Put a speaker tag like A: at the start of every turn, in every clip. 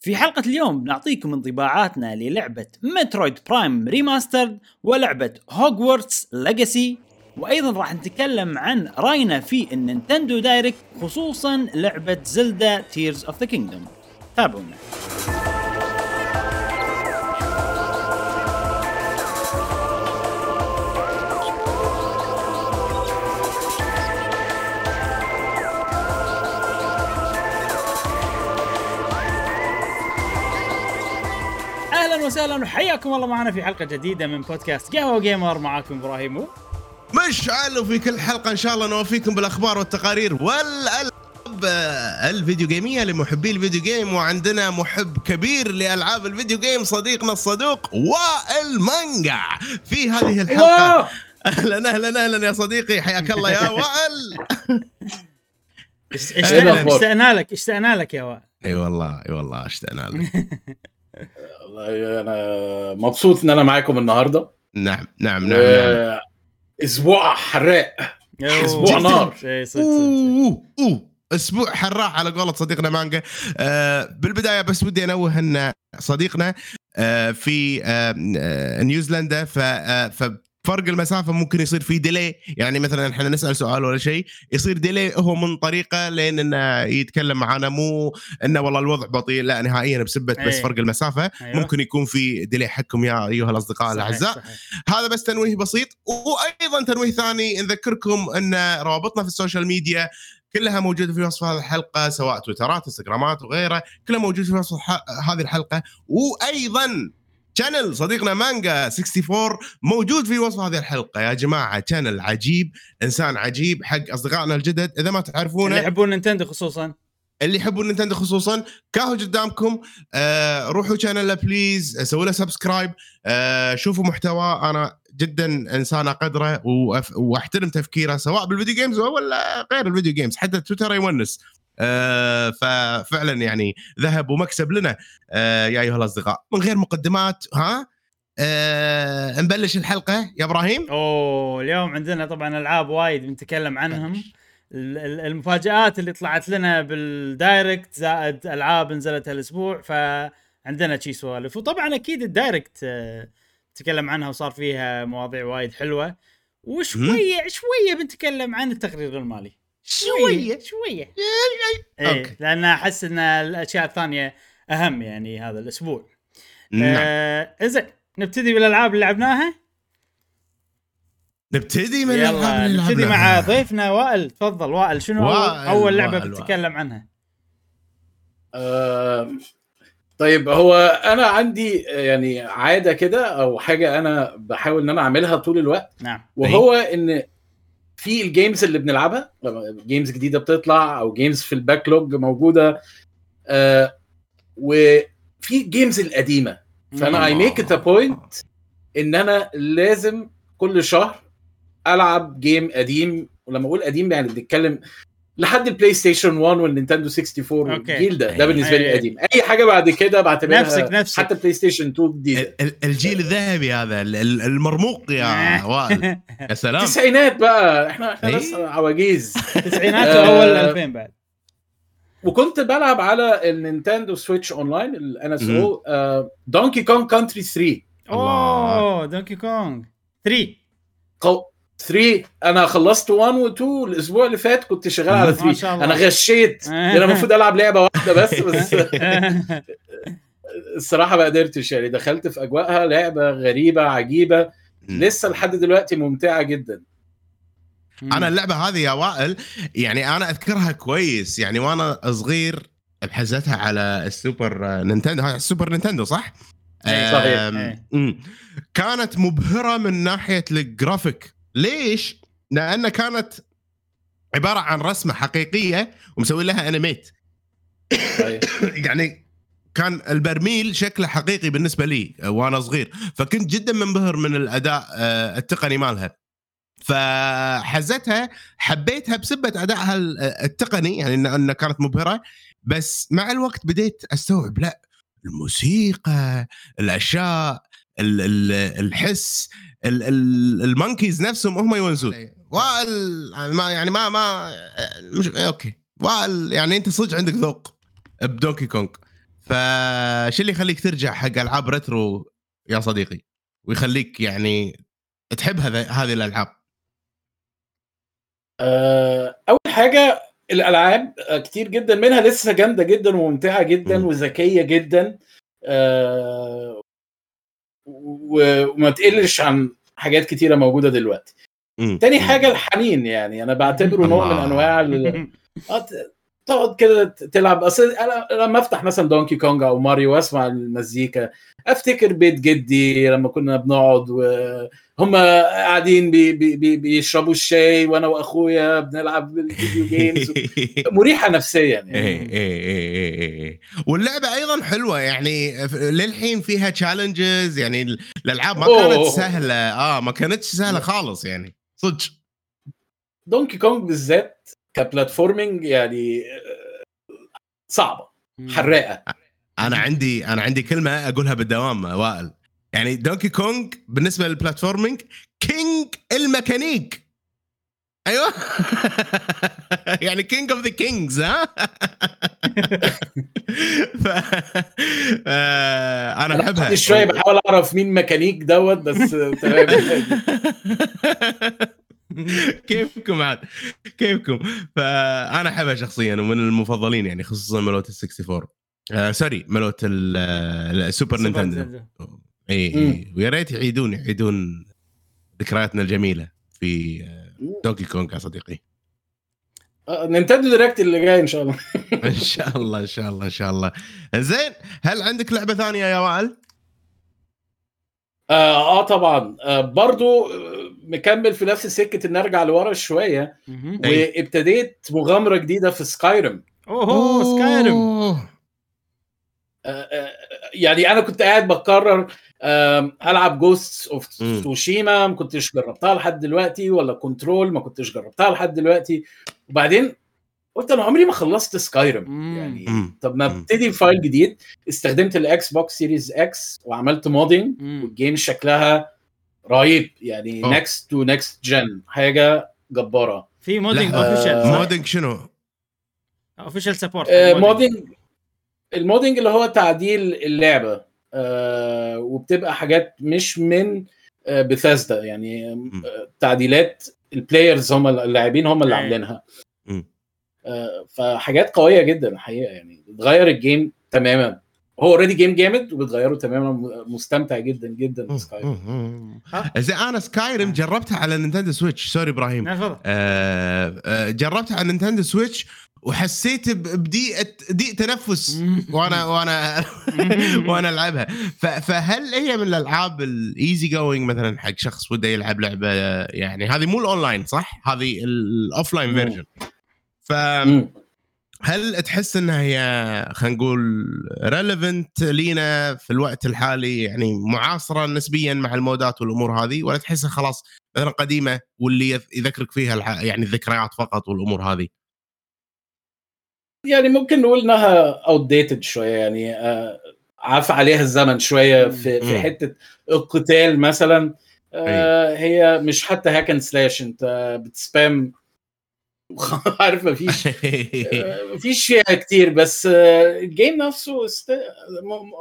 A: في حلقة اليوم نعطيكم انطباعاتنا للعبة Metroid Prime Remastered ولعبة Hogwarts Legacy وأيضا راح نتكلم عن رأينا في ال Nintendo Direct خصوصا لعبة Zelda Tears of the Kingdom تابعونا. وسهلا وحياكم الله معنا في حلقة جديدة من بودكاست قهوة Gamer. معاكم إبراهيم. و-
B: مشعل وفي كل حلقة إن شاء الله نوفيكم بالأخبار والتقارير والألعاب. آه، الفيديو جيمية لمحبي ال video game وعندنا محب كبير لألعاب ال video game صديقنا الصدوق والمانجا. في هذه الحلقة أهلا أهلا أهلا يا صديقي حياك الله يا وائل؟
A: اشتقنا لك اشتقنا لك يا وائل.
B: إي والله إي والله اشتقنا لك.
C: والله أنا مبسوط إن أنا معاكم النهارده
B: نعم نعم نعم, نعم.
C: أسبوع حراق أسبوع
A: جداً.
C: نار.
A: إيه،
B: أسبوع حراق على قولة صديقنا مانجا آه بالبداية بس ودي أنوه إن صديقنا آه في آه آه نيوزيلندا ف آه ففرق المسافة ممكن يصير فيه ديلي يعني مثلا إحنا نسأل سؤال ولا شيء يصير delay هو من طريقة لين إنه يتكلم معنا مو إنه والله الوضع بطيء لا نهائيا بسبه بس
A: أي.
B: فرق المسافة
A: أيوة.
B: ممكن يكون في delay حقكم يا
A: أيها
B: الأصدقاء
A: الأعزاء.
B: هذا بس تنويه بسيط وأيضا تنويه ثاني نذكركم إن روابطنا في ال social media كلها موجودة في وصف هذه الحلقة سواء تويترات إنستغرامات وغيرها كلها موجودة في وصف هذه الحلقة وأيضا channel صديقنا مانجا 64 موجود في وصف هذه الحلقة. يا جماعة channel عجيب إنسان عجيب حق أصدقائنا الجدد. إذا ما تعرفونه
A: اللي يحبون نينتندو خصوصا.
B: اللي يحبون نينتندو خصوصا كاهو قدامكم. آه روحوا channel ه please سووا له subscribe آه شوفوا محتواه. أنا جدا إنسان أقدره وأف- وأحترم تفكيره سواء بال video games ولا غير ال video games حتى تويتر يونس. ففعلا يعني ذهب ومكسب لنا. آه يا أيها الأصدقاء من غير مقدمات ها؟ آه نبلش الحلقة. يا إبراهيم.
A: أوه اليوم عندنا طبعا ألعاب وايد بنتكلم عنهم. ال- ال- المفاجآت اللي طلعت لنا بال Direct زائد ألعاب نزلت هالأسبوع فعندنا شي سوالف. وطبعا أكيد ال Direct آه، نتكلم عنها وصار فيها مواضيع وايد حلوة. وشويه شوية بنتكلم عن التقرير المالي. شوية. شوية إيه
B: okay.
A: لأن أحس إن الأشياء الثانية أهم يعني هذا الأسبوع.
B: نعم.
A: آه زين نبتدي بالألعاب اللي لعبناها؟
B: نبتدي من
A: يلا نبتدي. مع ضيفنا وائل. تفضل وائل شنو أول-
B: وائل،
A: أول لعبة
B: وائل،
A: بتتكلم عنها؟
C: آه، طيب هو أنا عندي يعني عادة كده أو حاجة أنا بحاول إن أنا أعملها طول الوقت.
A: نعم.
C: وهو إن في الجيمز اللي بنلعبها games جديدة بتطلع أو games في ال backlog موجودة آه وفي games القديمة. فأنا I make it a point إن أنا لازم كل شهر ألعب game قديم. ولما أقول قديم يعني بنتكلم لحد البلاي ستيشن 1 والنينتندو 64
A: okay.
C: الجيل ده. ده بالنسبة لي
A: أي.
C: قديم. أي حاجة بعد كده بعتبرها
A: نفسك نفسك.
C: حتى بلاي ستيشن 2 جديدة.
B: ال- ال- الجيل الذهبي هذا ال- ال- المرموق يا وائل. يا سلام.
C: التسعينات بقى. إحنا إحنا
B: أي.
C: ناس عواجيز.
A: التسعينات
C: آه.
A: واول 2000 بعد.
C: وكنت بلعب على ال Nintendo Switch Online ال NSO Donkey Kong Country 3
A: أوه Donkey Kong 3
C: قو... 3 أنا خلصت 1 و 2 الأسبوع اللي فات كنت شغال على
A: ما
C: 3
A: شاء الله.
C: أنا غشيت. أنا المفروض ألعب لعبة واحدة بس بس الصراحة ما قدرتش. يعني دخلت في أجواءها لعبة غريبة عجيبة. لسه لحد دلوقتي ممتعة جدا.
B: أنا اللعبة هذه يا وائل يعني أنا أذكرها كويس. يعني وأنا صغير بحزتها على السوبر نينتندو. هاي السوبر نينتندو صح؟
A: إيه،
C: صحيح.
A: إيه.
B: كانت مبهرة من ناحية الجرافيك. ليش؟ لأن كانت عبارة عن رسمة حقيقية ومسوي لها animate
C: صحيح.
B: يعني كان البرميل شكله حقيقي بالنسبة لي آه، وأنا صغير فكنت جدا منبهر من الأداء آه، التقني مالها فحزتها حبيتها بسبة أدائها ال- التقني يعني انها كانت مبهرة بس مع الوقت بديت أستوعب لا الموسيقى الأشياء ال- ال- الحس ال- ال- ال monkeys نفسهم هم يونسون. وائل ما يعني ما ما مش okay. وائل يعني أنت صدق عندك ذوق. ب Donkey Kong. فش اللي يخليك ترجع حق ألعاب retro يا صديقي؟ ويخليك يعني تحب هذا هذه الألعاب.
C: آه، أول حاجة الألعاب آه، كتير جدا منها لسه جامدة جدا وممتعة جدا. وذكية جدا. آه، وما تقلش عن حاجات كتيرة موجودة دلوقتي. تاني. حاجة الحنين يعني أنا بعتبره نوع من
B: الله.
C: أنواع ال- آه، تقعد كده تلعب. أصل أنا لما أفتح مثلا Donkey Kong أو ماريو وأسمع المزيكا أفتكر بيت جدي لما كنا بنقعد وهم قاعدين بي بي بي بيشربوا الشاي وأنا وأخويا بنلعب ال video games مريحة نفسيا يعني.
B: إيه إيه إيه إيه إيه. واللعبة أيضا حلوة يعني. للحين فيها challenges يعني ال- الألعاب ما كانت
C: أوه.
B: سهلة. آه ما كانتش سهلة خالص يعني. صدق.
C: Donkey Kong بالذات ك platforming يعني صعبة حراقة.
B: أنا عندي أنا عندي كلمة أقولها بالدوام وائل. يعني دونكي كونج بالنسبة لل platforming king ال mechanic. أيوه. يعني king of the kings ها؟ ف... آه، أنا أحبها.
C: كل شوية بحاول أعرف مين ميكانيك دوت بس تمام.
B: كيفكم عاد؟ كيفكم؟ فأنا أحبها شخصيا ومن المفضلين يعني خصوصا مالوت ال 64 آه sorry مالوت ال- آه، السوبر نينتندو
C: إي.
B: إي. ويا ريت يعيدون يعيدون ذكرياتنا الجميلة في آه، دونكي كونغ يا صديقي.
C: آه، نينتندو دايركت اللي جاي إن شاء الله.
B: إن شاء الله إن شاء الله إن شاء الله. زين هل عندك لعبة ثانية يا وائل؟
C: آه, آه طبعا. آه برضو آه، مكمل في نفس سكة إن أرجع لورا
B: شوية.
C: وابتديت مغامرة جديدة في سكايرم
A: أوه سكايرم
B: أوه.
C: يعني أنا كنت قاعد بقرر آم، ألعب جوست اوف. تسوشيما ما كنتش جربتها لحد دلوقتي ولا كنترول ما كنتش جربتها لحد دلوقتي وبعدين قلت أنا عمري ما خلصت سكايرم. يعني. طب ما. ابتدي file جديد استخدمت الاكس بوكس سيريز إكس وعملت modding.
A: وال
C: game شكلها رهيب. يعني. next to next gen حاجة جبارة.
A: في modding
B: لحظة.
A: official
B: modding شنو؟
A: official support
C: آه، modding ال modding اللي هو تعديل اللعبة. آه وبتبقى حاجات مش من آه بيثيسدا يعني آه تعديلات ال players هم اللاعبين هم اللي. عاملينها. آه فحاجات قوية جدا الحقيقة يعني بتغير ال game تماما. هو already game جامد وبتغيره تماما. مستمتع جدا جدا بسكايرم
B: أنا سكايرم جربتها على نينتندو سويتش
A: sorry إبراهيم.
B: آه، آه، جربتها على نينتندو سويتش وحسيت بضيقه ضيق تنفس. وأنا وأنا وأنا ألعبها. ف- فهل هي من الألعاب ال easy going مثلا حق شخص وده يلعب لعبة؟ يعني هذه مو الاونلاين صح؟ هذه ال
C: offline.
B: version فهل
C: مم.
B: تحس إنها هي خلينا نقول relevant لينا في الوقت الحالي يعني معاصرة نسبيا مع ال mod ات والأمور هذه ولا تحسها خلاص مثلا قديمة واللي يذ- يذكرك فيها يعني الذكريات فقط والأمور هذه
C: يعني ممكن نقول إنها outdated شوية يعني آه عفى عليها الزمن شوية في في. حتة القتال مثلا آه هي مش حتى hack and slash أنت بتسبام عارف مفيش مفيش فيها كتير بس ال game نفسه است...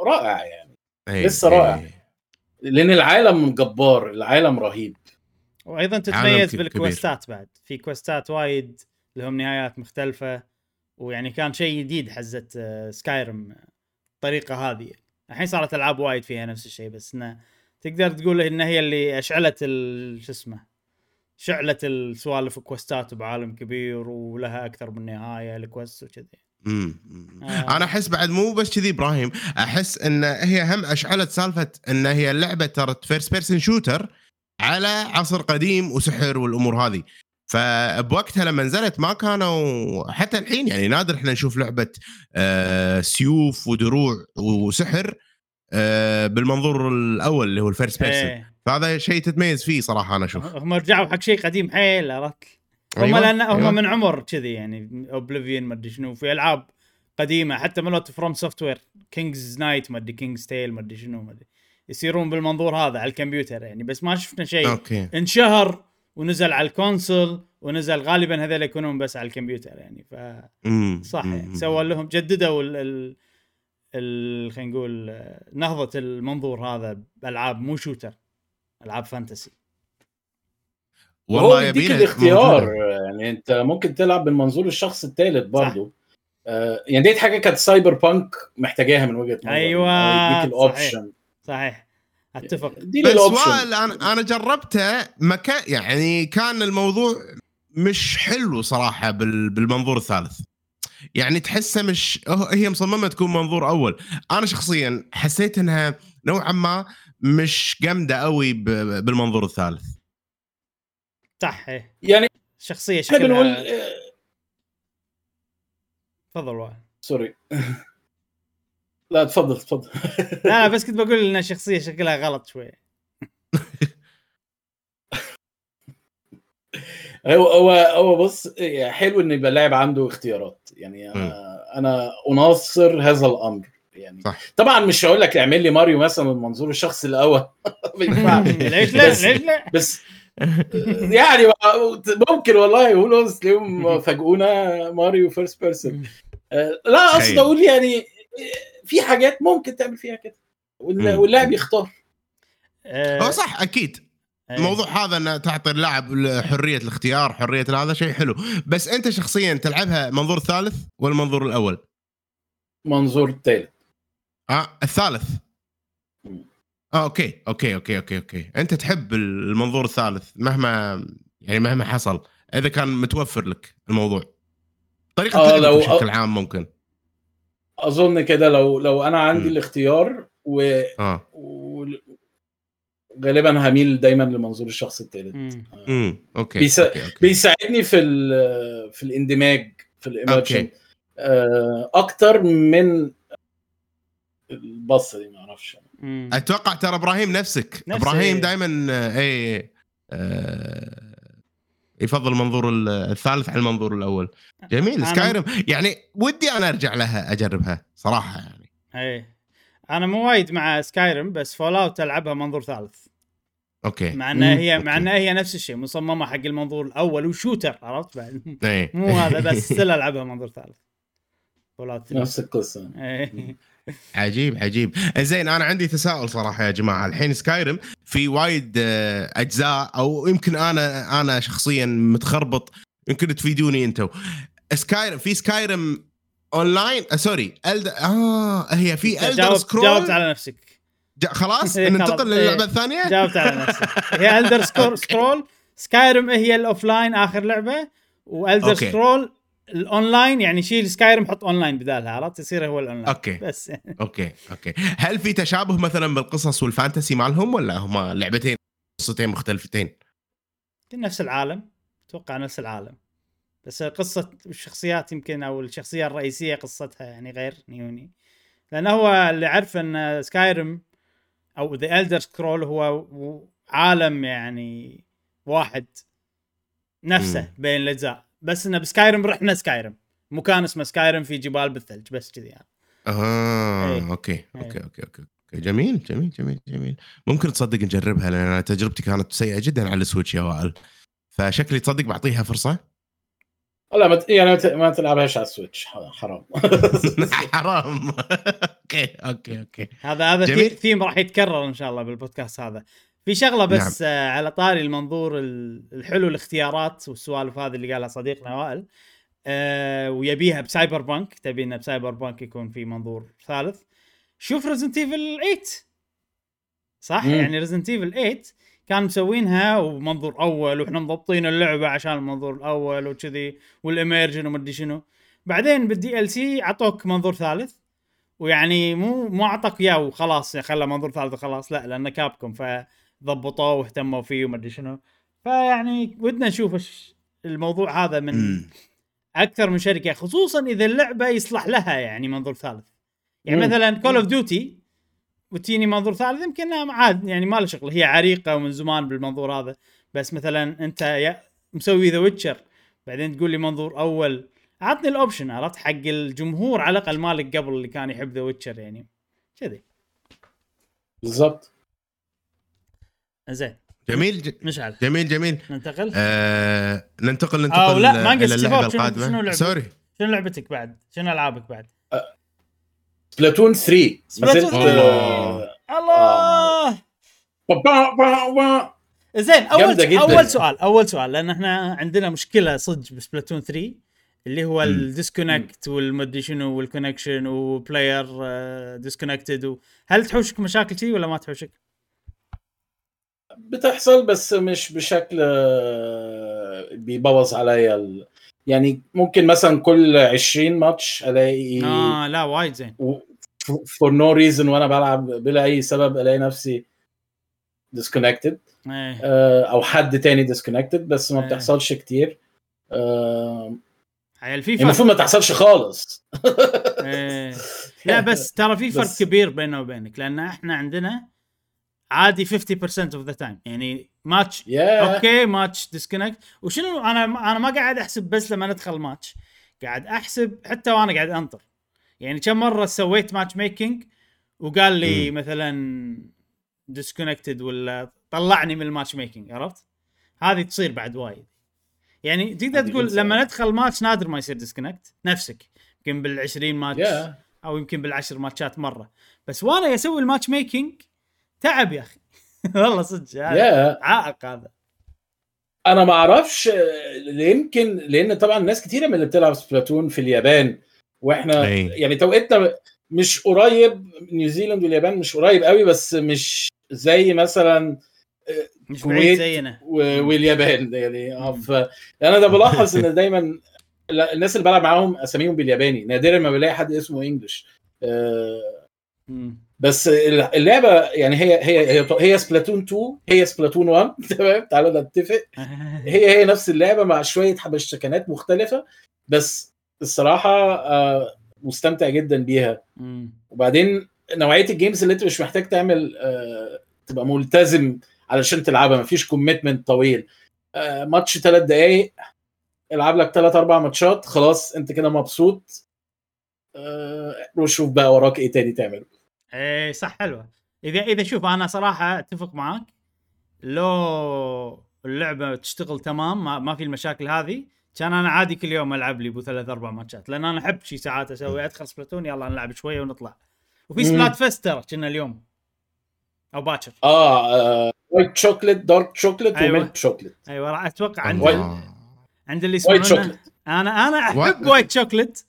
C: رائع يعني. لسه رائع. لأن العالم جبار العالم رهيب.
B: وأيضا
A: تتميز
B: بال
A: quest ات بعد. في quest ات وايد لهم نهايات مختلفة ويعني كان شيء جديد حزت آه، سكايرم الطريقة هذه. الحين صارت ألعاب وايد فيها نفس الشيء بس إنه تقدر تقول إن هي اللي أشعلت ال- شو اسمه شعلت السوالف quest ات بعالم كبير ولها أكثر من نهاية ال quest وكذي
B: مم. مم.
A: آه.
B: أنا أحس بعد مو بس كذي إبراهيم أحس إن هي هم أشعلت سالفة إن هي اللعبه ترى first person shooter على عصر قديم وسحر والأمور هذه فبوقتها لما نزلت ما كانوا حتى الحين يعني نادر إحنا نشوف لعبة آه سيوف ودروع وسحر آه بالمنظور الأول اللي هو ال first person
A: إيه.
B: فهذا شيء تتميز فيه صراحة أنا أشوف
A: هم رجعوا حق شيء قديم حيل عرفت هم
B: أيوة،
A: لأن هم
B: أيوة.
A: من عمر كذي يعني اوبليفيون ما أدري شنو في ألعاب قديمة حتى مالوت فروم سوفت وير كينجز نايت ما أدري كينجز تيل ما أدري شنو ما أدري يصيرون بالمنظور هذا على الكمبيوتر يعني بس ما شفنا شيء
B: أوكي
A: انشهر ونزل على ال console ونزل غالبا هذول يكونون بس على الكمبيوتر يعني ف. صح. يعني سووا لهم جددوا ال ال ال- خلينا نقول نهضة المنظور هذا بألعاب مو shooter ألعاب fantasy.
C: والله يديك الاختيار.
B: موجودة.
C: يعني أنت ممكن تلعب بالمنظور الشخص الثالث برضه آه يعني ديت حاجة كانت سايبر بانك محتاجاها من وجهة نظري.
A: أيوة،
C: إنه يديك
A: صحيح.
C: ال option
A: صحيح. أتفق.
C: دي
B: بس أنا أنا جربته مكان يعني كان الموضوع مش حلو صراحة بال- بالمنظور الثالث. يعني تحسه مش هو- هي مصممة تكون منظور أول. أنا شخصيا حسيت إنها نوعا ما مش جامدة قوي ب- بالمنظور الثالث.
A: صح. إيه.
C: يعني شخصية بنقول
A: شكلها
C: آه،
A: تفضل وائل
C: سوري. لا تفضل تفضل.
A: لا بس كنت بقول إن الشخصيه شكلها غلط شوي.
C: هو هو هو بص حلو ان يبقى اللاعب عنده اختيارات. يعني أنا أنا أناصر هذا الأمر. يعني.
B: صح.
C: طبعا مش هقول لك اعمل لي ماريو مثلا من منظور الشخص الأول. ما ينفعش.
A: ليش لا
C: بس-
A: ليش لا.
C: بس يعني ممكن والله يقولوا تلاقيهم فاجئونا ماريو first person لا
B: أقصد.
C: أقول يعني في حاجات ممكن تعمل فيها كده. واللاعب يختار.
A: آه،
B: هو صح
A: أكيد.
B: الموضوع هذا ان تعطي اللاعب حرية الاختيار حرية هذا شيء حلو. بس أنت شخصيا تلعبها منظور ثالث ولا المنظور الأول؟
C: منظور ثالث.
B: آه الثالث. آه أوكي أوكي أوكي أوكي أوكي أنت تحب المنظور الثالث مهما يعني مهما حصل إذا كان متوفر لك الموضوع طريقة
C: آه، لو-
B: بشكل عام ممكن
C: أظن كده لو لو أنا عندي
B: مم.
C: الاختيار و
B: آه
C: و- غالبا هميل دايما لمنظور الشخص الثالث
A: مم.
B: امم أوكي
C: بيس-
B: أوكي، أوكي.
C: بيساعدني في ال- في الاندماج في ال
B: immersion
C: okay. أكتر من البصة دي ما
A: أعرفش.
B: أتوقع ترى إبراهيم نفسك.
A: نفسي.
B: إبراهيم دائما اي آه يفضل المنظور ال- الثالث على المنظور الأول. جميل سكايرم يعني ودي أنا أرجع لها أجربها صراحة يعني.
A: إيه. أنا مو وايد مع سكايرم بس Fallout ألعبها منظور ثالث.
B: okay.
A: مع
C: إنها.
A: هي مع. إنها هي نفس الشيء مصممة حق المنظور الأول و shooter عرفت؟ بعد.
B: إيه.
A: مو هذا بس still ألعبها منظور ثالث. Fallout
C: نفس القصة.
A: إيه.
B: عجيب عجيب. زين أنا عندي تساؤل صراحة يا جماعة. الحين سكايرم في وايد آه، أجزاء أو يمكن أنا أنا شخصيا متخربط. يمكن تفيدوني أنتم سكايرم في سكايرم أونلاين؟ آه sorry. ألد... آه هي في
A: Elder
B: Scrolls
A: جاوبت على نفسك.
B: جا- خلاص؟
A: إيه،.
B: ننتقل
A: إيه.
B: للعبه الثانية؟
A: جاوبت على نفسك. هي Elder Scrolls سكايرم هي ال offline آخر لعبة و
B: Elder.
A: Scrolls ال online يعني شيل سكايرم حط أونلاين بدالها عرفت؟ يصير هو ال
B: online. okay.
A: بس.
B: okay okay. هل في تشابه مثلا بالقصص وال fantasy مالهم ولا هما لعبتين قصتين مختلفتين؟
A: نفس العالم. أتوقع نفس العالم. بس قصة الشخصيات يمكن أو الشخصية الرئيسية قصتها يعني غير يعني لأن هو اللي عارف إن سكايرم أو The Elder Scrolls هو عالم يعني واحد نفسه. بين الأجزاء. بس انه بسكايرم رحنا سكايرم. مكان اسمه سكايرم في جبال بالثلج بس كذي يعني. آه.
B: okay
A: إيه.
B: okay okay okay. okay. جميل جميل جميل جميل. ممكن تصدق نجربها لأن تجربتي كانت سيئة جدا على ال Switch يا وائل. فشكلي تصدق بعطيها فرصة؟
C: لا ما ت- يعني ما ت- ما تلعبهاش على ال Switch. حرام.
B: حرام. okay okay okay.
A: هذا هذا ثيم راح يتكرر إن شاء الله بالبودكاست هذا. في شغلة بس نعم. آه على طاري المنظور ال- الحلو الاختيارات والسوالف هذه اللي قالها صديقنا وائل. آه ويبيها ب Cyberpunk تبي إنه ب Cyberpunk يكون في منظور ثالث. شوف Resident Evil 8 صح؟
C: مم.
A: يعني Resident Evil 8 كانوا مسوينها ومنظور أول وإحنا مضبطين اللعبة عشان المنظور الأول وكذي وال immersion ومدري شنو. بعدين بال DLC عطوك منظور ثالث. ويعني مو مو اعطاك إياه وخلاص خلى منظور ثالث وخلاص لا لأنه Capcom فضبطوه واهتموا فيه ومدري شنو. فيعني ودنا نشوف الموضوع هذا من. أكثر من شركة خصوصا إذا اللعبة يصلح لها يعني منظور ثالث. يعني
C: مم.
A: مثلا Call of Duty وتجيني منظور ثالث يمكن عاد يعني ما له شغل هي عريقة ومن زمان بالمنظور هذا. بس مثلا أنت يا مسوي The Witcher بعدين تقول لي منظور أول. عطني ال option عرفت؟ حق الجمهور على الأقل مالك قبل اللي كان يحب The Witcher يعني. كذي.
C: بالظبط
A: زين
B: جميل ج-
A: مشعل
B: جميل جميل
A: ننتقل
B: آه ننتقل
A: أو
B: ننتقل
A: لا، ما قلت
B: اللعبة
A: القادمة شنو لعبة؟
B: sorry
A: شنو لعبتك بعد؟ شنو ألعابك بعد؟
C: Splatoon 3 ما زلت
A: Splatoon
C: آه،
A: الله
C: با- با- با- با.
A: زين
C: أول.
A: أول سؤال أول سؤال لأن إحنا عندنا مشكلة صدق ب Splatoon 3 اللي هو ال disconnect والمدري شنو وال connection و player disconnected هل تحوشك مشاكل شي ولا ما تحوشك؟
C: بتحصل بس مش بشكل آه، بيبوظ عليا ال... يعني ممكن مثلا كل 20 ماتش ألاقي
A: آه لا وايد زين
C: for no reason وأنا بلعب بلا أي سبب ألاقي نفسي disconnected
A: إيه
C: أو حد تاني disconnected بس ما
A: إيه.
C: بتحصلش كتير آه، هي
A: فرق
C: المفروض ما تحصلش خالص
A: إيه. لا بس ترى في فرق كبير بيننا وبينك لأن إحنا عندنا عادي 50% of the time يعني ماتش
C: يا
A: okay match disconnect وشنو أنا أنا ما قاعد أحسب بس لما ندخل ماتش قاعد أحسب حتى وأنا قاعد أنطر. يعني كم مرة سويت matchmaking وقال لي
B: مم.
A: مثلا disconnected ولا طلعني من ال matchmaking عرفت؟ هذه تصير بعد وايد. يعني تقدر تقول. لما ندخل ماتش نادر ما يصير disconnect نفسك. يمكن بال 20 ماتش
C: يا
A: أو يمكن بالعشر ماتشات مرة. بس وأنا أسوي ال matchmaking تعب يا أخي والله صدق هذا
C: يا
A: عائق هذا
C: أنا ما أعرفش آه، يمكن لأن طبعا ناس كتيرة من اللي بتلعب Splatoon في اليابان وإحنا
B: أي.
C: يعني توقيتنا مش قريب نيوزيلاند واليابان مش قريب قوي بس مش زي مثلا
A: مش
C: كويت
A: بعيد زينا
C: و- واليابان يعني
A: مم.
C: ف أنا ده بلاحظ إن دايما الناس اللي بلعب معاهم أساميهم بالياباني نادرا ما بلاقي حد اسمه إنجلش آه،. بس اللعبة يعني هي هي هي هي سبلاتون 2 هي سبلاتون 1 تمام؟ تعالوا نتفق. هي هي نفس اللعبة مع شوية حبشتكنات مختلفة بس الصراحة آه، مستمتع جدا بيها. وبعدين نوعية ال games اللي انت مش محتاج تعمل آه، تبقى ملتزم علشان تلعبها. مفيش commitment طويل. آه، ماتش ثلاث دقايق العب لك ثلاث أربع ماتشات خلاص انت كده مبسوط. وشوف بقى وراك إيه تاني تعمله.
A: إيه صح حلوة. إذا إذا شوف أنا صراحة أتفق معاك. لو اللعبة تشتغل تمام ما, ما في المشاكل هذه كان أنا عادي كل يوم ألعب لي بو ثلاث أربع ماتشات. لأن أنا أحب شي ساعات أسوي. أدخل Splatoon يلا نلعب شوية ونطلع. وفي. سبلات fest ترى كنا اليوم. أو باكر.
C: آه white chocolate dark chocolate
A: أيوة.
C: و milk
A: chocolate أيوه راح أتوقع عند. عند اللي
C: white
A: يسمعونا أنا أنا
B: أحب?
A: white chocolate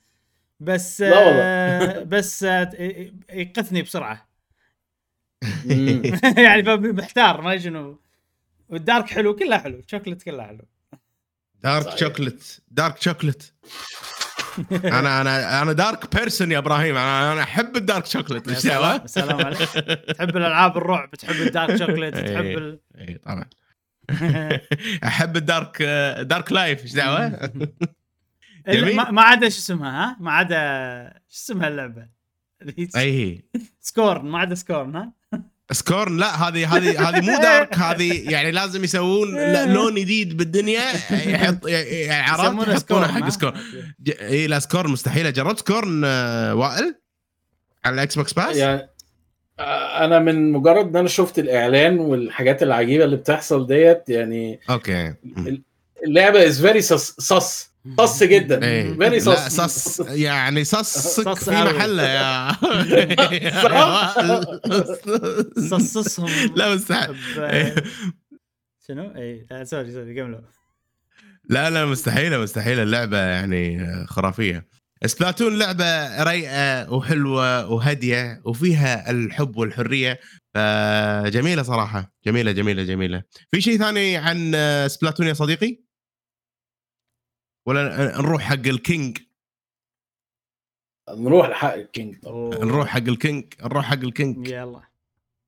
A: بس
C: لا والله.
A: آه بس آه يقثني
C: بسرعة.
A: يعني فمحتار ما شنو وال dark حلو كله حلو شوكليت كله حلو
B: dark
C: صحيح.
B: chocolate dark chocolate أنا أنا أنا dark person يا إبراهيم أنا أنا أحب ال dark
A: chocolate
B: إيش
A: سلام عليك تحب الألعاب الرعب تحب ال dark chocolate تحب
B: إيه.
A: ال...
B: اي طبعا أحب ال dark dark life إيش دعوة؟ جميل.
A: ما ما عدا شو اسمها ها؟ ما عدا شو اسمها اللعبة؟
B: أي
A: Scorn ما عدا Scorn ها؟
B: Scorn لا هذه هذه هذه مو dark هذه يعني لازم يسوون لون جديد بالدنيا يحط يعني عرفت؟ يحطونه حق؟ سكورن. إي لا سكورن مستحيل جربت سكورن آه، وائل؟ على الاكس بوكس باس
C: يعني أنا من مجرد إن أنا شفت الإعلان والحاجات العجيبة اللي بتحصل ديت يعني
B: أوكي.
C: اللعبة از فيري صص صص جدا.
B: إيه.
C: فيري
B: لا
C: صص.
B: صص يعني صصك
A: صص
B: في. محله يا.
A: صصصهم.
B: لا مستحيل
A: ب- شنو؟ اي آه، sorry sorry كملوا.
B: لا لا مستحيلة مستحيلة. اللعبة يعني خرافية. Splatoon لعبة رايقة وحلوة وهادية وفيها الحب والحرية. فجميله صراحة. جميلة جميلة جميلة. في شيء ثاني عن Splatoon يا صديقي؟ ولا نروح حق ال king؟
C: نروح لحق ال king
B: نروح حق ال king نروح حق ال king.
A: يلا.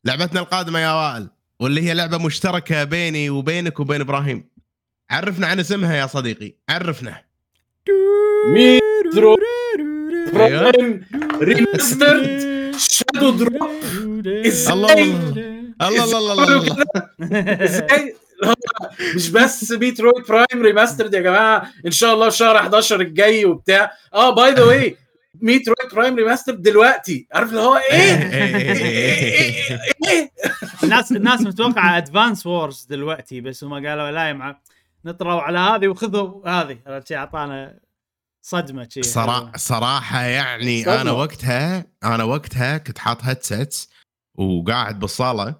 B: لعبتنا القادمة يا وائل واللي هي لعبة مشتركة بيني وبينك وبين إبراهيم. عرفنا عن اسمها يا صديقي عرفنا.
C: Prime Remastered shadow drop إزاي
B: الله الله الله الله. الله
C: إزاي مش بس Metroid Prime Remastered يا جماعة ان شاء الله في شهر 11 الجاي وبتاع آه by the way Metroid Prime Remastered دلوقتي عارف اللي هو إيه إيه- إيه؟
A: الناس الناس متوقعه Advance Wars دلوقتي بس هم قالوا لا يا مع نطروا على هذه وخذوا هذه عرفت شي اعطانا صدمه شي
B: صراحة صراحة يعني
C: صدمة.
B: أنا وقتها أنا وقتها كنت حاط headset وقاعد بالصاله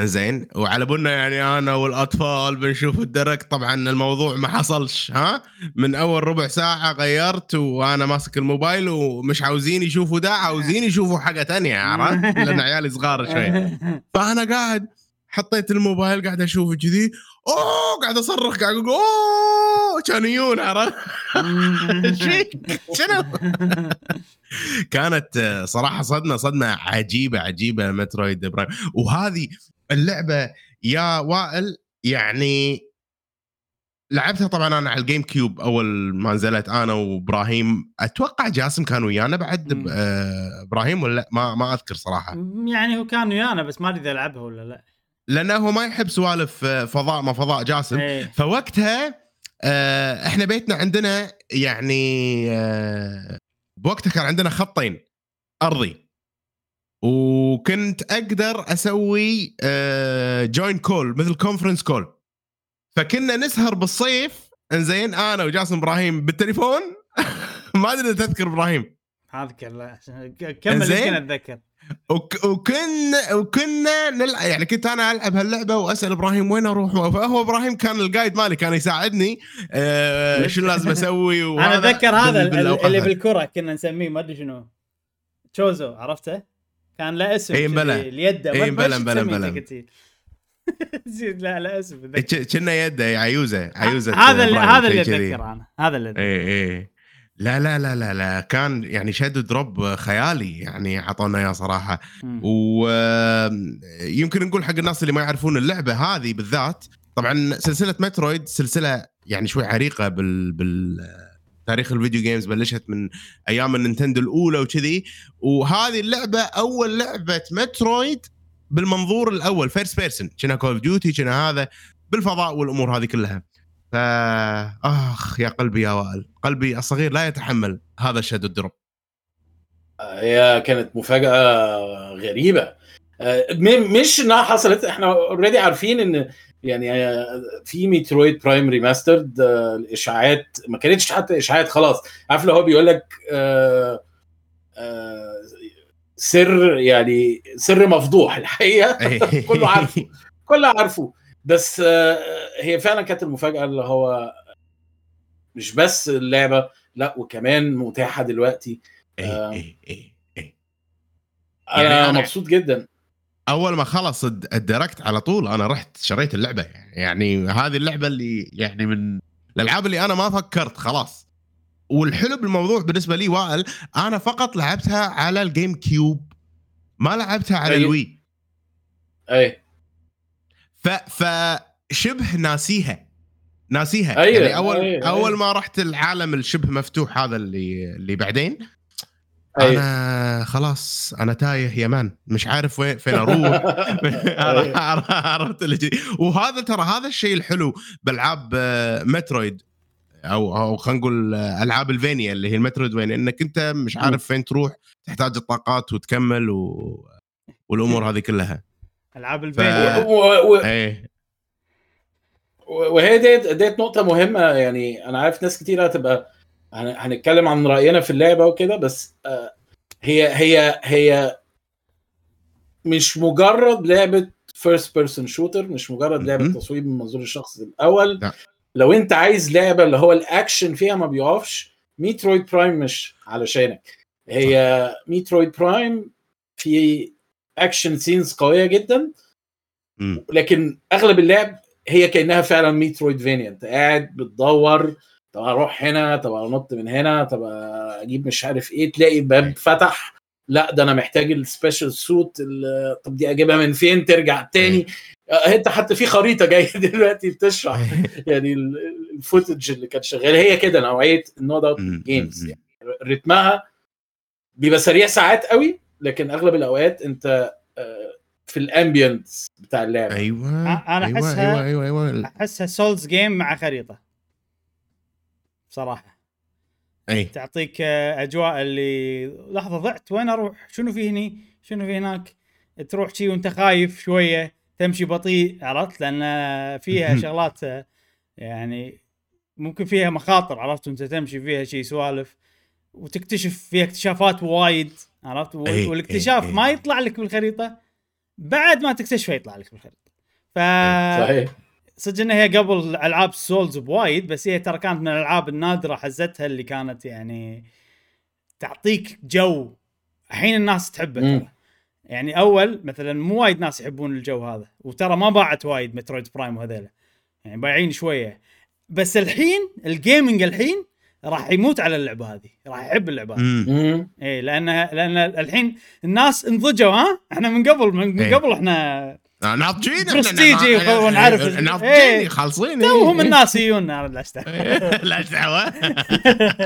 B: زين. وعلى بالنا يعني أنا والأطفال بنشوف ال Direct. طبعا الموضوع ما حصلش ها؟ من أول ربع ساعة غيرت وأنا ماسك الموبايل ومش عاوزين يشوفوا ده عاوزين يشوفوا حاجة تانية عرفت؟ لأن عيالي صغار شوي فأنا قاعد حطيت الموبايل قاعد أشوف كذي. أوه قاعد أصرخ قاعد أقول أوه كان يجون عرفت؟ شنو؟ كانت صراحة صدمة صدمة عجيبة عجيبة مترويد برايم وهذه اللعبة يا وائل يعني لعبتها طبعا أنا على الجيم كيوب أول ما نزلت أنا وإبراهيم أتوقع جاسم كان ويانا بعد. آه، إبراهيم ولا لأ؟ ما ما أذكر صراحة
A: يعني هو كان ويانا بس ما أدري إذا لعبها ولا لأ
B: لأنه هو ما يحب سوالف آه، فضاء ما فضاء جاسم
A: إيه.
B: فوقتها آه، إحنا بيتنا عندنا يعني بوقتها كان عندنا خطين أرضي وكنت أقدر أسوي join call مثل conference call فكنا نسهر بالصيف إنزين أنا وجاسم إبراهيم بالتليفون ما أدري إذا تذكر إبراهيم
A: أذكر لا كمل. يمكن أتذكر
B: وك وكنا وكنا نلعب يعني كنت أنا ألعب هاللعبة وأسأل إبراهيم وين أروح فهو إبراهيم كان ال guide مالي كان يساعدني آه شنو لازم
A: أسوي
B: أنا
A: أتذكر هذا اللي. بالكرة كنا نسميه ما أدري شنو تشوزو عرفته؟ كان له اسم
B: إيه،.
A: اليد ما
B: إيه،
A: تسميه
B: مبلى.
A: أنت قلت لي. زين، لا لا اسم.
B: ك- كنا يده يا عيوزة عيوزة
A: هذا اللي هذا اللي. اتذكره أنا هذا اللي أتذكره.
B: إيه إيه لا لا لا لا لا كان يعني شادو دروب خيالي يعني عطونا إياه
A: صراحة.
B: ويمكن نقول حق الناس اللي ما يعرفون اللعبة هذه بالذات طبعا سلسلة مترويد سلسلة يعني شوي عريقة بال بال تاريخ ال video games بلشت من أيام ال Nintendo الأولى وكذي. وهذه اللعبة أول لعبة Metroid بالمنظور الأول first person كنا Call of Duty كنا هذا؟ بالفضاء والأمور هذه كلها. ف آخ يا قلبي يا وائل. قلبي الصغير لا يتحمل هذا ال shadow drop
C: هي كانت مفاجأة غريبة. آه، مش إنها حصلت إحنا already عارفين إن يعني آه، في Metroid Prime Remastered الإشاعات ما كانتش حتى إشاعات خلاص. عارف لو هو بيقول لك آه، آه، سر يعني سر مفضوح الحقيقة. كله عارفه. كله عارفه. بس آه، هي فعلا كانت المفاجأة اللي هو مش بس اللعبة لا وكمان متاحة دلوقتي.
B: إيه إيه
C: إيه
B: إيه.
C: أنا
B: أنا-
C: مبسوط جدا.
B: أول ما خلص الد- الديركت على طول أنا رحت شريت اللعبة. يعني, يعني هذه اللعبة اللي يعني من الألعاب اللي أنا ما فكرت خلاص. والحلو بالموضوع بالنسبة لي وائل أنا فقط لعبتها على ال GameCube ما لعبتها على
C: أي.
B: ال
C: Wii. أي.
B: ف فشبه ناسيها. ناسيها.
C: أيوة،
B: يعني اول
C: أيوة،
B: أول
C: أيوة.
B: ما رحت العالم الشبه مفتوح هذا اللي اللي بعدين
C: أي.
B: أنا خلاص أنا تايه يا man مش عارف وين فين أروح. عرفت اللي جي. وهذا ترى هذا الشيء الحلو بالعاب آه، مترويد. أو أو خلينا نقول آه، ألعاب الفينيا اللي هي المترويد وين. إنك أنت مش عارف فين تروح تحتاج الطاقات وتكمل و... والأمور هذه كلها.
A: ألعاب
B: ف-
A: الفيديو
C: و- و-
B: إيه.
C: وهي ديت ديت نقطة مهمة يعني أنا عارف ناس كتير هتبقى هن- هنتكلم عن رأينا في اللعبة وكده بس آه، هي هي هي مش مجرد لعبة first person shooter مش مجرد لعبة
B: مهم.
C: تصوير من منظور الشخص الأول
B: لا.
C: لو أنت عايز لعبة اللي هو الأكشن فيها ما بيقفش Metroid Prime مش علشانك هي Metroid Prime في action scenes قوية جدا. لكن أغلب اللعب هي كأنها فعلا Metroidvania أنت قاعد بتدور طب أروح هنا طب انط من هنا طب أجيب مش عارف إيه تلاقي باب فتح. لا ده أنا محتاج ال special suit ال- طب دي اجيبها من فين؟ ترجع تاني. آه، انت حتى في خريطة جاية دلوقتي بتشرح. يعني ال- ال footage اللي كان شغال. هي كده نوعية النوع
B: مم. games.
C: يعني رتمها بيبقى سريع ساعات قوي لكن اغلب الاوقات انت آه، في ال ambience بتاع اللعبة.
B: أيوه
A: أنا
B: أيوة،
A: أحسها-
B: أيوه أيوه أيوه.
A: احسها Souls game مع خريطة. بصراحه
B: إي.
A: تعطيك أجواء اللي لحظة ضعت وين أروح؟ شنو في هني؟ شنو في هناك؟ تروح شي وأنت خايف شوية تمشي بطيء عرفت؟ لأن فيها. شغلات يعني ممكن فيها مخاطر عرفت؟ انت تمشي فيها شيء سوالف وتكتشف فيها اكتشافات وايد عرفت؟
B: إيه،
A: والاكتشاف
B: إيه،
A: ما. يطلع لك بالخريطة بعد ما تكتشفه يطلع لك بالخريطة. ف
C: صحيح.
A: صدق انها هي قبل ألعاب souls بوايد بس هي ترى كانت من الألعاب النادرة حزتها اللي كانت يعني تعطيك جو. الحين الناس تحبه. ترى. يعني أول مثلا مو وايد ناس يحبون الجو هذا وترى ما باعت وايد Metroid Prime وهذيلا. يعني بايعين شوية. بس الحين ال gaming الحين راح يموت على اللعبة هذه راح يحب اللعبة هذه. إيه لانها لأن الحين الناس انضجوا ها؟ إحنا من قبل من, من
B: إيه.
A: قبل
B: إحنا ناضجين إحنا
A: برستيجي ونعرف-
B: نا- ناضجين
A: إيه.
B: خالصين.
A: توهم الناس يجونا لا
B: دعوه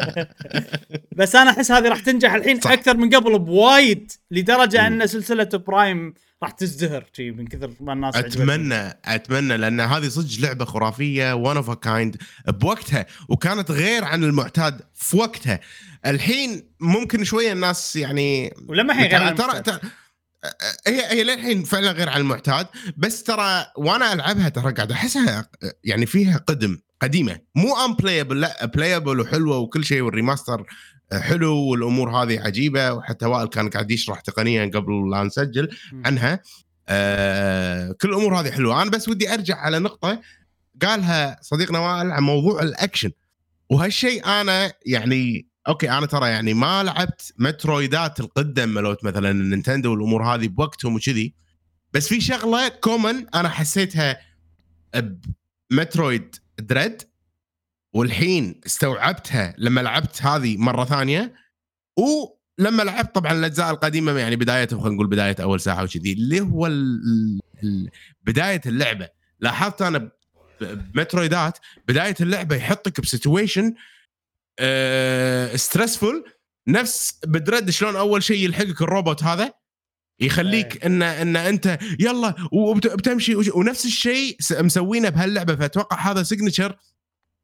A: بس أنا أحس هذه راح تنجح الحين
B: صح.
A: أكثر من قبل بوايد لدرجة أن سلسلة Prime راح تزدهر شي من كثر ما الناس.
B: أتمنى أتمنى لأن هذه صدق لعبة خرافية one of kind بوقتها وكانت غير عن المعتاد في وقتها. الحين ممكن شوية الناس يعني
A: ولما الحين غير
B: ترى هي هي للحين فعلا غير عن المعتاد بس ترى وأنا ألعبها ترى قاعد أحسها يعني فيها قدم قديمة. مو unplayable لا playable وحلوة وكل شيء وال remaster حلو والأمور هذه عجيبة وحتى وائل كان قاعد يشرح تقنيا قبل لا نسجل. عنها. آه كل الأمور هذه حلوة. أنا بس ودي أرجع على نقطة قالها صديقنا وائل عن موضوع الأكشن. وهالشيء أنا يعني okay أنا ترى يعني ما لعبت Metroid ات القدم ملوت مثلا ال Nintendo والأمور هذه بوقتهم وكذي. بس في شغلة common أنا حسيتها ب Metroid Dread والحين استوعبتها لما لعبت هذه مرة ثانية. ولما لعبت طبعا الأجزاء القديمة يعني بدايتهم خلينا نقول بداية أول ساعة وكذي اللي هو بداية اللعبة. لاحظت أنا ب Metroid ات بداية اللعبة يحطك ب situation stressful نفس ب Dread شلون أول شيء يلحقك الروبوت هذا؟ يخليك ان إن أنت يلا وبتمشي ونفس الشيء مسوينه بهاللعبة. فأتوقع هذا signature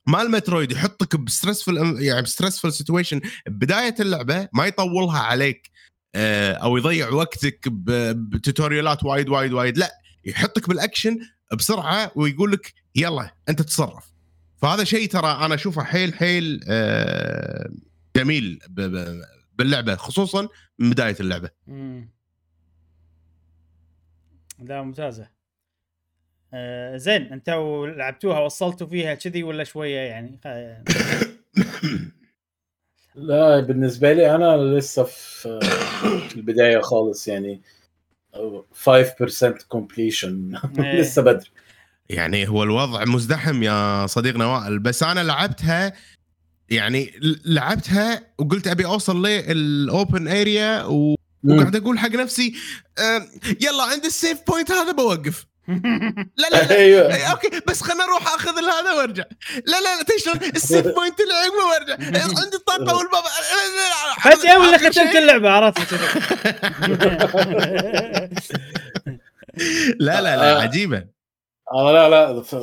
B: مال Metroid يحطك ب stressful يعني ب stressful situation بداية اللعبة ما يطولها عليك آه، أو يضيع وقتك ب tutorial ات وايد وايد وايد. لا يحطك بالأكشن بسرعة ويقول لك يلا أنت تصرف فهذا شيء ترى أنا أشوفه حيل حيل آه، جميل باللعبة خصوصا من بداية اللعبة.
A: مم. لا ممتازة. آه زين أنتوا لعبتوها وصلتوا فيها كذي ولا شوية يعني؟
C: لا بالنسبة لي أنا لسه في في البداية خالص يعني. 5% completion.
A: إيه.
C: لسه بدري.
B: يعني هو الوضع مزدحم يا صديقنا وائل بس أنا لعبتها يعني ل- لعبتها وقلت أبي أوصل لل open area و... وقاعد أقول حق نفسي يلا عند ال save point هذا بوقف. لا لا لا.
C: أيوه.
B: إيه، okay بس خلنا أروح أخذ هذا وأرجع. لا لا لا تدري شلون؟ ال save point اللي عقبه وارجع إيه، عندي الطاقة والباب
A: ولا
B: آخر شيء-
A: ختمت اللعبه عرفت؟
B: لا لا لا. عجيبة.
C: آه لا لا ف...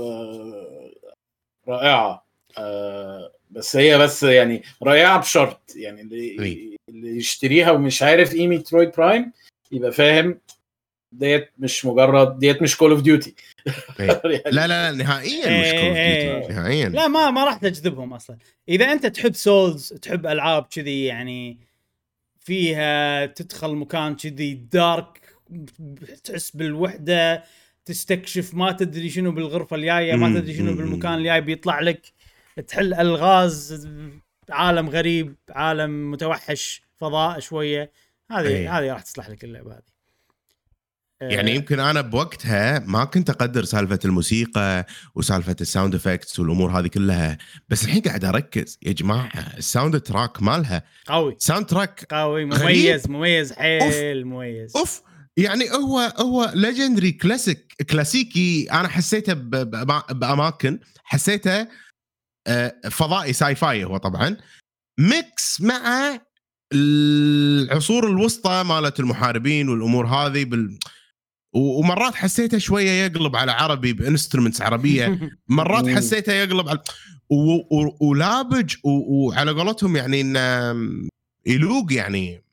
C: رائعة آه بس هي بس يعني رائعة بشرط يعني اللي. اللي يشتريها ومش عارف إيه Metroid Prime يبقى فاهم ديت مش مجرد ديت مش Call of
B: Duty. لا لا لا نهائيا مش Call of Duty.
A: إيه.
B: نهائيا
A: لا ما ما راح تجذبهم أصلا إذا أنت تحب souls تحب ألعاب كذي يعني فيها تدخل مكان كذي dark تحس بالوحدة تستكشف ما تدري شنو بالغرفة الجاية ما تدري شنو بالمكان. الجاي بيطلع لك تحل ألغاز عالم غريب عالم متوحش فضاء شوية هذه
B: إيه.
A: هذه راح تصلح لك اللعبة هذه
B: يعني
A: آه،
B: يمكن أنا بوقتها ما كنت أقدر سالفة الموسيقى وسالفة ال sound effects والأمور هذه كلها بس الحين قاعد أركز يا جماعة ال soundtrack مالها
A: قوي
B: soundtrack
A: قوي
B: غريب.
A: مميز مميز حيل مميز
B: أوف يعني هو هو legendary classic كلاسيكي أنا حسيته بأماكن حسيته آه، فضائي sci-fi هو طبعا mix مع العصور الوسطى مالت المحاربين والأمور هذه بال ومرات حسيته شوية يقلب على عربي ب instruments عربية
C: مرات.
B: حسيته يقلب على و... و... ولابج و... وعلى قولتهم يعني إنه يلوق يعني.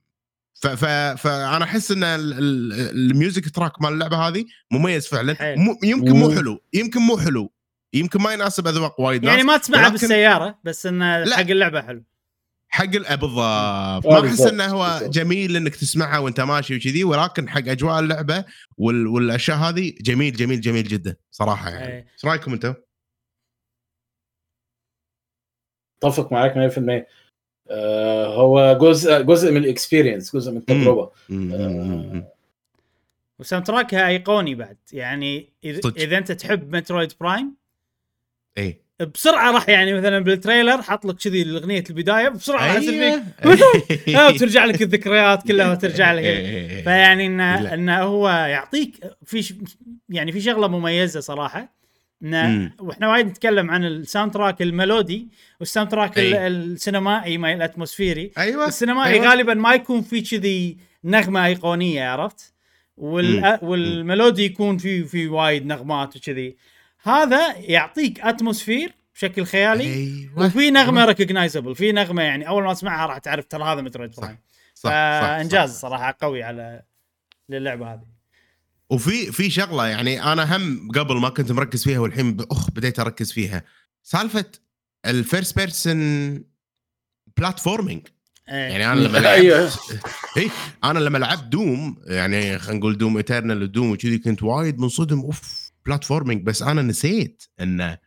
B: فأنا أحس إن ال... ال... ال music track مال اللعبة هذه مميز فعلا. م... يمكن مو. حلو يمكن مو حلو يمكن ما يناسب أذواق وايد
A: يعني
B: ناس
A: ما تسمعها
B: ولكن-
A: بالسيارة بس انه. حق اللعبة حلو
B: حق ال- بالضبط ما
C: أحس
B: إنه هو. جميل إنك تسمعها وأنت ماشي وكذي ولكن حق أجواء اللعبة وال... والأشياء هذه جميل جميل جميل جدا صراحة يعني. إيش رأيكم أنتم؟
C: أتفق معاك 100% آه هو جزء جزء من ال experience جزء من التجربه آه.
A: و soundtrack ها أيقوني بعد. يعني إذا, أنت تحب Metroid Prime
B: اي
A: بسرعة راح يعني مثلا بال trailer حط لك كذي اغنيه البداية بسرعة راح يصير فيك
B: أيوة.
A: آه، وترجع لك الذكريات كلها وترجع لك.
B: إيه.
A: فيعني انه. إنه هو يعطيك في ش- يعني في شغلة مميزة صراحة. إنه
B: مم.
A: وإحنا وايد نتكلم عن ال soundtrack ال melody وال
B: soundtrack.
A: السينمائي ما ال
B: atmospheric أيوه
A: السينمائي
B: أيوة.
A: غالبا ما يكون في كذي نغمة أيقونية عرفت؟ وال... وال melody يكون في في وايد نغمات وكذي هذا يعطيك atmosphere بشكل خيالي
B: أيوه
A: وفي نغمة recognizable في نغمة يعني أول ما تسمعها راح تعرف ترى هذا
B: Metroid.
A: Prime
B: صح صح
A: فإنجاز
B: صح.
A: صراحة قوي على للعبة هذه
B: وفي في شغلة يعني أنا هم قبل ما كنت مركز فيها والحين أخ بديت أركز فيها سالفة ال first person platforming
A: إيه.
B: يعني أنا لما لعبت اي أنا لما لعبت دوم يعني خلينا نقول دوم ايترنال ودوم وكذي كنت وايد منصدم أوف platforming بس أنا نسيت انه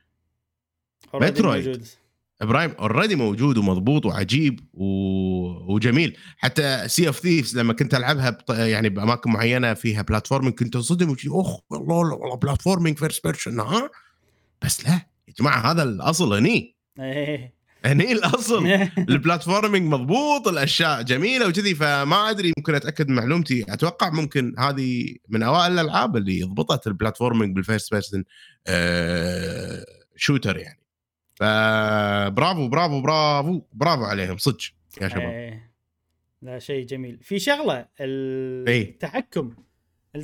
B: مترويد. إبراهيم already موجود ومضبوط وعجيب و... وجميل. حتى سي اوف ثيفز لما كنت ألعبها بط... يعني بأماكن معينة فيها platforming كنت انصدم اخ والله والله platforming first person ها؟ بس لا يا جماعة هذا الأصل هني.
A: إيه.
B: هني الأصل. ال platforming مضبوط الأشياء جميلة وكذي فما أدري ممكن أتأكد من معلومتي. أتوقع ممكن هذه من أوائل الألعاب اللي ضبطت ال platforming بال first person آه shooter يعني. فبرافو برافو برافو برافو عليهم. صدق يا شباب.
A: إيه. لا شيء جميل. في شغلة
B: إيه.
A: التحكم.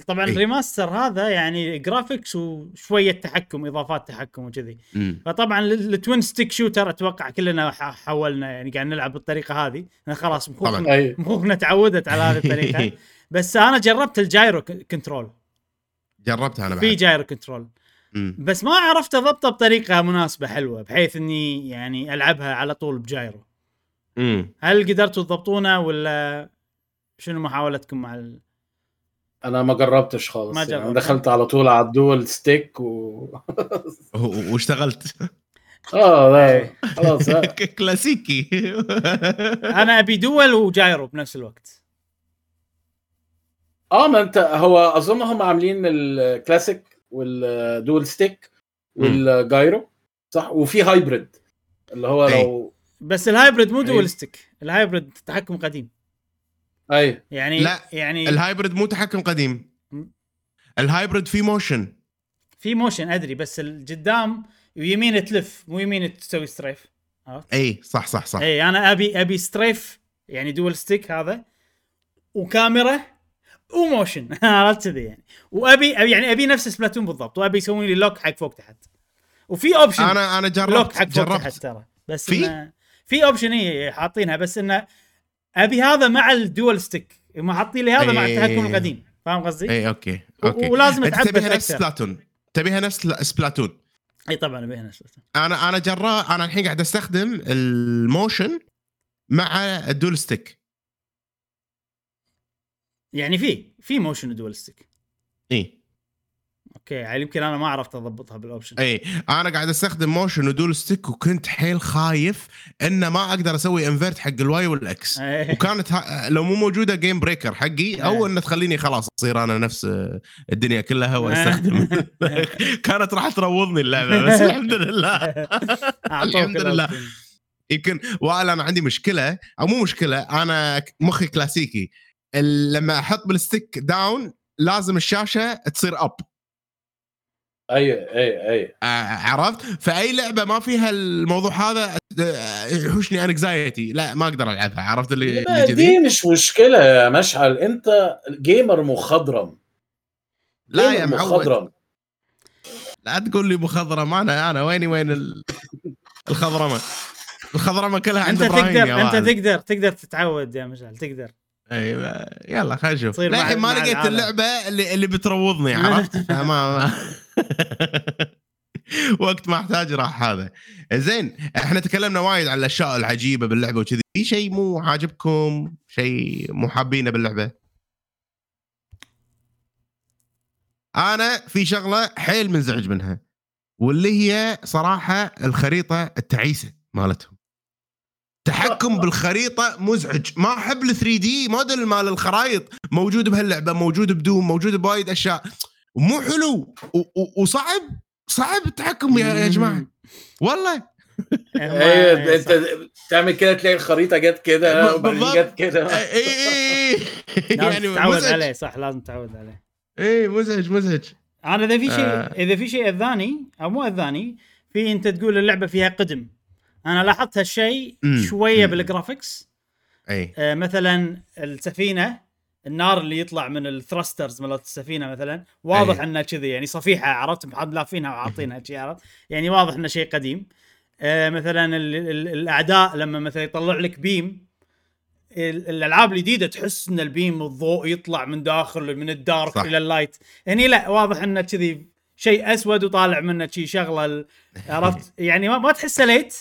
A: طبعا
B: إيه.
A: ال remaster هذا يعني graphics وشوية تحكم إضافات تحكم وكذي. فطبعا ال- ال twin stick shooter أتوقع كلنا ح- حولنا يعني قاعد نلعب بالطريقة هذه. أنا خلاص مخوخنا.
C: أيوه
A: مخوخنا تعودت على هذه الطريقة. بس أنا جربت ال gyro control
B: جربتها أنا
A: في
B: بعد.
A: gyro control
B: مم.
A: بس ما عرفت اضبطه بطريقة مناسبة حلوة بحيث إني يعني ألعبها على طول ب gyro
B: مم.
A: هل قدرتوا تضبطونه ولا شنو محاولتكم مع ال...
C: أنا ما جربتش خالص
A: ما
C: يعني
A: جربت.
C: أنا دخلت على طول على ال dual stick
B: و واشتغلت
C: آه لا خلاص آه.
B: كلاسيكي
A: أنا أبي دول وجايرو بنفس الوقت
C: آه ما انت هو اظن هم عاملين ال classic وال dual stick وال gyro صح؟ وفي hybrid اللي هو. لو
A: بس ال hybrid مو.
C: dual
A: stick ال hybrid تحكم قديم.
C: أي.
A: يعني
B: لا،
A: يعني
B: ال hybrid مو تحكم قديم. ال hybrid في motion.
A: في motion أدري بس القدام ويمين تلف مو يمين تسوي strafe. عرفت؟
B: أي صح صح صح.
A: أي أنا ابي أبي strafe يعني dual stick هذا وكاميرا و motion. عرفت كذي يعني. وابي يعني أبي نفس سبلاتون بالضبط وأبي يسوون لي look حق فوق تحت. وفي option
B: أنا أنا
A: look
B: جربت
A: حق فوق تحت ترى. بس
B: في؟
A: في option اي حاطينها بس إنه أبي هذا مع ال dual stick. ما حاطين لي هذا مع
B: إيه.
A: التحكم القديم. فاهم قصدي؟
B: اي
A: أوكي
B: أوكي.
A: ولازم تعبث
B: تبيها نفس. سبلاتون. تبيها نفس سبلاتون.
A: إي طبعا ابي هنا سبلاتون.
B: أنا أنا جرا أنا الحين قاعد أستخدم ال motion مع ال dual stick.
A: يعني في في motion dual stick
B: إي.
A: okay يعني يمكن أنا ما عرفت أضبطها بال
B: option إي أنا قاعد أستخدم motion و dual stick وكنت حيل خايف ان ما أقدر أسوي invert حق ال Y وال X
A: إيه.
B: وكانت ها لو مو موجودة game breaker حقي
A: أو.
B: إنه تخليني خلاص أصير أنا نفس الدنيا كلها وأستخدم. كانت راح تروضني اللعبة بس الحمد لله. الحمد لله. يمكن ولا أنا عندي مشكلة أو مو مشكلة أنا مخي كلاسيكي. لما أحط بال stick down لازم الشاشة تصير up
C: اي اي اي
B: عرفت؟ فأي لعبة ما فيها الموضوع هذا يحوشني anxiety لا ما أقدر ألعبها. عرفت اللي, اللي
C: دي مش مشكلة يا مشعل. أنت جيمر مخضرم.
B: لا يا معود.
C: مخضرم.
B: لا تقول لي مخضرم. أنا أنا ويني وين ال- الخضرمة؟ الخضرمة كلها عند أنت
A: تقدر
B: أنت.
A: تقدر تقدر تتعود يا مشعل تقدر.
B: أيوه. يلا خلينا نشوف. للحين ما لقيت. اللعبة اللي اللي بتروضني عرفت؟ فما ما- وقت ما أحتاج راح هذا. زين إحنا تكلمنا وايد عن الأشياء العجيبة باللعبة وكذي. في شيء مو عاجبكم؟ شيء مو حابينه باللعبة؟ أنا في شغلة حيل منزعج منها واللي هي صراحة الخريطة التعيسة مالتهم تحكم بالخريطة مزعج. ما أحب ال 3 دي موديل مال الخرايط موجود بهاللعبة موجود بدوم موجود بوايد أشياء. مو حلو. وصعب. صعب التحكم يا يا جماعة. والله.
C: أيوه أنت تعمل كده تلاقي الخريطة جت كده وبعدين. جت كده.
B: اي اي
A: يعني
B: يعني
A: تعود عليه صح لازم تعود عليه.
B: اي مزعج مزعج.
A: أنا إذا في شيء
B: آه.
A: إذا في شيء أذاني أو مو أذاني في أنت تقول اللعبة فيها قدم. أنا لاحظت هالشيء. شوية
B: مم.
A: بال
B: graphics أي
A: آه مثلا السفينة النار اللي يطلع من ال thrusters مالت السفينة مثلا واضح
B: أي.
A: انه كذي يعني صفيحة عرفت لافينها وحاطينها شي عرفت يعني واضح إنه شيء قديم آه مثلا ال ال الأعداء لما مثلا يطلع لك beam ال- الألعاب الجديدة تحس إن ال beam الضوء يطلع من داخل من ال dark
B: صح.
A: إلى ال light هني لا واضح إنه كذي شيء أسود وطالع منه شي شغلة عرفت يعني ما, ما تحسه light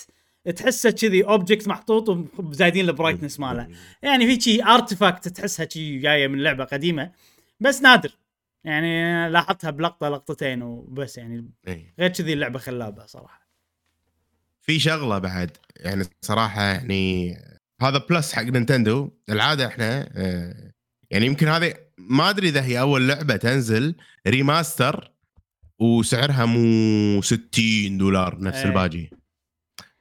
A: تحسه كذي object محطوط وزايدين ال brightness ماله. يعني في شي artifact تحسها شي جاية من لعبة قديمة. بس نادر. يعني لاحظتها بلقطة لقطتين وبس يعني. غير كذي اللعبة خلابة صراحة.
B: في شغلة بعد. يعني صراحة يعني هذا plus حق نينتندو. العادة إحنا آه، يعني يمكن هذه ما أدري إذا هي أول لعبة تنزل remaster وسعرها مو 60 دولار نفس
A: إيه.
B: الباجي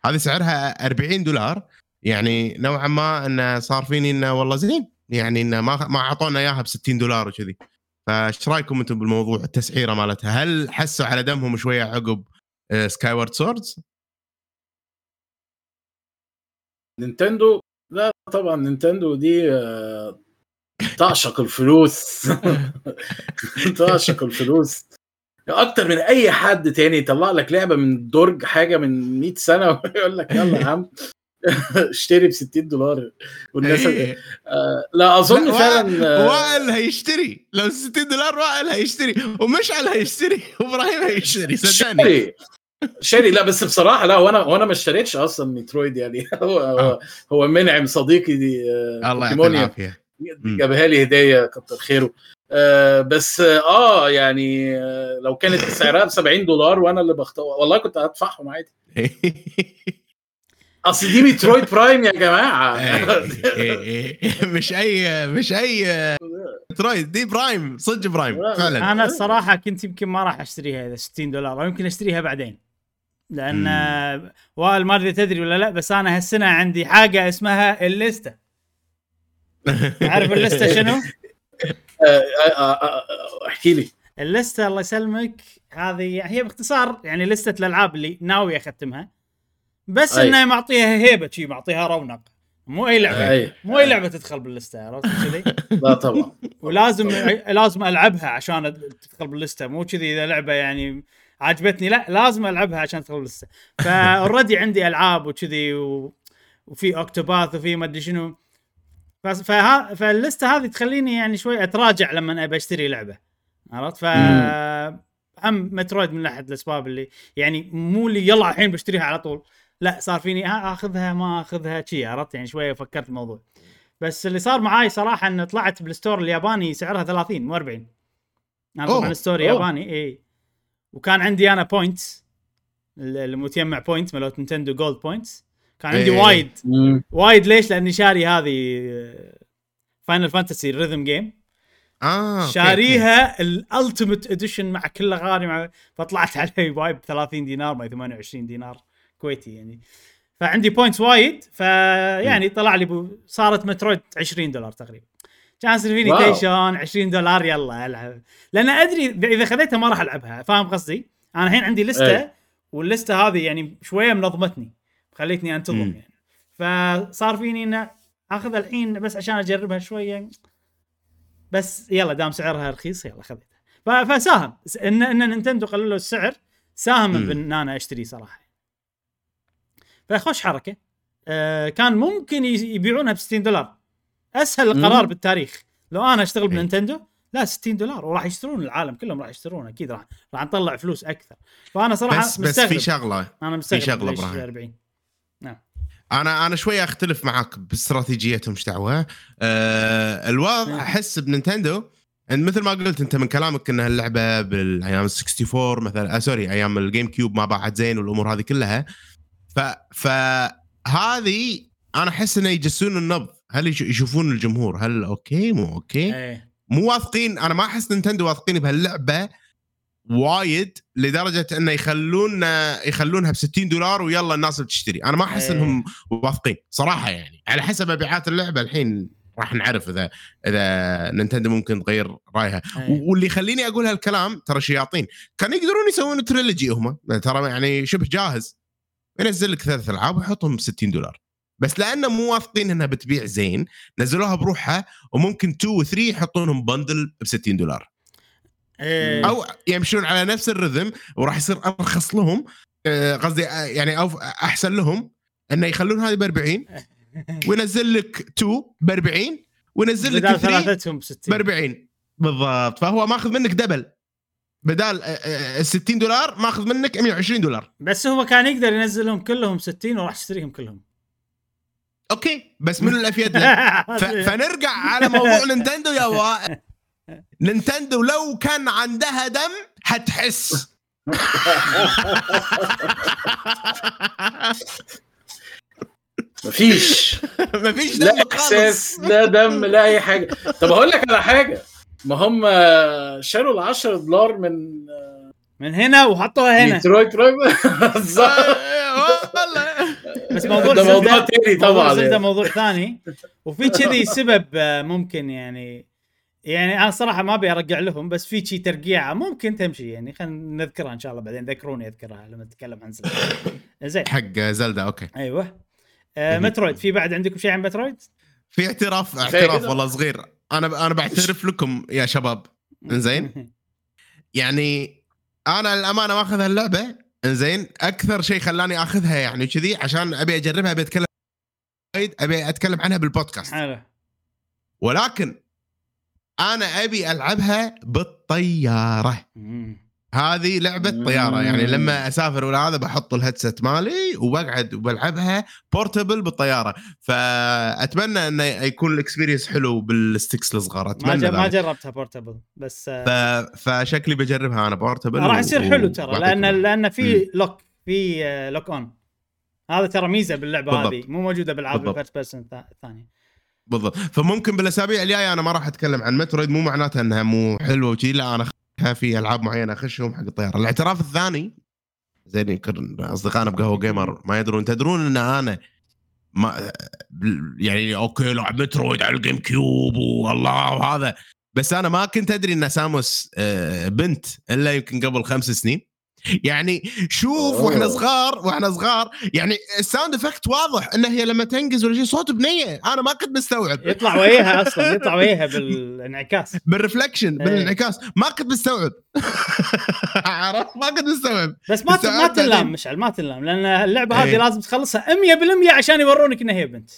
B: هذه سعرها 40 دولار. يعني نوعا ما انه صار فيني إنه والله زين. يعني إنه ما ما أعطونا إياها ب 60 دولار وكذي. فايش رأيكم أنتم بالموضوع؟ التسعيرة مالتها. هل حسوا على دمهم شوية عقب سكاي وورد سورد
C: نينتندو؟ لا طبعا نينتندو دي آه، تعشق الفلوس. تعشق الفلوس. أكتر من أي حد تاني يطلع لك لعبة من درج حاجة من 100 سنة ويقول لك يلا يا عم اشتري ب 60 دولار. والناس
B: إيه.
C: آه لا أظن
B: لا،
C: فعلا آه،
B: وائل هيشتري. لو 60 دولار وائل هيشتري ومشعل هيشتري وإبراهيم هيشتري صدقني.
C: شاري. لا بس بصراحة لا وأنا وأنا ما اشتريتش أصلا مترويد يعني. هو هو, هو منعم صديقي دي آه،
B: الله يعطيه العافية.
C: جابها لي هدية كتر خيره. آه بس آه يعني آه لو كانت سعرها ب 70 دولار وأنا اللي بختار والله كنت هدفعهم عادي. أصل دي مترويد برايم يا جماعة.
B: مش أي مش أي مترويد دي برايم صدق برايم
C: لا،
B: فعلا.
A: أنا الصراحة كنت يمكن ما راح أشتريها إذا 60 دولار أو يمكن أشتريها بعدين. لأن آه، وائل ما أدري تدري ولا لا بس أنا هالسنة عندي حاجة اسمها الليستة. تعرف الليستة شنو؟
C: احكي لي.
A: ال list ة الله يسلمك هذه هي باختصار يعني list ة الألعاب اللي ناوي أختمها بس
C: أي.
A: إنه معطيها هيبة شي معطيها رونق. مو أي لعبة
C: أي.
A: مو أي لعبة تدخل باللستة عرفت كذي؟
C: لا طبعا.
A: ولازم لازم ألعبها عشان تدخل باللستة مو كذي إذا لعبة يعني عجبتني لا لازم ألعبها عشان تدخل باللستة. فأوريدي عندي ألعاب وكذي و... وفي اوكتوباث وفي ما أدري شنو. فها... فاللستة هذه تخليني يعني شوي أتراجع لما أبي أشتري لعبة عرفت؟ ف هم مترويد من أحد الأسباب اللي يعني مو اللي يلا الحين بشتريها على طول لا صار فيني ها آخذها ما آخذها شي عرفت؟ يعني شوية فكرت الموضوع. بس اللي صار معاي صراحة ان طلعت بال store الياباني سعرها 30 مو 40
B: أنا.
A: طبعا
C: store.
A: ياباني إي. وكان عندي أنا بوينتس المتجمع بوينت مالت نينتندو جولد بوينتس كان عندي
B: إيه.
A: وايد
C: مم.
A: وايد ليش؟ لأني شاري هذه فاينل فانتسي ريذم جيم
B: آه okay،
A: شاريها ال ultimate edition مع كل الاغاني مع فطلعت علي وايد ب 30 دينار ما 28 دينار كويتي يعني فعندي points وايد فيعني طلع لي بو... صارت مترويد 20 دولار تقريبا كان يصير فيني
C: واو.
A: تيشون 20 دولار يلا العب لأن أدري إذا خذيتها ما راح ألعبها فاهم قصدي؟ أنا الحين عندي list ة
C: أي.
A: وال list ة هذه يعني شوية منظمتني خليتني أنتظم
B: مم.
A: يعني. فصار فيني ان اخذها الحين بس عشان أجربها شوية. بس يلا دام سعرها رخيص يلا خذيتها فساهم. ان إن نينتندو قللوا السعر ساهم. بإن أنا أشتري صراحة. فخوش حركة. آه كان ممكن يبيعونها ب 60 دولار. أسهل قرار. بالتاريخ. لو أنا أشتغل
B: إيه.
A: بنينتندو لا 60 دولار. وراح يشترون العالم كلهم راح يشترون أكيد راح راح نطلع فلوس أكثر. فأنا صراحة
B: بس بس
A: مستغرب.
B: في شغلة.
A: أنا مستغرب
B: شغلة
A: ليش
B: إبراهيم.
A: 40
B: أنا أنا شوية أختلف معاك باستراتيجيتهم إيش دعوة. آه الوضع. أحس بنينتندو إن مثل ما قلت أنت من كلامك إن اللعبه بالأيام ال 64 مثلا آه سوري أيام الجيم كيوب ما باعت زين والأمور هذه كلها. ف فهذه أنا أحس إنه يجسون النبض. هل يش- يشوفون الجمهور؟ هل okay مو okay؟
A: إيه.
B: مو واثقين. أنا ما أحس نينتندو واثقين بهاللعبة وايد لدرجة انه يخلون يخلونها ب 60 دولار ويلا الناس بتشتري أنا ما أحس
A: إيه.
B: إنهم واثقين صراحة يعني. على حسب مبيعات اللعبة الحين راح نعرف اذا إذا نينتندو ممكن تغير رأيها.
A: إيه.
B: واللي يخليني أقول هالكلام ترى شياطين. كانوا يقدرون يسوون trilogy هم. ترى يعني شبه جاهز. ينزل لك ثلاث ألعاب ويحطهم ب 60 دولار. بس لأنه مو واثقين إنها بتبيع زين نزلوها بروحها وممكن 2 و 3 يحطونهم bundle ب 60 دولار.
A: إيه.
B: أو يمشون على نفس ال rhythm وراح يصير أرخص لهم آه، قصدي آه، يعني أو أحسن لهم إنه يخلون هذه ب 40 وينزل لك 2 ب 40 وينزل لك
A: بدال
B: 3
A: ثلاثتهم ب
B: ب
A: 60
B: 40 بالضبط. فهو ماخذ منك double بدال ال 60 دولار ماخذ منك 120 دولار.
A: بس هو كان يقدر ينزلهم كلهم 60 وراح يشتريهم كلهم.
B: okay. بس منو الأفيد له؟ فنرجع على موضوع نينتندو يا وائل. نينتندو لو كان عندها دم حتحس.
C: مفيش.
B: ما فيش دم
C: لا
B: خالص.
C: إحساس لا دم لا أي حاجة. طب أقول لك على حاجة. ما هم شالوا ال 10 دولار من
A: من هنا وحطوها هنا.
C: ديترويت بالظبط.
B: والله.
A: بس موضوع
C: ده موضوع تاني طبعا
A: زلدة
C: يعني.
A: موضوع ثاني. وفي كذي سبب آه، ممكن يعني يعني أنا صراحة ما أبي أرجع لهم بس في شي ترقيعة ممكن تمشي يعني. خلينا نذكرها إن شاء الله بعدين ذكروني أذكرها لما نتكلم عن زلدة. زين.
B: حق زلدا أوكي.
A: أيوه. آه
B: مهم.
A: مترويد في بعد عندكم شيء عن مترويد؟
B: في اعتراف اعتراف. والله صغير. أنا أنا بعترف لكم يا شباب. إنزين. يعني أنا للامانه ماخذ هاللعبة. إنزين. أكثر شيء خلاني أخذها يعني كذي عشان أبي أجربها أبي اتكلم أبي أتكلم عنها بالبودكاست.
A: حلو.
B: ولكن أنا أبي ألعبها
A: بالطيارة.
B: هذه
C: لعبة.
B: طيارة يعني لما أسافر ولا هذا بحط الهيدسет مالي وبقعد وبلعبها portable بالطيارة فأتمنى إنه يكون ال experience حلو بال sticks الصغار
A: ما أتمنى ما
B: ذلك.
A: جربتها portable بس آه
B: ف... فشكلي بجربها أنا portable
A: راح يصير
B: و-
A: حلو ترى
B: لأن.
A: لأن في lock في آه، lock on هذا ترى ميزة باللعبة
B: بالضبط.
A: هذه مو موجودة بالالعاب
B: بالضبط.
A: ال first person الثانية
B: بالضبط. فممكن بالأسابيع الجاية أنا ما راح أتكلم عن مترويد مو معناته إنها مو حلوة وشي لا أنا في ألعاب معينة أخشهم حق الطيارة. الاعتراف الثاني زين يمكن أصدقائنا بقهوة gamer ما يدرون تدرون إن أنا ما يعني okay لعب مترويد على الجيم كيوب والله وهذا بس أنا ما كنت أدري إن ساموس آه، بنت إلا يمكن قبل خمس سنين. يعني شوف
C: أوه.
B: وإحنا صغار وإحنا صغار يعني ال sound effect واضح إن هي لما تنقز ولا شيء صوت بنية. أنا ما كنت مستوعب.
A: يطلع وجهها أصلا يطلع وجهها بالانعكاس.
B: بال reflection
A: إيه.
B: بالانعكاس. ما كنت مستوعب. عرفت؟ ما كنت مستوعب.
A: بس ما ما تنلام. مشعل ما تنلام لأن اللعبة هذه
B: إيه.
A: لازم تخلصها 100% عشان يورونك إنها هي بنت.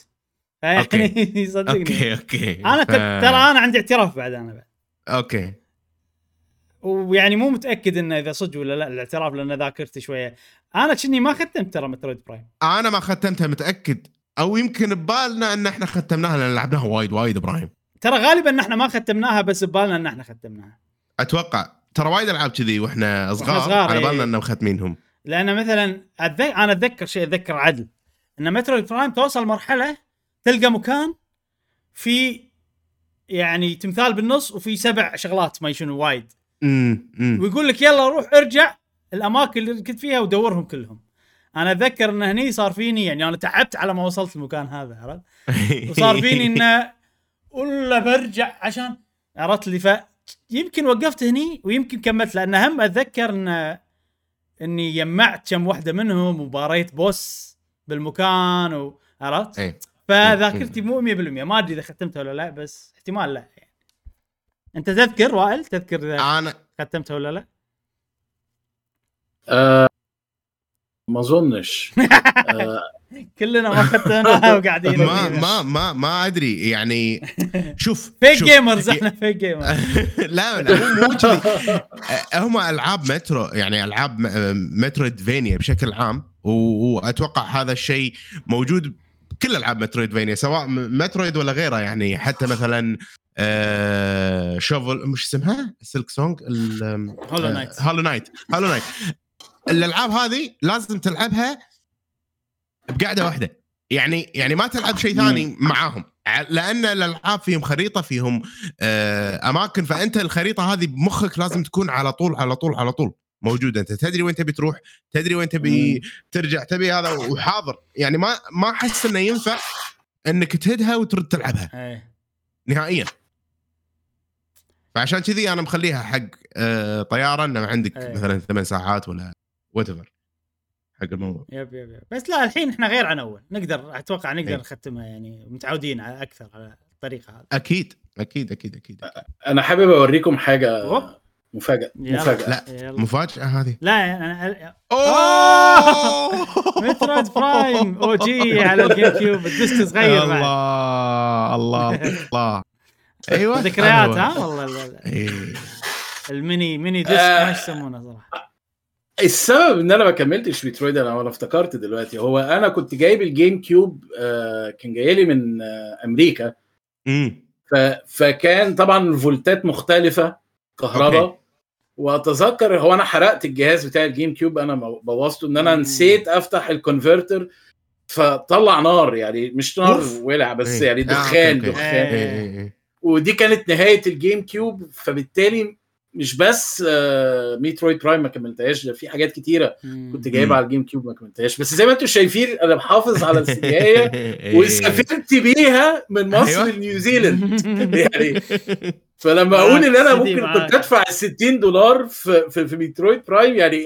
A: يعني صدقني. أوكي أوكي.
B: أنا
A: ترى أنا عندي اعتراف بعد أنا بعد.
B: okay.
A: ويعني مو متأكد إنه إذا صدق ولا لا الاعتراف لأن ذاكرتي شوية. أنا كني ما ختمت ترى مترويد برايم.
B: أنا ما ختمتها متأكد. أو يمكن ببالنا إن إحنا ختمناها لأن لعبناها وايد وايد إبراهيم
A: ترى غالبا إن إحنا ما ختمناها بس ببالنا إن إحنا ختمناها.
B: أتوقع. ترى وايد ألعاب كذي وإحنا صغار,
A: صغار،
B: على
A: إيه.
B: بالنا انه مختمينهم.
A: لأن مثلا أتذك... أنا أتذكر شيء أتذكر عدل. إن مترويد برايم توصل مرحلة تلقى مكان في يعني تمثال بالنص وفي سبع شغلات ما يشنو وايد.
B: امم.
A: ويقول لك يلا روح ارجع الاماكن اللي كنت فيها ودورهم كلهم أنا اتذكر ان هني صار فيني يعني أنا تعبت على ما وصلت المكان هذا عرفت وصار فيني إنه ولا برجع عشان عرفت لي ف يمكن وقفت هني ويمكن كملت لأن هم أتذكر إن إني جمعت كم واحدة منهم وباريت بوس بالمكان و... عرفت؟
B: إيه.
A: فذاكرتي مو 100% ما أدري إذا ختمتها ولا لا بس احتمال لا يعني. أنت تذكر وائل؟ تذكر
B: أنا
A: ختمتها ولا لا؟
C: آه، ما أظنش.
A: كلنا ما ختمناها وقاعدين
B: ما ما ما ما أدري. يعني شوف fake.
A: gamers إحنا fake gamers
B: لا لا مو كذي. أه، هم ألعاب مترو يعني ألعاب م- أه، Metroidvania بشكل عام وأتوقع هذا الشيء موجود بكل ألعاب Metroidvania سواء Metroid ولا غيره يعني حتى مثلا آه شوفل مش اسمها؟ Silksong؟
A: Hollow Knight.
B: Hollow Knight Hollow Knight الألعاب هذه لازم تلعبها بقعده واحدة. يعني يعني ما تلعب شيء ثاني معاهم. لأن الألعاب فيهم خريطة فيهم آه، أماكن فأنت الخريطة هذه بمخك لازم تكون على طول على طول على طول. موجودة. أنت تدري وين تبي تروح تدري وين تبي ترجع تبي هذا وحاضر. يعني ما ما أحس إنه ينفع إنك تهدها وترد تلعبها.
A: إيه.
B: نهائيا. فعشان كذي أنا مخليها حق آه، طيارة إنه عندك
A: أي.
B: مثلا ثمان ساعات ولا وات حق الموضوع.
A: يب يب يب. بس لا الحين إحنا غير عن أول. نقدر أتوقع نقدر
B: إيه.
A: نختمها يعني متعودين على أكثر على الطريقة هذه.
B: أكيد أكيد أكيد أكيد.
C: أنا حابب أوريكم حاجة.
A: أوب.
C: مفاجأة
A: يلا.
C: مفاجأة
B: لا.
A: يلا.
B: مفاجأة هذه
A: لا أنا
B: أوه
A: مترويد برايم أو جي على الجيم كيوب الديسك صغير بعد
B: الله الله الله أيوه
A: ذكريات
B: هذا
A: ها. والله.
B: إيه.
A: ال mini mini disc
C: آه.
A: ما يسمونه صراحة
C: السبب إن أنا ما كملتش Metroid أنا وأنا افتكرت دلوقتي هو أنا كنت جايب ال GameCube آه، كان جاي لي من آه، أمريكا
B: أمم.
C: ف... فكان طبعا الفولتات مختلفة كهرباء
B: أوكي.
C: واتذكر هو أنا حرقت الجهاز بتاع ال GameCube أنا بوظته ان أنا
A: مم.
C: نسيت افتح ال converter فطلع نار يعني مش نار. ولع بس
B: إيه.
C: يعني
B: آه،
C: دخان. دخان
B: إيه، إيه.
C: ودي كانت نهاية ال GameCube فبالتالي مش بس آه، Metroid Prime ما كملتهاش ده في حاجات كتيرة كنت. جايبها على ال GameCube ما كملتهاش بس زي ما أنتم شايفين أنا محافظ على السجايه. وسافرت بيها من مصر
B: أيوة.
C: لنيوزيلاند يعني فلما أقول إن
A: أنا
C: ممكن. كنت أدفع ال 60 دولار في في, في Metroid Prime يعني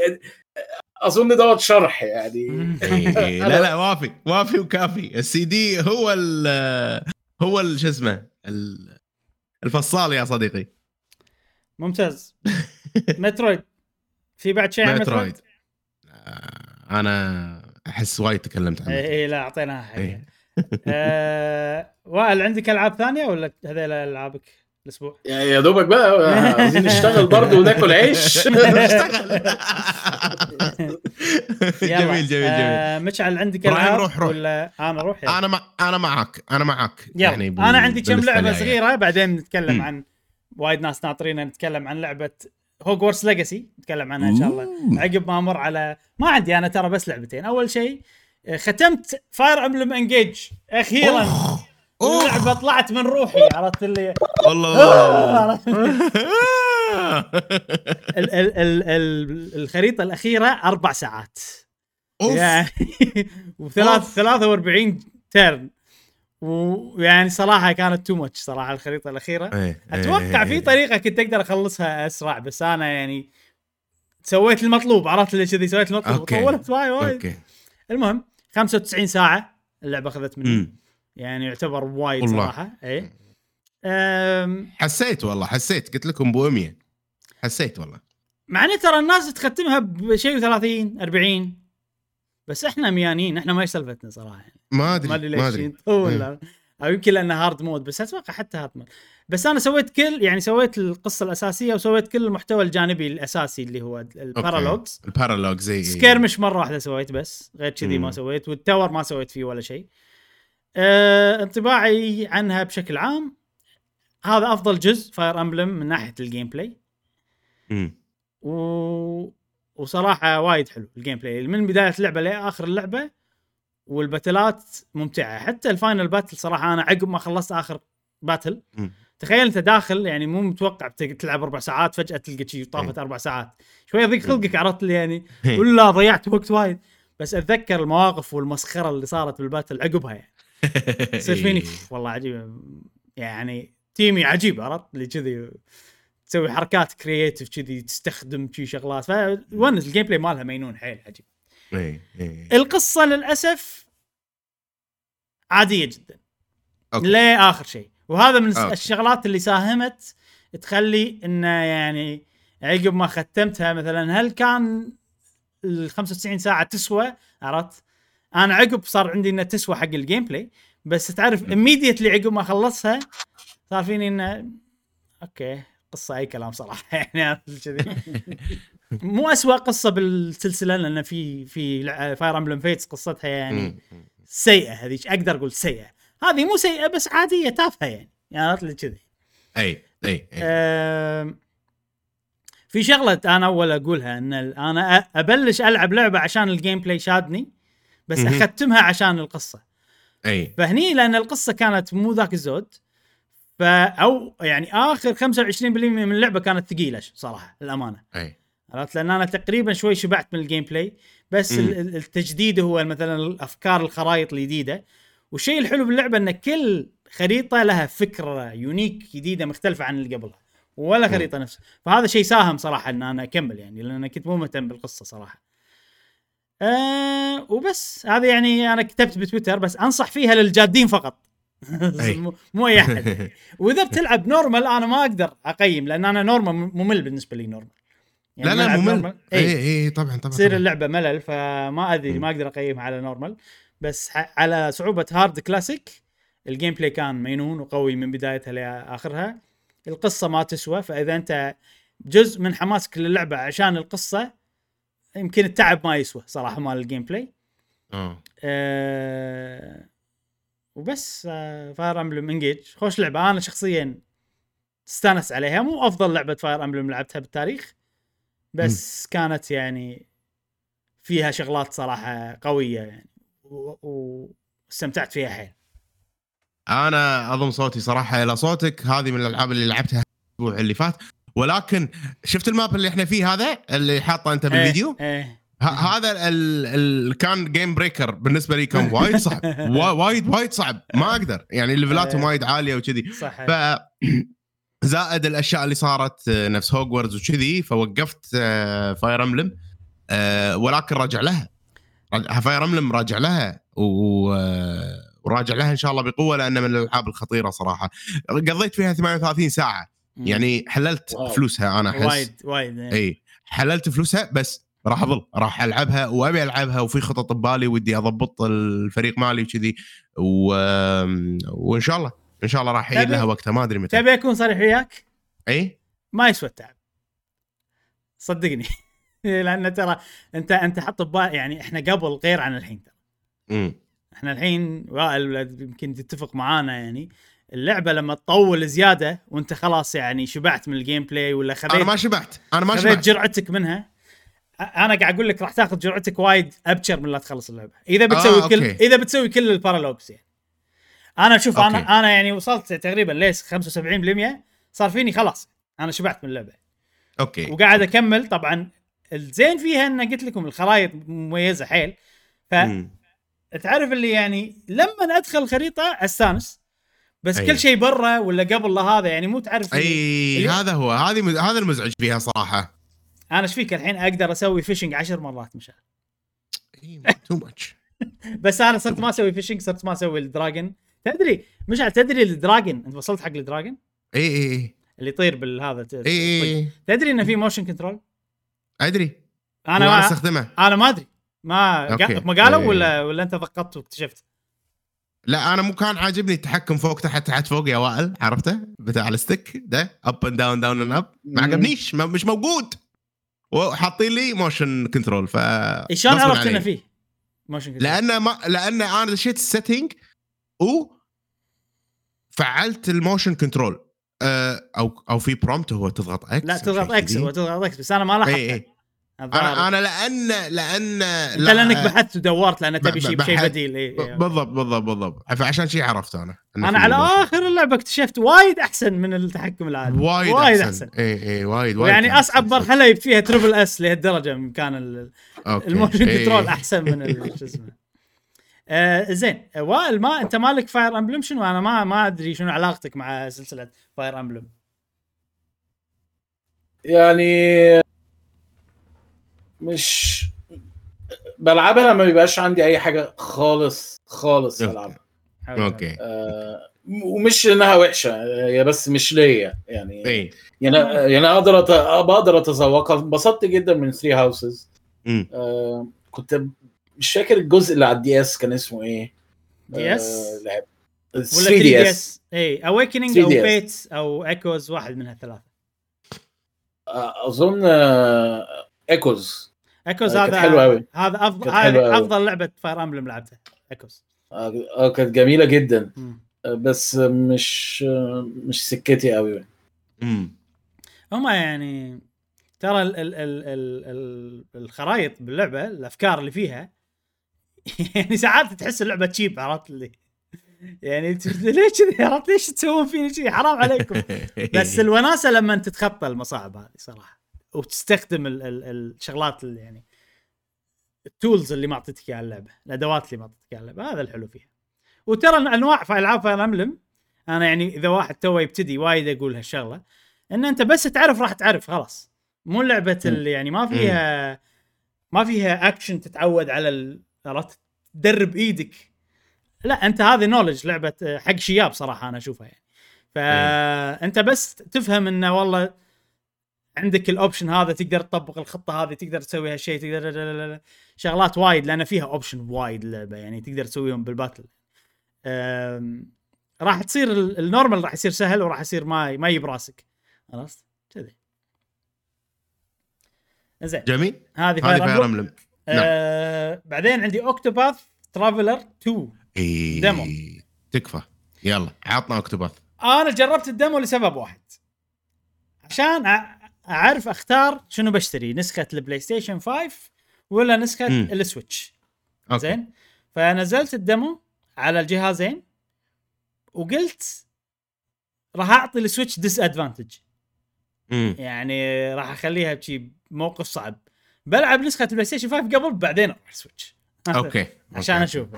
C: أظن دوت شرح يعني
B: إيه، إيه. لا لا وافي وافي وكافي السي دي هو ال هو شو اسمه ال- الفصال يا صديقي
A: ممتاز Metroid في بعد شيء عن
B: Metroid
A: Metroid؟
B: آه، أنا أحس وايد تكلمت عنه
A: اي إي، لا أعطيناها حق
B: إيه.
A: آه، وائل عندك ألعاب ثانية ولا هذيل ألعابك الأسبوع؟
C: يعني يا دوبك بقى عايزين نشتغل برضه وناكل عيش
B: اشتغل
A: يلا.
B: جميل جميل جميل
A: آه مشعل عندك ألعاب
B: روح، روح.
A: ولا أنا أروح يلا.
B: أنا مع أنا معك أنا معك يعني
A: أنا عندي كم لعبة
B: الجاية.
A: صغيرة بعدين نتكلم. عن وايد ناس ناطرين نتكلم عن لعبة Hogwarts Legacy نتكلم عنها إن شاء الله. عقب ما أمر على ما عندي أنا ترى بس لعبتين أول شيء آه، ختمت Fire Emblem
B: Engage أخيرا.
A: اللعبة طلعت من روحي عرفت اللي
B: والله
A: ال- ال- ال- ال- الخريطة الأخيرة أربع ساعات
B: أوف.
A: يعني وثلاث
B: أوف.
A: 43 turn ويعني صراحة كانت too much صراحة الخريطة الأخيرة.
B: إيه،
A: أتوقع
B: إيه،
A: في طريقة كنت أقدر أخلصها أسرع بس أنا يعني سويت المطلوب عرفت اللي كذي سويت المطلوب.
B: أوكي.
A: وطولت وايد وايد. المهم 95 ساعة اللعبة أخذت مني.
B: أمم.
A: يعني يعتبر وايد
B: والله.
A: صراحة. اي أم،
B: حسيت والله حسيت. قلت لكم بو 100 حسيت والله.
A: مع ان ترى الناس تختمها بشيء 30 40 بس إحنا ميانين إحنا ما يسلفتنا صراحة. يعني.
B: ما أدري
A: ما
B: أدري
A: ليش
B: أدري.
A: نطول.
B: إيه.
A: أو يمكن لأنه hard mode بس أتوقع حتى hard mode بس أنا سويت كل يعني سويت القصة الأساسية وسويت كل المحتوى الجانبي الأساسي اللي هو ال
B: paralogues ال paralogue زي
A: skirmish مرة واحدة سويت بس غير كذي ما. سويت. وال tower ما سويت فيه ولا شيء. أه انطباعي عنها بشكل عام هذا أفضل جزء Fire Emblem من ناحية ال
B: gameplay.
A: و... وصراحة وايد حلو ال gameplay من بداية اللعبة لآخر اللعبة والباتلات ممتعة. حتى ال final battle صراحة أنا عقب ما خلصت آخر
B: battle.
A: تخيل أنت داخل يعني مو متوقع تلعب أربع ساعات فجأة تلقى شيء طافت
B: إيه.
A: أربع ساعات. شوي يضيق خلقك عرفت اللي يعني
B: إيه.
A: ولا ضيعت وقت وايد. بس أتذكر المواقف والمسخرة اللي صارت بال battle عقبها يعني. يصير فيني "أوف، والله عجيب. يعني تيمي عجيب عرفت؟ اللي كذي تسوي حركات creative كذي تستخدم شي شغلات. فونس ال gameplay مالها مينون حيل عجيب.
B: إيه.
A: القصة للأسف عادية جدا.
B: أوكي.
A: لآخر شيء. وهذا من
B: أوكي.
A: الشغلات اللي ساهمت تخلي انه يعني عقب ما ختمتها مثلا هل كان ال 95 ساعة تسوى؟ عرفت؟ أنا عقب صار عندي انها تسوى حق ال gameplay بس تعرف immediately عقب ما خلصها صار فيني إنه أوكي. قصة أي كلام صراحة يعني كذي؟ مو أسوأ قصة بالسلسلة لأن في في Fire Emblem Fates قصتها يعني. سيئة هذيك أقدر أقول سيئة. هذه مو سيئة بس عادية تافهة يعني يعني عرفت لي كذي؟
B: أي أي أي.
A: أم، في شغلة أنا أول أقولها إن أنا أبلش ألعب لعبة عشان ال gameplay شادني بس. أختمها عشان القصة.
B: أي.
A: فهني لأن القصة كانت مو ذاك الزود فا أو يعني آخر 25% من اللعبة كانت ثقيلة صراحة للأمانة.
B: أي.
A: عرفت؟ لأن أنا تقريبا شوي شبعت من ال gameplay بس ال- التجديد هو مثلا الأفكار الخرائط الجديدة. والشيء الحلو باللعبة إن كل خريطة لها فكرة unique جديدة مختلفة عن اللي قبلها ولا. خريطة نفسها فهذا شيء ساهم صراحة إن أنا أكمل يعني لأن أنا كنت مو مهتم بالقصة صراحة. آه وبس. هذا يعني أنا كتبت بتويتر بس أنصح فيها للجادين فقط. مو- أي أحد. وإذا بتلعب normal أنا ما أقدر أقيم لأن أنا normal ممل بالنسبة لي normal
B: لا لا
A: ملعب
B: ممل.
A: أي
B: أي. طبعا طبعا
A: تصير. اللعبة ملل فما
B: أدري.
A: ما أقدر أقيمها على normal بس على صعوبة hard classic ال gameplay كان مينون وقوي من بدايتها لآخرها. القصة ما تسوى فإذا أنت جزء من حماسك للعبة عشان القصة يمكن التعب ما يسوى صراحة مال ال gameplay
B: آه.
A: وبس فاير امبلم انجيج خوش لعبة. أنا شخصيا استانس عليها. مو أفضل لعبة فاير امبلم لعبتها بالتاريخ بس كانت يعني فيها شغلات صراحة قوية يعني و- و- واستمتعت فيها حيل.
B: أنا أضم صوتي صراحة إلى صوتك. هذه من الألعاب اللي لعبتها الأسبوع اللي فات. ولكن شفت ال map اللي إحنا فيه هذا اللي حاطه أنت بالفيديو؟
A: إيه,
B: إيه. هذا ال ال كان game breaker بالنسبة لي كان وايد صعب. وا- وايد وايد صعب. ما أقدر. يعني level اتهم
A: إيه.
B: وايد عالية وكذي.
A: صح
B: ف زائد الأشياء اللي صارت آه، نفس هوجوردز وكذي فوقفت آه، فاير امبلم آه، ولكن راجع لها. فاير امبلم راجع لها. و- آه، وراجع لها إن شاء الله بقوة لأنه من الألعاب الخطيرة صراحة. قضيت فيها 38
A: ساعة.
B: يعني حللت
C: wow.
B: فلوسها أنا أحس.
A: وايد وايد إيه.
B: اي حللت فلوسها بس راح أظل راح ألعبها وأبي ألعبها وفي خطط ببالي ودي أضبط الفريق مالي وكذي. و... وإن شاء الله إن شاء الله راح يجي لها وقتها ما أدري متى.
A: تبي أكون صريح وياك؟
B: اي
A: ما يسوى التعب. صدقني. لأن ترى أنت أنت حط ببال يعني إحنا قبل غير عن الحين ترى. إحنا الحين وائل يمكن تتفق معانا يعني. اللعبة لما تطول زيادة وأنت خلاص يعني شبعت من ال gameplay ولا
B: أنا
A: خذيت
B: ما شبعت أنا ما شبعت.
A: جرعتك منها أنا قاعد أقول لك راح تاخذ جرعتك وايد أبشر من لا تخلص اللعبة إذا بتسوي
B: آه،
A: كل
B: okay.
A: إذا بتسوي كل ال paralogues يعني أنا شوف أنا
B: okay.
A: أنا يعني وصلت تقريبا ليس 75% صار فيني خلاص أنا شبعت من اللعبة
B: okay
A: وقاعد أكمل طبعا الزين فيها إن قلت لكم الخرائط مميزة حيل
B: مم.
A: فتعرف اللي يعني لما أدخل الخريطه أستانس بس
B: أي.
A: كل شيء برا ولا قبل هذا يعني مو تعرف أي
B: هذا هو هذه هذا المزعج فيها صراحة
A: أنا إيش فيك الحين أقدر أسوي fishing عشر مرات مشان
B: too much
A: بس أنا صرت ما أسوي fishing صرت ما أسوي ال dragon تدري مشعل تدري ال dragon أنت وصلت حق ال
B: dragon إي إي إي.
A: اللي يطير بالهذا ت-
B: إي إي
A: تدري إنه في motion
B: control
A: أدري.
B: أنا
A: ما
B: استخدمه.
A: أنا ما أدري. ما okay. ما قالوا
B: إيه.
A: ولا ولا أنت ضغطت واكتشفت؟
B: لا أنا مو كان عاجبني التحكم فوق تحت تحت فوق يا وائل عرفته؟ بتاع ال stick ده up and down down and up ما. عجبنيش ما مش موجود. وحاطين لي motion control ف
A: شلون عرفت. إنه فيه motion control
B: لأن ما لأن أنا دشيت ال setting و فعلت ال motion control أه أو أو في prompt هو تضغط X
A: لا تضغط
B: X.
A: هو تضغط X بس أنا ما لاحظت
B: اي
A: الظاهر.
B: أنا أنا لأن لأن
A: أنت
B: لا-
A: لأنك بحثت ودورت لأن تبي شيء شيء
B: بحث-
A: بديل إيه،.
B: بالضبط بالضبط بالضبط فعشان شيء عرفته أنا
A: أنا
B: في
A: على
B: motion.
A: آخر اللعبة اكتشفت وايد أحسن من التحكم العادي
B: وايد,
A: وايد أحسن,
B: إي إي وايد وايد
A: يعني
B: أصعب.
A: مرحلة يب فيها triple S لهالدرجة من كان. ال motion
B: إيه.
A: control أحسن من شو اسمه آه زين وائل ما أنت مالك فاير امبلم شنو أنا ما ما أدري شنو علاقتك مع سلسلة فاير امبلم
C: يعني مش بلعبها لما بيبقاش عندي أي حاجة خالص خالص
B: okay.
C: العبها
B: okay.
C: آه ومش إنها وحشة هي بس مش ليا. يعني
B: اي
C: يعني يعني أقدر أت... بقدر أتذوقها. انبسطت جدا من Three Houses
B: مم.
C: آه كنت مش فاكر الجزء اللي على ال DS كان اسمه إيه.
A: DS؟
C: آه لعب.
A: ولا
C: 3DS
A: اي Awakening or
C: 3DS.
A: Fates أو Echoes واحد من هالثلاثه
C: أظن آه ايكوز
A: ايكوز
C: آه،
A: هذا
C: حلوة أوي.
A: هذا افضل. أفضل لعبة فاير امبلم لعبتها Echoes
C: آه آه، كانت جميلة جدا.
A: مم.
C: آه، بس مش مش سكتي قوي
B: مم.
A: هم يعني ترى ال ال ال ال ال الخرائط باللعبة الأفكار اللي فيها يعني ساعات تحس اللعبة cheap عرفت اللي؟ يعني ت- ليش كذي عرفت ليش تسوون فيني كذي حرام عليكم. بس الوناسة لما تتخطى المصاعب هذه صراحة. وتستخدم ال ال الشغلات اللي يعني ال tools اللي معطيتك إياها اللعبة الأدوات اللي معطيتك إياها اللعبة هذا الحلو فيها. وترى أنواع في ألعاب فاير امبلم أنا يعني إذا واحد تو يبتدي وايد أقول هالشغلة إن أنت بس تعرف راح تعرف خلاص. مو لعبة اللي يعني ما فيها ما فيها اكشن تتعود على عرفت؟ تدرب إيدك. لا أنت هذه knowledge لعبة حق شياب صراحة أنا أشوفها يعني. فانت بس تفهم إنه والله عندك ال option هذا تقدر تطبق الخطة هذه تقدر تسوي هالشيء تقدر لا- لا- لا- شغلات وايد لأن فيها option وايد اللعبه يعني تقدر تسويهم بال battle راح تصير ال- ال normal راح يصير سهل وراح يصير ما ما يجيب راسك. عرفت كذي. زين
B: جميل.
A: هذه فاير امبلم آه بعدين عندي اوكتوباث ترافلر 2
B: اي
A: demo.
B: تكفى. يلا عطنا Octopath
A: أنا جربت ال demo لسبب واحد. عشان اعرف اختار شنو بشتري نسخة ال PlayStation 5 ولا نسخة.
B: ال
A: Switch.
B: okay.
A: زين؟ فنزلت ال demo على الجهازين وقلت راح أعطي ال Switch
B: disadvantage.
A: يعني راح أخليها بشي موقف صعب. بلعب نسخة ال PlayStation 5 قبل بعدين أروح ال
B: Switch. okay.
A: عشان
B: okay.
A: أشوف.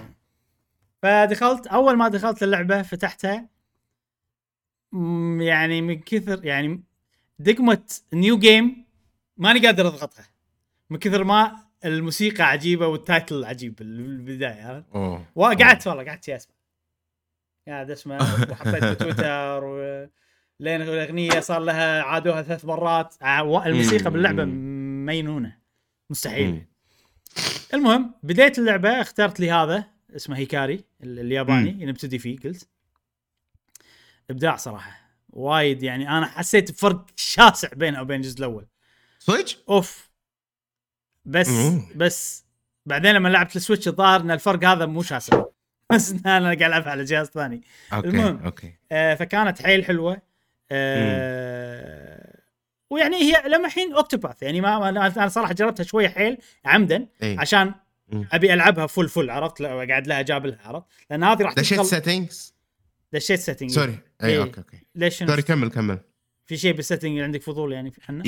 A: فدخلت أول ما دخلت اللعبة فتحتها يعني من كثر يعني دقمة new game ماني قادر أضغطها. من كثر ما الموسيقى عجيبة وال title عجيب بالبداية عرفت؟ وقعدت والله قعدت اسمع قاعد أسمع وحطيت بتويتر و... لين الأغنية صار لها عادوها ثلاث مرات. الموسيقى
B: باللعبة.
A: مينونة. مستحيل. المهم بديت اللعبة اخترت لي هذا اسمه هيكاري ال- الياباني نبتدي فيه قلت. إبداع صراحة. وايد يعني أنا حسيت بفرق شاسع بينه وبين الجزء الأول.
B: صدق؟
A: أوف. بس
B: مم.
A: بس بعدين لما لعبت ال Switch الظاهر إن الفرق هذا مو شاسع. بس أنا قاعد العبها على جهاز ثاني.
B: okay
A: المهم.
B: okay.
A: آه فكانت حيل حلوة. آه ويعني هي لما الحين Octopath يعني ما أنا صراحة جربتها شوية حيل عمدا
B: اي
A: عشان
B: مم.
A: أبي ألعبها full full عرفت؟ قاعد لها جابلها عرفت؟ لأن هذه راح
B: دشيت
A: تدخل
B: settings
A: دشيت setting
B: sorry أي
A: إيه.
B: okay okay
A: ليش؟
B: sorry كمل كمل
A: في شيء بال setting عندك فضول يعني في عنه؟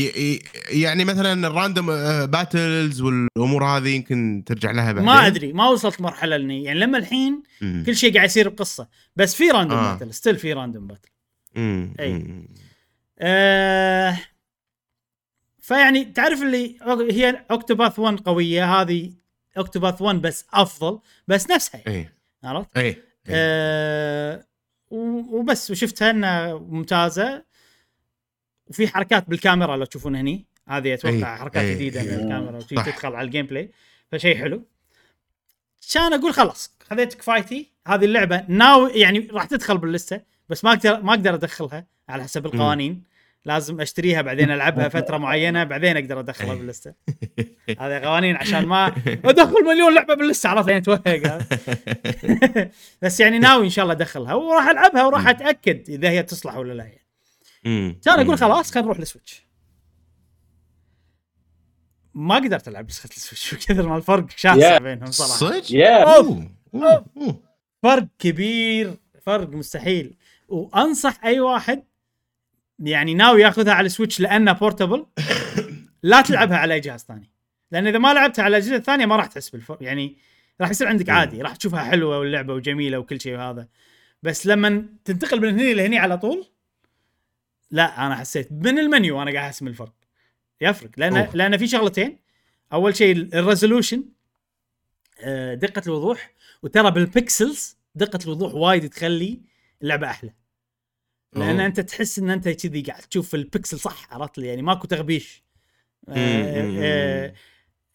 B: يعني مثلا ال random battles والأمور هذه يمكن ترجع لها بعدين
A: ما أدري ما وصلت مرحلة اني يعني لما الحين
B: مم.
A: كل شيء قاعد يصير بقصة بس في random
B: آه.
A: battle still في random battle
B: مم.
A: أي.
B: مم.
A: آه فيعني تعرف اللي هي Octopath 1 قوية هذه Octopath 1 بس أفضل بس نفسها يعني،
B: اي
A: عرفت؟
B: اي إي.
A: آه وبس وشفتها إنها ممتازة. وفي حركات بالكاميرا لو تشوفون هني. هذه أتوقع
B: أي،
A: حركات
B: أي، جديدة.
A: من الكاميرا وشي
B: صح.
A: تدخل على ال gameplay فشيء حلو. كان أقول خلاص خذيت كفايتي هذه اللعبة ناو يعني راح تدخل باللستة بس ما أقدر ما أقدر أدخلها على حسب القوانين. لازم اشتريها بعدين ألعبها فترة معينة بعدين أقدر
B: أدخلها.
A: باللستة هذه قوانين عشان ما أدخل مليون لعبة باللستة عرفت يعني توهق بس يعني ناوي إن شاء الله أدخلها وراح ألعبها وراح أتأكد إذا هي تصلح ولا لا يعني. كان
B: أقول.
A: خلاص خلينا نروح للسويتش ما قدرت ألعب نسخه ال Switch كثر ما الفرق شاسع. بينهم صراحة
B: صدق؟
C: يا
B: أوه. أوه. أوه.
A: فرق كبير فرق مستحيل وأنصح أي واحد يعني ناوي ياخذها على ال Switch لأنها portable لا تلعبها على أي جهاز ثاني. لأن إذا ما لعبتها على الأجهزة الثانية ما راح تحس بالفرق يعني راح يصير عندك. عادي راح تشوفها حلوة واللعبة وجميلة وكل شيء وهذا. بس لما تنتقل من هني لهني على طول لا أنا حسيت من المنيو وأنا قاعد أحس من الفرق يفرق. لأن
B: أوه.
A: لأن في شغلتين. أول شيء ال resolution آه، دقة الوضوح وترى بال pixels دقة الوضوح وايد تخلي اللعبة أحلى.
B: لأن.
A: أنت تحس إن أنت كذي قاعد تشوف البكسل صح عرفت لي؟ يعني ماكو تغبيش. آه،. آه،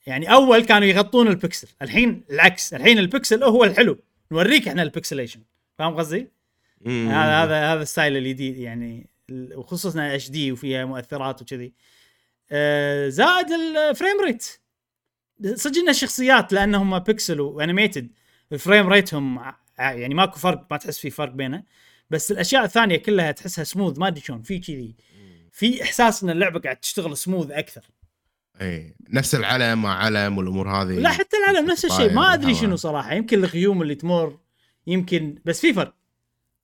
A: يعني أول كانوا يغطون البكسل الحين العكس. الحين البكسل هو الحلو نوريك إحنا ال pixelation فاهم قصدي؟ هذا هذا هذا ال style الجديد يعني وخصوصا HD وفيها مؤثرات وكذي. آه، زائد ال frame rate ان الشخصيات لأنهم pixel و animated ال frame rate هم يعني ماكو فرق ما تحس في فرق بينه. بس الأشياء الثانية كلها تحسها سموث ما أدري شلون في كذي. في إحساس إن اللعبة قاعد تشتغل سموث أكثر.
B: إي نفس العلم مع علم والأمور هذه
A: لا حتى العالم نفس الشيء. ما
B: أدري.
A: شنو صراحة. يمكن الغيوم اللي تمر يمكن بس في فرق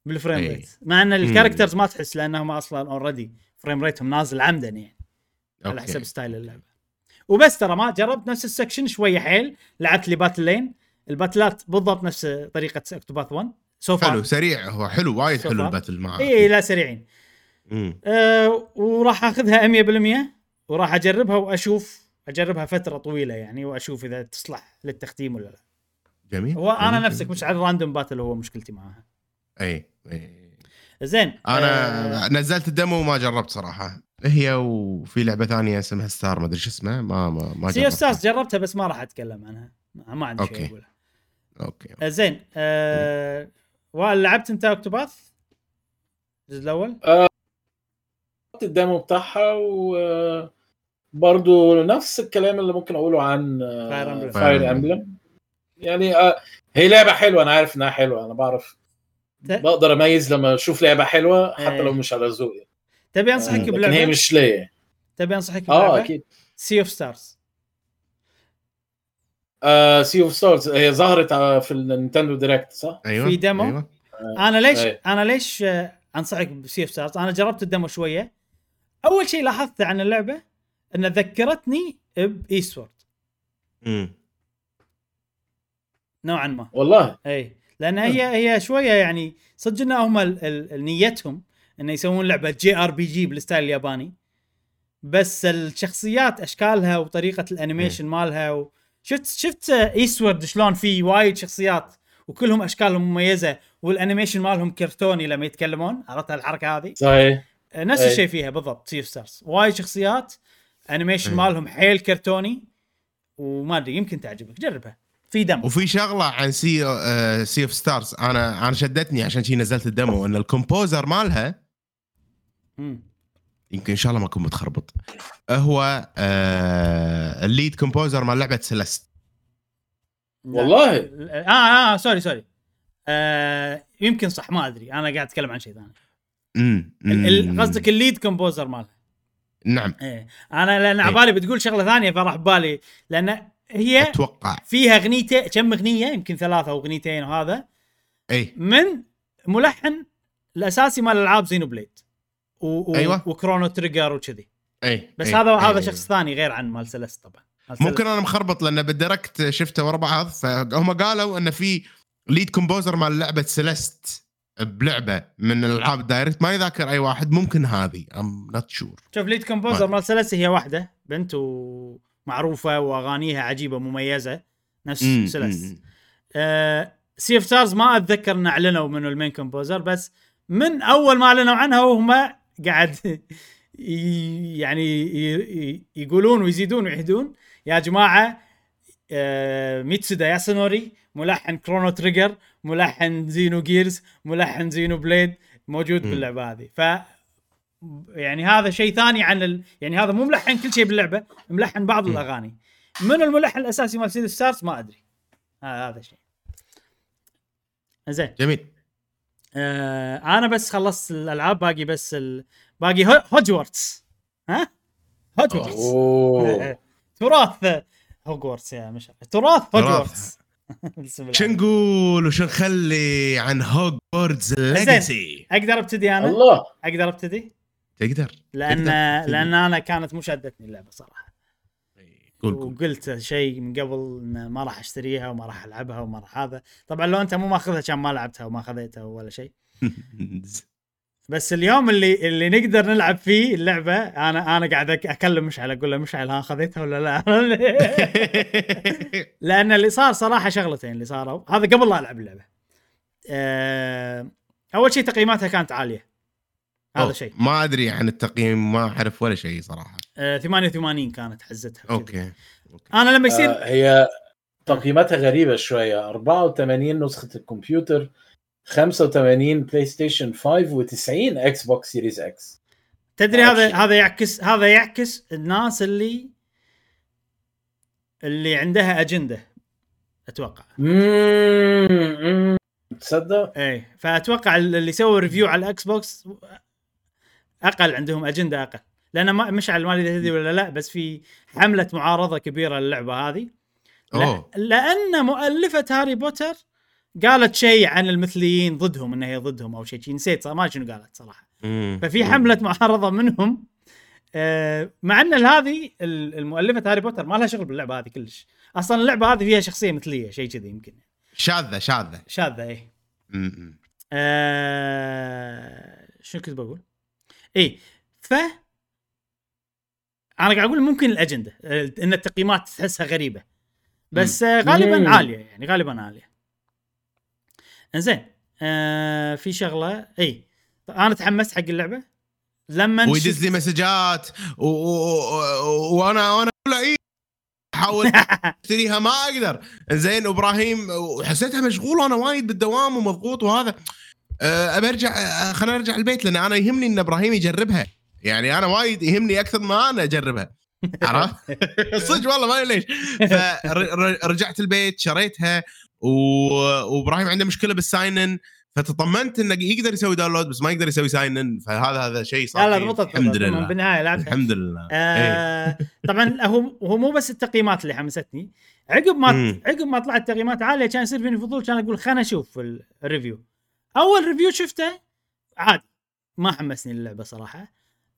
A: بال frame
B: أي.
A: rate مع إن ال characters ما تحس لأنهم أصلا already frame rate هم نازل عمدا يعني على
B: okay.
A: حسب style اللعبة. وبس ترى ما جربت نفس ال section شوية حيل لعبت لي battle لين الباتلات بالضبط نفس طريقة Octopath 1 so
B: حلو سريع. هو حلو وايد
A: So
B: حلو.
A: ال
B: battle معاه
A: اي لا سريعين.
B: مم.
A: أه وراح أخذها 100% وراح أجربها وأشوف أجربها فترة طويلة يعني وأشوف إذا تصلح للتختيم ولا لا.
B: جميل
A: هو أنا
B: جميل،
A: نفسك. مش على ال random battle هو مشكلتي معاها
B: اي اي
A: زين
B: أنا
A: آه،
B: نزلت ال demo وما جربت صراحة. هي وفي لعبة ثانية اسمها Star ما أدري شو اسمها. ما ما ما جربتها.
A: Stars جربتها بس ما راح أتكلم عنها. ما عندي شيء
B: okay.
A: اقوله
B: okay.
A: آه، زين آه وائل لعبت انت Octopath؟ الجزء الأول؟
C: ال demo بتاعها و برضو نفس الكلام اللي ممكن أقوله عن
A: Fire Emblem.
B: Fire
C: Fire
B: Emblem.
C: Emblem يعني آه، هي لعبة حلوة أنا عارف إنها حلوة أنا بعرف. بقدر أميز لما أشوف لعبة حلوة حتى
A: إيه.
C: لو مش على ذوقي.
A: تبي
C: آه،
A: انصحك
C: هي
A: بلعبه
C: مش ليا.
A: تبي أنصحك
C: آه
A: بلعبة؟
C: أكيد.
A: Sea of Stars
C: Sea of Stars هي ظهرت آه، في ال Nintendo Direct صح؟
B: أيوه
A: في demo؟
B: أيوة.
A: أنا ليش
C: أي.
A: أنا ليش آه، أنصحك ب Sea of Stars أنا جربت ال demo شوية أول شيء لاحظته عن اللعبة إن ذكرتني ب Eastward
B: مم.
A: نوعا ما
C: والله
A: أي لأن هي هي شوية يعني صدق إن هم ال- ال- نيتهم انه يسوون لعبة JRPG بال style الياباني بس الشخصيات أشكالها وطريقة ال animation مالها و... شفت شفت Eastward شلون في وايد شخصيات وكلهم اشكالهم مميزة وال animation مالهم كرتوني لما يتكلمون. عرفت الحركه هذه؟
C: صحيح.
A: نفس
C: أي.
A: الشيء فيها بالضبط Sea of Stars وايد شخصيات
B: animation.
A: مالهم حيل كرتوني وما أدري يمكن تعجبك. جربها. في demo
B: وفي شغلة عن Sea آه Sea of Stars أنا أنا شدتني عشان شي نزلت ال demo إن ال composer مالها
A: مم.
B: يمكن إن شاء الله ما أكون متخربط. هو آه ال lead composer مال لعبة Celeste
A: لا.
C: والله؟
A: آه آه sorry sorry. آه يمكن صح ما أدري. أنا قاعد أتكلم عن شيء ثاني.
B: امم
A: قصدك ال lead composer مالها.
B: نعم.
A: إيه. أنا لأن على
B: إيه.
A: بالي بتقول شغلة ثانية فراح ببالي. لأن هي
B: أتوقع.
A: فيها اغنيتين كم أغنية؟ يمكن ثلاثة أو أغنيتين وهذا.
B: اي
A: من ملحن الأساسي مال ألعاب Xenoblade. و... و...
B: أيوة.
A: و Chrono Trigger وكذي.
B: إي
A: بس
B: أي.
A: هذا هذا
B: أي.
A: شخص ثاني غير عن مال Celeste طبعا مال
B: ممكن
A: سلست.
B: أنا مخربط لأن بالديركت شفته ورا بعض فهم قالوا إن في ليد كومبوزر مال لعبة سيلست بلعبة من الألعاب الدايركت ما يذاكر أي واحد ممكن هذه ام نوت شور
A: شوف ليد كومبوزر
B: ما-
A: مال سلست هي واحدة بنت ومعروفة وأغانيها عجيبة مميزة نفس سلست آه سي اف ستارز ما أتذكر إن أعلنوا منه المين كومبوزر بس من أول ما أعلنوا عنها وهم قاعد يعني يقولون ويزيدون ويعيدون. يا جماعة آه ميتسودا ياسونوري ملحن Chrono Trigger ملحن Xenogears ملحن Xenoblade موجود. باللعبة هذه. ف يعني هذا شيء ثاني عن ال... يعني هذا مو ملحن كل شيء باللعبة ملحن بعض
B: مم.
A: الأغاني. من الملحن الأساسي مال Sea of Stars ما أدري. هذا هذا شيء. زين.
B: جميل.
A: آه أنا بس خلصت الألعاب باقي بس ال... باقي هو- هوجورتس. ها؟ هوجورتس. تراث. هوجورتس يا مش تراث هوجورتس.
B: شو نقول وشو نخلي عن هوجوردز ليجاسي
A: أقدر أبتدي أنا؟
C: الله.
A: أقدر أبتدي؟
B: تقدر.
A: لأن
B: تقدر.
A: لأن أنا كانت مو شدتني اللعبة صراحة.
B: قول قول.
A: وقلت شيء من قبل إن ما راح أشتريها وما راح ألعبها وما راح هذا. طبعا لو أنت مو ماخذها كان ما لعبتها وما خذيتها ولا شيء. بس اليوم اللي اللي نقدر نلعب فيه اللعبة أنا أنا قاعد أكلم مشعل أقول له مشعل ها خذيتها ولا لا؟ لأن اللي صار صراحة شغلتين اللي صاروا. هذا قبل لا ألعب اللعبة. أه أول شيء تقييماتها كانت عالية. هذا شيء.
B: ما أدري عن التقييم ما أعرف ولا شيء صراحة.
A: آه 88 كانت حزتها وكذي.
B: أوكي.
A: أنا لما يصير
C: آه هي تقييماتها غريبة شوية. 84 نسخة الكمبيوتر 85 PlayStation 5 و90 Xbox Series X
A: تدري. هذا هذا يعكس هذا يعكس الناس اللي اللي عندها أجندة
C: أتوقع. تصدق؟
A: إيه فأتوقع اللي سووا review على ال Xbox أقل عندهم أجندة أقل. لأن ما مشعل ما أدري إذا تدري ولا لا بس في حملة معارضة كبيرة للعبة هذه. لا
B: اوه
A: لأن مؤلفة Harry Potter قالت شيء عن المثليين ضدهم إنها هي ضدهم أو شيء شي. نسيت ما شنو قالت صراحة
B: مم.
A: ففي حملة معارضة منهم آه، مع إن هذه ال- المؤلفة Harry Potter ما لها شغل باللعبة هذه كلش أصلا اللعبة هذه فيها شخصية مثلية شيء كذي يمكن
B: شاذة شاذة
A: شاذة إيه
B: مم.
A: آه شنو كنت بقول؟ اي ف أنا قاعد أقول ممكن الأجندة آه، إن التقييمات تحسها غريبة بس آه غالبا. عالية يعني غالبا عالية انزين آه في شغلة إي أنا تحمست حق اللعبة. لما
B: ويدز لي مسجات و- و- و- وأنا وأنا أقول إي احاول اشتريها ما أقدر. زين إبراهيم وحسيتها مشغول وأنا وايد بالدوام ومضغوط وهذا. أه، ابى أرجع أه، خليني أرجع البيت لأن أنا يهمني إن إبراهيم يجربها. يعني أنا وايد يهمني أكثر ما أنا أجربها. عرفت؟ صدق والله ما ليش. فرجعت البيت شريتها. وابراهيم عنده مشكلة بال sign in فتطمنت إنه يقدر يسوي download بس ما يقدر يسوي sign in فهذا هذا شيء
A: لا
B: صار
A: لا. ضبطت
B: الحمد. لله
A: بالنهاية لعبتها
B: الحمد لله إيه.
A: آه طبعا هو هو مو بس التقييمات اللي حمستني عقب ما. عقب ما طلعت تقييمات عالية كان يصير فيني فضول كان أقول خلنا أشوف ال- ال review أول review شفته عادي ما حمسني اللعبة صراحة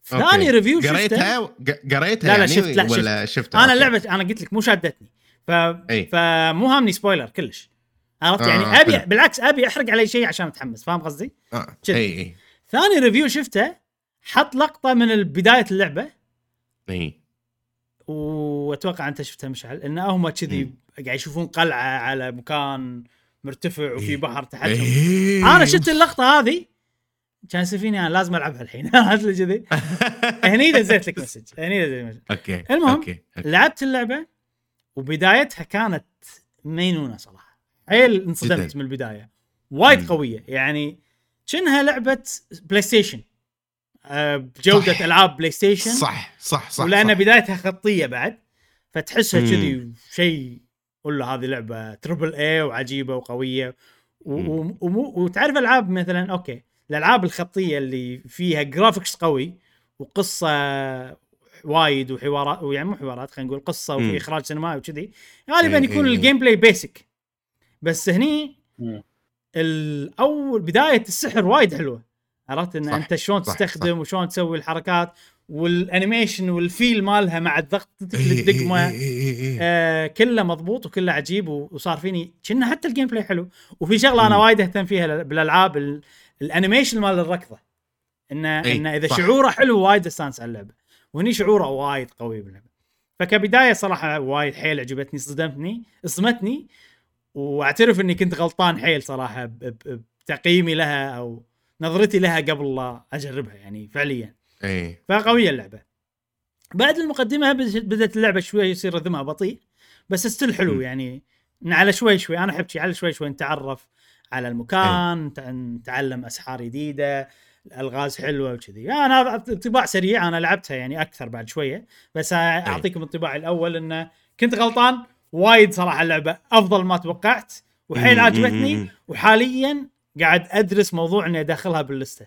A: ثاني. review شفته
B: قريتها قريتها
A: لا لا
B: يعني
A: شفت لا
B: ولا
A: شفت.
B: شفتها أنا.
A: اللعبه أنا قلت لك مو شادتني ف...
B: إي.
A: فمو هامني spoiler كلش عرفت
B: آه،
A: يعني ابي
B: حلو.
A: بالعكس أبي أحرق علي شيء عشان اتحمس فاهم قصدي؟ كذا.
B: إي إي
A: ثاني review شفته حط لقطة من بداية اللعبة
B: إي
A: وأتوقع أنت شفتها مشعل إن هم كذي. قاعد يشوفون قلعة على مكان مرتفع وفي. بحر تحتهم
B: إيه.
A: أنا شفت اللقطة هذه كان يصير فيني أنا لازم ألعبها الحين عرفت كذي هني دزيت لك message هني دزيت message
B: أوكي
A: المهم،
B: أوكي أوكي.
A: لعبت اللعبة وبدايتها كانت ينونة صراحة حيل انصدمت
B: جداً.
A: من البداية وايد
B: مم.
A: قوية يعني كأنها لعبة PlayStation آه، بجودة
B: صح.
A: ألعاب PlayStation
B: صح صح صح
A: ولأن
B: صح.
A: بدايتها خطية بعد فتحسها. كذي شيء ولا هذه لعبة triple A وعجيبة وقوية و- وتعرف ألعاب مثلا أوكي الألعاب الخطية اللي فيها graphics قوي وقصة وايد وحوارات ويعني مو حوارات خلينا نقول قصة وفي. إخراج سينمائي وكذي غالبا يكون. ال gameplay basic بس هني. الأول بداية السحر وايد حلوة. عرفت؟ إن
B: صح،
A: أنت شلون تستخدم وشلون تسوي الحركات وال animation وال feel مالها مع الضغط
B: إيه،
A: للدقمه
B: إيه، إيه، إيه، إيه.
A: آه كله مضبوط وكله عجيب وصار فيني كنا حتى ال gameplay حلو. وفي شغلة
B: أنا.
A: وايد أهتم فيها بالألعاب ال- ال animation مال الركضة. انه انه إذا
B: صح.
A: شعوره حلو وايد استانس على اللعبة. وهني شعوره وايد قوي باللعبة. فكبداية صراحة وايد حيل عجبتني صدمتني صدمتني. واعترف اني كنت غلطان حيل صراحة بتقييمي لها أو نظرتي لها قبل لا اجربها يعني فعليا.
B: إيه.
A: فقوية اللعبة. بعد المقدمة بد- بدأت اللعبة شوي يصير رذمها بطيء بس ستيل حلو
B: م.
A: يعني. على شوي شوي أنا أحب شي على شوي شوي نتعرف على المكان نتع- نتعلم أسحار جديدة الألغاز حلوة وكذي. أنا انطباع سريع أنا لعبتها يعني أكثر بعد شوية بس أعطيكم انطباعي الأول إنه كنت غلطان وايد صراحة اللعبة أفضل ما توقعت وحيل عجبتني. وحاليا قاعد أدرس موضوع إني أدخلها باللستة.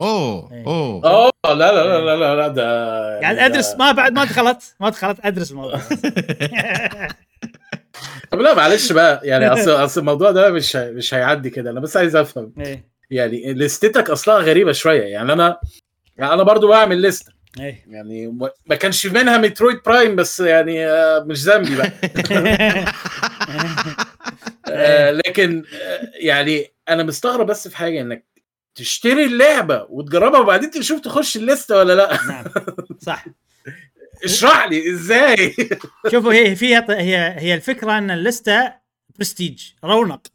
B: أوه
A: إيه.
B: أوه.
C: أوه لا لا لا لا لا, لا ده
A: قاعد أدرس ما بعد ما دخلت ما دخلت أدرس الموضوع.
C: طب لا معلش بقى يعني اصل أصل الموضوع ده مش هي- مش هيعدي كده أنا بس عايز أفهم.
A: إيه.
C: يعني لستك أصلها غريبة شوية يعني أنا يعني أنا برضو بعمل list
A: ة. إيه.
C: يعني ما- كانش منها Metroid Prime بس يعني آه، مش ذنبي بقى. آه، لكن آه، يعني أنا مستغرب بس في حاجة إنك تشتري اللعبة وتجربها وبعدين تشوف تخش ال list ة ولا لأ؟
A: نعم صح.
C: اشرح لي إزاي؟
A: شوفوا هي فيها هي هي الفكرة إن ال list ة prestige رونق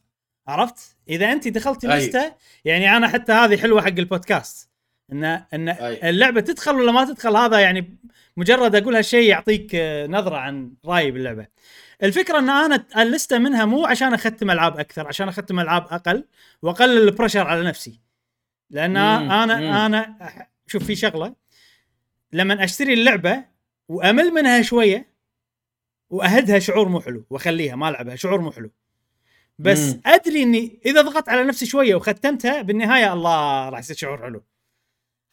A: عرفت؟ إذا انت دخلتي
C: أي.
A: اللسته يعني أنا حتى هذه حلوة حق البودكاست. ان
C: إن.
A: اللعبة تدخل ولا ما تدخل هذا يعني مجرد أقول هالشيء يعطيك آه، نظرة عن رأيي باللعبة الفكرة إن أنا اللسته منها مو عشان أختم ألعاب أكثر عشان أختم ألعاب أقل وأقلل البريشر على نفسي لأن
C: مم،
A: أنا
C: مم.
A: أنا شوف في شغلة لما أشتري اللعبة وأمل منها شوية وأهدها شعور مو حلو وأخليها ما ألعبها شعور مو حلو بس
C: مم.
A: أدري إني إذا ضغطت على نفسي شوية وختمتها بالنهاية الله راح يصير شعور حلو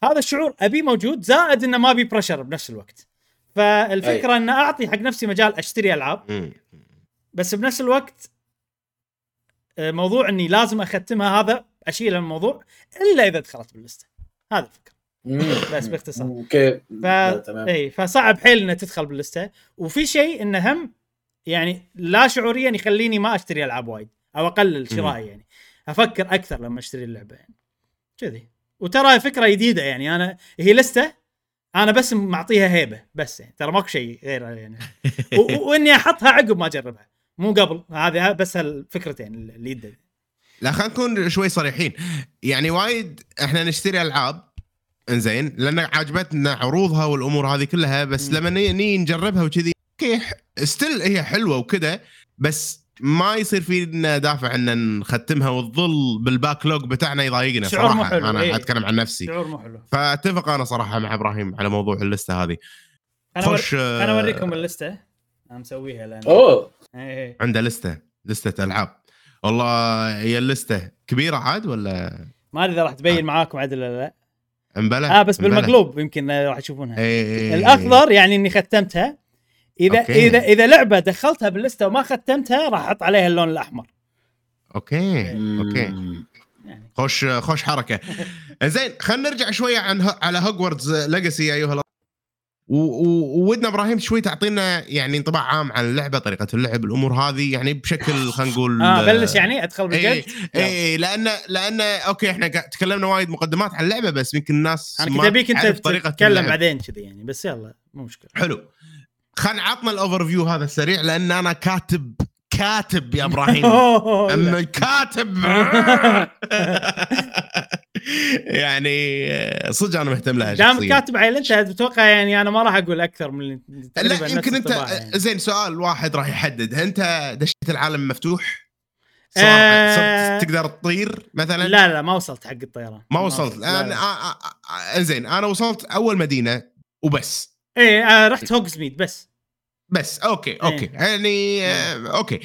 A: هذا الشعور أبي موجود زائد إنه ما بي pressure بنفس الوقت. فالفكرة إن أعطي حق نفسي مجال أشتري
B: ألعاب.
A: بس بنفس الوقت آه، موضوع إني لازم أختمها هذا أشيل الموضوع إلا إذا دخلت بال list ة.
C: هذا الفكرة.
A: بس باختصار.
C: أوكي.
A: ف... إي فصعب حيل انها تدخل بال list ة. وفي شيء إنه هم يعني لا شعوريا يخليني ما أشتري ألعاب وايد أو أقلل شرائي يعني. أفكر أكثر لما أشتري اللعبة يعني. كذي. وترى فكرة جديدة يعني. أنا هي لستة أنا بس معطيها هيبة بس يعني. ترى ماكو شيء غير يعني. وإني أحطها عقب ما أجربها. مو قبل هذه بس هالفكرتين اللي يدد
B: لا خلينا نكون شوي صريحين. يعني وايد إحنا نشتري ألعاب إنزين لأن عجبتنا عروضها والأمور هذه كلها بس. لما نجربها وكذي أوكي still هي حلوة وكذا بس ما يصير فينا دافع إن نختمها وتظل بال backlog بتاعنا يضايقنا
A: شعور مو
B: صراحة.
A: حلو،
B: أنا
A: إيه.
B: أتكلم عن نفسي.
A: شعور مو حلو.
B: فاتفق أنا صراحة مع إبراهيم على موضوع ال list ة هذه.
A: أنا ور...
B: خش آه،
A: أنا أوريكم ال list ة. أنا مسويها لأن
C: أوه.
A: إيه.
B: عنده list ة list ة ألعاب. والله هي ال list ة كبيرة عاد ولا؟
A: ما أدري إذا راح تبين معاكم عدل ولا لا.
B: امبلا
A: آه بس. بالمقلوب يمكن راح تشوفونها
B: إيه.
A: الاخضر يعني إني ختمتها. إذا
B: أوكي.
A: إذا إذا لعبة دخلتها بال list ة وما ختمتها راح أحط عليها اللون
B: الأحمر أوكي
C: أوكي.
A: يعني
B: خوش خوش حركة زين خلينا نرجع شوية عن ه- على Hogwarts Legacy أيها. و- و- وودنا إبراهيم شوي تعطينا يعني انطباع عام عن اللعبة طريقة اللعب الأمور هذه يعني بشكل خلينا نقول
A: آه بلش يعني أدخل
B: اي
A: بالجد
B: اي لأن لأن أوكي إحنا تكلمنا وايد مقدمات عن اللعبة بس يمكن الناس أنا
A: كنت
B: أبيك أنت
A: تتكلم. بعدين كذي يعني بس يلا مو مشكلة
B: حلو خلينا عطنا ال overview هذا السريع لأن أنا كاتب كاتب يا
A: إبراهيم.
B: اما كاتب يعني صدق أنا مهتم لها
A: دام كاتب عيل أنت أتوقع يعني أنا ما راح أقول أكثر من
B: لا يمكن انت
A: يعني.
B: زين سؤال واحد راح يحدد أنت دشيت العالم مفتوح
A: آه.
B: صار صرت تقدر تطير مثلا
A: لا لا ما وصلت حق الطيران
B: ما وصلت
A: لا، لا.
B: آه، آه، آه، زين أنا وصلت أول مدينة وبس
A: إيه آه رحت Hogsmeade بس.
B: بس أوكي أوكي.
A: إيه.
B: يعني آه، أوكي.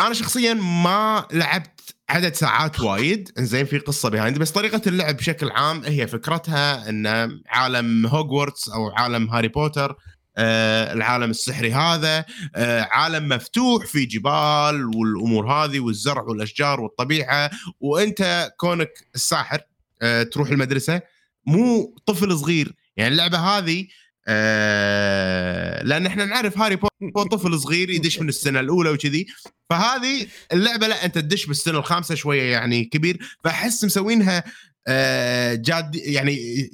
B: أنا شخصيا ما لعبت عدد ساعات وايد. زين في قصة behind بس طريقة اللعب بشكل عام هي فكرتها إن عالم هوجورتس أو عالم هاري بوتر آه العالم السحري هذا آه عالم مفتوح في جبال والأمور هذه والزرع والأشجار والطبيعة. وأنت كونك الساحر آه تروح المدرسة مو طفل صغير. يعني اللعبة هذه آه لأن إحنا نعرف هاري بوتر طفل صغير يدش من السنة الأولى وكذي. فهذه اللعبة لا أنت تدش بالسنة الخامسة شوية يعني كبير. فأحس مسوينها آه جاد يعني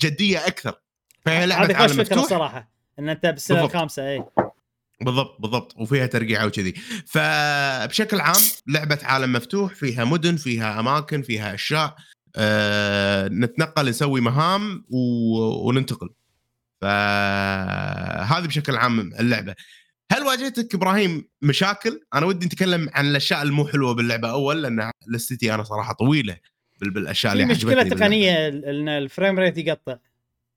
B: جدية أكثر. فهي
A: لعبة
B: عالم مفتوح.
A: صراحة إن أنت بالسنة
B: بالضبط.
A: الخامسة اي
B: بالضبط بالضبط. وفيها ترقيعة وكذي. فبشكل عام لعبة عالم مفتوح فيها مدن فيها أماكن فيها أشياء. آه نتنقل نسوي مهام و... وننتقل. فهذه بشكل عام اللعبة هل واجهتك إبراهيم مشاكل؟ أنا ودي نتكلم عن الأشياء المو حلوة باللعبة أول لأن لستي أنا صراحة طويلة بال-
A: بالأشياء
B: اللي
A: مشكلة
B: عجبتني باللعبة.
A: تقنية إن ال frame rate يقطع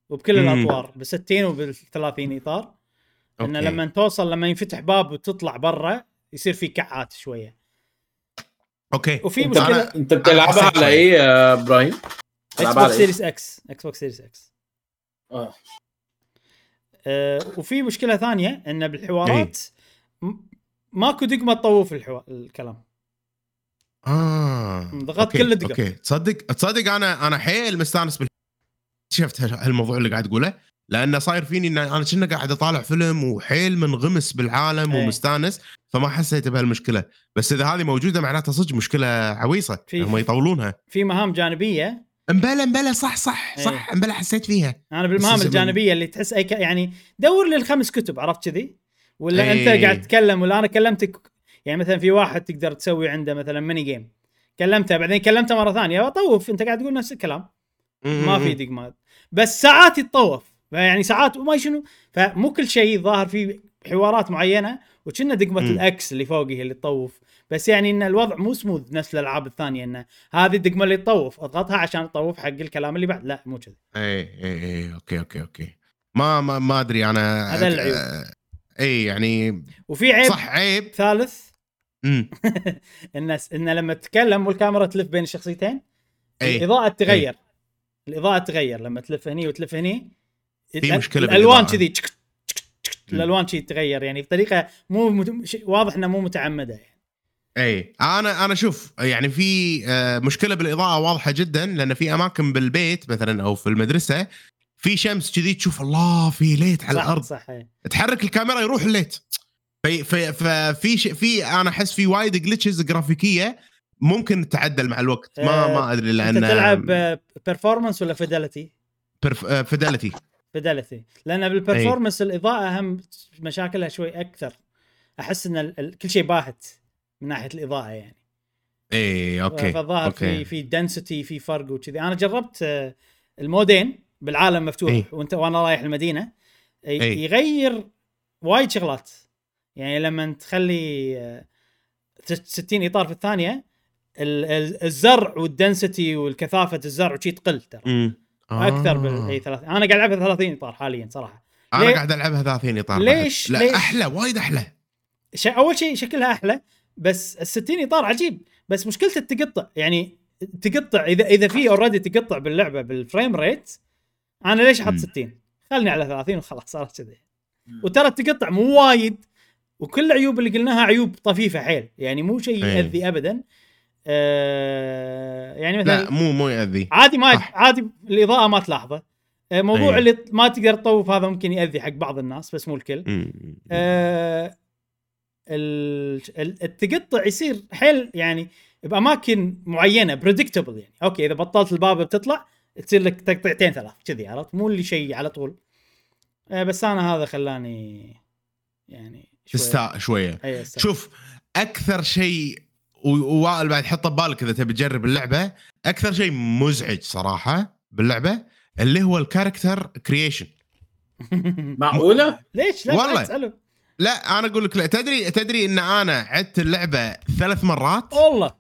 A: وبكل
B: مم.
A: الأطوار ب 60 وبال 30 اطار انه. لما توصل لما ينفتح باب وتطلع برا يصير في كعات شوية
B: أوكي
A: وفي مشكله
C: أنت بتلعبها على. إيه يا إبراهيم؟
A: Xbox
C: على؟
A: Series إكس Xbox Series X
C: آه.
A: أه وفي مشكلة ثانية إن بالحوارات م- ماكو دقمة تطوف الحوار الكلام.
B: آه
A: ضغطت كل الدقم.
B: أوكي. تصدق تصدق أنا أنا حيل مستانس بال شفت هال- هالموضوع اللي قاعد تقوله؟ لأنه صاير فيني إن أنا كنا قاعد أطالع فيلم وحيل منغمس بالعالم
A: إيه.
B: ومستانس فما حسيت بهالمشكلة. بس إذا هذه موجودة معناتها صدق مشكلة
A: عويصة
B: هم يطولونها.
A: في مهام جانبية
B: امبلا امبلا صح صح صح
A: إيه.
B: امبلا حسيت فيها.
A: أنا بالمهام الجانبية اللي تحس أي ك... يعني دور لي الخمس كتب عرفت كذي؟ ولا
B: إيه.
A: انت قاعد تتكلم ولا أنا كلمتك يعني مثلا في واحد تقدر تسوي عنده مثلا mini game كلمته بعدين كلمته مرة ثانية طوف أنت قاعد تقول نفس الكلام. ما في دقمات. بس ساعات يتطوف. فيعني ساعات وما شنو فمو كل شيء ظاهر في حوارات معينة وكنا دقمة.
B: ال
A: X اللي فوق هي اللي تطوف. بس يعني إن الوضع مو سموث نفس الألعاب الثانية انه هذه الدقمة اللي تطوف أضغطها عشان تطوف حق الكلام اللي بعد. لا مو كذي.
B: اي اي اي أوكي أوكي أوكي. ما ما ما أدري أنا
A: هذا العيوب.
B: آه، اي يعني
A: وفي عيب
B: صح عيب.
A: ثالث. الناس إن لما تتكلم والكاميرا تلف بين الشخصيتين
B: اي
A: الإضاءة تغير الإضاءة تغير لما تلف هني وتلف هني.
B: في مشكلة الألوان.
A: كذي الالوان شي تتغير يعني بطريقة مو مت... واضح إنها مو متعمدة يعني.
B: اي أنا أنا شوف يعني في آه، مشكلة بالإضاءة واضحة جدا لأن في أماكن بالبيت مثلا أو في المدرسة في شمس كذي تشوف الله في light على
A: صح
B: الأرض
A: صح إيه.
B: تحرك الكاميرا يروح ال light في في ففي ش- في أنا أحس في وايد glitches جرافيكية ممكن تتعدل مع الوقت ما
A: آه،
B: ما أدري
A: أنت
B: لأن
A: تلعب performance ولا fidelity؟
B: fidelity
A: fidelity لأن بال performance الإضاءة هم مشاكلها شوي أكثر. أحس إن ال... ال... كل شيء باهت من ناحية الإضاءة يعني.
B: إي أوكي
A: فالظاهر في في دنسيتي في فرق وكذي. أنا جربت آه، المودين بالعالم مفتوح
B: إيه.
A: وأنت وأنا رايح المدينة. ي-
B: إيه.
A: يغير وايد شغلات. يعني لما تخلي آه، 60 إطار في الثانية ال- ال- الزرع والدنسيتي والكثافة الزرع وشي تقل ترى.
B: أمم.
A: أكثر
B: آه.
A: بال إي 30 أنا قاعد ألعبها 30 إطار حاليا صراحة
B: أنا
A: ليه-
B: قاعد ألعبها 30 إطار.
A: ليش-
B: لا
A: ليش؟
B: أحلى وايد أحلى
A: ش... أول شيء شكلها أحلى بس ال 60 إطار عجيب بس مشكلته التقطع يعني تقطع اذا إذا في already تقطع باللعبة بال frame rate أنا ليش أحط
B: مم.
A: 60 خلني على 30 وخلاص صارت كذي وترى التقطع مو وايد وكل العيوب اللي قلناها عيوب طفيفة حيل يعني مو شيء. يأذي ابدا آه يعني مثلا
B: لا مو مو يأذي
A: عادي ما
B: صح.
A: عادي الإضاءة ما تلاحظه آه، موضوع
B: أيه.
A: اللي ما تقدر تطوف هذا ممكن يأذي حق بعض الناس بس مو الكل. آه، ال- ال- التقطع يصير حيل يعني بأماكن معينة بريدكتبل يعني أوكي إذا بطلت الباب بتطلع تصير لك تقطيعتين ثلاث كذي عرفت مو اللي شيء على طول آه، بس أنا هذا خلاني يعني شوي
B: تستاء
A: شوية أستاء.
B: شوف أكثر شيء ووائل بعد حطه ببالك إذا تبي تجرب اللعبة. أكثر شيء مزعج صراحة باللعبة اللي هو ال character
C: creation معقولة؟
A: ليش؟ لا
B: والله. لا أنا أقول لك لا. تدري تدري إن أنا عدت اللعبة ثلاث مرات؟
A: والله.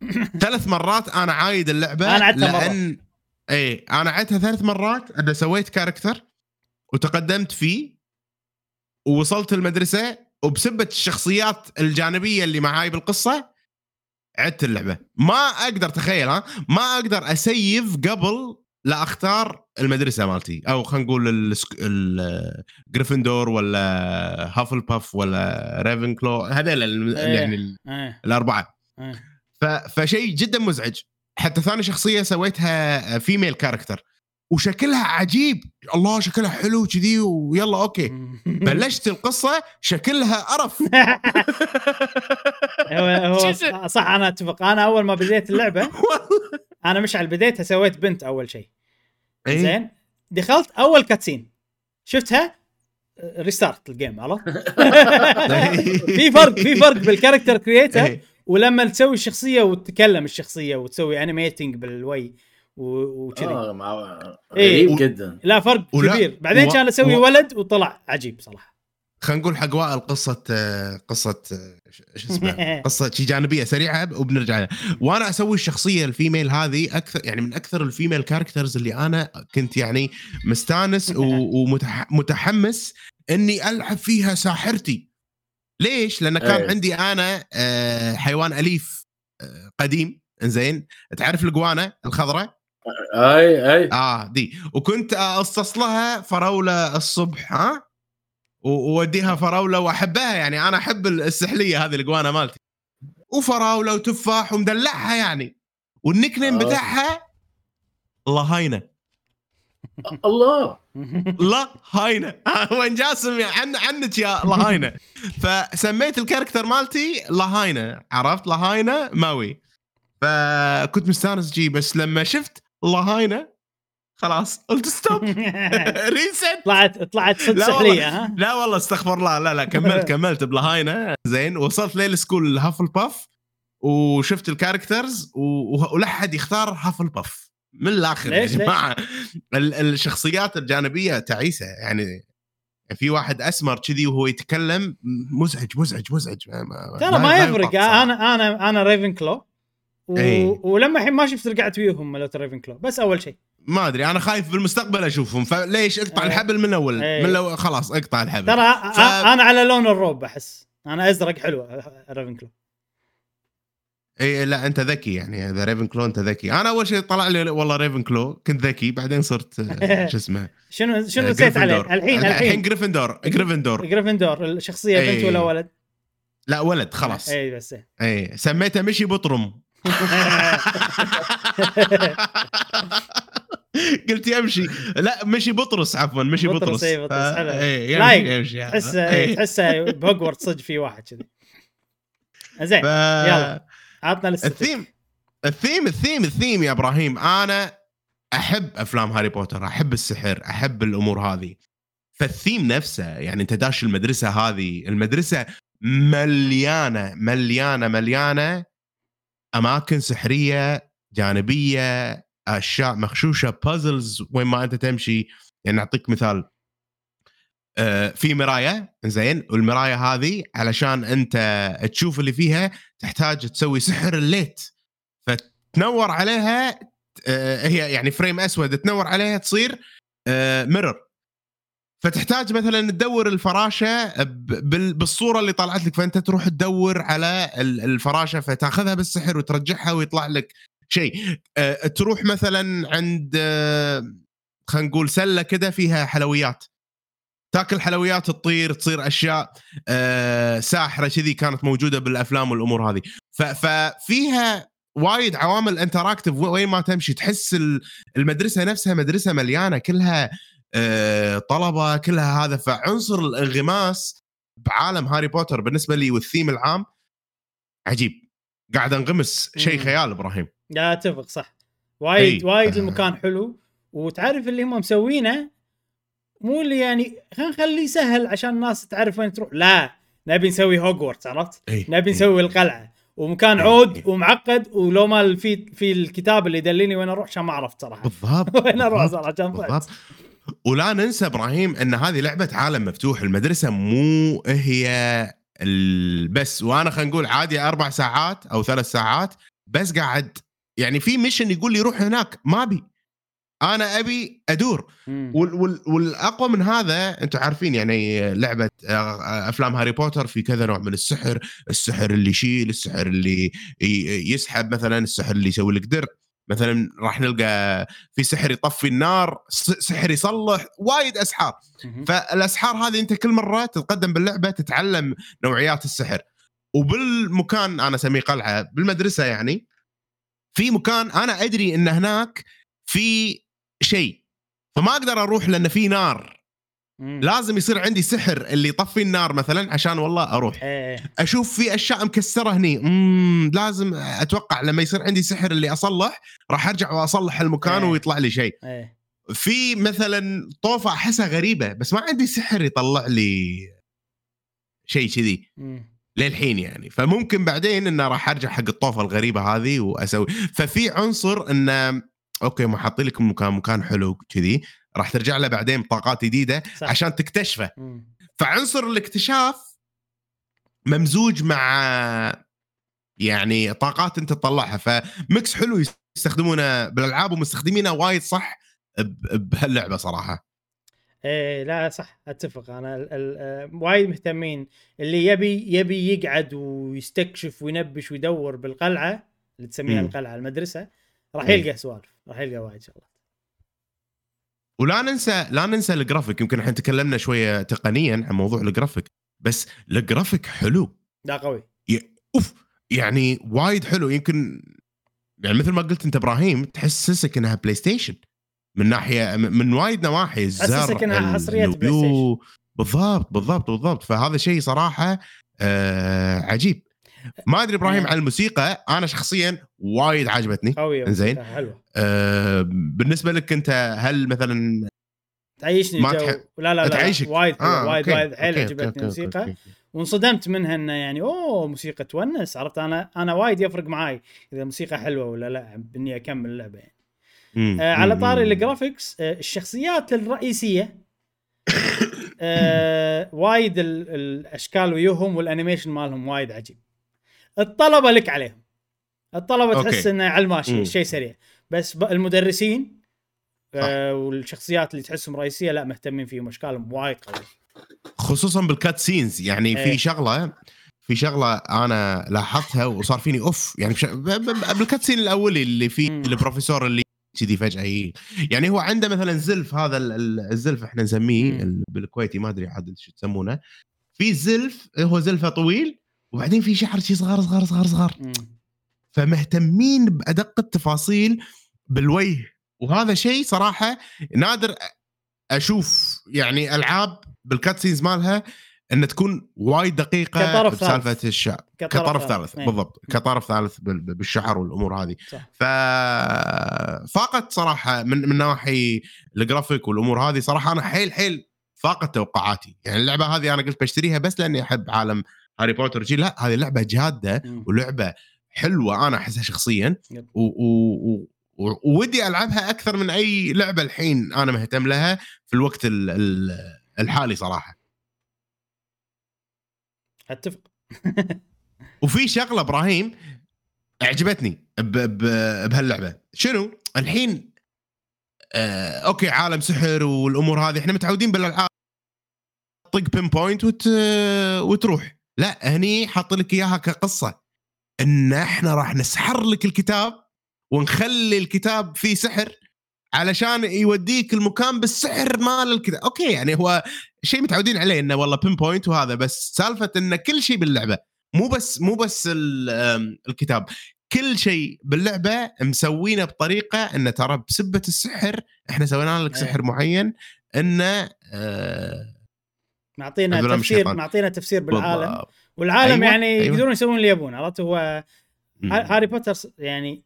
B: ثلاث مرات أنا عايد اللعبة
A: أنا عدتها
B: لأن اي أنا عدتها ثلاث مرات أنا سويت character وتقدمت فيه ووصلت المدرسة وبسبه الشخصيات الجانبية اللي معاي بالقصة عدت اللعبة. ما أقدر تخيل ها؟ ما أقدر أ save قبل لا أختار المدرسة مالتي. أو خلينا نقول السك- ال- Gryffindor ولا Hufflepuff ولا Ravenclaw هذول
A: إيه.
B: يعني إيه.
A: الأربعة.
B: إيه. فشيء جدا مزعج. حتى ثاني شخصية سويتها female character وشكلها عجيب. الله شكلها حلو كذي ويلا أوكي. بلشت القصة شكلها قرف.
A: هو هو صح أنا أتفق. أنا أول ما بديت اللعبة أنا مشعل بديتها سويت بنت أول شيء.
B: إيه.
A: زين. دخلت أول cutscene شفتها؟ restart ال game عرفت؟ في فرق في فرق بال character creator
B: إيه.
A: ولما تسوي الشخصية وتتكلم الشخصية وتسوي animating بالوي. وكذي.
C: آه، مع-
A: إيه.
C: غريب جدا.
A: لا فرق
B: ولا-
A: كبير. بعدين
B: و-
A: كان أسوي
B: و-
A: ولد وطلع. عجيب صراحة.
B: خلينا نقول حق وائل قصة قصة ش- شو اسمه قصة شي جانبية سريعة وبنرجع لها. وأنا أسوي الشخصية ال female هذه أكثر يعني من أكثر ال female characters اللي أنا كنت يعني مستانس ومتحمس إني ألعب فيها ساحرتي. ليش؟ لأن كان
C: إيه.
B: عندي أنا آه، حيوان أليف آه، قديم. إنزين تعرف ال iguana الخضراء؟
C: أي أي.
B: آه دي. وكنت أقصص لها فراولة الصبح ها؟ وأوديها فراولة وأحبها يعني أنا أحب السحلية هذه ال iguana مالتي. وفراولة وتفاح ومدلعها يعني. وال nickname
C: آه.
B: بتاعها لهاينة.
C: الله.
B: لا هاينه وين جاسم عن عنك يا لهاينة. فسميت ال character مالتي لهاينة عرفت؟ لهاينة ماوي. فكنت مستانس جي بس لما شفت لهاينه خلاص. قلت stop rest
A: طلعت طلعت صدق. سحليه ها؟
B: لا والله استغفر الله. لا لا كملت كملت بلهاينة. زين. وصلت ليل school Hufflepuff وشفت ال characters و- و- ولحد يختار Hufflepuff من الآخر يا؟ جماعة. ال- الشخصيات الجانبية تعيسة. يعني في واحد أسمر كذي وهو يتكلم. مزعج مزعج مزعج. ما- ما-
A: ترى ما يفرق. أنا أنا أنا Ravenclaw و...
B: إيه.
A: ولما الحين ما شفت رجعت وياهم مالت Ravenclaw بس أول شيء
B: ما أدري أنا خايف بالمستقبل أشوفهم فليش اقطع
A: إيه.
B: الحبل من أول
A: إيه.
B: من لو خلاص اقطع الحبل
A: ترى
B: ف-.
A: أنا على لون الروب أحس أنا أزرق حلوة Ravenclaw
B: اي إيه، لا أنت ذكي يعني إذا Ravenclaw أنت ذكي أنا أول شيء طلع لي والله Ravenclaw كنت ذكي بعدين صرت آه، شو اسمه
A: شنو شنو
B: آه،
A: نسيت عليه. الحين
B: الحين
A: الحين
B: Gryffindor Gryffindor
A: Gryffindor الشخصية بنت
B: إيه.
A: ولا ولد؟
B: لا ولد خلاص
A: اي بس إيه.
B: اي سميته مشي بطرم قلت يمشي لا مشي بطرس عفوا مشي
A: بطرس،
B: بطرس
A: إي، بطرس، حلو.
B: اي
A: لايق.
B: يمشي يمشي.
A: تحسه. تحسه بهوجورت صدق في واحد كذي زين
B: ف...
A: يلا. عطنا
B: الثيم الثيم الثيم الثيم يا إبراهيم أنا أحب أفلام هاري بوتر أحب السحر أحب الأمور هذه فالثيم نفسه يعني أنت داش المدرسة هذه المدرسة مليانة مليانة مليانة أماكن سحرية جانبية أشياء مغشوشه بازلز وين ما أنت تمشي. يعني أعطيك مثال. آه، في مراية زين والمراية هذه علشان أنت تشوف اللي فيها تحتاج تسوي سحر الليت. فتنور عليها آه، هي يعني فريم أسود تنور عليها تصير ميرور فتحتاج مثلا تدور الفراشة بالصورة اللي طلعت لك فأنت تروح تدور على ال- الفراشة فتأخذها بالسحر وترجعها ويطلع لك شيء. تروح مثلا عند خلينا نقول سلة كده فيها حلويات. تاكل حلويات تطير تصير أشياء ساحرة كذي كانت موجودة بالأفلام والأمور هذه. ففيها وايد عوامل interactive وين ما تمشي تحس ال- المدرسة نفسها مدرسة مليانة كلها طلبة كلها هذا فعنصر الانغماس بعالم هاري بوتر بالنسبة لي والثيم العام عجيب قاعد انغمس شيء. خيال إبراهيم
A: لا أتفق صح وايد
B: إي.
A: وايد
B: آه.
A: المكان حلو وتعرف اللي هم مسوينه مو اللي يعني خلينا نخليه سهل عشان الناس تعرف وين تروح لا نبي نسوي هوجورتس عرفت؟ نبي. نسوي القلعة ومكان. عود. ومعقد ولو ما في في الكتاب اللي يدلني وين أروح عشان ما عرفت صراحة
B: بالضبط
A: وين
B: أروح.
A: صراحة عشان
B: ولا ننسى إبراهيم إن هذه لعبة عالم مفتوح المدرسة مو هي ال- بس وأنا خلينا نقول عادي أربع ساعات أو ثلاث ساعات بس قاعد يعني في mission يقول لي روح هناك ما أبي. أنا أبي
A: أدور.
B: وال وال والأقوى من هذا أنتم عارفين يعني لعبة آه، أفلام هاري بوتر في كذا نوع من السحر السحر اللي يشيل السحر اللي يسحب مثلا السحر اللي يسوي لك درع. مثلا راح نلقى في سحر يطفي النار سحر يصلح وايد
A: أسحار.
B: فالأسحار هذه أنت كل مرة تتقدم باللعبة تتعلم نوعيات السحر. وبالمكان أنا أسميه قلعة بالمدرسة يعني في مكان أنا أدري إن هناك في شيء فما أقدر أروح لأن في نار.
A: مم.
B: لازم يصير عندي سحر اللي يطفي النار مثلا عشان والله أروح.
A: إيه.
B: أشوف في أشياء مكسرة هني. مم لازم أتوقع لما يصير عندي سحر اللي أصلح راح أرجع وأصلح المكان
A: إيه.
B: ويطلع لي شيء.
A: إيه.
B: في مثلا طوفة أحسها غريبة بس ما عندي سحر يطلع لي شيء كذي. للحين يعني. فممكن بعدين إنه راح أرجع حق الطوفة الغريبة هذه وأسوي. ففي عنصر إنه أوكي ما حاطين لك مكان مكان حلو كذي. راح ترجع له بعدين بطاقات جديدة
A: صح.
B: عشان تكتشفه
A: مم.
B: فعنصر الاكتشاف ممزوج مع يعني طاقات انت تطلعها ف mix حلو يستخدمونه بالألعاب ومستخدمينه وايد صح بهاللعبة صراحة
A: إيه لا صح أتفق أنا آه، وايد مهتمين اللي يبي يبي يقعد ويستكشف وينبش ويدور بالقلعة اللي تسميها. القلعة المدرسة راح. يلقى سوالف راح يلقى وايد شغلات
B: ولا ننسى لا ننسى الجرافيك. يمكن إحنا تكلمنا شوية تقنيا عن موضوع الجرافيك بس الجرافيك حلو.
A: لا قوي.
B: أوف يعني وايد حلو. يمكن يعني مثل ما قلت أنت إبراهيم تحسسك إنها PlayStation من ناحيه من وايد نواحي الزر
A: تحسسك إنها حصرية بلاي
B: الويو. بالضبط بالضبط بالضبط. فهذا شيء صراحة آه عجيب. ما أدري إبراهيم
A: آه.
B: عن الموسيقى أنا شخصيا وايد عجبتني قوية.
A: موسيقى حلوة
B: آه بالنسبة لك أنت هل مثلا
A: تعيشني
B: ما
A: الجو
B: تح-
A: لا لا لا
B: تعيشك
A: وايد
B: آه،
A: وايد وايد حيل عجبتني الموسيقى. وانصدمت منها إنه يعني أوه موسيقى tunes عرفت أنا أنا وايد يفرق معاي إذا موسيقى حلوة ولا لا بإني أكمل اللعبة يعني
B: مم.
A: آه على. طاري
B: مم.
A: ال graphics آه الشخصيات الرئيسية آه وايد ال- الأشكال ويوهم وال animation مالهم وايد عجيب الطلبة لك عليهم. الطلبة
B: أوكي.
A: تحس إنه على الماشي. شيء سريع. بس المدرسين آه والشخصيات اللي تحسهم رئيسية لا مهتمين فيهم أشكالهم وايد قوية.
B: خصوصا بال cut scenes يعني
A: إيه.
B: في شغلة في شغلة أنا لاحظتها وصار فيني أوف. يعني بش... بالكات سين الأولي اللي فيه
A: مم.
B: البروفيسور اللي كذي فجأة ي... يعني هو عنده مثلا زلف هذا ال- ال- الزلف إحنا نسميه بالكويتي ما أدري عاد شو تسمونه. في زلف هو زلفه طويل وبعدين في شعر شي صغار صغار صغار صغار. فمهتمين بأدق التفاصيل بالوجه وهذا شيء صراحة نادر أشوف يعني ألعاب بال cut scenes مالها إن تكون وايد دقيقة
A: كطرف
B: بسالفة
A: ثالث.
B: الشعر كطرف ثالث
A: إيه.
B: بالضبط كطرف ثالث بال- بالشعر والأمور هذه
A: صح.
B: ف فاقت صراحة من من نواحي الجرافيك والأمور هذه صراحة أنا حيل حيل فاقت توقعاتي يعني اللعبة هذه أنا قلت بشتريها بس لأني أحب عالم هاري بوتر جي لا هذه لعبه
A: جادة.
B: ولعبة حلوة أنا أحسها شخصيا.
A: yep.
B: و- و- و- و- وودي ألعبها أكثر من أي لعبة الحين أنا مهتم لها في الوقت ال- ال- الحالي صراحة.
A: أتفق.
B: وفي شغلة إبراهيم أعجبتني بهاللعبة. شنو؟ الحين آه أوكي عالم سحر والأمور هذه إحنا متعودين بالألعاب طق pin point وت... وتروح. لا هني حاط لك إياها كقصة إن إحنا راح نسحر لك الكتاب ونخلي الكتاب فيه سحر علشان يوديك المكان بالسحر مال الكتاب أوكي يعني هو شيء متعودين عليه إنه والله pin point وهذا بس سالفة إن كل شيء باللعبة مو بس مو بس الكتاب كل شيء باللعبة مسوينه بطريقة انه ترى بسبة السحر إحنا سوينا لك
A: إيه.
B: سحر معين إنه آه
A: معطينا تفسير. معطينا تفسير بالعالم.
B: بالضبط.
A: والعالم
B: أيوة،
A: يعني
B: أيوة.
A: يقدرون يسوون اللي يبون عرفت؟ هو هاري بوتر يعني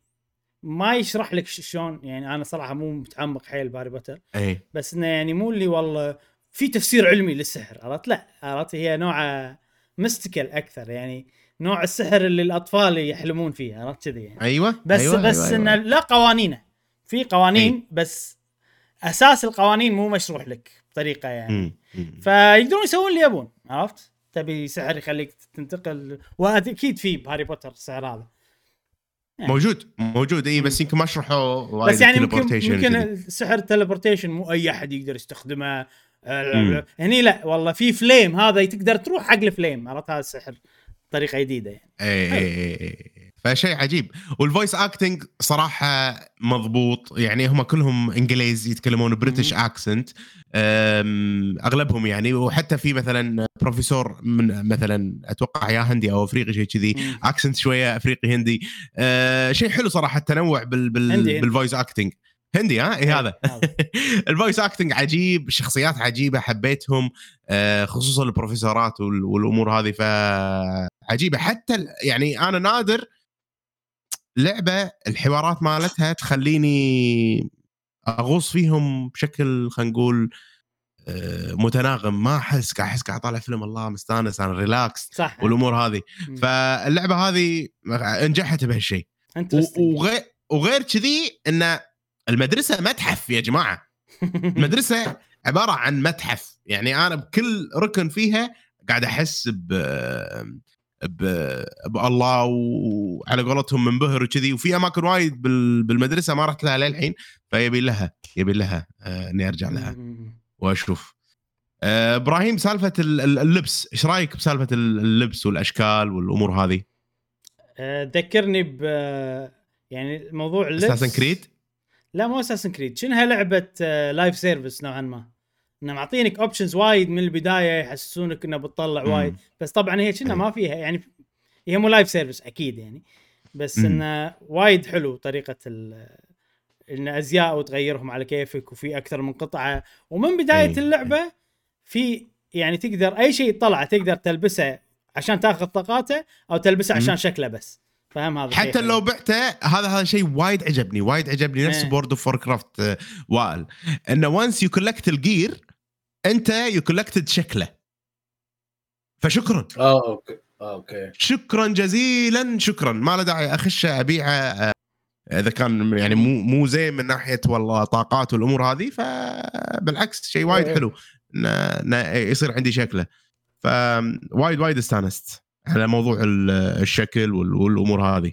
A: ما يشرح لك شلون يعني أنا صراحة مو متعمق حيل بهاري بوتر.
B: أي.
A: بس إنه يعني مو اللي والله في تفسير علمي للسحر عرفت؟ لا عرفت؟ هي نوع mystical أكثر يعني نوع السحر اللي الأطفال يحلمون فيه عرفت كذي يعني.
B: أيوه
A: بس
B: أيوة
A: بس
B: أيوة
A: إنه
B: أيوة.
A: لا قوانينه. في قوانين بس أساس القوانين مو مشروح لك. بطريقه يعني. فيقدرون يسوون اللي يبون عرفت؟ تبي سحر يخليك تنتقل واكيد في بهاري بوتر السحر هذا يعني.
B: موجود موجود إي بس يمكن ما شرحوا
A: بس يعني ممكن
B: ال teleportation
A: ممكن
B: كذي.
A: السحر teleportation مو أي أحد يقدر يستخدمه آه،. هني لا والله في flame هذا تقدر تروح حق ال flame عرفت هذا السحر طريقه جديدة يعني
B: إي إي إي إي فشيء عجيب. وال voice acting صراحة مضبوط. يعني هم كلهم انجليز يتكلمون
A: British.
B: accent أغلبهم يعني وحتى في مثلا بروفيسور من مثلا أتوقع يا هندي أو أفريقي شيء كذي. accent شوية أفريقي هندي. أه شيء حلو صراحة التنوع بال بال.
A: بال
B: voice acting هندي ها؟ اي
A: إيه،
B: هذا.
A: ال
B: voice acting عجيب الشخصيات عجيبة حبيتهم. آه، خصوصا البروفيسورات وال- والأمور هذه فعجيبة. حتى يعني أنا نادر لعبة الحوارات مالتها تخليني أغوص فيهم بشكل خلينا نقول آه، متناغم. ما أحس قاعد أحس قاعد أطالع فيلم الله مستانس أنا relax
A: صح.
B: والأمور هذه. فاللعبة هذه نجحت بهالشيء. وغير وغير كذي إن المدرسة متحف يا جماعة. المدرسة عبارة عن متحف. يعني أنا بكل ركن فيها قاعد أحس ب بالله وعلى قولتهم منبهر وكذي. وفي أماكن وايد بال- بالمدرسة ما رحت لها للحين فيبي لها يبي لها آه، إني أرجع لها. وأشوف. آه، إبراهيم سالفة ال- ال- اللبس إيش رأيك بسالفة ال- اللبس والأشكال والأمور هذه؟
A: آه، ذكرني ب يعني موضوع اللبس.
B: Assassin's Creed
A: لا مو Assassin's Creed شنها لعبة live service نوعا ما؟ إنه معطينك options وايد من البداية يحسسونك إنه بتطلع
B: مم.
A: وايد بس طبعا هي
B: kinda.
A: ما فيها يعني هي مو live service أكيد يعني بس
B: مم.
A: إنه وايد حلو طريقة ال إن أزياء وتغيرهم على كيفك وفي أكثر من قطعة ومن
B: بداية.
A: اللعبة في يعني تقدر أي شيء يطلع تقدر تلبسه عشان تاخذ طاقاته أو تلبسه. عشان شكله بس فاهم هذا
B: حتى. لو بعته هذا هذا شيء وايد عجبني وايد عجبني نفس. بورد اوف كرافت وائل إنه وانس يو كولكت الجير انت يو كولكتد شكله. فشكرا.
C: آه أوكي. آه، أوكي.
B: شكرا جزيلا شكرا. ما له داعي أخشه أبيعه. آه، إذا كان يعني مو مو زين من ناحية والله طاقات والأمور هذه فبالعكس شيء وايد
A: إيه.
B: حلو. انه يصير عندي شكله. فوايد وايد استانست على موضوع ال- الشكل وال- والأمور هذه.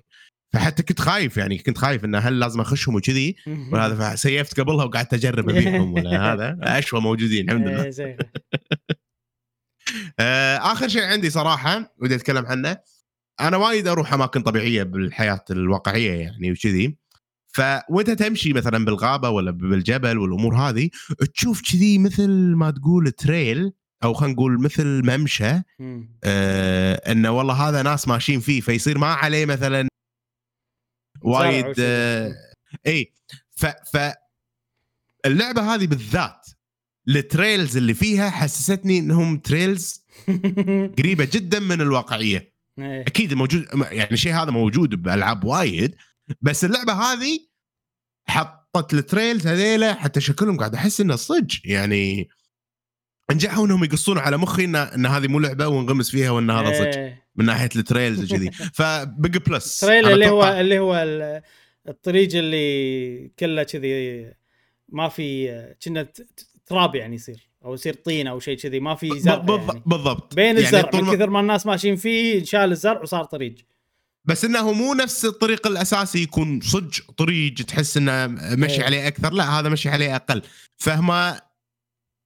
B: فحتى كنت خايف يعني كنت خايف انه هل لازم أخشهم وكذي. ولا هذا فسيفت قبلها وقعدت أجرب ابيعهم ولا هذا. أشوى موجودين الحمد لله.
A: إيه، زين.
B: آه، آخر شيء عندي صراحة ودي أتكلم عنه. أنا وايد أروح أماكن طبيعية بالحياة الواقعية يعني وكذي. فوإنت تمشي مثلا بالغابة ولا بالجبل والأمور هذه تشوف كذي مثل ما تقول trail أو خلينا نقول مثل ممشى.
A: مم.
B: آه إنه والله هذا ناس ماشيين فيه فيصير ما عليه مثلا وايد. آه إي ف ف اللعبة هذه بالذات ال trails اللي فيها حسستني إنهم trails قريبة جدا من الواقعية
A: إيه.
B: أكيد موجود يعني الشيء هذا موجود بألعاب وايد بس اللعبة هذه حطت ال trails هذيلا حتى شكلهم قاعد أحس إنه صدق يعني نجحوا إنهم يقصون على مخي إن, إن هذه مو لعبة وانغمس فيها وإن هذا صدق
A: إيه.
B: من ناحية ال trails وكذي. ف big
A: plus trail
B: أنا
A: اللي هو اللي هو ال- الطريق اللي كله كذي ما في kinda تراب يعني يصير أو يصير طين أو شيء كذي ما في زرع
B: بالضبط
A: يعني.
B: بالضبط.
A: بين
B: يعني
A: الزرع من كثر ما الناس ماشيين فيه شال الزرع وصار طريق.
B: بس إنه مو نفس الطريق الأساسي يكون صدق طريق تحس إنه مشي
A: إيه.
B: عليه أكثر. لا هذا مشي عليه أقل. فهم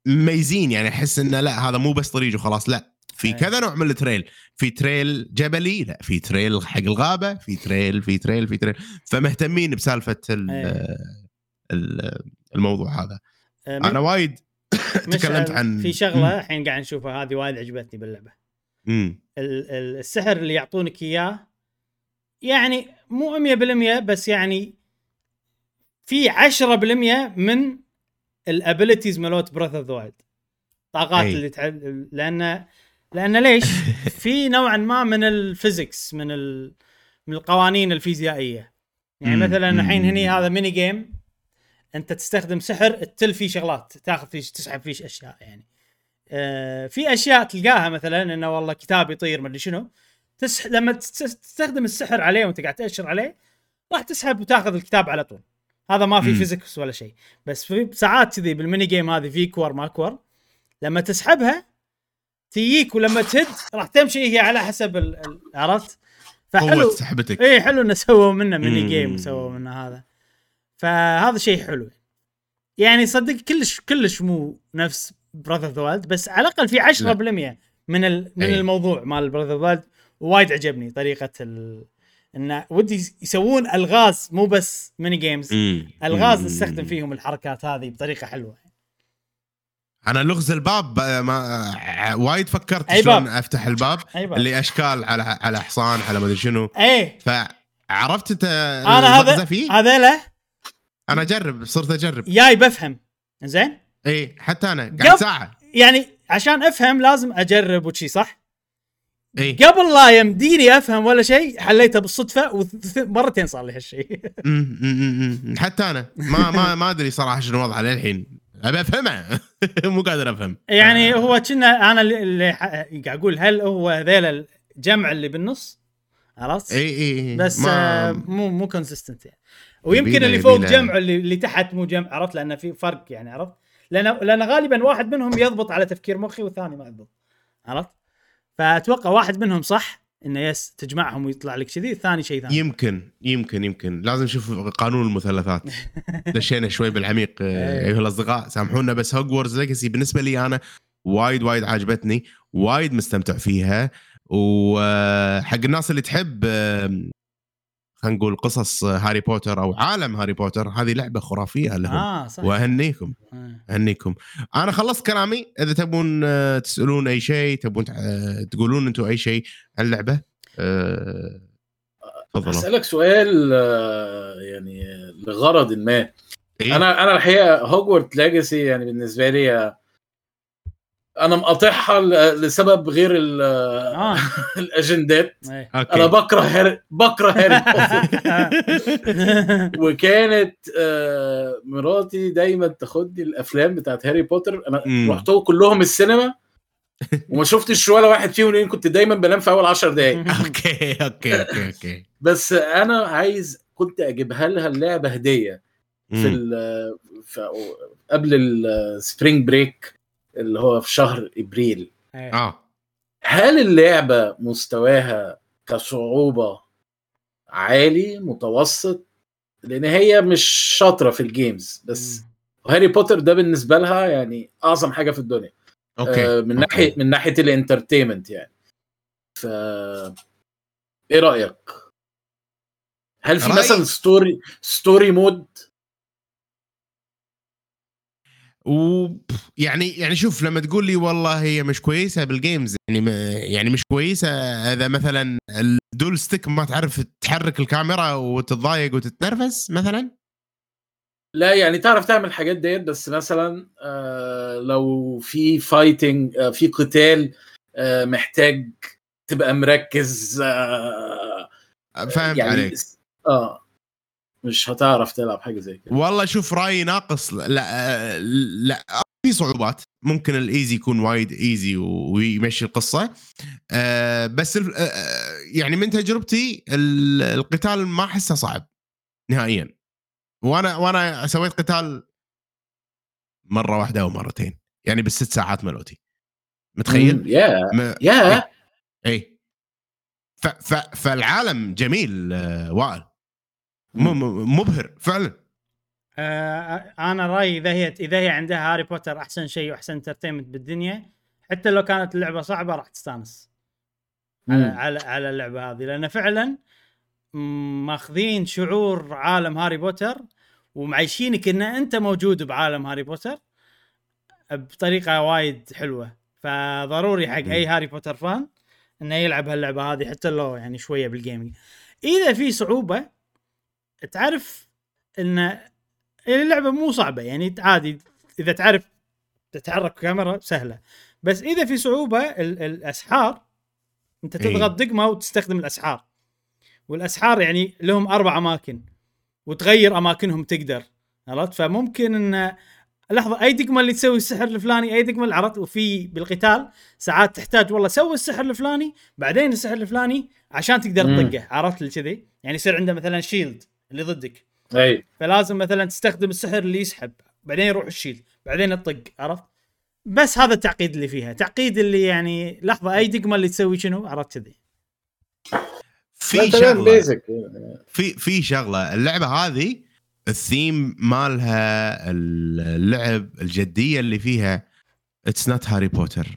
B: مميزين يعني أحس إنه لا هذا مو بس طريق وخلاص. لا. في
A: إيه.
B: كذا نوع من ال trail. في trail جبلي لا في trail حق الغابة في trail في trail في trail. فمهتمين بسالفة ال-
A: إيه.
B: ال- الموضوع هذا.
A: آه،
B: أنا وايد تكلمت عن
A: في شغلة الحين قاعد نشوفها هذه وايد عجبتني باللعبة. السحر اللي يعطونك إياه يعني مو 100% بس يعني في 10% من ال abilities مالوت Breath of the Wild طاقات
B: أي.
A: اللي تع... لأن لأن ليش؟ في نوعا ما من ال physics من ال... من القوانين الفيزيائية يعني. مثلا الحين. هني هذا mini game أنت تستخدم سحر تتل فيه شغلات تاخذ فيه تسحب فيه أشياء يعني آه في أشياء تلقاها مثلا إنه والله كتاب يطير مدري شنو تسح... لما تس- تستخدم السحر عليه وأنت قاعد تأشر عليه راح تسحب وتاخذ الكتاب على طول هذا ما في
B: مم.
A: physics ولا شيء بس في ساعات كذي بال mini game هذه في كور ما كور لما تسحبها تجيك ولما تهد راح تمشي هي على حسب ال... عرفت؟ فحلو
B: سحبتك
A: اي حلو إنه سووا منه
B: mini.
A: game وسووا منه هذا فهذا شيء حلو يعني صدق كلش كلش مو نفس Breath of the Wild بس على الأقل في 10% من ال... من
B: أي.
A: الموضوع مال Breath of the Wild وايد عجبني طريقة ال... انه ودي يسوون ألغاز مو بس
B: mini
A: games.
B: ألغاز.
A: نستخدم فيهم الحركات هذه بطريقة حلوة
B: أنا لغز الباب ما وايد فكرت
A: أي
B: شلون؟ أفتح الباب
A: أي بقى.
B: اللي أشكال على على حصان على ما أدري شنو.
A: إيه.
B: فعرفت
A: أنت
B: أنا
A: هذا
B: فيه؟
A: هذيله؟
B: أنا أجرب صرت أجرب.
A: جاي بفهم. زين؟
B: اي حتى
A: أنا
B: قاعد ساعة.
A: يعني عشان أفهم لازم أجرب وشي صح؟
B: اي
A: قبل لا يمديني أفهم ولا شيء حليته بالصدفة ومرتين صار لي هالشيء.
B: حتى أنا ما ما ما أدري صراحة شنو وضعه للحين. أبي افهمه مو قادر أفهم.
A: يعني هو كنا أنا اللي- قاعد أقول هل هو هذيل الجمع اللي بالنص؟ عرفت؟
B: إي إي
A: بس آه،
B: ما
A: مو مو consistent يعني. ويمكن اللي فوق جمع اللي, اللي تحت مو جمع عرفت؟ لأن في فرق يعني عرفت؟ لأن لأن غالبا واحد منهم يضبط على تفكير مخي والثاني ما يضبط عرفت؟ فأتوقع واحد منهم صح. إنه yes تجمعهم ويطلع لك كذي الثاني شيء ثاني.
B: يمكن يمكن يمكن. لازم نشوف قانون المثلثات. دشينا شوي بالعميق آه،
A: إيه.
B: أيها الأصدقاء. سامحونا بس Hogwarts Legacy بالنسبة لي أنا وايد وايد عجبتني وايد مستمتع فيها. وحق الناس اللي تحب آه، خلينا نقول قصص هاري بوتر أو عالم هاري بوتر هذه لعبة خرافية لهم.
A: آه صح
B: وأهنيكم.
A: آه.
B: أهنيكم. أنا خلصت كلامي. إذا تبون آه، تسألون أي شيء تبون آه، تقولون أنتم أي شيء عن اللعبة آه، تفضلوا
C: أسألك سؤال آه، يعني لغرض ما.
B: إيه؟
C: أنا أنا الحقيقة Hogwarts Legacy يعني بالنسبة لي آه، أنا مقاطعها لسبب غير ال-
A: آه.
C: الأجندات.
A: إيه.
B: okay.
C: أنا بكره هاري بكره هاري بوتر. وكانت آه، مراتي دايما تاخدني الأفلام بتاعت هاري بوتر. أنا
B: مم.
C: رحتهم كلهم السينما. وما شفتش ولا واحد فيهم لأن كنت دايما بنام في أول 10 دقائق
B: أوكي أوكي أوكي أوكي.
C: بس أنا عايز كنت أجيبها لها اللعبة هدية في. ال- في قبل ال spring break اللي هو في شهر إبريل.
A: إيه.
B: آه.
C: هل اللعبة مستواها كصعوبة عالي متوسط؟ لأن هي مش شاطرة في ال games
A: بس.
C: هاري بوتر ده بالنسبة لها يعني أعظم حاجة في الدنيا.
B: okay.
C: آه، من
B: okay.
C: ناحيه من ناحية ال entertainment يعني. ف إيه رأيك؟ هل في
B: رأيي-
C: مثلا story story mode
B: و يعني يعني شوف لما تقول لي والله هي مش كويسة بال games يعني ما يعني مش كويسة اذا مثلا ال dual stick ما تعرف تحرك الكاميرا وتتضايق وتتنرفز مثلا؟
C: لا يعني تعرف تعمل الحاجات ديت بس مثلا آه لو في fighting آه في قتال آه محتاج تبقى مركز آه
B: فهمت
C: يعني
B: عليك.
C: آه. مش هتعرف تلعب حاجة زي كده.
B: والله شوف رأيي ناقص. لا لا في صعوبات. ممكن ال easy يكون وايد easy ويمشي القصة. آه، بس آه، يعني من تجربتي ال- القتال ما أحسه صعب نهائيا. وأنا وأنا سويت قتال مرة واحدة أو مرتين. يعني بالست ساعات ملوتي. متخيل؟
C: يا يا.
B: اي ف فالعالم جميل آه، وائل. مبهر فعلا.
A: آه أنا رأيي إذا هي إذا هي عندها هاري بوتر أحسن شيء وأحسن entertainment بالدنيا حتى لو كانت اللعبه صعبة راح تستانس على. على على اللعبة هذه. لأن فعلا ماخذين شعور عالم هاري بوتر ومعيشينك ان أنت موجود بعالم هاري بوتر بطريقة وايد حلوة. فضروري حق أي هاري بوتر fan إنه يلعب هاللعبة هذه حتى لو يعني شوية بال gaming إذا في صعوبة تعرف إن اللعبة مو صعبة يعني عادي إذا تعرف تتحرك كاميرا سهلة. بس إذا في صعوبة ال- الأسحار أنت
B: إيه.
A: تضغط دقمة وتستخدم الأسحار. والأسحار يعني لهم أربع أماكن وتغير أماكنهم تقدر عرفت؟ فممكن إن لحظة أي دقمة اللي تسوي السحر الفلاني أي دقمة عرفت وفي بالقتال ساعات تحتاج والله سوي السحر الفلاني بعدين السحر الفلاني عشان تقدر. تطقه عرفت؟ كذي. يعني يصير عنده مثلا شيلد اللي ضدك.
C: أي.
A: فلازم مثلا تستخدم السحر اللي يسحب بعدين يروح الشيل بعدين الطق عرفت؟ بس هذا التعقيد اللي فيها. تعقيد اللي يعني لحظة أي دقمة اللي تسوي شنو؟ عرفت كذي.
B: في
C: شغلة.
B: في في شغلة. اللعبة هذه الثيم مالها اللعب الجدية اللي فيها it's not هاري بوتر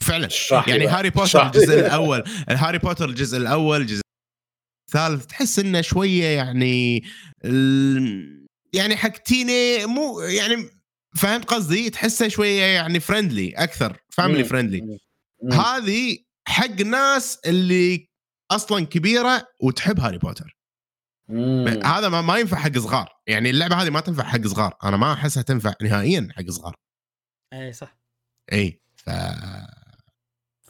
B: فعلا. يعني هاري بوتر. الجزء الأول. هاري بوتر الجزء الأول الجزء الثالث تحس إنه شوية يعني ال- يعني حق teeny مو يعني فهمت قصدي تحسه شوية يعني friendly أكثر. friendly
C: مم.
B: هذه حق ناس اللي أصلا كبيرة وتحب هاري بوتر
C: مم.
B: هذا ما, ما ينفع حق صغار يعني اللعبة هذه ما تنفع حق صغار أنا ما أحسها تنفع نهائيا حق صغار
A: اي صح
B: إي ف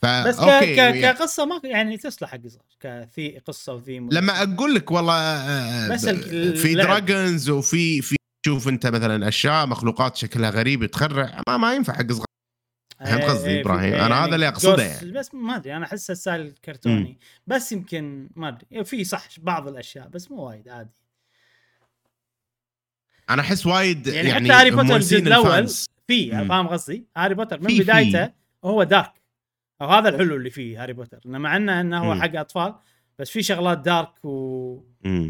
B: ف
A: بس ك...
B: okay
A: ك...
B: يعني
A: كقصة ما يعني تصلح حق كثي قصة وثيم
B: لما أقول لك والله آه،
A: بس
B: ب-
A: ال-
B: في
A: اللعب.
B: dragons وفي في تشوف أنت مثلا أشياء مخلوقات شكلها غريب تخرع ما, ما ينفع حق صغار فهمت قصدي إبراهيم؟
A: في-
B: أنا هذا اللي
A: ghost-
B: يعني.
A: بس ما أدري أنا احسه style كرتوني بس يمكن ما أدري في صح بعض الأشياء بس مو وايد عادي
B: أنا أحس وايد
A: يعني,
B: يعني,
A: حتى هاري بوتر الجزء
B: الأول.
A: في. فاهم قصدي؟ هاري بوتر من
B: في- في.
A: بدايته هو dark أو هذا الحلو اللي فيه هاري بوتر إنه مع إنه إنه هو. حق أطفال بس في شغلات dark و...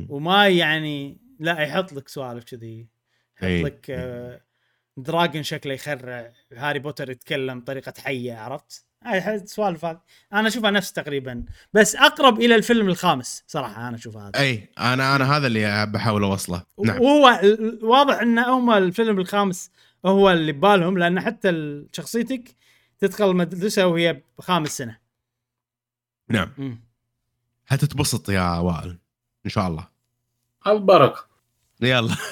A: وما يعني لا يحط لك سوالف كذي. يحط
B: إي.
A: لك آه dragon شكله يخرع هاري بوتر يتكلم طريقه حية عرفت؟ هاي سوالف هذه أنا أشوفها نفس تقريبا. بس أقرب إلى الفيلم الخامس صراحة أنا اشوفها هذا.
B: اي أنا أنا هذا اللي بحاول أوصله. نعم.
A: وهو واضح إن هم الفيلم الخامس هو اللي ببالهم لأن حتى شخصيتك تدخل المدرسة وهي بخامس سنة.
B: نعم.
A: مم.
B: هتتبسط يا وائل؟ إن شاء الله.
C: البركة.
B: يلا.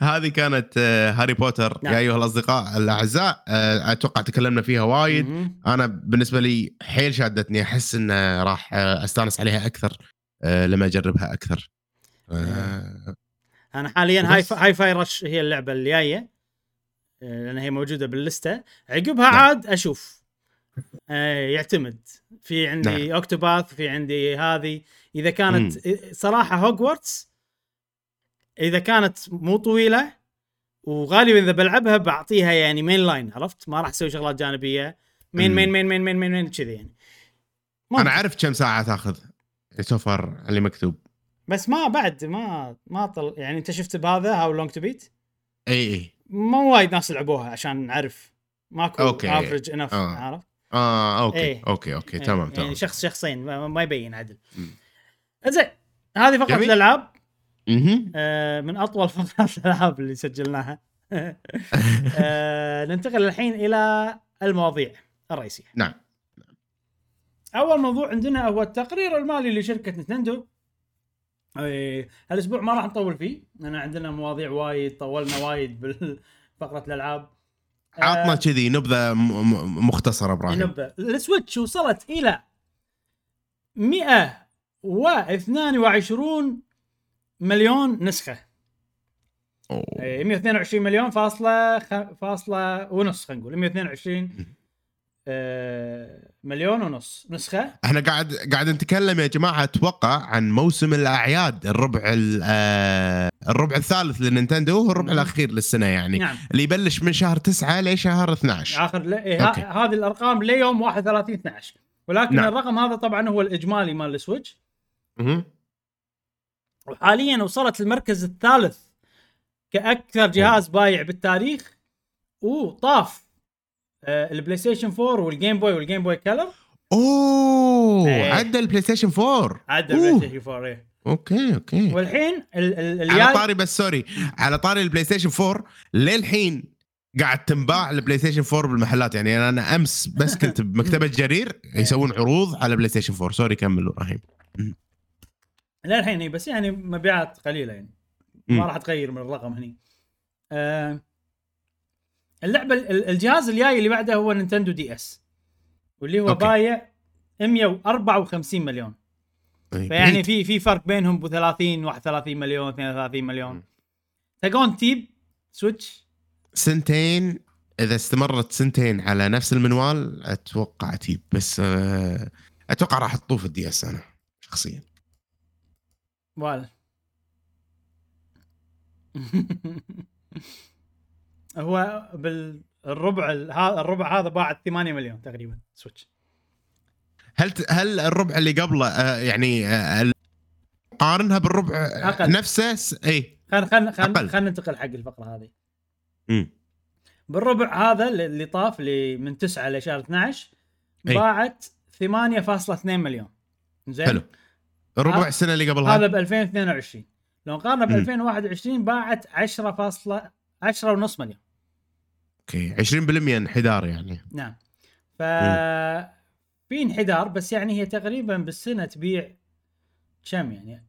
B: هذه كانت آه، هاري بوتر.
A: نعم.
B: يا أيها الأصدقاء الأعزاء آه، أتوقع تكلمنا فيها وايد.
A: مم.
B: أنا بالنسبة لي حيل شادتني. أحس ان راح آه، أستانس عليها أكثر لما أجربها أكثر. آه،
A: أنا حاليا هاي Hi-Fi Rush هي اللعبة الجاية. لأن هي موجودة باللستة. عقبها
B: نعم.
A: عاد أشوف. آه، يعتمد. في عندي نعم. Octopath في عندي هذه. إذا كانت مم. صراحة هوجورتس إذا كانت مو طويلة وغالبا إذا بلعبها بعطيها يعني main line عرفت؟ ما راح أسوي شغلات جانبية. main main main main main main, main كذي يعني.
B: ممكن. أنا عارف كم ساعة تأخذ so far اللي مكتوب.
A: بس ما بعد ما ما طل يعني أنت شفت بهذا HowLongToBeat
B: إي إي.
A: مو وايد ناس لعبوها عشان نعرف ماكو average
B: enough.
A: عرفت؟
B: آه okay. إيه. okay okay.
A: إيه.
B: تمام
A: تمام. يعني شخص شخصين ما يبين عدل. زين هذه فقره الألعاب. آه من أطول فقرات الألعاب اللي سجلناها. آه ننتقل الحين إلى المواضيع الرئيسية.
B: نعم.
A: أول موضوع عندنا هو التقرير المالي لشركة نتندو. إيه هالأسبوع ما راح نطول فيه لأن عندنا مواضيع وايد طولنا وايد بفقره الألعاب.
B: عطنا كذي نبذة مختصرة إبراهيم.
A: نبذة. السويتش وصلت إلى 122 مليون نسخة. أوه. 122 مليون فاصلة خ... فاصلة ونص خلينا نقول. 122 آه مليون ونص. نسخة؟
B: إحنا قاعد قاعد نتكلم يا جماعة أتوقع عن موسم الأعياد الربع آه الربع الثالث لل Nintendo هو الربع الأخير للسنة يعني.
A: نعم.
B: اللي يبلش من شهر 9 لشهر 12
A: آخر ل... إيه هذه الأرقام ليوم 31 12 ولكن نعم. الرقم هذا طبعا هو الإجمالي مال ال
B: Switch.
A: وحاليا وصلت المركز الثالث كأكثر جهاز بايع بالتاريخ وطاف. آه ال PlayStation 4 وال Game Boy وال Game
B: Boy Color أوه إيه. عدى البلاي ستيشن 4
A: عدى البلاي ستيشن 4 إيه.
B: okay okay.
A: والحين ال ال
B: على طاري بس sorry. على طاري ال PlayStation 4 للحين قاعد تنباع ال PlayStation 4 بالمحلات. يعني أنا أمس بس كنت بمكتبة جرير يسوون عروض على PlayStation 4 sorry كمل إبراهيم.
A: للحين بس يعني مبيعات قليلة يعني. ما راح تغير من الرقم هني. آه اللعبة الجهاز الجاي اللي بعده هو Nintendo DS واللي هو okay. بايع 154 مليون. طيب. فيعني في في فرق بينهم ب 30 31 مليون 32 مليون. تلقون تيب Switch؟
B: سنتين إذا استمرت سنتين على نفس المنوال أتوقع تيب بس آه، أتوقع راح تطوف ال DS أنا شخصيا.
A: وال. هو بالربع الربع هذا باع 8 مليون تقريبا Switch
B: هل هل الربع اللي قبله آه يعني آه قارنها بالربع أقل. نفسه؟ إي.
A: خلينا خلينا خلينا ننتقل حق الفقرة هذه.
B: امم
A: بالربع هذا اللي طاف اللي من 9 لشهر 12 باعت 8.2 مليون.
B: زين؟ حلو. ربع السنة اللي قبلها؟
A: هذا ب 2022 لو قارنا ب 2021 باعت 10 فاصلة 10 ونص مليون.
B: أوكي. 20% انحدار يعني.
A: نعم. ف في انحدار بس يعني هي تقريبا بالسنة تبيع كم يعني؟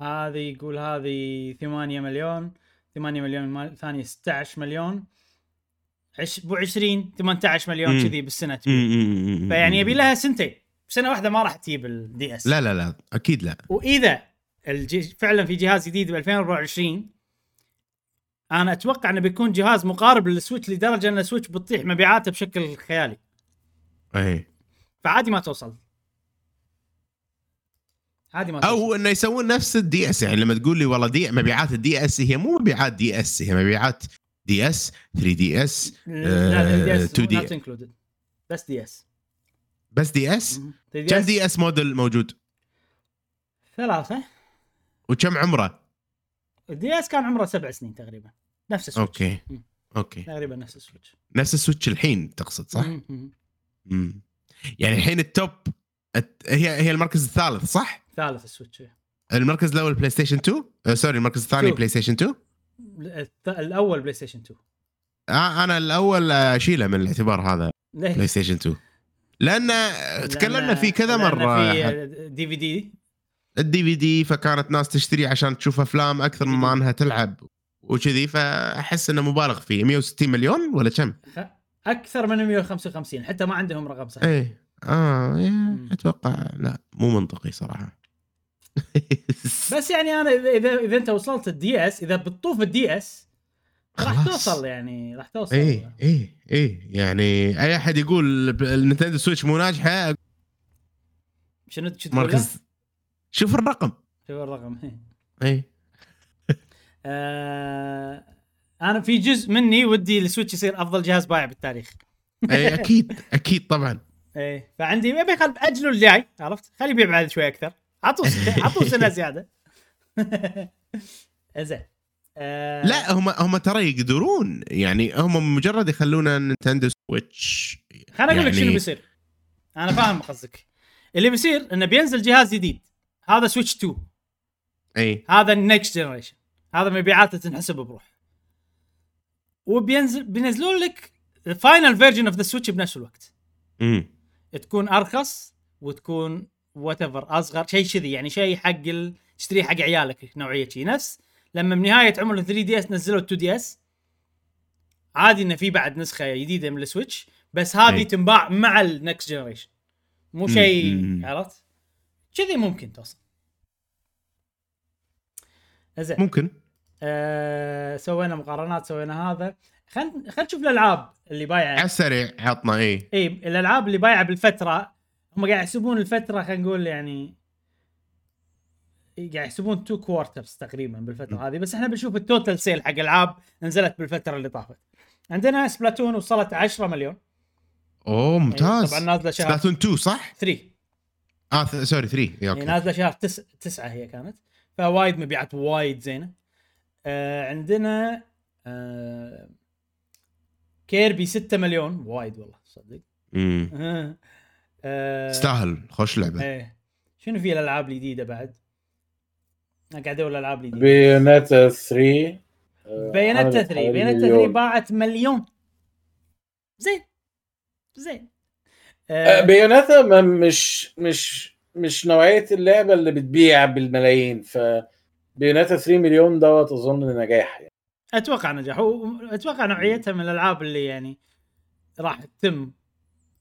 A: هذه يقول هذه 8 مليون 8 مليون مال ثانية 16 مليون. عش بو 20 18 مليون كذي بالسنة تبيع. فيعني يبي لها سنتين. سنه واحدة ما راح تجيب ال DS
B: لا لا لا أكيد لا.
A: وإذا الجي... فعلا في جهاز جديد ب 2024 أنا أتوقع انه بيكون جهاز مقارب لل Switch لدرجة ان ال Switch بتطيح مبيعاته بشكل خيالي.
B: اي
A: فعادي ما توصل. عادي ما توصل.
B: أو إنه يسوون نفس ال DS يعني لما تقول لي والله دي مبيعات ال DS هي مو مبيعات DS هي مبيعات DS 3 DS
A: 2 دي بس DS
B: بس DS كم DS موديل موجود؟
A: ثلاثة.
B: وكم عمره؟
A: ال DS كان عمره سبع سنين تقريبا. نفس ال
B: Switch. okay. okay.
A: تقريبا نفس ال Switch.
B: نفس ال Switch الحين تقصد صح؟ امم يعني الحين ال top هي هي المركز الثالث صح؟
A: ثالث ال
B: Switch المركز الأول PlayStation 2 آه سوري المركز الثاني PlayStation 2
A: الأول PlayStation 2
B: آه أنا الأول أشيله من الاعتبار هذا PlayStation 2 لأن تكلمنا فيه كذا مرة.
A: في
B: DVD ال DVD فكانت ناس تشتري عشان تشوف أفلام أكثر مما أنها تلعب وكذي فأحس إنه مبالغ فيه. 160 مليون ولا كم؟
A: أكثر من 155 حتى ما عندهم رقم صحيح
B: إيه. آه إيه. أتوقع لا مو منطقي صراحة.
A: بس يعني أنا إذا إذا أنت وصلت ال DS إذا بتطوف ال DS راح. توصل يعني راح توصل.
B: إيه إيه إيه. يعني أي أحد يقول النينتندو سويتش مو ناجحة؟
A: شنو؟
B: مركز. شوف الرقم.
A: شوف الرقم.
B: اي
A: آه أنا في جزء مني ودي السويتش يصير أفضل جهاز بايع بالتاريخ.
B: اي أكيد أكيد طبعا.
A: إيه فعندي ابي خل أجله الجاي عرفت؟ خليه يبيع بعد شوي أكثر. عطوه عطوه سنة زيادة. زين آه
B: لا هم هم ترى يقدرون. يعني هم مجرد يخلونا نينتندو سويتش.
A: خليني أقول لك
B: يعني-
A: شنو بيصير. أنا فاهم قصدك. اللي بيصير إنه بينزل جهاز جديد. هذا سويتش 2
B: إي.
A: هذا ال next generation هذا مبيعاته تنحسب بروح. وبينزل بينزلون لك ال final version of the Switch بنفس الوقت.
B: امم
A: تكون أرخص وتكون whatever أصغر شيء كذي يعني شيء حق ال... تشتريه حق عيالك نوعية شيء نفس لما بنهايه عمر 3 DS نزلوا 2 DS عادي إنه في بعد نسخة جديدة من السويتش بس هذه. تنباع مع ال next generation مو شيء. عرفت؟ كذي ممكن توصل. زين.
B: ممكن.
A: آه سوينا مقارنات سوينا هذا. خلينا خلينا نشوف الألعاب اللي بايعة.
B: على السريع عطنا إي.
A: إي الألعاب اللي بايعة بالفترة. هم قاعد يحسبون الفترة خلينا نقول يعني قاعد يحسبون two quarters تقريبا بالفترة هذه. بس إحنا بنشوف ال total sale حق ألعاب نزلت بالفترة اللي طافت. عندنا سبلاتون وصلت 10 مليون.
B: أوه ممتاز.
A: طبعا نازلة شهر
B: سبلاتون 2 صح؟
A: 3
B: آه ث- sorry 3 إي،
A: هي
B: أوكي.
A: نازلة شهر تس... تسعة هي كانت. فوايد مبيعات وايد زينة. آه عندنا آه كيربي 6 مليون. وايد والله صدق.
B: امم
A: آه
B: تستاهل خوش لعبة.
A: إيه. شنو في الألعاب الجديدة بعد؟ أنا قاعد ادور الألعاب الجديدة.
C: بيونيتا 3 آه،
A: بيونيتا
C: عملت
A: 3
C: حوالي
A: بيونيتا 3
C: مليون.
A: باعت مليون. زين. زين.
C: آه،
A: آه
C: بيونيتا ما- مش مش مش نوعية اللعبة اللي بتبيع بالملايين ف بيونيتا 3 مليون دوت أظن نجاح يعني.
A: أتوقع نجاح واتوقع نوعيتها من الألعاب اللي يعني راح تتم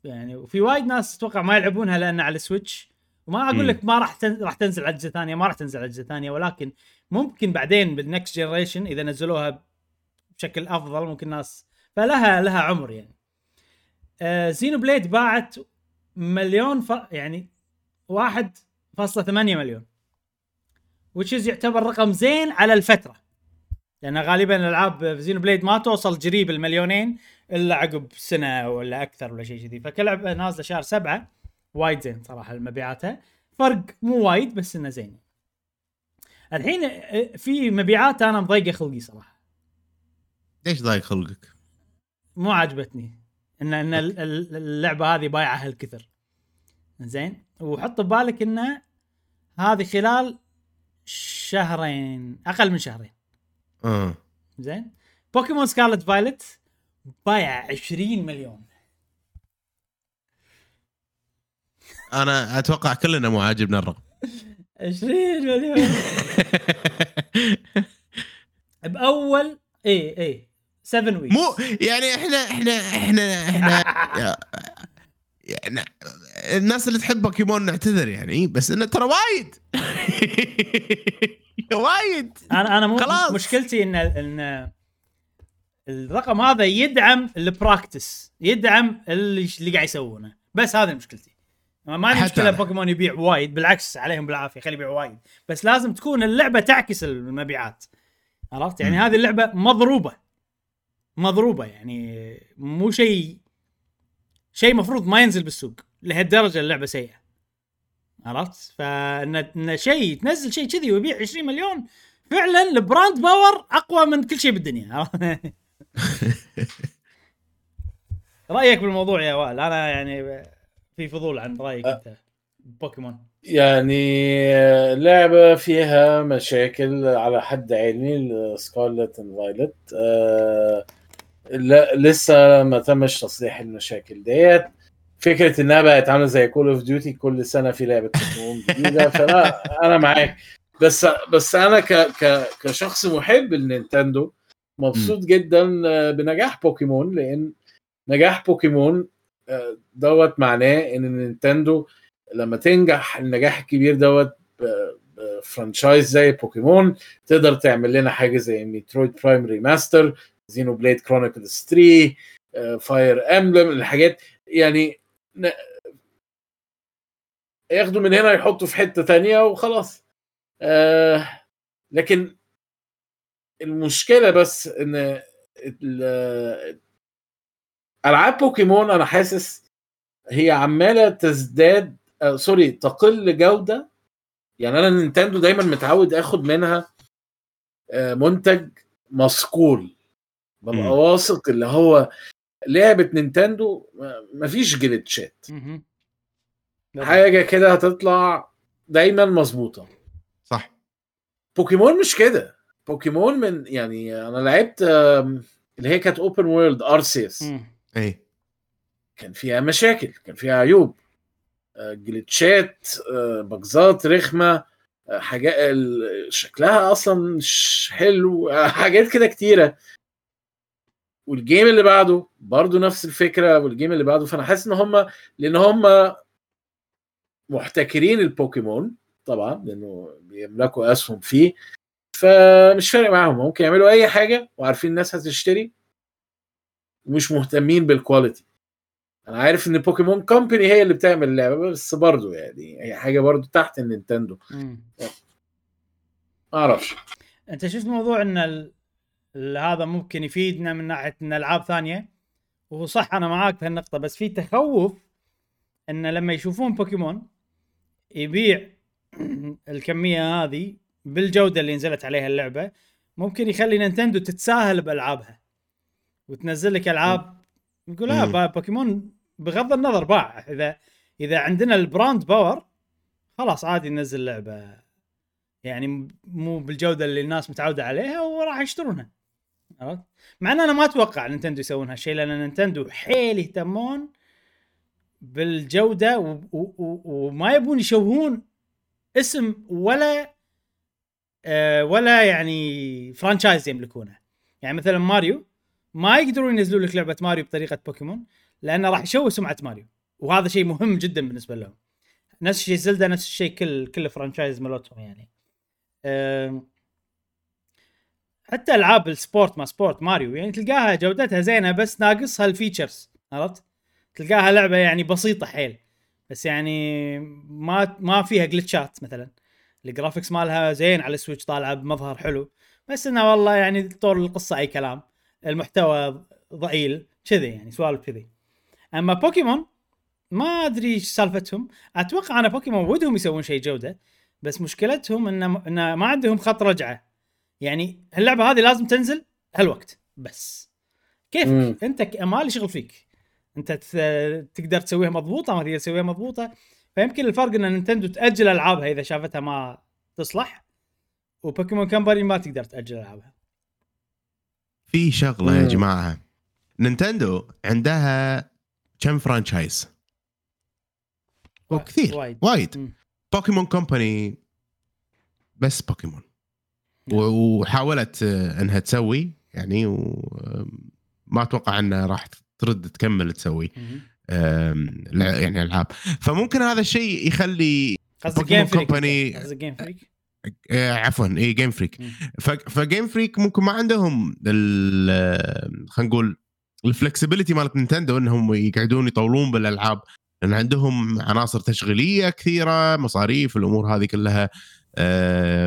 A: يعني وفي وايد ناس أتوقع ما يلعبونها لأن على السويتش وما. أقول لك ما راح تن... راح تنزل على اجهزه ثانية ما راح تنزل على اجهزه ثانية ولكن ممكن بعدين بال next generation إذا نزلوها بشكل أفضل ممكن ناس فلها لها عمر يعني آه زينو بليد باعت مليون ف... يعني 1.8 مليون. Which is يعتبر رقم زين على الفترة. لأن غالبا الألعاب في زينو بليد ما توصل قريب المليونين إلا عقب سنة ولا أكثر ولا شيء كذي. فكل لعبه نازلة شهر سبعة. وايد زين صراحة مبيعاتها فرق مو وايد بس إنه زين. الحين آه، في مبيعات أنا مضيقه خلقي صراحة.
B: ليش ضايق خلقك؟
A: مو عجبتني ان إن ال- ال- اللعبة هذه بايعة هالكثر. زين وحط ببالك انه هذه خلال شهرين أقل من شهرين.
B: آه.
A: زين بوكيمون سكارلت فايوليت بايع 20 مليون.
B: أنا أتوقع كلنا مو عاجبنا الرقم.
A: 20 مليون. باول اي اي 7 weeks
B: مو يعني إحنا إحنا إحنا إحنا يعني الناس اللي تحب بوكيمون نعتذر يعني بس إنه ترى وايد. وايد.
A: أنا أنا مو
B: خلاص.
A: مشكلتي إن إن الرقم هذا يدعم ال practice يدعم اللي اللي قاعد يسوونه. بس هذه مشكلتي. ما عندي
B: مشكلة.
A: بوكيمون يبيع وايد بالعكس عليهم بالعافية خلي يبيع وايد. بس لازم تكون اللعبة تعكس المبيعات. عرفت؟ يعني. هذه اللعبة مضروبة. مضروبة يعني مو شيء شيء مفروض ما ينزل بالسوق لهالدرجة اللعبة سيئة. عرفت؟ فإن شيء تنزل شيء كذي ويبيع 20 مليون فعلا ال brand power أقوى من كل شيء بالدنيا. رأيك بالموضوع يا وائل؟ أنا يعني في فضول عن رأيك
C: أه.
A: أنت بوكيمون
C: يعني لعبة فيها مشاكل على حد علمي سكارلت and فايوليت لا لسه ما تمش تصليح المشاكل ديت. فكرة إنها بقت عاملة زي Call of Duty كل سنة في لعبة بوكيمون جديدة. فأنا أنا معاك. بس بس أنا ك ك كشخص محب للنينتندو مبسوط جدا آه، بنجاح بوكيمون لأن نجاح بوكيمون آه، دوت معناه إن نينتندو لما تنجح النجاح الكبير دوت ب franchise زي بوكيمون تقدر تعمل لنا حاجة زي ميترويد برايم remaster زينو بليد كرونيكلز 3 فاير امبلم الحاجات يعني ياخدوا من هنا يحطوا في حتة تانية وخلاص. آه لكن المشكلة بس إن ال- ألعاب بوكيمون أنا حاسس هي عمالة تزداد آه sorry تقل جودة. يعني أنا نينتندو دايما متعود آخد منها آه منتج مصقول ببقى
B: مم.
C: واثق اللي هو لعبة نينتندو ما- مفيش
A: مهم.
C: حاجة كده هتطلع دايما مظبوطة.
B: صح.
C: بوكيمون مش كده. بوكيمون من يعني أنا لعبت اللي هي كانت open world Arceus
A: مم.
B: اي
C: كان فيها مشاكل كان فيها عيوب. آه، glitch ات آه، bugs ات رخمة آه، حاجات ال- شكلها أصلا مش حلو حاجات كده كتيرة. وال game اللي بعده برضو نفس الفكرة وال game اللي بعده. فأنا حاسس إن هم لأن هم محتكرين البوكيمون طبعا لأنه بيملكوا أسهم فيه. فمش فارق معاهم ممكن يعملوا أي حاجة وعارفين الناس هتشتري ومش مهتمين بال quality أنا عارف إن بوكيمون Company هي اللي بتعمل اللعبة بس برضو يعني هي حاجة برضو تحت النينتندو. ما أعرفش.
A: أنت شفت موضوع إن هذا ممكن يفيدنا من ناحية إن ألعاب ثانية. وهو صح أنا معاك في هالنقطة بس في تخوف إن لما يشوفون بوكيمون يبيع الكمية هذه بالجودة اللي نزلت عليها اللعبة ممكن يخلي نينتندو تتساهل بألعابها. وتنزل لك ألعاب يقول لا. با- بوكيمون بغض النظر باع. إذا إذا عندنا ال brand power خلاص عادي ننزل لعبة. يعني مو بالجودة اللي الناس متعودة عليها وراح يشترونها. عرفت؟ مع إن أنا ما أتوقع نينتندو يسوون هالشيء لأن نينتندو حيل يهتمون بالجودة و... و... و... وما يبون يشوهون اسم ولا آه ولا يعني franchise يملكونه. يعني مثلا ماريو ما يقدرون ينزلون لك لعبة ماريو بطريقة بوكيمون لأنه راح يشوه سمعة ماريو وهذا شيء مهم جدا بالنسبة لهم. نفس الشيء زلدا نفس الشيء كل كل franchise مالتهم يعني. آم، حتى ألعاب ال sport ما sport ماريو. يعني تلقاها جودتها زينة بس ناقصها ال features عرفت؟ تلقاها لعبة يعني بسيطة حيل بس يعني ما ما فيها glitch ات مثلا. ال graphics مالها زين على ال Switch طالعة بمظهر حلو بس إنه والله يعني طول القصة أي كلام. المحتوى ضئيل كذي يعني سوالف كذي. أما بوكيمون ما أدري إيش سالفتهم. أتوقع أنا بوكيمون ودهم يسوون شيء جودة بس مشكلتهم ان ان ما عندهم خط رجعة. يعني اللعبة هذه لازم تنزل هالوقت بس. كيف
C: مم.
A: أنت ك- ما لي شغل فيك. أنت ت- تقدر تسويها مضبوطة ما تقدر تسويها مضبوطة. فيمكن الفرق إن نينتندو تأجل ألعابها إذا شافتها ما تصلح وبوكيمون Company ما تقدر تأجل ألعابها.
B: في شغلة يا
C: مم.
B: جماعة. نينتندو عندها كم franchise وكثير
A: وايد.
B: وايد. بوكيمون Company بس بوكيمون. وحاولت آه، إنها تسوي يعني وما أتوقع إنها راح ترد تكمل تسوي يعني ألعاب. فممكن هذا الشيء يخلي
A: قصدك Game Freak
B: Company-
A: قصدك Game Freak
B: آه، عفوا اي Game Freak.
A: ف
B: Game Freak ممكن ما عندهم ال- آه، خلينا نقول ال flexibility مالت نينتندو إنهم يقعدون يطولون بالألعاب. لأن عندهم عناصر تشغيلية كثيرة مصاريف الأمور هذه كلها آه،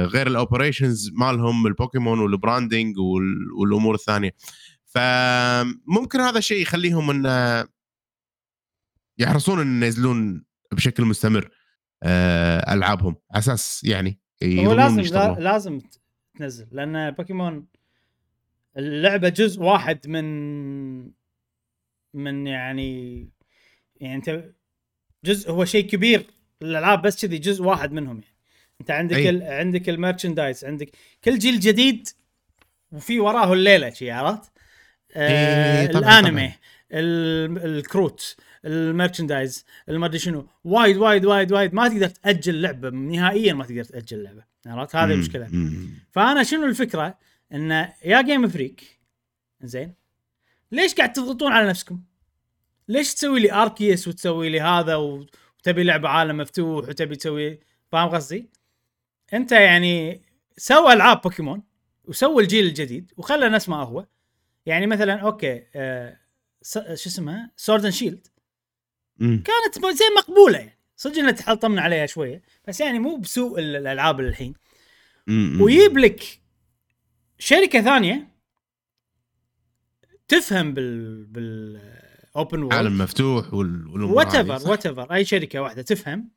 B: غير ال operations مالهم البوكيمون وال branding وال- والأمور الثانية. فممكن هذا الشيء يخليهم إن يحرصون إن ينزلون بشكل مستمر آه، ألعابهم. على أساس يعني
A: هو لازم
B: يشتغلون.
A: لا- لازم تنزل لأن بوكيمون اللعبة جزء واحد من من يعني يعني أنت جزء هو شيء كبير الألعاب بس كذي جزء واحد منهم يعني. انت عندك
B: أي.
A: ال... عندك ال merchandise عندك كل جيل جديد وفي وراه الليلة شي عرفت؟ آه الانمي
B: طبعاً.
A: ال- الكروت ال merchandise ما أدري شنو وايد وايد وايد وايد ما تقدر تأجل لعبة نهائيا ما تقدر تأجل لعبة عرفت هذه
B: المشكلة.
A: فأنا شنو الفكرة إن يا Game Freak زين ليش قاعد تضغطون على نفسكم ليش تسوي لي Arceus وتسوي لي هذا وتبي لعبة عالم مفتوح وتبي تسوي فاهم قصدي انت يعني سوى ألعاب بوكيمون وسوى الجيل الجديد وخلى نفس ما هو. يعني مثلا okay آه شو اسمها؟ Sword and
B: Shield.
A: كانت زي مقبولة يعني. صدق انها تحطمن عليها شوية بس يعني مو بسوء ال- الألعاب الحين. ويجيب لك شركة ثانية تفهم بال بال open world
B: عالم مفتوح وال whatever?
A: وات ايفر أي شركة واحدة تفهم.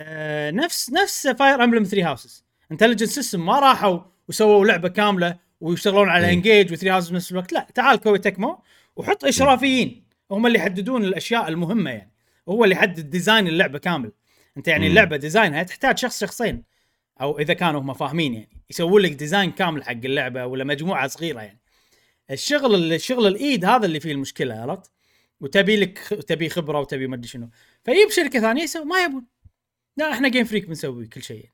A: آه نفس نفس Fire Emblem 3 Houses Intelligent System ما راحوا وسووا لعبة كاملة ويشتغلون على. Engage و 3 Houses بنفس الوقت. لا تعال Koei Tecmo وحط إشرافيين. هم اللي يحددون الأشياء المهمة يعني. هو اللي يحدد design اللعبة كامل. أنت يعني.
B: اللعبة
A: design ها تحتاج شخص شخصين. أو إذا كانوا هم فاهمين يعني. يسوون لك design كامل حق اللعبة ولا مجموعة صغيرة يعني. الشغل الشغل الإيد هذا اللي فيه المشكلة عرفت؟ وتبي لك تبي خبرة وتبي ما أدري شنو. فيجيب شركة ثانية يسوي ما يبون. لا إحنا Game Freak بنسوي كل شيء.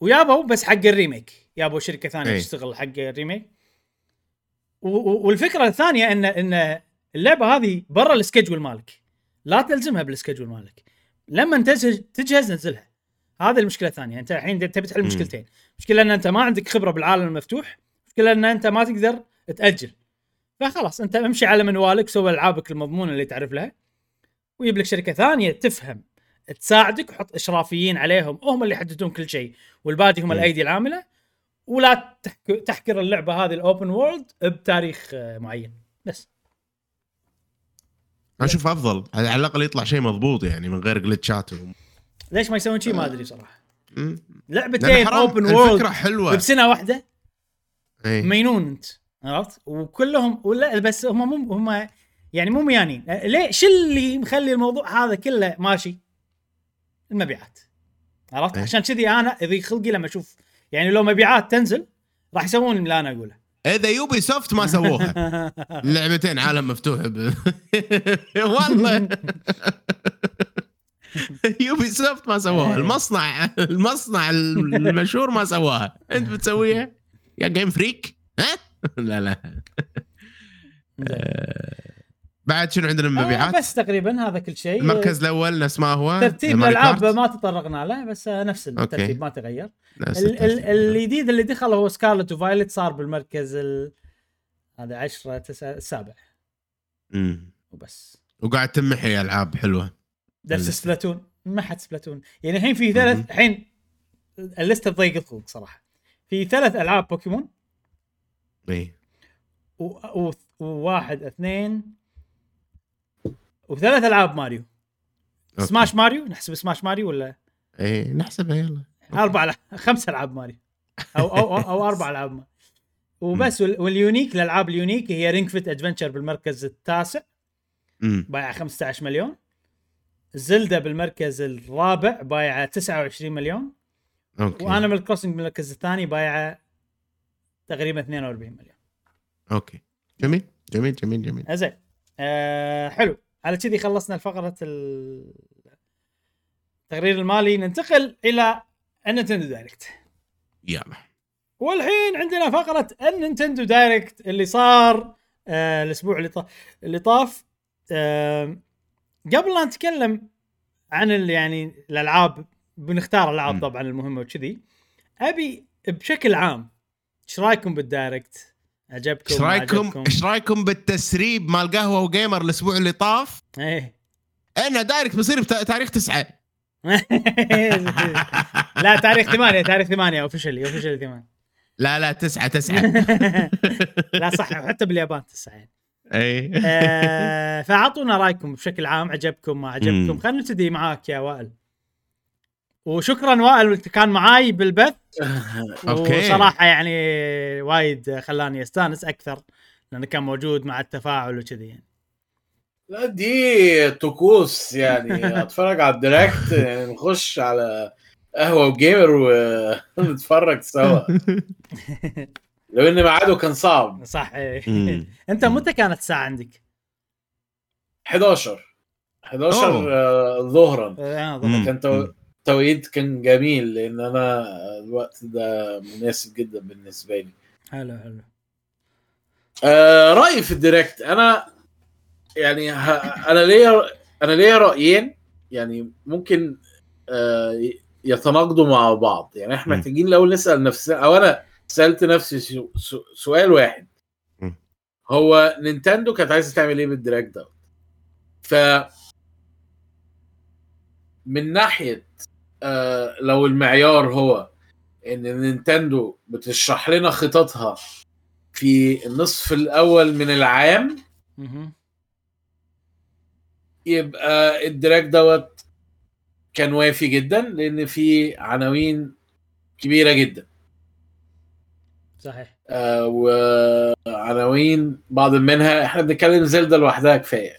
A: ويابوا بس حق ال remake. يابوا شركة ثانية
B: أي.
A: تشتغل حق ال remake. و- و- والفكرة الثانية إن إن اللعبة هذه برا ال schedule مالك. لا تلزمها بال schedule مالك. لما تجهز تجهز نزلها هذه المشكلة الثانية. أنت الحين تبي تحل. مشكلتين. مشكلة إن أنت ما عندك خبرة بالعالم المفتوح. مشكلة إن أنت ما تقدر تأجل. فخلاص أنت امشي على منوالك سوي ألعابك المضمونة اللي تعرف لها. ويجيب لك شركة ثانية تفهم تساعدك وحط إشرافيين عليهم هم اللي يحددون كل شيء والباقي هم. الأيدي العاملة. ولا تحك- تحكر اللعبة هذه ال open world بتاريخ آه، معين. بس.
B: أشوف أفضل على الأقل يطلع شيء مضبوط يعني من غير جلتشات و...
A: ليش ما يسوون شيء ما أدري
B: صراحة.
A: لعبتين open
B: الفكرة
A: world
B: حلوة.
A: بسنة واحدة.
B: إيه.
A: مينون أنت عرفت؟ وكلهم ولا بس هم مو هم يعني مو ميانين. ليه؟ شو اللي مخلي الموضوع هذا كله ماشي؟ المبيعات. عرفت؟
B: إيه.
A: عشان كذي أنا يضيق خلقي لما أشوف يعني لو مبيعات تنزل راح يسوون اللي أنا أقوله.
B: اذا Ubisoft ما سووها. لعبتين عالم مفتوح ب... والله. Ubisoft ما سووها.
A: إيه.
B: المصنع المصنع المشهور ما سواها أنت بتسويها؟ يا Game Freak ها؟ لا لا. بعد شنو عندنا من
A: آه،
B: مبيعات
A: بس تقريبا هذا كل شيء
B: المركز الأول نفس ما هو
A: ترتيب
B: الألعاب.
A: ما تطرقنا له بس آه، نفس. الترتيب ما تغير. الجديد اللي دخل هو Scarlet و Violet صار بالمركز ال... هذا 10 9 السابع
B: مم.
A: وبس
B: وقاعد تمحي ألعاب حلوة
A: نفس. Splatoon ما حد Splatoon يعني الحين في ثلاث. الحين اللسته تضيق الخلق صراحة في ثلاث ألعاب بوكيمون
B: إي
A: و... و... وواحد اثنين وثلاث ألعاب ماريو.
B: okay.
A: Smash ماريو؟ نحسب سماش ماريو ولا؟
B: اي نحسبها يلا.
A: أربع خمس ألعاب ماريو. أو أو أو, أو أربع ألعاب ماريو. وبس وال- وال unique الألعاب ال unique هي Ring Fit Adventure بالمركز التاسع. بايعة 15 مليون. Zelda بالمركز الرابع بايعة 29 مليون.
B: okay.
A: و Animal Crossing بالمركز الثاني بايعة تقريبا 42 مليون.
B: أوكي. جميل جميل جميل جميل.
A: زين آه حلو. على كذي خلصنا الفقره ال- التقرير المالي. ننتقل إلى ال Nintendo Direct.
B: يلا.
A: والحين عندنا فقرة ال Nintendo Direct اللي صار آه الأسبوع اللي طاف اللي طاف. آه قبل لا نتكلم عن يعني الألعاب بنختار الالعاب
B: مم.
A: طبعا المهمة وكذي. أبي بشكل عام إيش رأيكم بال
B: Direct؟
A: عجبكم؟
B: إيش
A: رأيكم؟
B: إيش رأيكم بالتسريب مال قهوة و Gamer الأسبوع اللي طاف
A: إيه
B: انه Direct بيصير بتاريخ تسعة
A: لا تاريخ ثمانية تاريخ ثمانية officially officially ثمانية
B: لا لا تسعة تسعة
A: لا صح حتى باليابان تسعة يعني.
B: اي
A: آه، فأعطونا رأيكم بشكل عام عجبكم ما عجبكم. خلينا نبتدي معاك يا وائل وشكرا وائل انت كان معاي بالبث.
B: okay.
A: وصراحة يعني وايد خلاني أستانس أكثر لأنه كان موجود مع التفاعل وكذي يعني.
C: لا دي طقوس يعني. أتفرج على ال Direct يعني نخش على قهوة و Gamer ونتفرج سوا. لو ان ميعاده كان صعب.
A: صح. أنت متى كانت الساعة عندك؟
C: 11 11
B: أوه.
C: آه، ظهرا.
A: آه،
B: مم.
C: كان تو- توقيت كان جميل لأن أنا الوقت ده مناسب جدا بالنسبة لي
A: حلو حلو
C: آه رأيي في ال Direct أنا يعني ه... أنا ليا أنا ليا رأيين يعني ممكن آه يتناقضوا مع بعض يعني
B: إحنا.
C: محتاجين الأول نسأل نفسنا أو أنا سألت نفسي سو... سو... سؤال واحد. هو Nintendo كانت عايزة تعمل إيه بال Direct ده ف من ناحية لو المعيار هو إن Nintendo بتشرح لنا خططها في النصف الأول من العام. يبقى ال Direct دوت كان وافي جدا لأن في عناوين كبيرة جدا
A: صحيح
C: آه وعناوين بعض منها إحنا بنتكلم Zelda لوحدها
B: كفاية.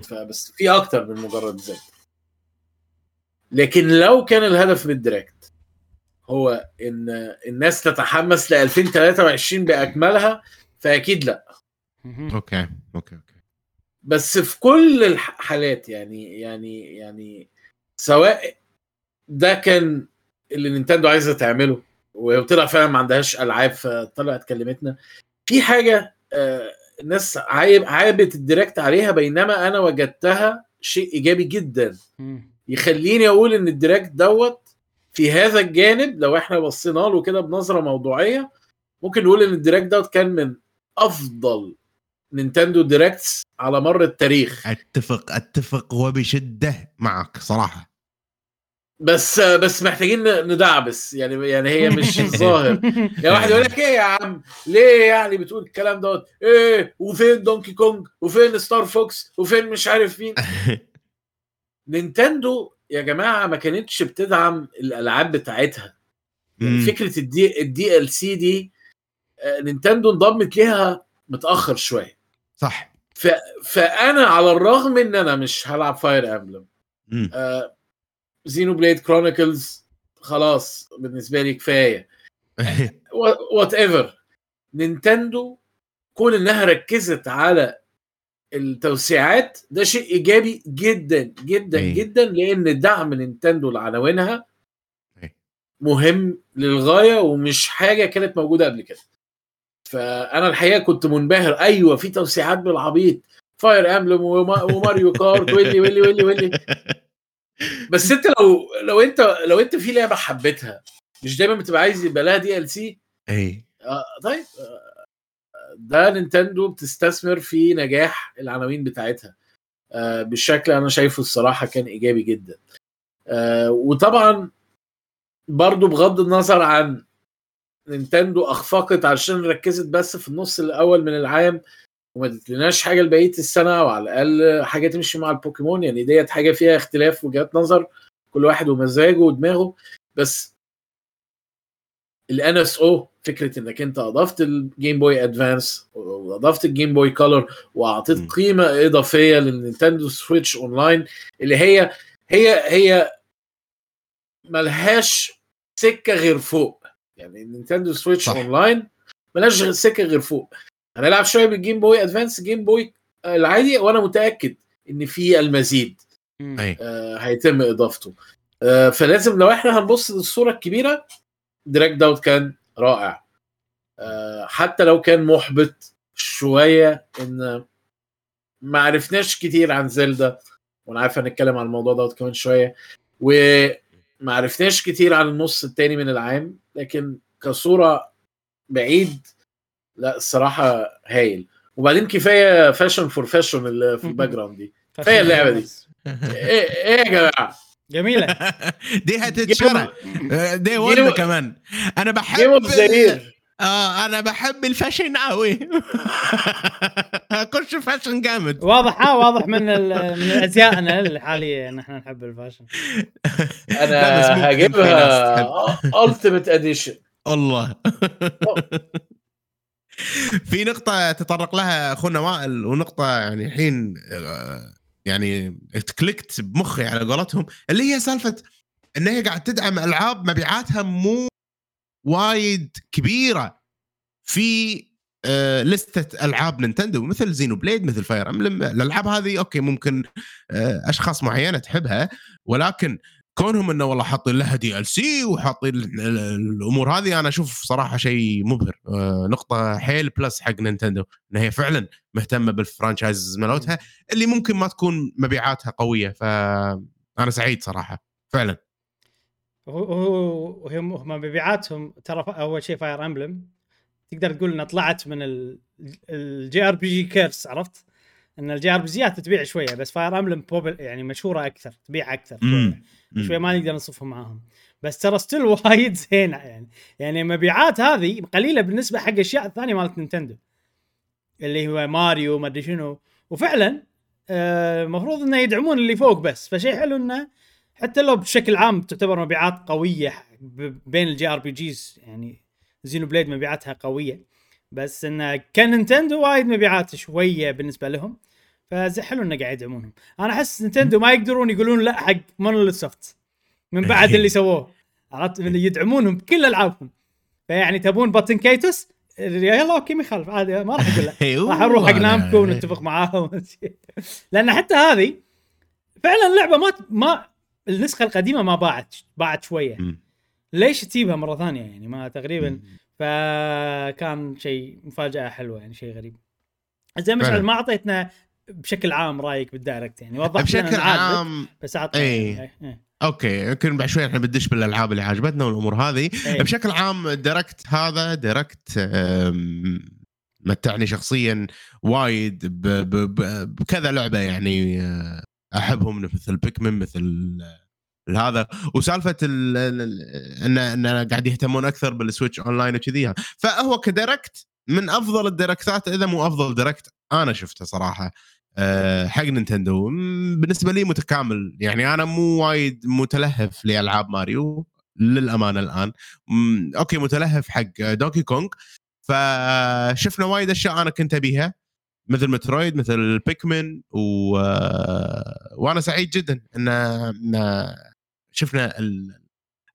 C: فبس في أكتر من مجرد Zelda لكن لو كان الهدف من ال Direct هو إن الناس تتحمس ل 2023 بأكملها فأكيد
A: لأ.
B: okay okay okay
C: بس في كل الحالات يعني يعني يعني سواء ده كان اللي Nintendo عايزة تعمله وطلع فعلا ما عندهاش ألعاب فطلعت كلمتنا في حاجة آه، الناس عايب عابت ال Direct عليها بينما أنا وجدتها شيء إيجابي جدا. يخليني أقول إن ال Direct دوت في هذا الجانب لو إحنا بصينا له كده بنظرة موضوعية ممكن نقول إن ال Direct دوت كان من أفضل Nintendo Directs على مر التاريخ.
B: أتفق أتفق وبشدة معك صراحة.
C: بس بس محتاجين ندعبس. يعني يعني هي مش الظاهر. يعني واحد يقول لك إيه يا عم؟ ليه يعني بتقول الكلام دوت؟ إيه وفين Donkey Kong؟ وفين Star Fox؟ وفين مش عارف مين؟ Nintendo يا جماعة ما كانتش بتدعم الألعاب بتاعتها. يعني
B: مم.
C: فكرة ال D ال DLC دي آه، Nintendo انضمت ليها متأخر شوية.
B: صح.
C: فأنا على الرغم إن أنا مش هلعب Fire Emblem
B: مم.
C: Xenoblade Chronicles خلاص بالنسبة لي كفاية. whatever Nintendo كون إنها ركزت على التوسيعات ده شيء إيجابي جدا جدا
B: إيه.
C: جدا لأن دعم Nintendo لعناوينها
B: إيه.
C: مهم للغاية ومش حاجة كانت موجودة قبل كده. فأنا الحقيقة كنت منبهر أيوه في توسيعات بالعبيط. Fire Emblem و Mario Kart ويلي ويلي ويلي ويلي. بس أنت لو لو انت لو أنت في لعبة حبيتها مش دايما بتبقى عايز يبقى لها DLC
B: اي
C: آه طيب آه ده Nintendo بتستثمر في نجاح العناوين بتاعتها. آه بالشكل أنا شايفه الصراحة كان إيجابي جدا. آه وطبعا برضو بغض النظر عن Nintendo أخفقت عشان ركزت بس في النص الأول من العام وما ادتلناش حاجة لبقية السنة أو على الأقل حاجة تمشي مع البوكيمون. يعني ديت حاجة فيها اختلاف وجهات نظر كل واحد ومزاجه ودماغه. بس ال NSO فكرة إنك أنت أضفت ال Game Boy Advance واضفت ال Game Boy Color
B: وأعطيت.
C: قيمة إضافية لل Nintendo Switch Online اللي هي هي هي ملهاش سكة غير فوق يعني ال Nintendo
B: Switch.
C: Online ملهاش غير سكة غير فوق هنلعب شوية بال Game Boy Advance Game Boy العادي وأنا متأكد إن في المزيد آه، هيتم إضافته آه، فلازم لو إحنا هنبص للصورة الكبيرة Direct دوت كان رائع. آه، حتى لو كان محبط شوية إن ما عرفناش كتير عن Zelda وأنا عارف هنتكلم عن الموضوع دوت كمان شوية وما عرفناش كتير عن النص التاني من العام لكن كصورة بعيد لا الصراحة هايل. وبعدين كفاية fashion for fashion اللي في ال background دي. كفاية اللعبة دي. إيه إيه يا جماعة؟
A: جميلة.
B: دي هتتشرى day one
C: game-
B: كمان. أنا بحب
C: game of
B: آه أنا بحب ال fashion قوي أخش fashion جامد.
A: واضح ها واضح من ال- من أزيائنا الحاليه ان إحنا نحب
B: ال fashion. أنا
C: هجيبها Ultimate Edition
B: الله في نقطة تطرق لها أخونا وائل ونقطة يعني الحين آه، يعني clicked بمخي على قولتهم اللي هي سالفة إن هي قاعد تدعم ألعاب مبيعاتها مو وايد كبيرة في آه، لستة ألعاب Nintendo مثل Xenoblade مثل Fire Emblem. الألعاب هذه okay ممكن آه، أشخاص معينة تحبها ولكن كونهم إنه والله حاطين لها DLC وحاطين ال- ال- الأمور هذه أنا أشوف صراحة شيء مبهر. آه، نقطة حيل plus حق Nintendo ان هي فعلا مهتمة بال franchise مالتها اللي ممكن ما تكون مبيعاتها قوية. فانا سعيد صراحة فعلا.
A: هو هو هم هم مبيعاتهم ترى أول شيء Fire Emblem تقدر تقول إنها طلعت من ال... ال JRPG curse عرفت؟ إن ال JRPG ات تبيع شوية بس Fire Emblem يعني مشهورة أكثر تبيع
B: أكثر.
A: شوي ما نقدر نصفهم معاهم. بس ترى still وايد زينة يعني. يعني مبيعات هذه قليلة بالنسبة حق أشياء ثانية مالت Nintendo. اللي هو ماريو ما أدري شنو. وفعلا آه، المفروض إنه يدعمون اللي فوق بس. فشيء حلو إنه حتى لو بشكل عام تعتبر مبيعات قوية بين ال JRPGs يعني Xenoblade مبيعاتها قوية. بس انه ك Nintendo وايد مبيعات شوية بالنسبة لهم. فشي حلو إنه قاعد يدعمونهم. أنا أحس Nintendo ما يقدرون يقولون لا حق Monolith Soft من بعد اللي سووه. عرفت؟ من يدعمونهم بكل ألعابهم. فيعني تبون Baten Kaitos يلا okay ما يخالف. عادي ما راح أقول لا.
B: أيوه.
A: راح نروح حق Namco ونتفق معاهم. لأن حتى هذه فعلا اللعبه ما ما النسخة القديمة ما باعت باعت
B: شوية.
A: ليش تجيبها مرة ثانية يعني؟ ما تقريبا فكان شيء مفاجأة حلوة يعني شيء غريب. زين مشعل. ما أعطيتنا بشكل عام رايك بال Direct يعني لنا
B: بشكل عام
A: بس عطنا
B: إيه.
A: يعني. إيه.
B: okay يمكن بعد شوي إحنا بندش بالألعاب اللي عجبتنا والأمور هذه
A: إيه.
B: بشكل عام Direct هذا Direct متعني شخصيا وايد ب- ب- ب- بكذا لعبة يعني أه، أحبهم مثل Pikmin مثل أه، هذا وسالفة ال- ال- ال- إن إن قاعد يهتمون أكثر بال Switch Online وكذي فهو ك Direct من أفضل ال Direct ات إذا مو أفضل Direct أنا شفته صراحة حق Nintendo. بالنسبة لي متكامل. يعني أنا مو وايد متلهف لألعاب ماريو للأمانة الآن. okay متلهف حق Donkey Kong فشفنا وايد أشياء أنا كنت أبيها. مثل Metroid مثل Pikmin و... وأنا سعيد جدا إن شفنا ال-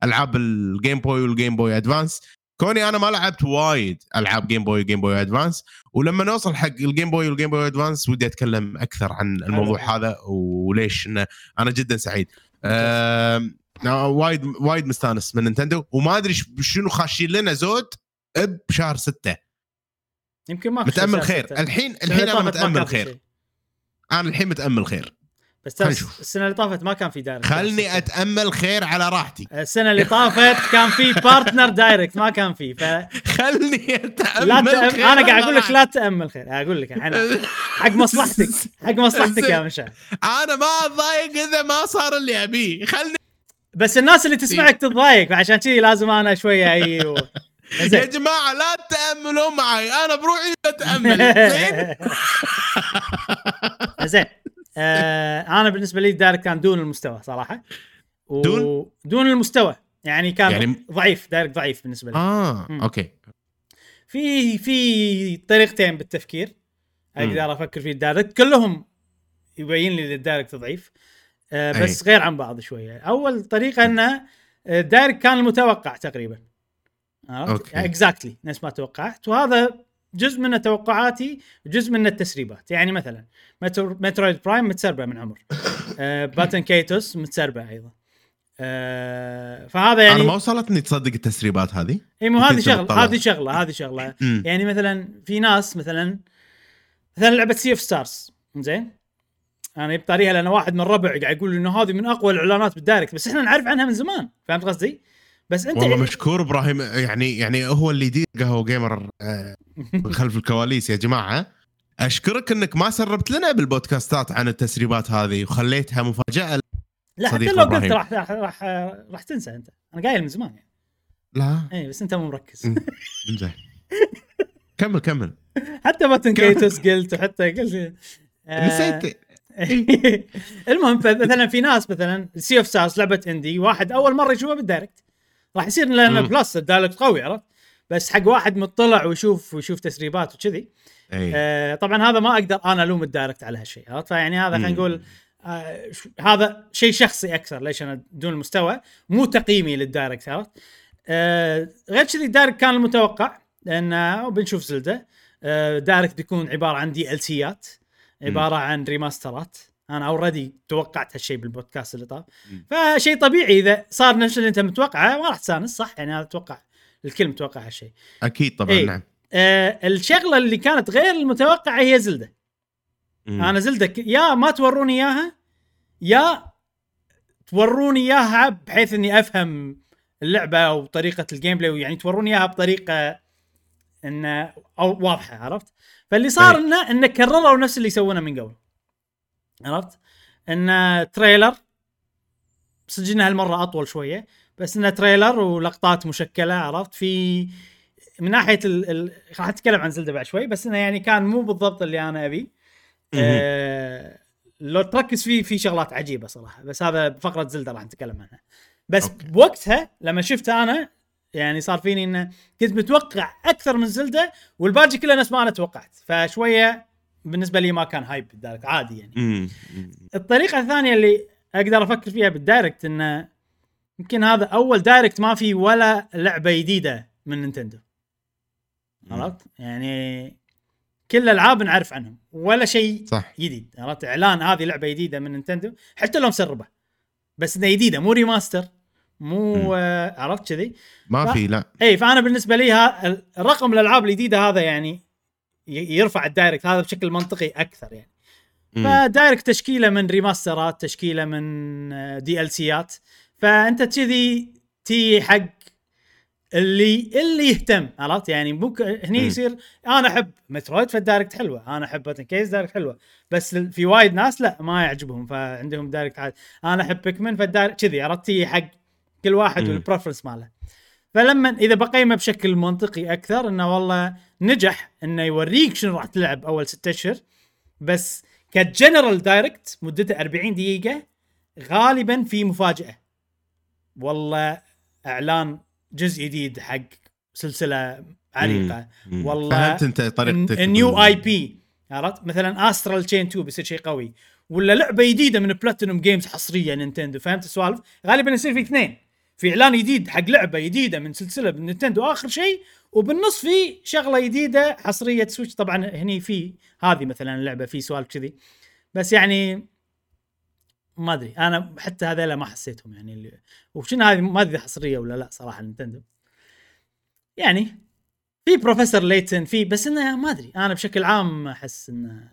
B: ألعاب ال Game Boy وال Game Boy Advance كوني أنا ما لعبت وايد ألعاب Game Boy و Game Boy Advance ولما نوصل حق ال Game Boy وال Game Boy Advance ودي أتكلم أكثر عن الموضوع هذا وليش إنه أنا جدا سعيد. آه، وايد وايد مستانس من نينتندو وما أدري شنو خاشين لنا زود بشهر ستة.
A: يمكن ما
B: متأمل خير. الحين الحين أنا متأمل خير. أنا الحين متأمل خير.
A: بس ترى. السنة اللي طافت ما كان في Direct.
B: خلني أتأمل خير على راحتي.
A: السنة اللي طافت كان في Partner Direct ما كان في ف
B: خلني أتأمل
A: لا تأم...
B: خير
A: أنا قاعد أقول لك. لا تأمل خير. أقول لك الحين. حق مصلحتك حق مصلحتك يا مشعل.
B: أنا ما أتضايق إذا ما صار اللي أبيه. خلني
A: بس الناس اللي تسمعك تتضايق فعشان كذي لازم أنا شوية أي و...
B: يا جماعة لا تأملوا معي. أنا بروحي بتامل زين؟
A: زين. آه أنا بالنسبة لي Direct كان دون المستوى صراحة. و...
B: دون؟
A: دون المستوى. يعني كان يعني... ضعيف Direct ضعيف بالنسبة لي.
B: آه
A: مم.
B: okay.
A: في في طريقتين بالتفكير أقدر أفكر في ال Direct كلهم يبين لي ال Direct ضعيف. آه بس غير عن بعض شوية. أول طريقة إنه ال Direct كان المتوقع تقريبا.
B: okay.
A: exactly نفس ما توقعت. وهذا جزء منه توقعاتي وجزء منه التسريبات. يعني مثلا Metro... Metroid Prime متسربة من عمر. آه Baten Kaitos متسربة أيضا. آه فهذا يعني
B: أنا ما وصلتني تصدق التسريبات هذه.
A: إي مو هذه
B: شغلة.
A: هذه شغلة هذه
B: شغلة.
A: يعني مثلا في ناس مثلا مثلا لعبة Sea of Stars زين أنا جبت طاريها لأن واحد من الربع قاعد يقول إنه هذه من أقوى الإعلانات بال Direct بس إحنا نعرف عنها من زمان. فهمت قصدي؟ بس أنت
B: والله مشكور إبراهيم يعني يعني هو اللي يدير قهوة Gamer آه، من خلف الكواليس يا جماعة أشكرك إنك ما سربت لنا بال podcastات عن التسريبات هذه وخليتها مفاجأة
A: لا حتى لو قلت. راح راح راح, راح تنسى أنت. أنا قايل من زمان يعني.
B: لا.
A: اي بس أنت مو مركز.
B: مم. زين كمل كمل.
A: حتى Baten Kaitos قلت وحتى قلت آه،
B: نسيت.
A: المهم مثلا في ناس مثلا Sea of Stars لعبة indie واحد أول مرة يشوفها بال Direct راح يصير لنا.
B: plus
A: ال Direct قوي عرفت؟ بس حق واحد مطلع ويشوف ويشوف تسريبات وكذي. آه طبعا هذا ما أقدر أنا ألوم ال Direct على هالشيء عرفت؟ فيعني هذا خلينا. نقول آه هذا شيء شخصي أكثر ليش أنا دون المستوى مو تقييمي لل Direct عرفت؟ آه غير كذي ال Direct كان المتوقع لأن آه، بنشوف Zelda آه Direct بيكون عبارة عن DLCات عبارة عن remasterات أنا already توقعت هالشيء بالبودكاست اللي طاف. فشيء طبيعي إذا صار نفس اللي أنت متوقعه ما راح تستانس صح يعني هذا أتوقع الكل متوقع هالشيء
B: أكيد طبعا
A: إيه.
B: نعم
A: آه الشغلة اللي كانت غير المتوقعة هي Zelda
B: مم.
A: أنا Zelda يا ما توروني إياها يا توروني إياها بحيث إني أفهم اللعبة وطريقه ال gameplay ويعني توروني إياها بطريقة انه واضحة عرفت فاللي صار
B: أي.
A: انه إنه كرروا نفس اللي يسوونه من قبل عرفت؟ انه trailer سجلنا هالمرة أطول شوية بس انه trailer ولقطات مشكلة عرفت؟ في من ناحية ال... ال... راح أتكلم عن Zelda بعد شوي بس إنه يعني كان مو بالضبط اللي أنا أبي. آه... لو تركز فيه في شغلات عجيبة صراحة بس هذا بفقرة Zelda راح نتكلم عنها. بس
B: okay.
A: بوقتها لما شفتها أنا يعني صار فيني إنه كنت متوقع أكثر من Zelda والباقي كله نفس ما أنا توقعت فشوية بالنسبة لي ما كان hype بال Direct عادي يعني. الطريقة الثانية اللي أقدر أفكر فيها بال Direct إنه يمكن هذا أول Direct ما في ولا لعبة جديدة من نينتندو. عرفت؟ يعني كل الالعاب نعرف عنهم ولا شيء
B: صح.
A: جديد. عرفت؟ إعلان هذه لعبة جديدة من نينتندو حتى لو مسربة بس إنها جديدة مو remaster مو. آه عرفت كذي؟
B: ما
A: ف-
B: في لا.
A: اي فأنا بالنسبة لي ها الرقم الألعاب الجديدة هذا يعني يرفع ال Direct هذا بشكل منطقي أكثر يعني.
B: ف
A: Direct تشكيلة من remasterات تشكيلة من آه، DLCات. فأنت كذي تي حق اللي اللي يهتم عرفت؟ يعني ممكن هني. يصير أنا أحب Metroid فال Direct حلوة أنا أحب Baten Kaitos Direct حلوة. بس في وايد ناس لا ما يعجبهم فعندهم Direct عادي. أنا أحب Pikmin فال Direct كذي عرفت؟ تي حق كل واحد.
B: وال
A: preference ماله. فلما إذا بقيمه بشكل منطقي أكثر إنه والله نجح إنه يوريك شنو راح تلعب أول ستة أشهر بس ك general Direct مدته 40 دقيقة غالبا في مفاجأة. والله إعلان جزء جديد حق سلسلة عريقة.
B: مم.
A: والله
B: فهمت أنت طريقتك
A: new IP عرفت؟ مثلا Astral Chain 2 بيصير شيء قوي ولا لعبة جديدة من Platinum Games حصرية نينتندو فهمت السوالف؟ غالبا يصير في اثنين. في إعلان جديد حق لعبة جديدة من سلسلة من نينتندو آخر شيء. وبالنص في شغلة جديدة حصرية Switch. طبعا هني في هذه مثلا اللعبة في سوالف كذي. بس يعني ما أدري أنا حتى هذيلا ما حسيتهم يعني اللي وشنو هذه؟ ما أدري حصرية ولا لا صراحة نينتندو يعني في بروفيسور ليتن في بس إنه ما أدري أنا بشكل عام أحس انه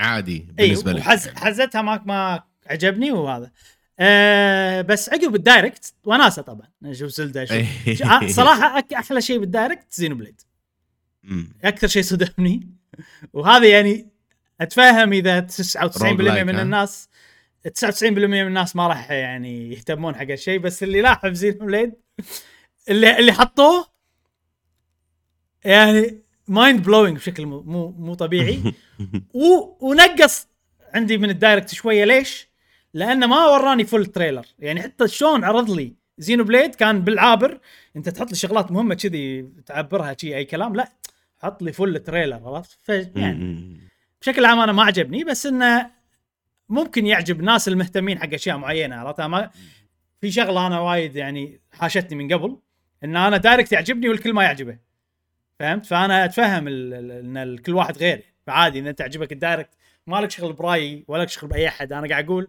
B: عادي بالنسبة لك.
A: وحز حزتها ما ما عجبني وهذا. أه بس عقب ال Direct وناسة طبعا أشوف زلدة أشوف
B: إيه.
A: آه، صراحة أحلى شيء بال Direct زينو بليد. أكثر شيء صدمني وهذا يعني اتفهم إذا 99%
B: roguelike،
A: من؟ الناس 99% من الناس ما راح يعني يهتمون حق الشيء بس اللي لاحظ زينو بليد اللي اللي حطوه يعني mind blowing بشكل مو مو, مو طبيعي و... ونقص عندي من ال Direct شوية ليش؟ لأنه ما وراني full trailer يعني حتى شلون عرض لي زينو بليد كان بالعابر. أنت تحط لي شغلات مهمة كذي تعبرها شي أي كلام. لا حط لي full trailer عرفت؟ فيعني
B: مم.
A: بشكل عام أنا ما عجبني بس إنه ممكن يعجب ناس المهتمين حق أشياء معينة عرفت؟ ما في شغلة أنا وايد يعني حاشتني من قبل إن أنا Direct يعجبني والكل ما يعجبه. فهمت؟ فأنا أتفهم إن كل واحد غير فعادي إن أنت يعجبك ال Direct ما لك شغل برأيي ولا شغل بأي أحد. أنا قاعد أقول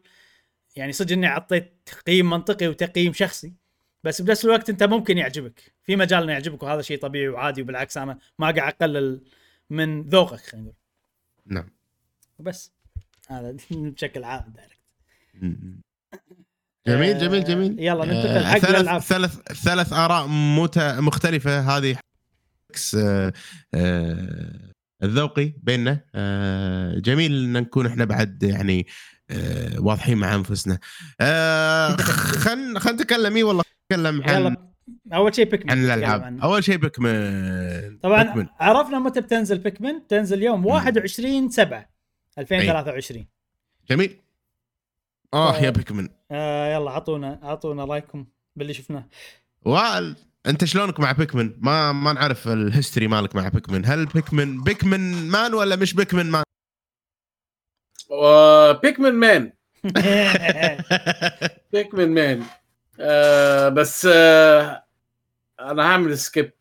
A: يعني صدق إني أعطيت تقييم منطقي وتقييم شخصي بس بنفس الوقت أنت ممكن يعجبك. في مجال إنه يعجبك وهذا شيء طبيعي وعادي وبالعكس أنا ما قاعد أقلل من ذوقك خلينا نقول.
B: نعم.
A: وبس. هذا بشكل عام دايركت.
B: جميل جميل جميل.
A: يلا ننتقل
B: آه،
A: حق الألعاب.
B: ثلاث ثلاث آراء مت... مختلفة. هذه عكس آه، آه، الذوقي بيننا. آه، جميل إن نكون إحنا بعد يعني آه، واضحين مع أنفسنا. آه، خل خل نتكلم اي والله نتكلم عن
A: أول شيء بيكمن
B: عن
A: الألعاب.
B: أول شيء بيكمن
A: طبعا
B: بيكمن.
A: عرفنا متى بتنزل بيكمن تنزل يوم 21 7 2023
B: جميل. آه
A: آه.
B: يا بيكمن
A: آه يلا عطونا عطونا رايكم باللي شفناه.
B: وائل أنت شلونك مع بيكمن؟ ما ما نعرف ال history مالك مع بيكمن، هل بيكمن Pikmin man ولا مش Pikmin man؟
C: بيكمن man Pikmin man آه بس آه أنا هعمل skip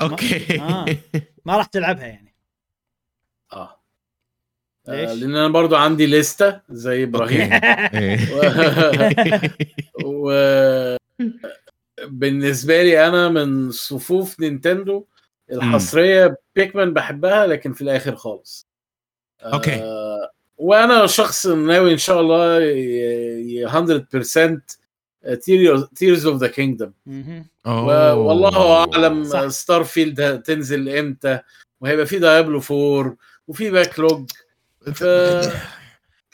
B: okay.
A: آه. ما راح تلعبها يعني.
C: آه.
A: ليش؟
C: آه، لأن أنا برضو عندي لستة زي إبراهيم. و بالنسبة لي أنا من صفوف نينتندو الحصرية بيكمان بحبها لكن في الآخر خالص.
B: okay.
C: آه وأنا شخص ناوي ان شاء الله ي- ي- 100% Tears of
A: the
B: Kingdom.
C: والله أعلم. Starfield تنزل إمتى وهيبقى في Diablo 4 وفي backlog ف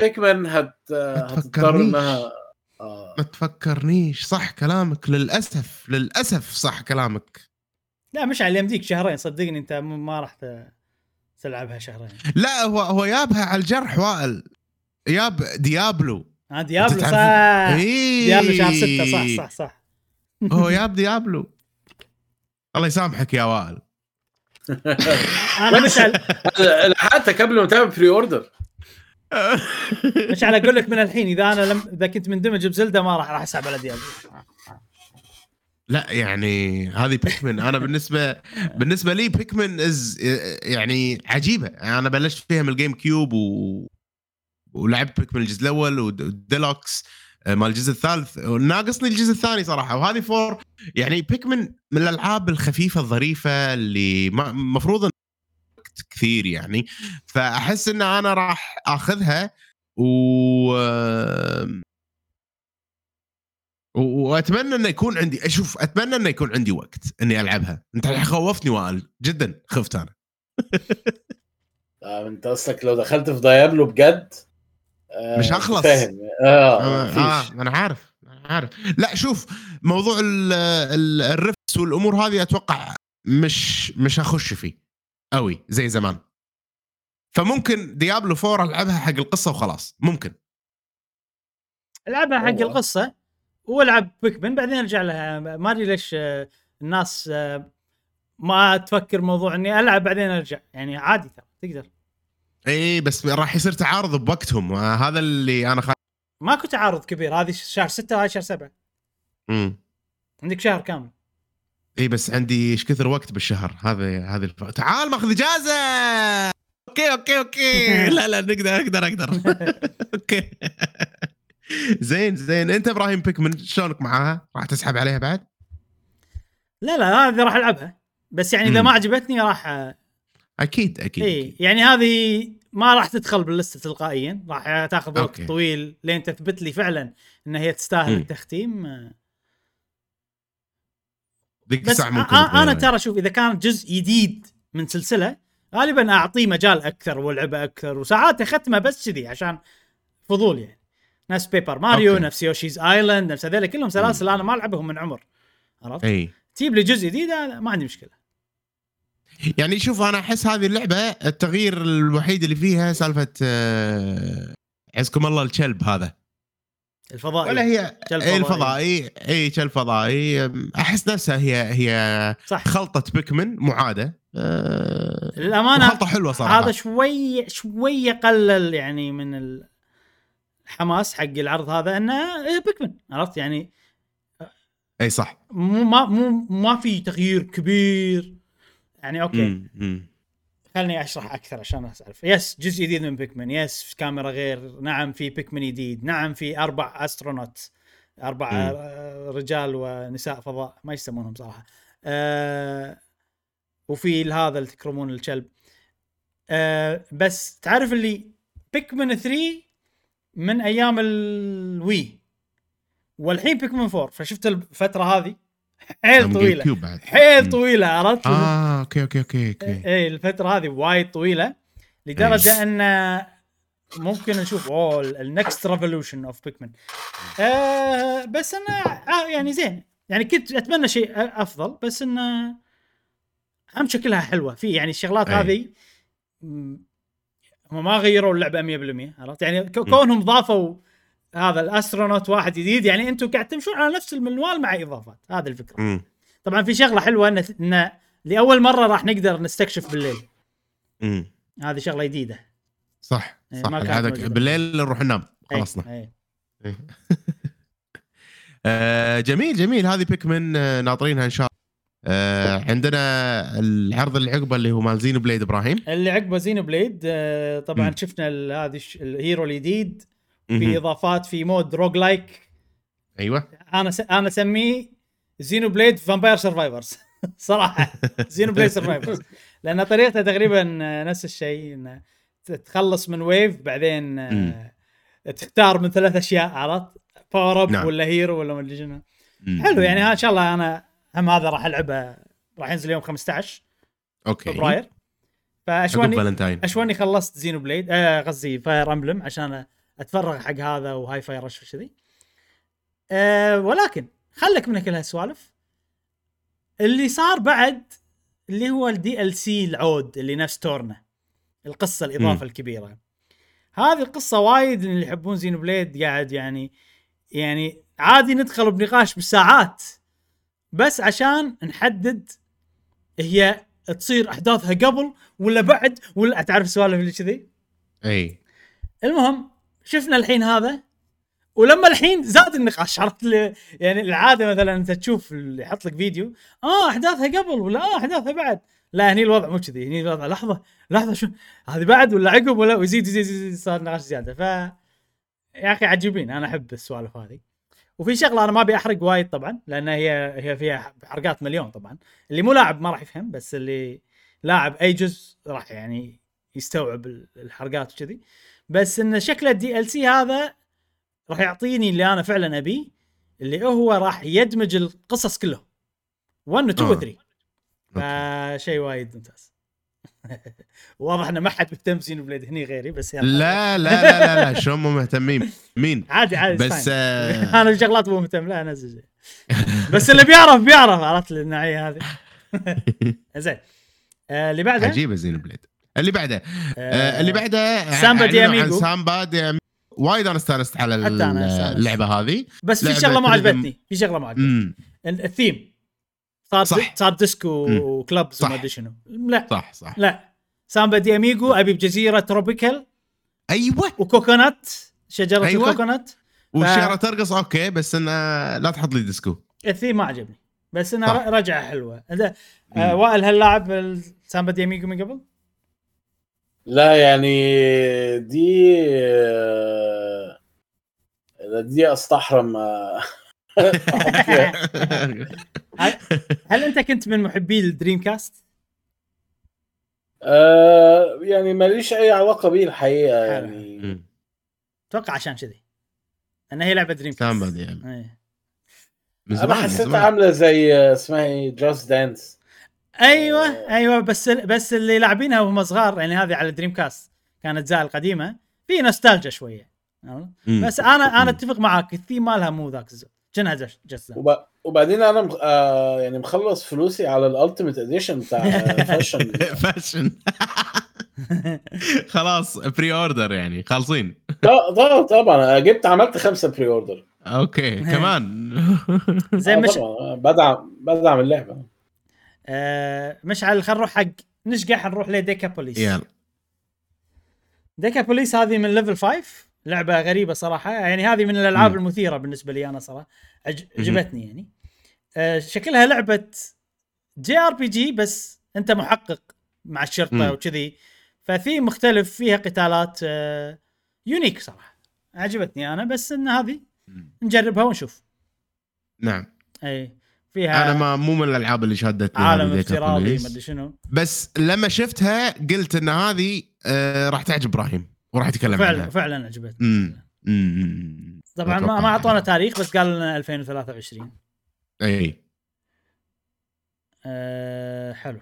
C: بيكمان هت هتضطر. انها آه.
B: ما تفكرنيش صح كلامك للأسف للأسف صح كلامك
A: لا مشعل يمديك شهرين صدقني أنت ما راح ت- تلعبها شهرين.
B: لا هو هو يابها على الجرح وائل. ياب ديابلو.
A: ها ديابلو صح.
B: إيه.
A: ديابلو شهر ستة صح صح صح.
B: هو ياب ديابلو. الله يسامحك يا وائل.
A: أنا مشعل
C: حتى قبل ما تعمل
A: pre-order مشعل أقول لك من الحين إذا أنا لم إذا كنت مندمج بزلدة ما راح راح أسحب على ديابلو.
B: لا يعني هذه بيكمن أنا بالنسبة بالنسبة لي بيكمن is يعني عجيبة. أنا بلشت فيها من ال GameCube و... ولعبت بيكمن الجزء الأول والديلوكس آه، مال الجزء الثالث. ناقصني الجزء الثاني صراحة. وهذه four يعني بيكمن من الألعاب الخفيفة الظريفة اللي ما- مفروض إن وقت كثير يعني. فأحس إن أنا راح أخذها و- وأتمنى إنه يكون عندي أشوف أتمنى إنه يكون عندي وقت إني ألعبها. أنت الحين خوفتني وائل جدا خفت أنا.
C: آه أنت قصدك لو دخلت في دايبلو بجد آه
B: مش هخلص.
C: فاهم.
B: آه
C: آه.
B: آه أنا عارف أنا عارف. لا شوف موضوع ال- ال- الرفس والأمور هذه أتوقع مش مش هخش فيه قوي زي زمان. فممكن ديابلو 4 ألعبها حق القصة وخلاص. ممكن.
A: ألعبها حق. القصة. والعب بيكمن بعدين ارجع لها. ما ادري ليش آه، الناس آه، ما تفكر موضوع إني ألعب بعدين أرجع. يعني عادي ترى تقدر.
B: إي بس راح يصير تعارض بوقتهم. آه هذا اللي أنا خايف
A: ماكو تعارض كبير. هذه شهر ستة وهذه شهر سبعة.
B: مم.
A: عندك شهر كامل.
B: إي بس عندي إيش كثر وقت بالشهر؟ هذا هذه الف... تعال ماخذ إجازة! okay okay okay. لا لا نقدر أقدر أقدر. okay. زين زين انت إبراهيم بيكمن شلونك معاها؟ راح تسحب عليها بعد؟
A: لا لا هذه راح ألعبها بس يعني
B: إذا.
A: ما عجبتني راح
B: أكيد أكيد
A: اي يعني هذه ما راح تدخل باللسته تلقائيا راح تاخذ وقت
B: okay.
A: طويل لين تثبت لي فعلا إن هي تستاهل
B: مم.
A: التختيم
B: ذيك الساعة ممكن أنا.
A: ترى شوف إذا كان جزء جديد من سلسلة غالبا أعطيه مجال أكثر والعبه أكثر وساعات أختمه بس كذي عشان فضول يعني نفس Paper Mario
B: okay.
A: نفس Yoshi's Island نفس هذول كلهم سلاسل أنا ما ألعبهم من عمر. عرفت؟
B: إي.
A: تجيب لي جزء جديد ما عندي مشكلة.
B: يعني شوف أنا أحس هذه اللعبة التغيير الوحيد اللي فيها سالفة آه، عزكم الله الكلب هذا.
A: الفضائي.
B: ولا هي اي
A: فضائي.
B: الفضائي. إي كلب فضائي. أحس نفسها هي هي
A: صح.
B: خلطة بيكمن معادة. آه،
A: للأمانة
B: خلطه حلوة صراحة.
A: هذا شوي شوي قلل يعني من الحماس حق العرض هذا إنه إيه بيكمن عرفت؟ يعني
B: أي صح.
A: مو ما مو ما في تغيير كبير. يعني okay.
B: مم، مم.
A: خلني أشرح أكثر عشان اسالف yes جزء جديد من بيكمن. yes كاميرا غير. نعم في بيكمن جديد. نعم في أربع astronaut. أربع
B: مم.
A: رجال ونساء فضاء. ما يسمونهم صراحة. آه وفي هذا اللي تكرمون الكلب. آه بس تعرف اللي Pikmin 3 من أيام ال Wii والحين Pikmin 4 فشفت الفترة هذه حيل
B: طويلة.
A: حيل. طويلة عرفت؟
B: آه okay okay okay okay.
A: إيه الفترة هذه وايد طويلة لدرجة إن ممكن نشوف أوه ال next revolution of Pikmin آه بس انه آه يعني زين. يعني كنت أتمنى شيء أفضل بس انه اهم شكلها حلوة. في يعني الشغلات
B: أي.
A: هذه هم ما غيروا اللعبة 100% عرفت يعني كونهم ضافوا هذا ال astronaut واحد جديد يعني أنتم قاعد تمشون على نفس المنوال مع إضافات هذا الفكرة
B: مم.
A: طبعا في شغلة حلوة إن إن لأول مرة راح نقدر نستكشف بالليل
B: مم.
A: هذه شغلة جديدة
B: صح
A: إيه،
B: صح
A: ما كانت
B: هذا
A: موجودة.
B: بالليل نروح ننام
A: أي،
B: خلصنا
A: أي.
B: إيه. آه، جميل جميل هذه Pikmin آه، ناطرينها إن شاء الله آه، عندنا العرض اللي عقبه اللي هو مال Xenoblade إبراهيم.
A: اللي عقبه Xenoblade آه، طبعا
B: مم.
A: شفنا هذه ال hero الجديد في. إضافات في mode roguelike.
B: أيوه.
A: أنا س... أنا أسميه Xenoblade Vampire Survivors صراحة Xenoblade Survivors لأن طريقته تقريبا آه، نفس الشيء انه تخلص من wave بعدين آه، تختار من ثلاث أشياء عرفت؟ power up
B: نعم.
A: ولا hero ولا ما
B: أدري.
A: حلو يعني إن شاء الله أنا هم هذا راح ألعبه راح ينزل يوم 15
B: okay.
A: فبراير. فاشواني أشواني خلصت Xenoblade آه قصدي Fire Emblem عشان أتفرغ حق هذا و Hi-Fi Rush وكذي. آه ولكن خلك من كل هالسوالف. اللي صار بعد اللي هو ال DLC العود اللي نفس Torna القصة الإضافة
B: مم.
A: الكبيرة. هذه القصة وايد اللي يحبون Xenoblade قاعد يعني يعني عادي ندخل بنقاش بالساعات بس عشان نحدد هي تصير أحداثها قبل ولا بعد ولا تعرف السوالف اللي كذي؟
B: إي.
A: المهم شفنا الحين هذا ولما الحين زاد النقاش عرفت يعني العادة مثلا أنت تشوف اللي يحط لك فيديو آه أحداثها قبل ولا آه أحداثها بعد. لا هني الوضع مو كذي هني الوضع لحظة لحظة شو هذه بعد ولا عقب ولا ويزيد يزيد يزيد صار نقاش زيادة. ف يا أخي عجيبين أنا أحب السوالف هذه. وفي شغلة أنا ما أبي أحرق وايد طبعا لأن هي هي فيها حرقات مليون طبعا. اللي مو لاعب ما راح يفهم بس اللي لاعب أي جزء راح يعني يستوعب ال- الحرقات وكذي. بس إن شكله ال DLC هذا راح يعطيني اللي أنا فعلا أبيه اللي هو راح يدمج القصص كلهم. 1 و 2 و
B: آه.
A: 3 فشيء وايد ممتاز. واضح إنه ما حد مهتم Xenoblade هني غيري بس يلا.
B: لا لا لا لا لا شلون مو مهتمين؟ مين؟
A: عادي عادي
B: بس آه،
A: أنا الشغلات مو مهتم لا انزل. بس اللي بيعرف بيعرف عرفت النوعيه هذه. زين. آه، اللي بعده؟
B: عجيبة Xenoblade. اللي بعده؟
A: آه،
B: آه، اللي بعده Samba
A: de
B: Amigo. Samba de. وايد أنا استانست على. اللعبة هذه.
A: بس في شغلة ما عجبتني في شغلة ما عجبتني. الثيم. صار
B: صح.
A: صار ديسكو.
B: و
A: clubs
B: صح.
A: وما أدري شنو لا
B: صح صح
A: لا Samba de Amigo أبي بجزيرة tropical
B: أيوه
A: و coconut شجرة
B: أيوة.
A: ال
B: coconut والشجرة ترقص okay بس إنه لا تحط لي ديسكو
A: الثيم ما عجبني بس إنها
B: صح.
A: رجعة
B: حلوة.
A: آه وائل هل لاعب Samba de Amigo من قبل؟
C: لا يعني دي آه، دي أستحرم آه،.
A: هل أنت كنت من محبي ال Dreamcast؟
C: آه، يعني ماليش أي علاقة بيه الحقيقة يعني.
A: أتوقع عشان كذي لأن هي لعبة Dream cast
B: Samba de يعني.
A: إيه.
B: من أنا
C: حسيتها. عاملة زي آه، اسمها إيه Just Dance
A: أيوه
C: آه.
A: أيوه بس بس اللي لاعبينها وهم صغار يعني هذه على Dreamcast كانت اجزاء القديمة في نوستالجيا
B: شوية.
A: بس أنا
B: أنا.
A: أتفق معاك الثيم مالها مو ذاك الزود كأنها جس جس
C: وب... وبعدين أنا مخ... آه يعني مخلص فلوسي على ال ultimate edition بتاع Fashion
B: Fashion خلاص pre-order يعني خالصين.
C: لا طبعا طبعا جبت عملت خمسة pre-order
B: okay كمان.
A: زي
C: آه
A: مش
C: آه، بدعم بدعم اللعبه
A: آه مشعل خلينا نروح حق نشقح نروح ل Decapolice
B: يلا.
A: Decapolice هذه من Level 5 لعبة غريبة صراحة يعني هذه من الألعاب
B: مم.
A: المثيرة بالنسبة لي أنا
B: صراحة.
A: عجبتني يعني آه شكلها لعبة JRPG بس أنت محقق مع
B: الشرطة.
A: وكذي ففي مختلف فيها قتالات آه unique صراحة عجبتني أنا بس إن هذه نجربها ونشوف
B: نعم
A: إي فيها
B: أنا ما مو من الألعاب اللي شادتني
A: عالم افتراضي. ما أدري شنو
B: بس لما شفتها قلت إن هذه آه راح تعجب إبراهيم وراح يتكلم
A: فعلا
B: عنها
A: فعلا عجبتني طبعا ما, ما
B: أعطونا.
A: تاريخ بس قالوا لنا 2023
B: إي
A: أه حلو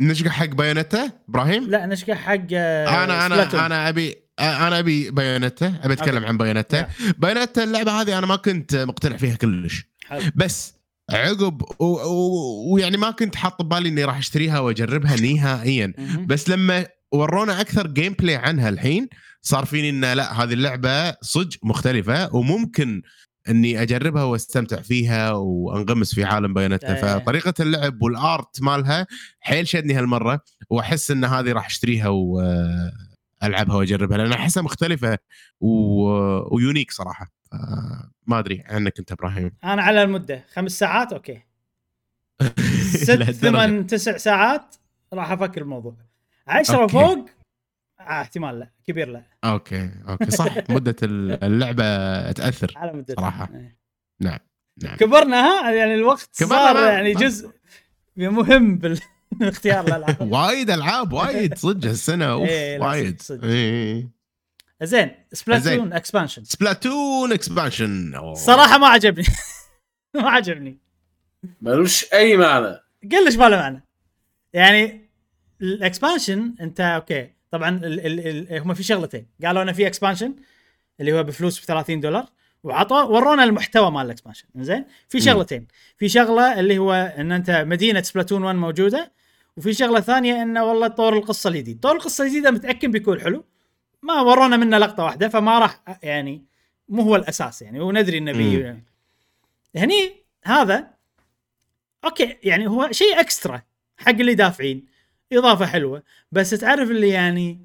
B: نشقح حق Bayonetta إبراهيم
A: لا نشقح حق آه،
B: أنا
A: Splatoon.
B: أنا أنا ابي أنا أبي Bayonetta أبي أتكلم
A: okay.
B: عن Bayonetta
A: نعم.
B: Bayonetta اللعبة هذه أنا ما كنت مقتنع فيها كلش
A: حلو.
B: بس عقب ويعني ما كنت حاط ببالي إني راح أشتريها وأجربها نهائيا. بس لما ورونا أكثر gameplay عنها الحين. صار فيني إن لا هذه اللعبة صدق مختلفة وممكن إني أجربها وأستمتع فيها وأنغمس في عالم بياناتها
A: إيه.
B: فطريقة اللعب وال art مالها حيل شدني هالمرة وأحس إن هذه راح أشتريها والعبها آه، وأجربها لأن أحسها مختلفة و... آه، و unique صراحة. آه، ما أدري عنك أنت إبراهيم.
A: أنا على المدة. خمس ساعات؟ okay. ست ثمان تسع ساعات؟ راح أفكر بالموضوع.
B: 10
A: فوق؟ آه احتمال لا كبير لا.
B: okay okay صح. مدة اللعبة تأثر
A: على مدة
B: صراحة.
A: إيه.
B: نعم نعم.
A: كبرنا ها؟ يعني الوقت صار يعني جزء مهم بال اختيار الالعاب
B: وايد ألعاب وايد صدق هالسنة أوف
A: إيه،
B: وايد. إيه،
A: زين Splatoon expansion
B: Splatoon expansion
A: صراحة ما عجبني. ما عجبني.
C: ملوش أي معنى.
A: ليش ما له معنى؟ يعني ال expansion انت okay. طبعا ال ال ال هم في شغلتين. قالوا أنا في expansion اللي هو بفلوس ب 30 دولار وعطوا ورونا المحتوى مال ال expansion. زين في شغلتين. في شغلة اللي هو إن أنت مدينة Splatoon 1 موجودة وفي شغلة ثانية انه والله طور القصة الجديد طور القصة الجديدة متأكد بيكون حلو. ما ورونا منه لقطة واحدة فما راح يعني مو هو الأساس يعني. وندري إنه بي هني هذا okay يعني هو شيء extra حق اللي دافعين. إضافة حلوة. بس تعرف اللي يعني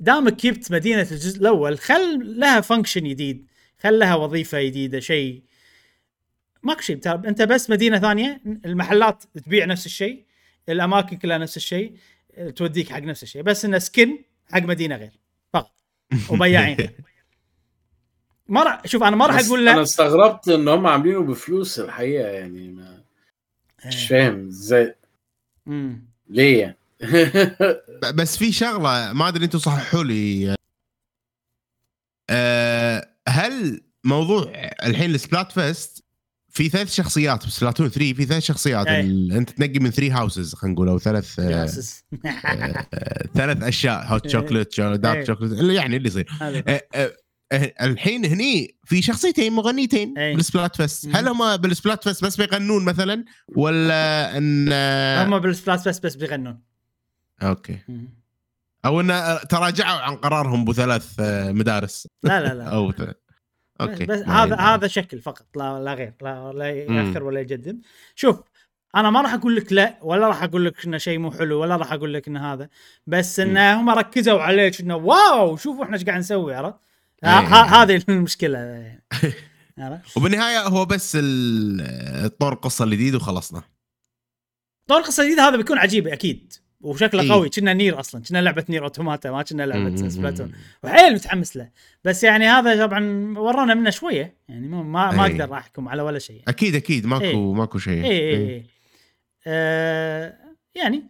A: دامك جبت مدينة الجزء الأول خل لها فانكشن جديد خل لها وظيفة جديدة شيء. ماكو شيء. أنت بس مدينة ثانية المحلات تبيع نفس الشيء الأماكن كلها نفس الشيء توديك حق نفس الشيء. بس انه سكن حق مدينة غير. فقط. وبياعين. ما راح شوف أنا ما راح
C: بس
A: أنا
C: أنا
A: لا
C: استغربت إن هم عاملينه بفلوس الحقيقة يعني ما مش فاهم إزاي.
A: مم.
C: ليه
B: بس في شغلة ما أدري أنتم صححوا لي أه هل موضوع الحين ال Splatfest في ثلاث شخصيات ب Splatoon 3 في ثلاث شخصيات. ال- أنت تنقي من Three Houses خلينا نقول أو ثلاث آه،. آه، ثلاث أشياء white
A: إيه.
B: شوكليت
A: إيه.
B: dark chocolate اللي يعني اللي يصير آه، آه، آه، الحين هني في شخصيتين مغنيتين
A: أي.
B: بال
A: Splatfest.
B: هل هم بال Splatfest بس بيغنون مثلا ولا إن آه،
A: هم بال Splatfest بس بيغنون
B: okay
A: مم.
B: أو إن تراجعوا عن قرارهم بثلاث آه، مدارس
A: لا لا لا
B: أو ث- okay
A: بس هذا. هذا شكل فقط لا لا غير لا لا. يأخر ولا يقدم شوف أنا ما راح أقول لك لا ولا راح أقول لك إنه شيء مو حلو ولا راح أقول لك إنه هذا بس انه هم ركزوا عليك إنه wow شوفوا إحنا إيش قاعد نسوي عرفت هذه المشكلة. يعني.
B: وبالنهاية هو بس الطور القصة الجديد وخلصنا.
A: طور القصة الجديده هذا بيكون عجيب أكيد. وشكله
B: إيه.
A: قوي كنه NieR أصلا كنه لعبة NieR Automata ما كنه
B: لعبة.
A: Splatoon وحيل متحمس له. بس يعني هذا طبعا ورانا منه شوية يعني ما ما, ما
B: إيه.
A: أقدر احكم على ولا شيء.
B: أكيد أكيد. ماكو
A: إيه.
B: ماكو شيء.
A: اي اي اي آه يعني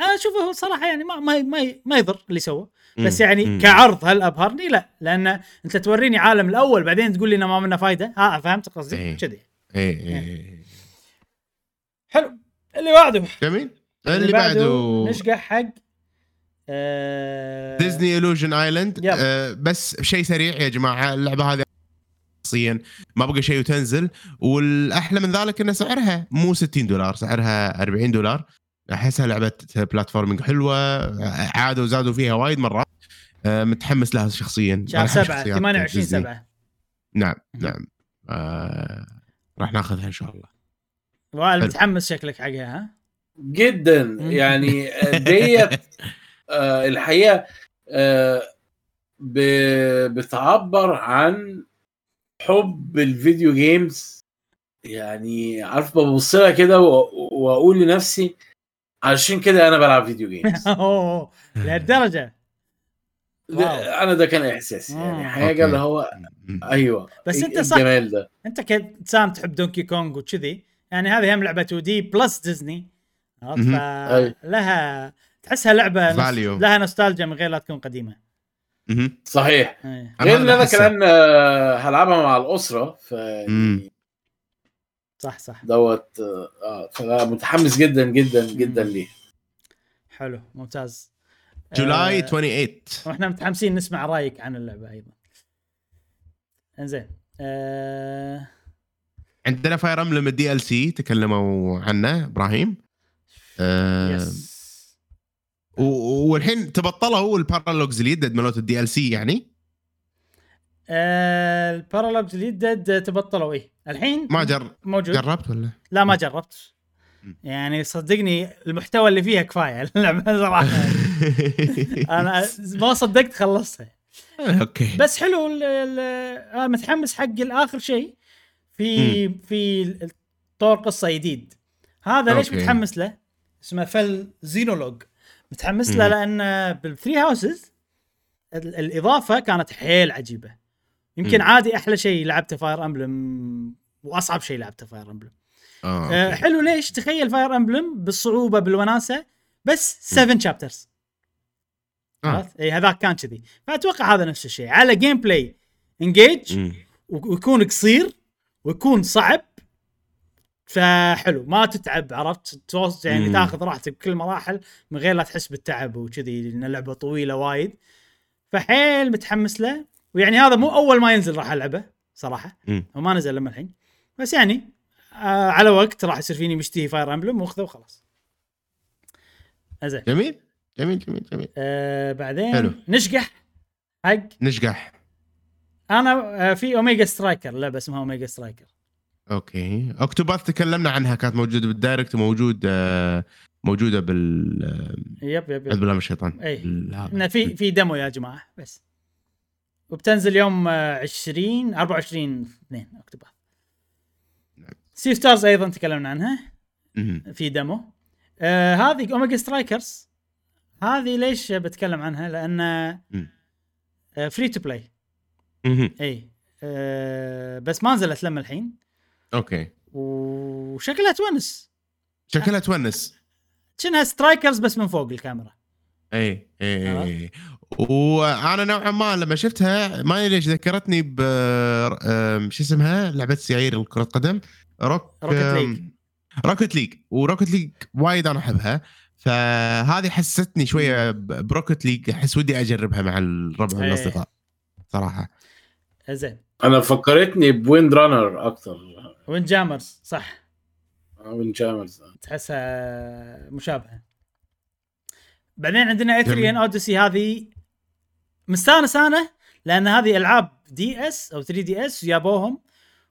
A: أنا أشوفه صراحة يعني ما ما ما, ما يضر اللي سوى بس. يعني
B: مم.
A: كعرض هل أبهرني؟ لا لأن أنت توريني عالم الأول بعدين تقول لي إنه ما منه فايدة. ها فهمت قصدي؟
B: إيه.
A: كذي.
B: اي اي إي.
A: حلو. اللي بعده.
B: جميل. اللي بعده
A: نشقح حق آه
B: Disney Illusion
A: Island.
B: آه بس شيء سريع يا جماعة اللعبة هذه شخصيا ما بقى شيء وتنزل والأحلى من ذلك إن سعرها مو 60 دولار سعرها 40 دولار. أحسها لعبة platforming حلوة عادوا وزادوا فيها وايد مرات. آه متحمس لها شخصيا.
A: شهر
B: أنا أحب
A: 7
B: شخصيات
A: 28
B: ديزني.
A: 7
B: نعم. نعم. آه راح ناخذها إن شاء الله.
A: وائل. متحمس شكلك حقها ها؟
C: جدا. يعني ديت آه، الحقيقة آه، ب- بتعبر عن حب ال video games يعني عارف ببص لها كده وأقول لنفسي علشان كده أنا بلعب video games
A: أوه لهالدرجة أنا
C: ده كان إحساسي
A: آه.
C: يعني حاجة
B: okay.
C: اللي هو أيوه
A: بس أنت
C: إيه
A: صح.
C: الجمال ده
A: أنت كانسان تحب Donkey Kong وكذي يعني هذه هم لعبة 2D
B: plus
C: Disney.
A: فلها تحسها لعبة نص... لها نوستالجيا من غير لا تكون
B: قديمة.
C: صحيح غير إن
B: أنا.
C: كمان آه، هلعبها مع الأسرة ف.
A: صح صح.
C: دوت آه فأنا متحمس جدا جدا جدا. ليه.
A: حلو ممتاز.
B: July
A: آه،
B: 28
A: وإحنا متحمسين نسمع رأيك عن اللعبة أيضا. إنزين آه...
B: عندنا Fire Emblem ال DLC تكلموا عنه إبراهيم. آه
A: yes.
B: و- والحين تبطلوا ال paralogues اللي يدد مالت ال DLC يعني؟
A: آه... ال paralogues الجدد تبطلوا إيه. الحين
B: ما جر
A: موجود
B: جربت ولا؟
A: لا ما جربت. يعني صدقني المحتوى اللي فيها كفاية اللعبة صراحة أنا ما صدقت خلصتها
B: okay
A: بس حلو أنا متحمس حق الآخر شيء في في طور قصة جديد هذا ليش
B: okay.
A: متحمس له؟ اسمه Fell Xenologue متحمس له.
B: لأن
A: بال Three Houses ال- الإضافة كانت حيل عجيبة يمكن
B: مم.
A: عادي أحلى شيء لعبته Fire Emblem وأصعب شيء لعبته Fire Emblem
B: آه،
A: آه. حلو ليش؟ تخيل Fire Emblem بالصعوبة بالوناسة بس 7 chapters
B: آه.
A: إي هذاك كان كذي. فأتوقع هذا نفس الشيء. على gameplay
B: Engage.
A: ويكون قصير ويكون صعب. فحلو. ما تتعب عرفت؟ توص يعني
B: مم.
A: تاخذ راحتك بكل المراحل من غير لا تحس بالتعب وكذي لأن اللعبة طويلة وايد. فحيل متحمس له. ويعني هذا مو أول ما ينزل راح ألعبه
B: صراحة.
A: وما نزل لما الحين. بس يعني آه على وقت راح يصير فيني مشتهي Fire Emblem وأخذه وخلاص. زين
B: جميل جميل جميل جميل.
A: آه بعدين
B: حلو.
A: نشقح حق
B: نشقح.
A: أنا آه في Omega Striker لعبة اسمها Omega Striker
B: Okay. Octopath تكلمنا عنها كانت موجودة بال Direct وموجود آه، موجودة بال آه،
A: yep
B: yep
A: yep.
B: بالله الشيطان.
A: إنه في في demo يا جماعة بس. وبتنزل يوم آه، 20 24 2 أكتوبر.
B: Sea
A: of Stars أيضا تكلمنا عنها. في demo آه هذه Omega Strikers هذه ليش بتكلم عنها؟ لأن. free to
B: play.
A: إي. آه بس ما نزلت لما الحين.
B: Okay.
A: وشكلها تونس.
B: شكلها تونس.
A: كأنها Strikers بس من فوق الكاميرا.
B: اي اي وأنا نوعا ما لما شفتها ما أدري ليش ذكرتني ب شو اسمها؟ لعبة سيايير كره قدم Rock
A: Rocket League.
B: Rocket League و Rocket League وايد أنا أحبها. فهذه حسستني شوية ب Rocket League أحس ودي أجربها مع الربع
A: إيه.
B: والاصدقاء صراحة.
A: زين
C: أنا فكرتني ب Wind Runner
A: أكثر. Windjammers صح.
C: Windjammers
A: تحسها مشابهة. بعدين عندنا Etrian
B: جميل.
A: Odyssey هذه مستانس أنا لأن هذه ألعاب DS أو 3DS جابوهم.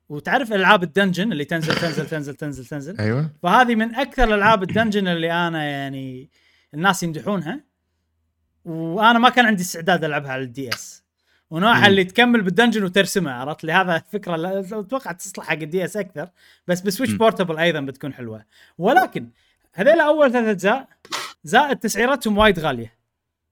A: وتعرف ألعاب ال dungeon اللي تنزل تنزل تنزل تنزل تنزل؟
B: أيوه.
A: فهذه من أكثر الالعاب ال dungeon اللي أنا يعني الناس يمدحونها. وأنا ما كان عندي استعداد ألعبها على ال DS ونوعها. اللي تكمل بال dungeon وترسمها عرفت؟ لي هذا فكره أتوقع تصلح حق ال DS أكثر. بس ب
B: Switch.
A: portable أيضا بتكون حلوة. ولكن هذول أول ثلاث أجزاء زائد تسعيرتهم وايد غالية.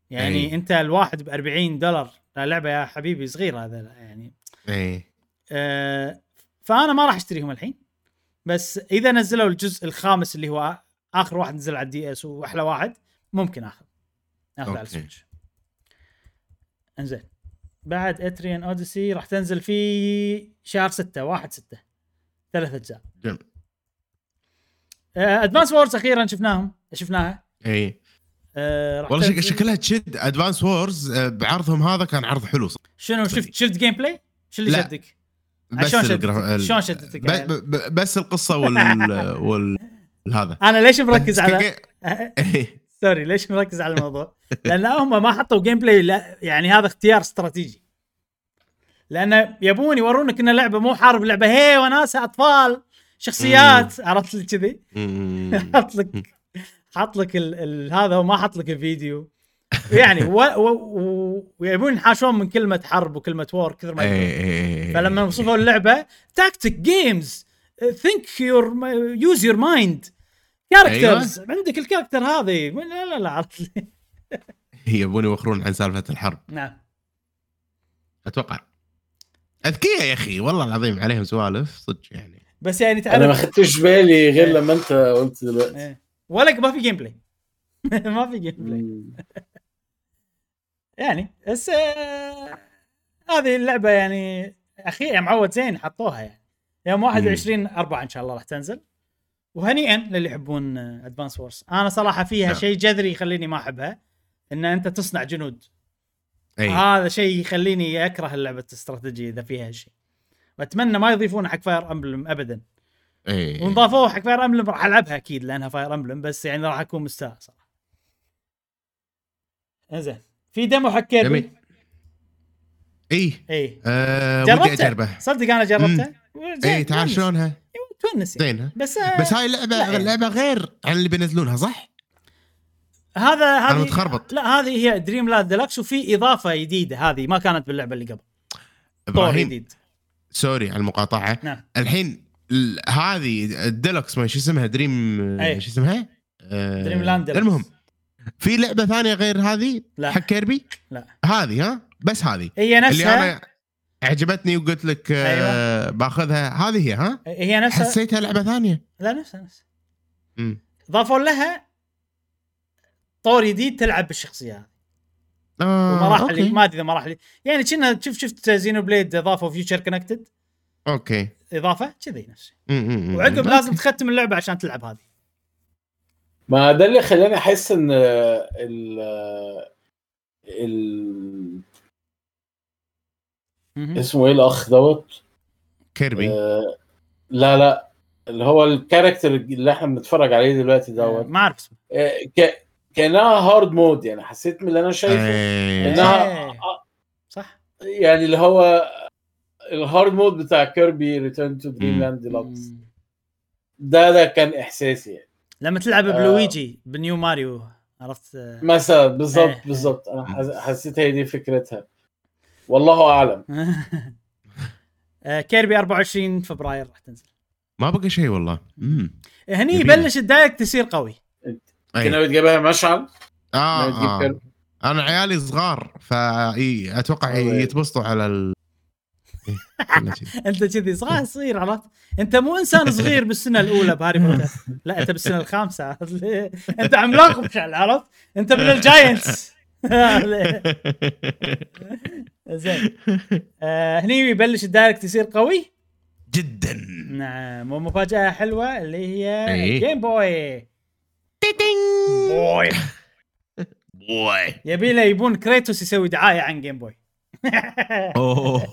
A: يعني
B: أي.
A: أنت الواحد ب 40 دولار لعبة يا حبيبي صغيرة هذا يعني.
B: اي
A: آه، فأنا ما راح أشتريهم الحين. بس إذا نزلوا الجزء الخامس اللي هو آخر واحد نزل على ال DS وأحلى واحد ممكن اخذ اخذ على.
B: ال
A: Switch. إنزين. بعد Etrian Odyssey راح تنزل في شهر 6 1 6 ثلاث أجزاء.
B: جميل.
A: Advance Wars أخيرا شفناهم شفناها.
B: اي
A: آه،
B: والله شك- شكلها تشد Advance Wars بعرضهم هذا كان عرض حلو صراحة.
A: شنو شفت شفت gameplay؟ شو اللي. شدك؟
B: بس
A: شلون شدتك؟ شلون شدتك؟
B: ب- بس القصة وال وال هذا
A: أنا ليش مركز على. sorry ليش مركز على الموضوع؟ لأن هم ما حطوا gameplay لا يعني هذا اختيار استراتيجي. لأن يبون يورونك إن اللعبة مو حارب لعبة هي وناسة أطفال شخصيات عرفت كذي؟ حط لك حط لك ال... ال... هذا وما حط لك الفيديو. يعني و... و... و... ويبون ينحاشون من كلمة حرب وكلمة war كثر ما
B: إيه،. إيه، إيه.
A: فلما وصفوا اللعبة tactic games think your use your mind characters عندك ال character هذه. لا لا لا عرفت. لي
B: يبون يوخرون عن سالفة الحرب.
A: نعم.
B: أتوقع. أذكياء يا أخي والله العظيم عليهم سوالف صدق يعني.
A: بس يعني
C: أنا ما
A: تعرف
C: خدتش بالي غير لما أنت قلت دلوقتي.
A: ولا ما في gameplay ما في
C: gameplay.
A: يعني بس آه، هذه اللعبة يعني أخي يا معود زين حطوها يعني. يوم 21 4 إن شاء الله راح تنزل. وهنيئا للي يحبون Advance Wars أنا صراحة فيها
B: نعم.
A: شيء جذري يخليني ما أحبها إن أنت تصنع جنود.
B: أي.
A: هذا شيء يخليني أكره اللعبة الاستراتيجيه إذا فيها شيء وأتمنى ما يضيفونه حق Fire Emblem ابدا.
B: اي
A: وان ضافوه حق Fire Emblem راح ألعبها أكيد لأنها Fire Emblem بس يعني راح أكون مستاء صراحة. إنزين في demo حق كيربي.
B: اي
A: اي
B: آه ودي أجربه.
A: صدق أنا جربته؟
B: اي تعال. شلونها
A: تونس يعني.
B: زينها
A: بس آه
B: بس هاي
A: اللعبة.
B: اللعبة غير عن اللي بينزلونها صح؟
A: هذا هذه
B: متخربط.
A: لا هذه هي Dream Land Deluxe وفي إضافة جديدة هذه ما كانت باللعبة اللي قبل. طور
B: إبراهيم.
A: جديد.
B: Sorry على المقاطعة.
A: نعم.
B: الحين ال- هذه الديلكس ما شو اسمها Dream
A: أي.
B: شو اسمها؟ آه،
A: Dream Land
B: المهم في لعبة ثانية غير هذه
A: لا.
B: حق كيربي؟
A: لا.
B: هذه ها بس هذه
A: هي
B: اللي
A: نفسها
B: أنا عجبتني وقلت لك آه باخذها هذه هي ها؟
A: هي نفسها
B: حسيتها لعبة ثانية
A: لا نفسها نفسها. ضافوا لها طور جديد تلعب بالشخصية هذه
B: آه
A: ومراحل. ما أدري إذا مراحل يعني كنا شفت شفت Xenoblade إضافوا Future Connected
B: okay.
A: إضافة؟ كذي نفسي. وعقب. لازم تختم اللعبة عشان تلعب هذه.
C: ما ده اللي خلاني أحس إن ال ال. اسمه إيه الأخ دوت؟
B: كيربي.
C: آه لا لا. اللي هو ال character اللي إحنا بنتفرج عليه دلوقتي دوت.
A: ما أعرف اسمه.
C: آه ك... كأنها hard mode يعني. حسيت من اللي أنا شايفه.
B: إيه.
A: إنها. صح.
C: يعني اللي هو ال hard mode بتاع Kirby Return to Dream Land
A: Deluxe.
C: ده ده كان إحساسي يعني
A: لما تلعب
C: آه.
A: ب Luigi ب New Mario عرفت آه.
C: مثلا بالظبط
A: إيه.
C: بالظبط أنا حس- حسيت هي دي فكرتها والله أعلم
A: آه، Kirby 24 فبراير راح تنزل
B: ما بقى شيء والله امم
A: هني. يبلش ال Direct يصير قوي
C: كان ناوي تجيبها مشعل
B: آه,
C: تجيب
B: آه. أنا عيالي صغار فاتوقع
C: الله.
B: يتبسطوا على ال إيه، كله شيء.
A: أنت كذي صغير صغير عرفت؟ أنت مو إنسان صغير بالسنه الأولى ب Harry Potter لا أنت بالسنه الخامسة؟ أنت عملاق مشعل عرفت؟ أنت من ال giants. زين. آه هني يبلش ال Direct يصير قوي؟
B: جدا.
A: نعم. ومفاجأة حلوة اللي هي
B: إيه.
A: Game
B: Boy.
A: بوي
B: بوي
A: يبي له يبون Kratos يسوي دعاية عن Game Boy
B: اوه.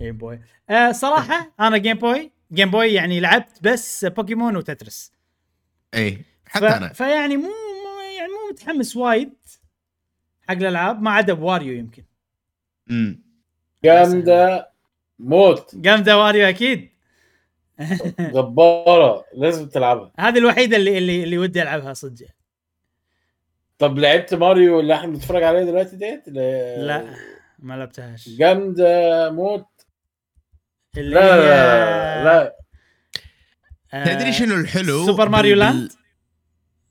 A: Game Boy آه صراحة أنا Game Boy Game Boy يعني لعبت بس Pokémon و Tetris
B: اي
A: ف...
B: حتى أنا.
A: فيعني مو مو- يعني مو متحمس وايد حق الألعاب ما عدا ب Wario يمكن.
B: أمم.
C: جامدة. موت.
A: جامدة Wario أكيد.
C: جبارة. لازم تلعبها.
A: هذه الوحيدة اللي اللي اللي ودي ألعبها صدق.
C: طب لعبت ماريو اللي إحنا بنتفرج عليه دلوقتي ديت؟
A: لا ما لعبتهاش.
C: جامده موت.
A: اللي
C: لا
A: هي-
C: لا, لا.
A: آه،
B: تدري شنو الحلو؟
A: Super Mario
B: بال-
A: Land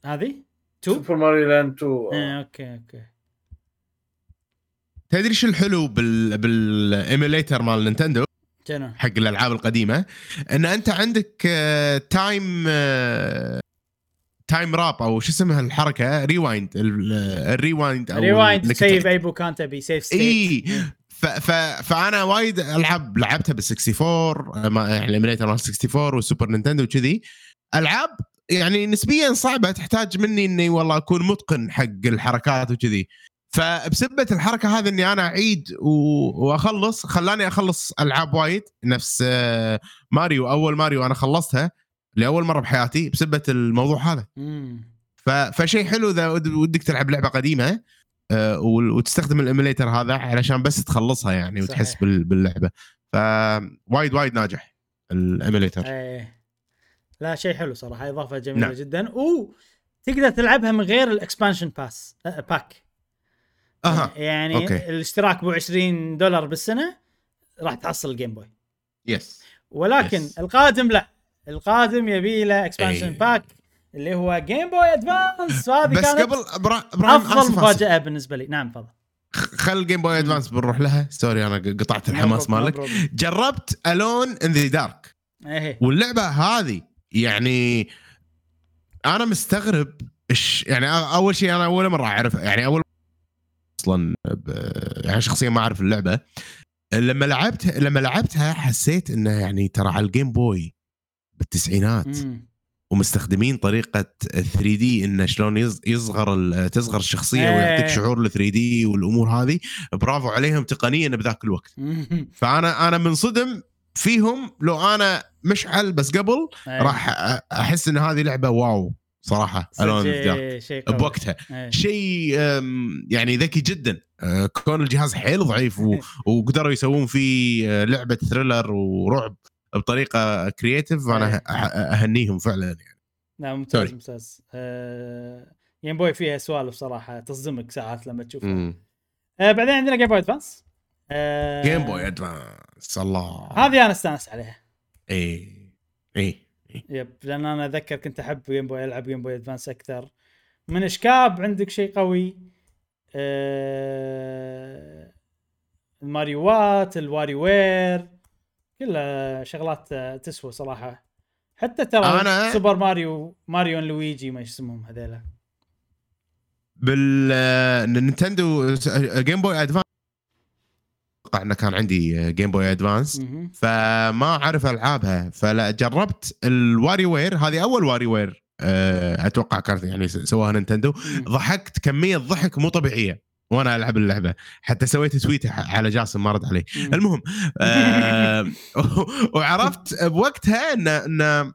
A: هذه؟ Two؟
C: Super Mario Land 2
A: آه، أوكي أوكي.
B: تدري شو الحلو بال بال emulator مال
A: Nintendo؟
B: حق الألعاب القديمة؟ إن أنت عندك time آه، time wrap أو شو اسمها الحركة؟ rewind ال
A: rewind
B: أو
A: rewind
B: save
A: اي مكان تبي save state
B: اي ف ف فأنا وايد العاب لعبتها بال 64 ما- يعني ال emulator مال 64 وال Super Nintendo وكذي. ألعاب يعني نسبيا صعبة تحتاج مني إني والله أكون متقن حق الحركات وكذي. فبسبة الحركة هذه إني أنا أعيد و- وأخلص خلاني أخلص ألعاب وايد. نفس آه، ماريو أول ماريو أنا خلصتها. لأول مرة بحياتي بسبة الموضوع هذا. فشيء حلو إذا ود- ودك تلعب لعبة قديمة آه، وتستخدم ال emulator هذا علشان بس تخلصها يعني وتحس
A: صحيح.
B: بال- باللعبة. فوايد وايد ناجح الايميليتر
A: إيه. لا شيء حلو صراحة إضافة جميلة
B: نعم.
A: جدا. وتقدر تلعبها من غير ال expansion pass آه، pack.
B: أها.
A: يعني
B: أوكي.
A: الاشتراك ب 20 دولار بالسنة راح تحصل ال Game
B: Boy yes
A: ولكن
B: Yes.
A: القادم لا. القادم يبي له expansion
B: إيه.
A: pack اللي هو Game Boy Advance وهذه
B: بس
A: كانت
B: قبل إبراهيم أفضل.
A: مفاجأة بالنسبة لي. نعم تفضل.
B: خل Game Boy Advance بنروح لها. sorry أنا قطعت الحماس مالك. جربت Alone in the
A: Dark
B: واللعبة هذه يعني أنا مستغرب إيش يعني أول شيء أنا اول مرة اعرف يعني أول أصلا ب- يعني شخصيا ما أعرف اللعبة. لما لعبت لما لعبتها حسيت إنه يعني ترى على ال Game Boy
A: بالتسعينات.
B: ومستخدمين طريقة 3D إنه شلون يص- يصغر تصغر الشخصية
A: إيه.
B: ويعطيك شعور ال 3D والأمور هذه برافو عليهم تقنيا بذاك الوقت. فأنا أنا منصدم فيهم لو أنا مشعل بس قبل
A: إيه.
B: راح أحس إن هذه لعبة
A: wow
B: صراحة Alone
A: شيء- قوي.
B: بوقتها
A: إيه.
B: شيء يعني ذكي جدا كون الجهاز حيل ضعيف وقدروا يسوون فيه لعبة thriller ورعب بطريقة creative
A: إيه.
B: أنا أه- أهنيهم فعلا يعني.
A: لا ممتاز
B: sorry.
A: ممتاز. آه... Game Boy فيها سوالف صراحة تصدمك ساعات لما تشوفها. آه بعدين عندنا Game Boy Advance آه...
B: جيم بوي ادفانس الله.
A: هذه أنا استانس عليها.
B: اي اي
A: yep لأن أنا أتذكر كنت أحب Game Boy ألعب Game Boy Advance أكثر. من إشكاب عندك شيء قوي؟ آه... الماريوات ال WarioWare كلها شغلات تسوى صراحة. حتى ترى
B: أنا-
A: Super Mario Mario Luigi ما اسمهم هذيلا.
B: بال Nintendo Game Boy Advance أتوقع إنه كان عندي Game Boy
A: Advance.
B: فما أعرف ألعابها. فجربت ال WarioWare هذه أول WarioWare آه، أتوقع كانت يعني سواها
A: Nintendo.
B: ضحكت كمية ضحك مو طبيعية. وأنا العب اللعبه. حتى سويت tweet على جاسم ما رد علي. المهم آه، وعرفت بوقتها إن إن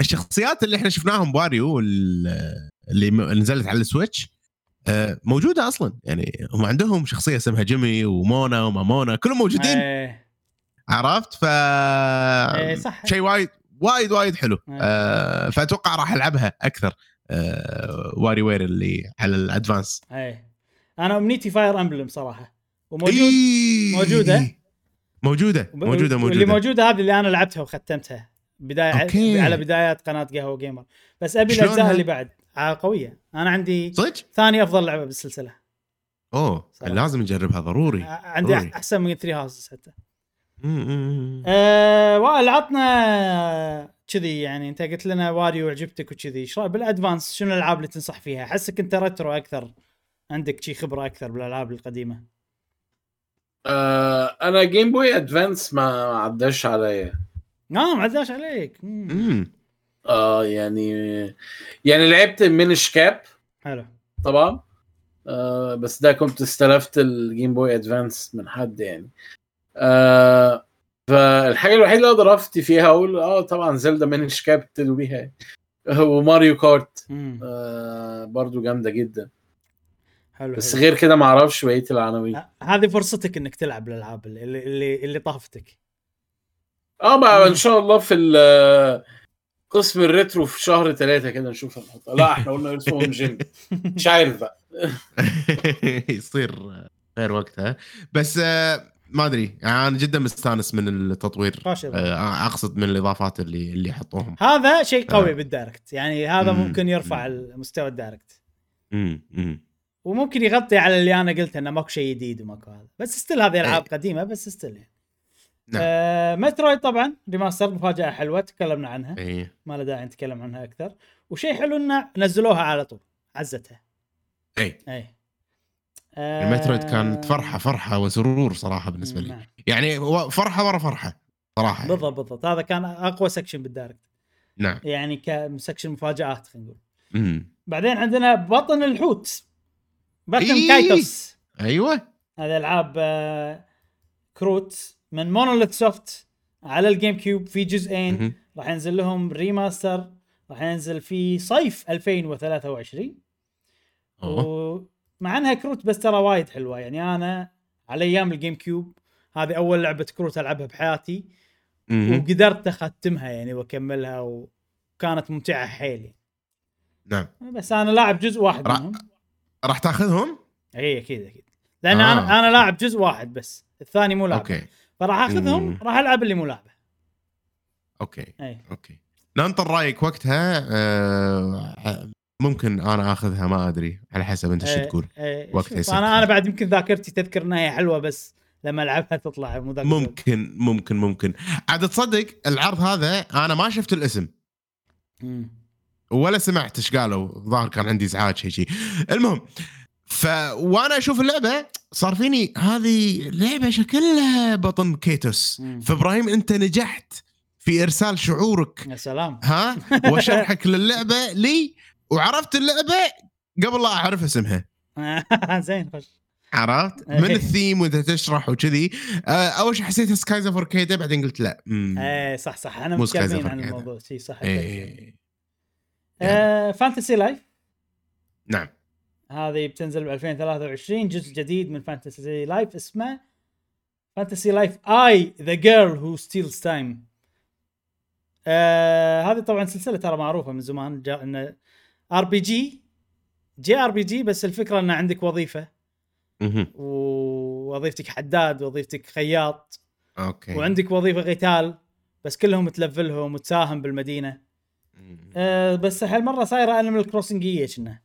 B: الشخصيات اللي إحنا شفناهم ب Wario ال- اللي نزلت على ال Switch آه، موجودة أصلا. يعني هم عندهم شخصية اسمها جيمي ومونا ومامونا كلهم موجودين.
A: إيه.
B: عرفت؟ ف
A: إيه صح.
B: شيء وايد وايد وايد حلو.
A: إيه.
B: آه فأتوقع راح ألعبها أكثر آه WarioWare اللي على ال
A: Advance. إيه. أنا أمنيتي Fire Emblem صراحة وموجود
B: إيه.
A: موجودة؟
B: موجودة
A: وب-
B: موجودة
A: واللي
B: موجودة
A: موجودة هذه اللي أنا لعبتها وختمتها بدايه
B: أوكي.
A: على بدايات قناة قهوة Gamer بس
B: أبي؟
A: الأجزاء اللي بعد آه قوية أنا عندي
B: صدق؟
A: ثاني أفضل لعبة بالسلسلة
B: أوه
A: صراحة.
B: لازم نجربها ضروري
A: آه عندي
B: ضروري.
A: أحسن من 3 Houses حتى. آه وائل عطنا كذي يعني أنت قلت لنا واريو وعجبتك وكذي إيش رايك بال Advance شنو الألعاب اللي تنصح فيها؟ أحسك أنت retro أكثر عندك شي خبرة أكثر بالألعاب القديمة؟
C: آه أنا Game Boy Advance ما عداش عليا.
A: نعم عداش عليك.
C: آه يعني يعني لعبت Minish Cap
A: حلو.
C: طبعا. آه بس ده كنت استلفت ال Game Boy Advance من حد يعني. آه فالحاجة الوحيدة اللي أقدر افتي فيها أقول آه طبعا زلدا Minish Cap ابتدوا بيها و Mario
A: Kart.
C: آه برضو جامدة جدا.
A: حلو
C: بس
A: حلو.
C: غير كده ما أعرفش بقية العناوين
A: هذه فرصتك انك تلعب الألعاب اللي اللي, اللي طافتك
C: آه بقى. ان شاء الله في ال- قسم ال retro في شهر ثلاثة كده نشوف هنحط لا إحنا قلنا يوسف game مش عارف بقى
B: يصير غير وقتها بس آه ما أدري يعني أنا جدا مستأنس من التطوير. آه أقصد من الإضافات اللي اللي حطوهم
A: هذا شيء قوي
B: آه.
A: بال Direct يعني هذا
B: مم.
A: ممكن يرفع
B: مم.
A: مستوى ال Direct
B: مم، مم.
A: وممكن يغطي على اللي أنا قلته إنه ماكو شيء جديد وماكو هذا. بس still هذه ألعاب
B: إيه.
A: قديمة بس still يعني.
B: نعم.
A: آه Metroid طبعا remaster مفاجأة حلوة تكلمنا عنها.
B: إيه.
A: ما له داعي نتكلم عنها أكثر. وشيء حلو إنه نزلوها على طول عزتها.
B: اي
A: اي آه
B: ال Metroid كانت فرحة فرحة وسرور صراحة بالنسبة لي.
A: نعم.
B: يعني فرحة ورا فرحة صراحة يعني.
A: بالضبط بالضبط. هذا كان أقوى section بال Direct
B: نعم.
A: يعني ك section مفاجآت خلينا نقول. بعدين عندنا بطن الحوت. بطن
B: إيه.
A: Kaitos
B: أيوه
A: هذه ألعاب آه، كروت من Monolith Soft على ال GameCube في جزئين. راح ينزل لهم remaster راح ينزل في صيف 2023
B: أوه.
A: ومع إنها كروت بس ترى وايد حلوة يعني أنا على أيام ال GameCube هذه أول لعبة كروت ألعبها بحياتي
B: مهم.
A: وقدرت أختمها يعني وأكملها وكانت ممتعة حيل يعني.
B: نعم
A: بس أنا لاعب جزء واحد منهم
B: راح تاخذهم؟
A: اي أكيد أكيد لأن
B: آه،
A: أنا
B: أنا.
A: لاعب جزء واحد بس الثاني مو لاعب
B: أوكي
A: فراح
B: أخذهم.
A: راح ألعب اللي مو لعبه
B: أوكي
A: أي
B: أوكي ننطر رأيك وقتها آه ممكن أنا آخذها ما أدري على حسب أنت إيش
A: إيه،
B: تقول
A: إيه،
B: وقت
A: شوف،
B: يصير.
A: أنا أنا بعد يمكن ذاكرتي تذكر إنها هي حلوة بس لما ألعبها تطلع مو.
B: ممكن ممكن ممكن عاد تصدق العرض هذا أنا ما شفت الاسم
A: مم.
B: ولا سمعت إيش قالوا. ظاهر كان عندي إزعاج شيء شيء المهم ف وأنا أشوف اللعبة صار فيني هذه لعبة شكلها بطن
A: Kaitos.
B: فابراهيم أنت نجحت في إرسال شعورك.
A: يا سلام.
B: ها؟ وشرحك للعبة لي وعرفت اللعبة قبل لا أعرف اسمها.
A: زين خش.
B: عرفت؟
A: إيه.
B: من الثيم وانت تشرح وكذي. آه، أول شيء حسيت Skies of Arcadia بعدين قلت لا.
A: إيه صح صح.
B: Skies
A: متكلمين عن. الموضوع. شي صح
B: إيه.
A: آه Fantasy Life.
B: نعم.
A: هذه بتنزل ب 2023 جزء جديد من Fantasy Life اسمه Fantasy Life i The Girl Who Steals Time. هذه طبعا سلسلة ترى معروفة من زمان جاء إنه آر بي جي جي آر بي جي بس الفكرة إنه عندك
B: وظيفة.
A: ووظيفتك حداد وظيفتك خياط.
B: أوكي.
A: وعندك وظيفة قتال بس كلهم ت level لهم
B: وتساهم بالمدينة.
A: أه بس هالمرة صايره Animal Crossing يه كنا.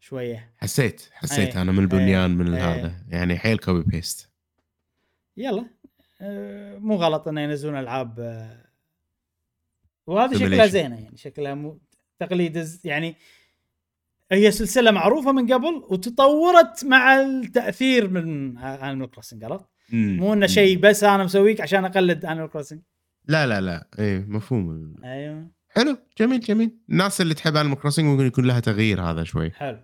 A: شوية.
B: حسيت حسيت
A: إيه.
B: أنا من البنيان من
A: إيه.
B: هذا. يعني حيل copy paste
A: يلا. أه مو غلط إنه ينزلون ألعاب أه. وهذه
B: Simulation.
A: شكلها زينة يعني شكلها مو تقليد يعني هي سلسلة معروفة من قبل وتطورت مع التأثير من Animal Crossing عرفت؟ مو إنه شيء بس أنا مسويك عشان أقلد Animal Crossing
B: لا لا لا. إيه مفهوم
A: أيوه.
B: حلو جميل جميل. الناس اللي تحب Animal Crossing ممكن يكون لها تغيير هذا شوي.
A: حلو.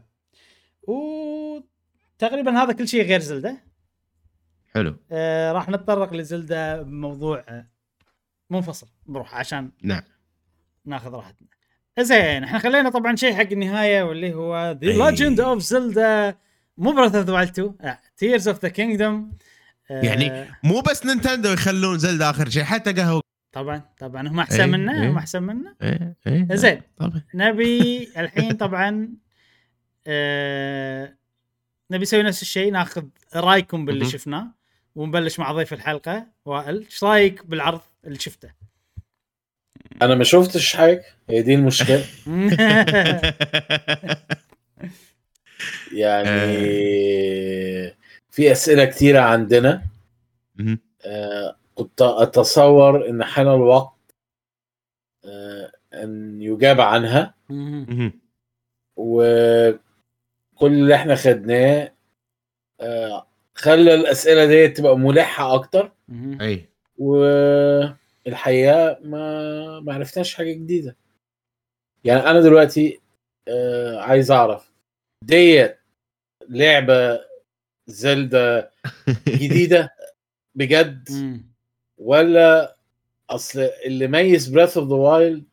A: وتقريبا هذا كل شيء غير زلدة.
B: حلو.
A: آه راح نتطرق لزلدة بموضوع آه، منفصل. بروح عشان
B: نعم.
A: ناخذ راحتنا. زين إحنا خلينا طبعا شيء حق النهاية واللي هو
B: The.
A: Legend of Zelda مو Breath of the Wild 2 Tears of the Kingdom
B: يعني مو بس نينتندو يخلون زلدا آخر شيء حتى قهوة
A: طبعا طبعا. هم أحسن
B: أي،
A: منا. هم أحسن منا.
B: إيه إيه
A: زين.
B: طبعا.
A: نبي الحين طبعا آه نبي نسوي نفس الشيء ناخذ رايكم باللي. شفناه ونبلش مع ضيف الحلقة. وائل إيش رأيك بالعرض اللي شفته؟
C: أنا ما شفتش حاجة هي دي المشكلة. يعني في أسئلة كتيرة عندنا. آه، كنت أتصور إن حان الوقت آه، أن يجاب عنها. وكل اللي إحنا خدناه آه، خلى الأسئلة دي تبقى ملحة أكتر.
B: أي.
C: والحقيقة ما ما عرفناش حاجة جديدة. يعني أنا دلوقتي آه، عايز أعرف ديت لعبة زلدا جديدة؟ بجد؟ ولا أصل اللي ميز Breath of the Wild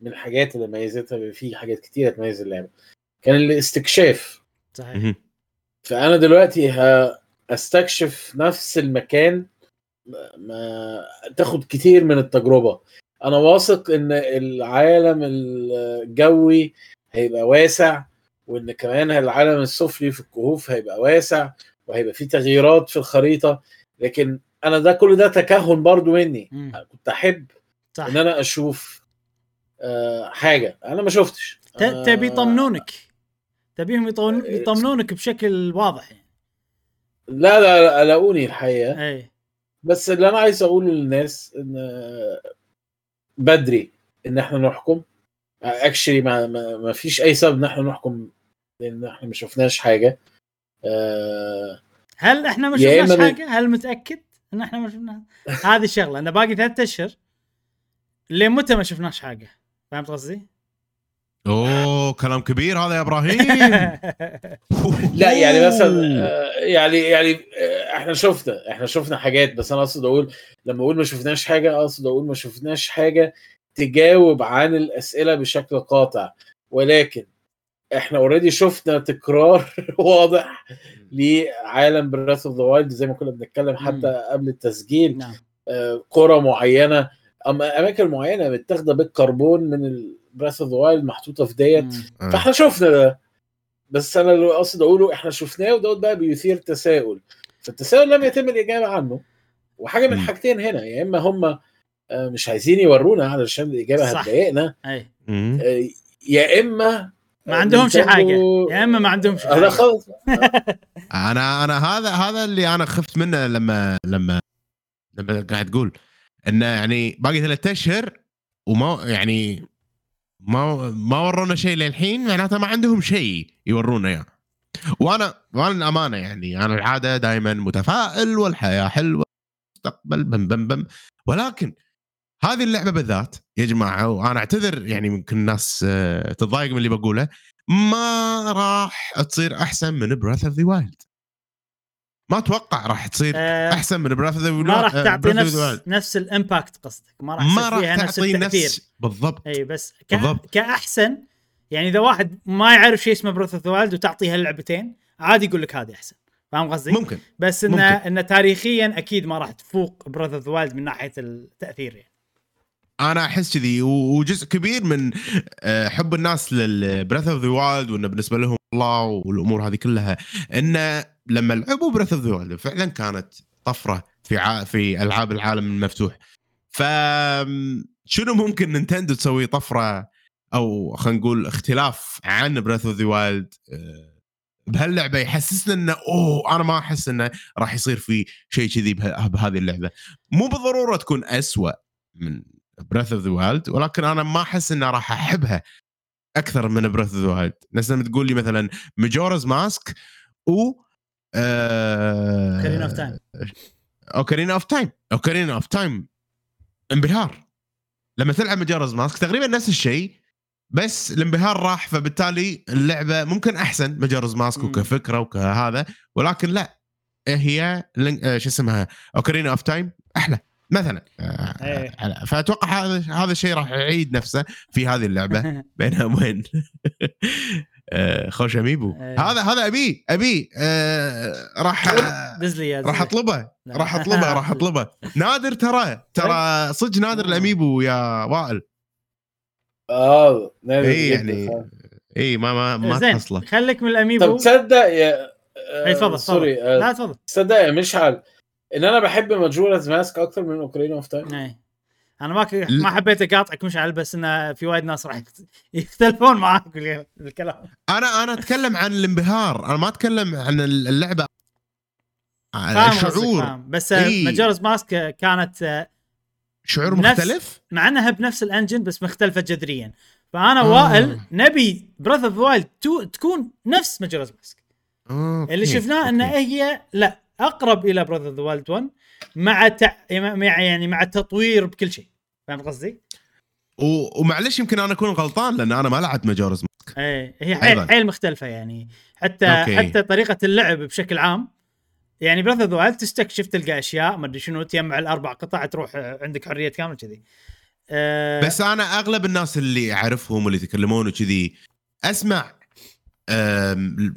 C: من الحاجات اللي ميزتها؟ في حاجات كتيرة تميز اللعبة. كان الاستكشاف.
A: صحيح.
C: فأنا دلوقتي هستكشف نفس المكان ما- ما تاخد كتير من التجربة. أنا واثق إن العالم الجوي هيبقى واسع وإن كمان العالم السفلي في الكهوف هيبقى واسع وهيبقى فيه تغييرات في الخريطة. لكن أنا ده كل ده تكهن برضو مني.
A: مم.
C: كنت أحب
A: صح.
C: إن أنا أشوف آه، حاجة. أنا ما شفتش.
A: تبي يطمنونك. تبيهم يطون- يطمنونك بشكل واضح يعني.
C: لا لا لا قلقوني الحقيقة.
A: اي
C: بس اللي أنا عايز أقوله للناس إن بدري إن إحنا نحكم. اكشلي ما, ما, ما فيش أي سبب إن إحنا نحكم لأن إحنا ما شفناش حاجة. آه
A: هل إحنا ما شفناش حاجة؟ هل متأكد؟ إن إحنا ما شفناها؟ هذه الشغلة أنا باقي ثلاثة أشهر لين متى ما شفناش حاجة؟ فهمت قصدي؟
B: أوه كلام كبير هذا يا إبراهيم
C: لا يعني مثلا آه، يعني يعني آه، إحنا شفنا إحنا شفنا حاجات بس أنا أقصد أقول لما أقول ما شفناش حاجة أقصد أقول ما شفناش حاجة تجاوب عن الأسئلة بشكل قاطع ولكن إحنا already شفنا تكرار واضح لعالم Breath of the Wild زي ما كنا بنتكلم حتى قبل التسجيل.
A: نعم.
C: آه، قرى معينة. أما أماكن معينة متاخدة بالكربون من Breath of the Wild محطوطة في ديت.
A: مم.
C: فاحنا شفنا ده. بس أنا اللي قصد أقوله إحنا شفناه ودوت بقى بيثير تساؤل. فالتساؤل لم يتم الإجابة عنه. وحاجة من. حاجتين هنا. يا إما هم آه، مش عايزين يورونا علشان
A: الإجابة.
C: هتضايقنا. آه، يا إما
A: ما عندهمش
C: Nintendo-
A: حاجة. يا إما ما عندهمش
C: لا
A: حاجة.
C: خلاص.
B: أنا أنا هذا هذا اللي أنا خفت منه لما لما لما قاعد تقول. إنه يعني باقي ثلاثة أشهر وما يعني ما ما ورونا شيء للحين معناته ما عندهم شيء يورونا إياه. وأنا وأنا الأمانة يعني أنا العادة دائما متفائل والحياة حلوة مستقبل بم بم بم. ولكن هذه اللعبة بالذات يا جماعة وأنا أعتذر يعني يمكن الناس آه، تتضايق من اللي بقوله ما راح تصير أحسن من Breath of the Wild ما أتوقع راح تصير
A: آه،
B: أحسن من Breath of the
A: ما راح تعطي نفس نفس ال impact قصدك ما راح
B: ما راح
A: نفس
B: تعطي
A: التأثير.
B: نفس بالضبط.
A: اي بس ك...
B: بالضبط.
A: كأحسن يعني إذا واحد ما يعرف شيء اسمه Breath of the Wild وتعطيه هاللعبتين عادي يقول لك هذه أحسن. فاهم قصدي؟
B: ممكن.
A: بس إنه
B: ممكن.
A: إنه تاريخيا أكيد ما راح تفوق Breath of the Wild من ناحية التأثير يعني.
B: أنا أحس كذي وجزء كبير من آه، حب الناس لل Breath of the Wild وإنه بالنسبة لهم الله والأمور هذه كلها انه لما لعبوا Breath of the Wild فعلا كانت طفرة في ع... في ألعاب العالم المفتوح. ف شنو ممكن Nintendo تسوي طفرة أو خلينا نقول اختلاف عن Breath of the Wild بهاللعبة يحسسنا إنه أوه أنا ما أحس إنه راح يصير في شيء كذي به- بهذه اللعبة. مو بالضرورة تكون أسوأ من Breath of the Wild ولكن أنا ما أحس إني راح أحبها أكثر من Breath of Wild نفس لما تقول لي مثلا Majora's Mask و
A: Ocarina of Time
B: Ocarina of Time Ocarina of Time انبهار. لما تلعب Majora's Mask تقريبا نفس الشيء بس الانبهار راح فبالتالي اللعبة ممكن أحسن Majora's
A: Mask.
B: وكفكرة وكهذا ولكن لا هي آه، شو اسمها Ocarina of Time أحلى. مثلا.
A: إيه.
B: آه، فأتوقع هذا هذا الشيء راح يعيد نفسه في هذه اللعبة. بينها وين؟ آه، خوش amiibo.
A: إيه.
B: هذا هذا أبي أبي آه، راح راح.
A: أطلبه.
B: راح أطلبه راح أطلبه. نادر ترى ترى صدق نادر ال amiibo يا وائل.
C: آه نادر
B: اي يعني. اي ما ما ما تحصله
A: خليك من
C: طب
A: ال amiibo
C: تصدق يا آه،
A: اي تفضل
C: sorry
A: تفضل.
C: آه،
A: لا تفضل.
C: تصدق يا مشعل إن أنا بحب Majora's Mask أكتر من Ocarina of Time
A: اي أنا ما ك- ما حبيت اقاطعك مشعل بس انه في وايد ناس راح يخت- يختلفون معاك بال- بالكلام
B: أنا أنا أتكلم عن الانبهار أنا ما أتكلم عن اللعبة عن الشعور.
A: بس
B: إي.
A: ماجورز ماسك كانت آه،
B: شعور
A: نفس-
B: مختلف
A: مع إنها بنفس ال engine بس مختلفة جذريا فأنا
B: آه.
A: وائل نبي Breath of Wild تكون نفس Majora's Mask
B: okay.
A: اللي شفناه ان. هي لا أقرب إلى Breath of Wild 1 مع تع... مع يعني مع التطوير بكل شيء فهمت قصدي؟
B: و- ومعلش يمكن أنا أكون غلطان لأن أنا ما لعبت Majora's
A: إيه هي حيل. حيل مختلفة يعني حتى
B: okay.
A: حتى طريقة اللعب بشكل عام يعني Breath of Wild تستكشف تلقى أشياء ما أدري شنو تجمع الأربع قطع تروح عندك حرية كاملة كذي أه
B: بس أنا أغلب الناس اللي أعرفهم واللي يتكلمون وكذي أسمع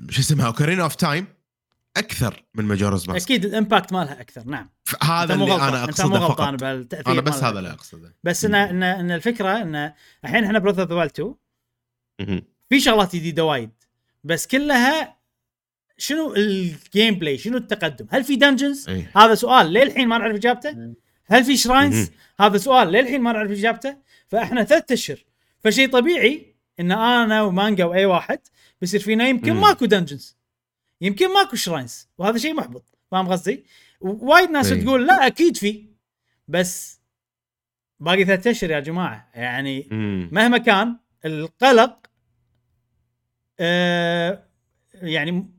B: شو اسمها Ocarina of Time أكثر من Majora's Mask
A: أكيد ال impact مالها أكثر نعم.
B: هذا
A: مو
B: اللي
A: غلطان
B: أنا
A: انت مو
B: اقصده
A: غلطان
B: فقط.
A: بالتأثير
B: أنا بس. هذا اللي أقصده.
A: بس إن إن إن الفكرة إن الحين إحنا Breath of Wild 2
B: مهم.
A: في شغلات جديدة وايد. بس كلها شنو ال gameplay شنو التقدم؟ هل في dungeons
B: إيه.
A: هذا سؤال للحين ما نعرف
C: إجابته.
A: هل في
B: shrines.
A: هذا سؤال للحين ما نعرف إجابته. فإحنا ثلاث أشهر. فشيء طبيعي إن أنا ومانجا وأي واحد بيصير فينا يمكن. ماكو dungeons يمكن ماكو shrines وهذا شيء محبط فاهم قصدي؟ وايد ناس
B: إيه.
A: تقول لا أكيد في بس باقي ثلاث أشهر يا جماعة يعني
B: مم.
A: مهما كان القلق آه يعني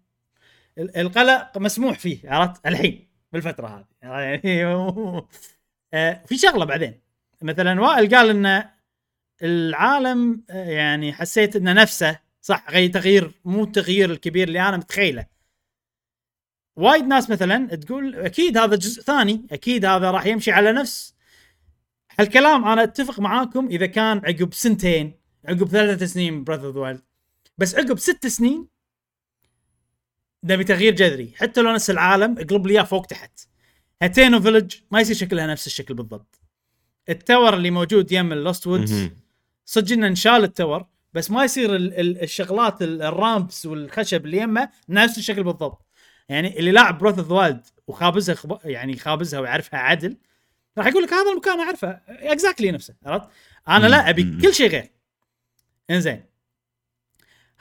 A: القلق مسموح فيه عرفت الحين بالفترة هذه يعني آه في شغلة بعدين مثلا وائل قال إن العالم آه، يعني حسيت انه نفسه صح غير تغيير مو التغيير الكبير اللي أنا متخيله وايد ناس مثلا تقول أكيد هذا جزء ثاني أكيد هذا راح يمشي على نفس. هالكلام أنا أتفق معاكم إذا كان عقب سنتين عقب ثلاث سنين Breath of Wild بس عقب ست سنين نبي تغيير جذري. حتى لو نفس العالم اقلب لي إياه فوق تحت. Hateno Village ما يصير شكلها نفس الشكل بالضبط. ال tower اللي موجود يم ال Lost
B: Woods.
A: صدق إنه انشال ال tower بس ما يصير ال- ال- الشغلات ال- ال ramps والخشب اللي يمه نفس الشكل بالضبط. يعني اللي لاعب Breath of Wild وخابزها خب... يعني خابزها ويعرفها عدل راح يقول لك هذا المكان أعرفه exactly نفسه عرفت؟ أنا لا
B: أبي.
A: كل شيء غير إنزين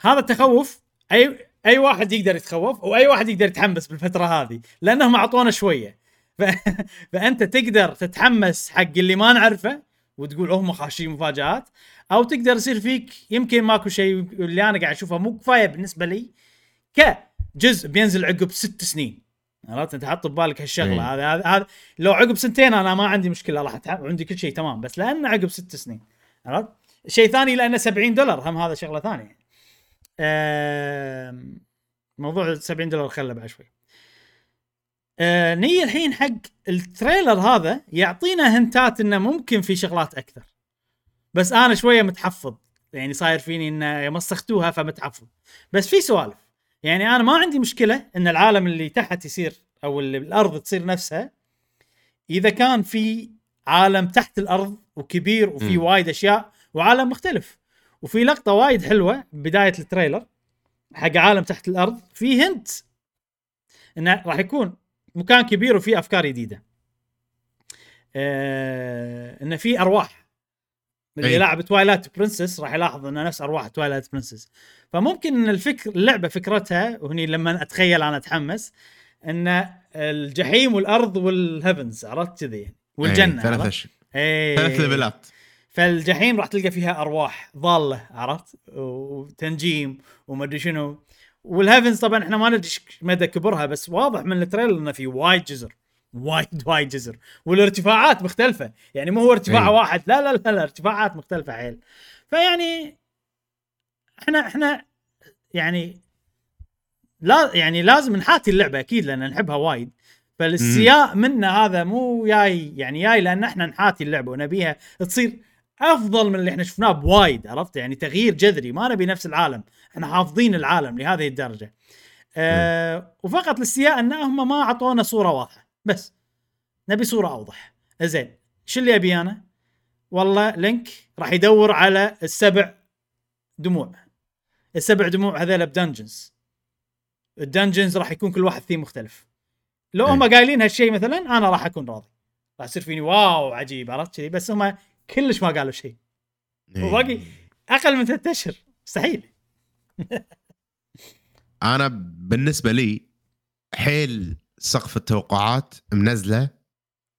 A: هذا التخوف أي أي واحد يقدر يتخوف وأي واحد يقدر يتحمس بالفترة هذه لأنهم أعطونا شوية ف... فأنت تقدر تتحمس حق اللي ما نعرفه وتقول هم خاشين مفاجآت أو تقدر يصير فيك يمكن ماكو شيء اللي أنا قاعد أشوفه مو كفاية بالنسبة لي كجزء بينزل عقب ست سنين. عرفت؟ انت حط ببالك هالشغلة.
B: إيه.
A: هذا هذا هذا لو عقب سنتين أنا ما عندي مشكلة راح أتح- عندي كل شيء تمام بس لأنه عقب ست سنين. عرفت؟ شيء ثاني لأنه 70 دولار هم هذا شغلة ثانية. آم، موضوع 70 دولار خله بعد شوي. آه نيجي الحين حق التريلر هذا يعطينا هنتات إنه ممكن في شغلات أكثر. بس أنا شوية متحفظ. يعني صاير فيني إنه مسختوها فمتحفظ. بس في سوالف. يعني أنا ما عندي مشكلة إن العالم اللي تحت يصير أو اللي بالأرض تصير نفسها إذا كان في عالم تحت الأرض وكبير وفي. وايد أشياء وعالم مختلف وفي لقطة وايد حلوة بداية ال trailer حق عالم تحت الأرض في hint إنه راح يكون مكان كبير وفيه أفكار جديدة آه إنه في أرواح اللي
B: أي.
A: لاعب Twilight Princess راح يلاحظ إنه نفس أرواح Twilight Princess فممكن إن الفكر اللعبة فكرتها وهني لما أتخيل أنا أتحمس إن الجحيم والأرض وال heavens عرفت كذي؟ يعني والجنه
B: ثلاث
A: إيه.
B: ثلاث ليفلات.
A: فالجحيم راح تلقى فيها أرواح ضالة عرفت؟ وتنجيم وما ادري شنو. وال heavens طبعا إحنا ما ندري مدى كبرها بس واضح من ال trailer إنه في وايد جزر. وايد وايد جزر. والارتفاعات مختلفة. يعني مو هو ارتفاع
B: أي.
A: واحد. لا لا لا, لا ارتفاعات مختلفة عيل. فيعني إحنا إحنا يعني لا يعني لازم نحاتي اللعبة أكيد لأن نحبها وايد. فالاستياء مالنا هذا مو جاي يعني جاي لأن إحنا نحاتي اللعبة ونبيها. تصير أفضل من اللي إحنا شفناه بوايد عرفت؟ يعني تغيير جذري. ما نبي نفس العالم. إحنا حافظين العالم لهذه الدرجة. أه وفقط الاستياء إن هم ما أعطونا صورة واضحة. بس. نبي صورة أوضح. زين شو اللي أبي أنا؟ والله Link راح يدور على السبع دموع. السبع دموع هذول ب dungeons ال dungeons راح يكون كل واحد فيه مختلف. لو هم قايلين هالشيء مثلا أنا راح أكون راضي. راح يصير فيني wow عجيب عرفت كذي بس هم كلش ما قالوا شيء
B: إيه.
A: وباقي أقل من ثلاثة اشهر مستحيل.
B: أنا بالنسبة لي حيل سقف التوقعات منزله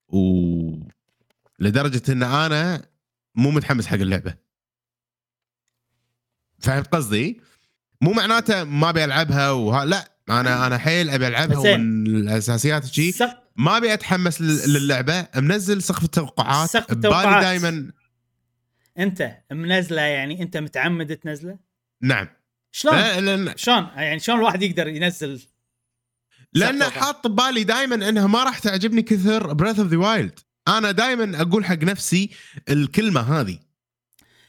B: و لدرجة إن أنا مو متحمس حق اللعبة. فهمت قصدي؟ مو معناته ما أبي ألعبها وها لا أنا أنا حيل أبي
A: ألعبها.
B: ومن الأساسيات شيء
A: سق-
B: ما أبي أتحمس لل- للعبة منزل سقف التوقعات
A: سقف التوقعات.
B: دائما
A: أنت منزله يعني أنت متعمد تنزله؟
B: نعم.
A: شلون؟
B: لأن
A: شلون؟ يعني شلون الواحد يقدر ينزل لأن؟
B: حاط ببالي دائما إنها ما راح تعجبني كثر Breath of the Wild أنا دائما أقول حق نفسي الكلمة هذه.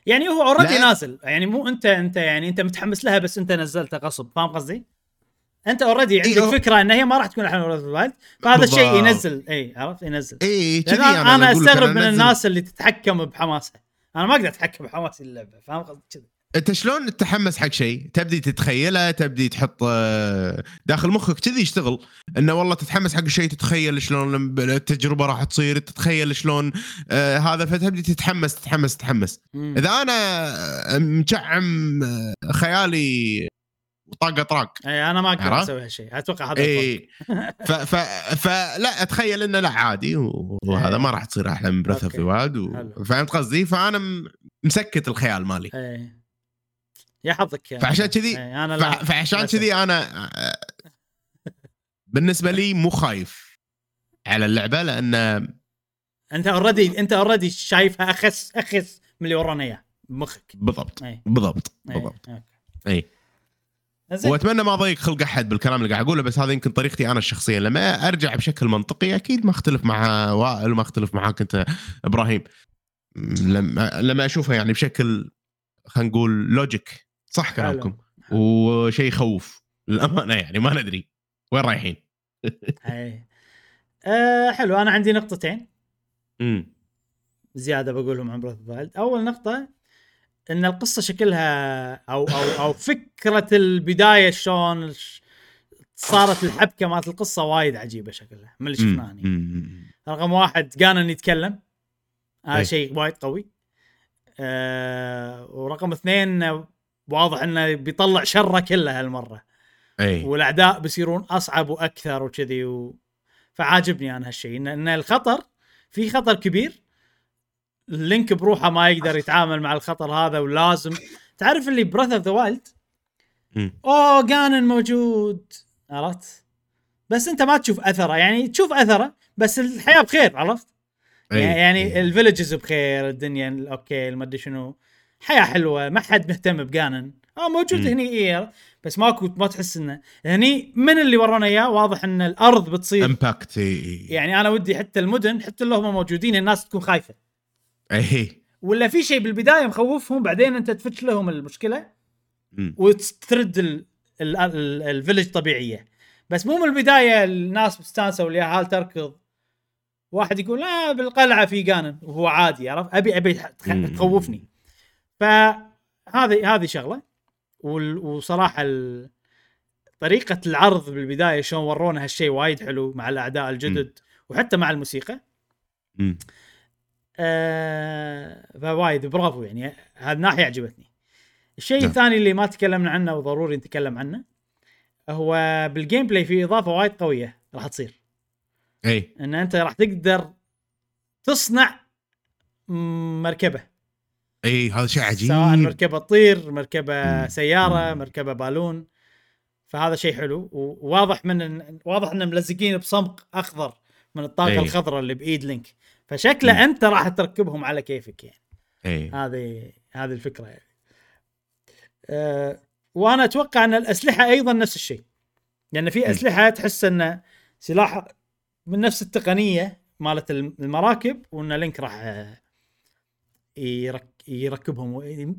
A: يعني هو
B: already.
A: نازل. يعني مو انت انت يعني أنت متحمس لها بس أنت نزلتها غصب. فاهم قصدي؟ أنت already عندك
B: إيه،
A: فكرة إن هي ما راح تكون أحلى من Wild فهذا الشيء. ينزل. اي عرفت؟ ينزل.
B: اي
A: أنا,
B: أنا
A: استغرب من الناس اللي تتحكم بحماسها أنا ما أقدر أتحكم بحماسي اللعبه فاهم قصدي كذا
B: انت شلون تتحمس حق شيء تبدي تتخيله تبدي تحط آه، داخل مخك كذي يشتغل انه والله تتحمس حق الشيء تتخيل شلون التجربة راح تصير تتخيل شلون آه، هذا فتبدي تتحمس تتحمس تتحمس
A: مم.
B: اذا أنا مشعم آه، خيالي طاقة طراق
A: إي أنا ما
B: أقدر؟
A: أسوي هالشيء أتوقع هذا.
B: إي ف ف فلا أتخيل إنه لا عادي وهذا. ما راح تصير أحلى من
A: Breath
B: of.
A: the.
B: Wild فهمت قصدي فأنا مسكت الخيال مالي
A: إي يا حظك
B: فعشان كذي-
A: إي، أنا
B: ف-
A: لا
B: فعشان. كذي أنا بالنسبة لي مو خايف على اللعبة لأن
A: أنت already أنت already شايفها اخس أخس من اللي ورانا إياه بمخك.
B: بالضبط
A: اي
B: بالضبط
A: إي،
B: بالضبط. اي
A: زين.
B: وأتمنى ما اضيق خلق أحد بالكلام اللي قاعد أقوله بس هذا يمكن طريقتي أنا الشخصية. لما أرجع بشكل منطقي أكيد ما أختلف مع وائل وما أختلف معاك أنت إبراهيم. لما لما أشوفها يعني بشكل خلينا نقول logic صح كلامكم. وشيء يخوف. للأمانة يعني ما ندري. وين رايحين؟
A: اي أه حلو. أنا عندي نقطتين.
B: امم
A: زيادة بقولهم عن Breath Wild. أول نقطة إن القصة شكلها أو أو أو فكرة البداية شلون صارت الحبكة مالت القصة وايد عجيبة شكلها. من اللي شفناه هني. رقم واحد Ganon يتكلم هذا
B: أي.
A: شيء وايد قوي. أه ورقم اثنين آه، واضح إنه بيطلع شره كله هالمرة.
B: إي.
A: والأعداء بيصيرون أصعب وأكثر وكذي و... فعاجبني أنا هالشيء ان, إن الخطر في خطر كبير. ال Link بروحه ما يقدر يتعامل مع الخطر هذا ولازم. تعرف اللي ب Breath of the
B: Wild.
A: أوه Ganon موجود. عرفت؟ بس أنت ما تشوف أثره. يعني تشوف أثره بس الحياة بخير عرفت؟
B: أي.
A: يعني.
B: ال
A: villages بخير الدنيا okay ما ادري شنو. حياة حلوة ما حد مهتم ب Ganon. آه
B: موجود.
A: هني إيه بس ماكو ما تحس انه هني من اللي ورونا إياه؟ واضح إن الأرض بتصير.
B: impact
A: يعني أنا ودي حتى المدن حتى لو هم موجودين الناس تكون خايفة.
B: إي
A: ولا في شيء بالبداية مخوفهم بعدين أنت تفتش لهم
B: المشكلة.
A: وترد ال- ال- ال- ال village طبيعية. بس مو من البداية الناس مستانسه واليهال تركض؟ واحد يقول لا بالقلعة في Ganon. وهو عادي عرفت؟ ابي
B: أبي.
A: تخوفني. فهذه هذه شغلة. وصراحة ال- طريقة العرض بالبداية شلون ورونا هالشيء وايد حلو مع الأعداء الجدد وحتى مع الموسيقى.
B: مم.
A: آه فوايد برافو يعني. هذه ناحية عجبتني. الشيء
B: نعم.
A: الثاني اللي ما تكلمنا عنه وضروري نتكلم عنه هو بال game play في إضافة وايد قوية راح تصير.
B: اي
A: إن أنت راح تقدر تصنع م- مركبة.
B: إي هذا شيء عجيب
A: سواء مركبة تطير مركبة
B: مم.
A: سيارة
B: مم.
A: مركبة بالون فهذا شيء حلو وواضح من واضح انهم ملزقين بصمغ أخضر من الطاقة
B: إيه.
A: الخضراء اللي بإيد لينك فشكله
B: مم.
A: أنت راح تركبهم على كيفك يعني
B: إي
A: هذه هذه الفكرة يعني أه وأنا أتوقع إن الأسلحة أيضا نفس الشيء لأن في. أسلحة تحس إن سلاح من نفس التقنية مالت المراكب وإن لينك راح يرك يركبهم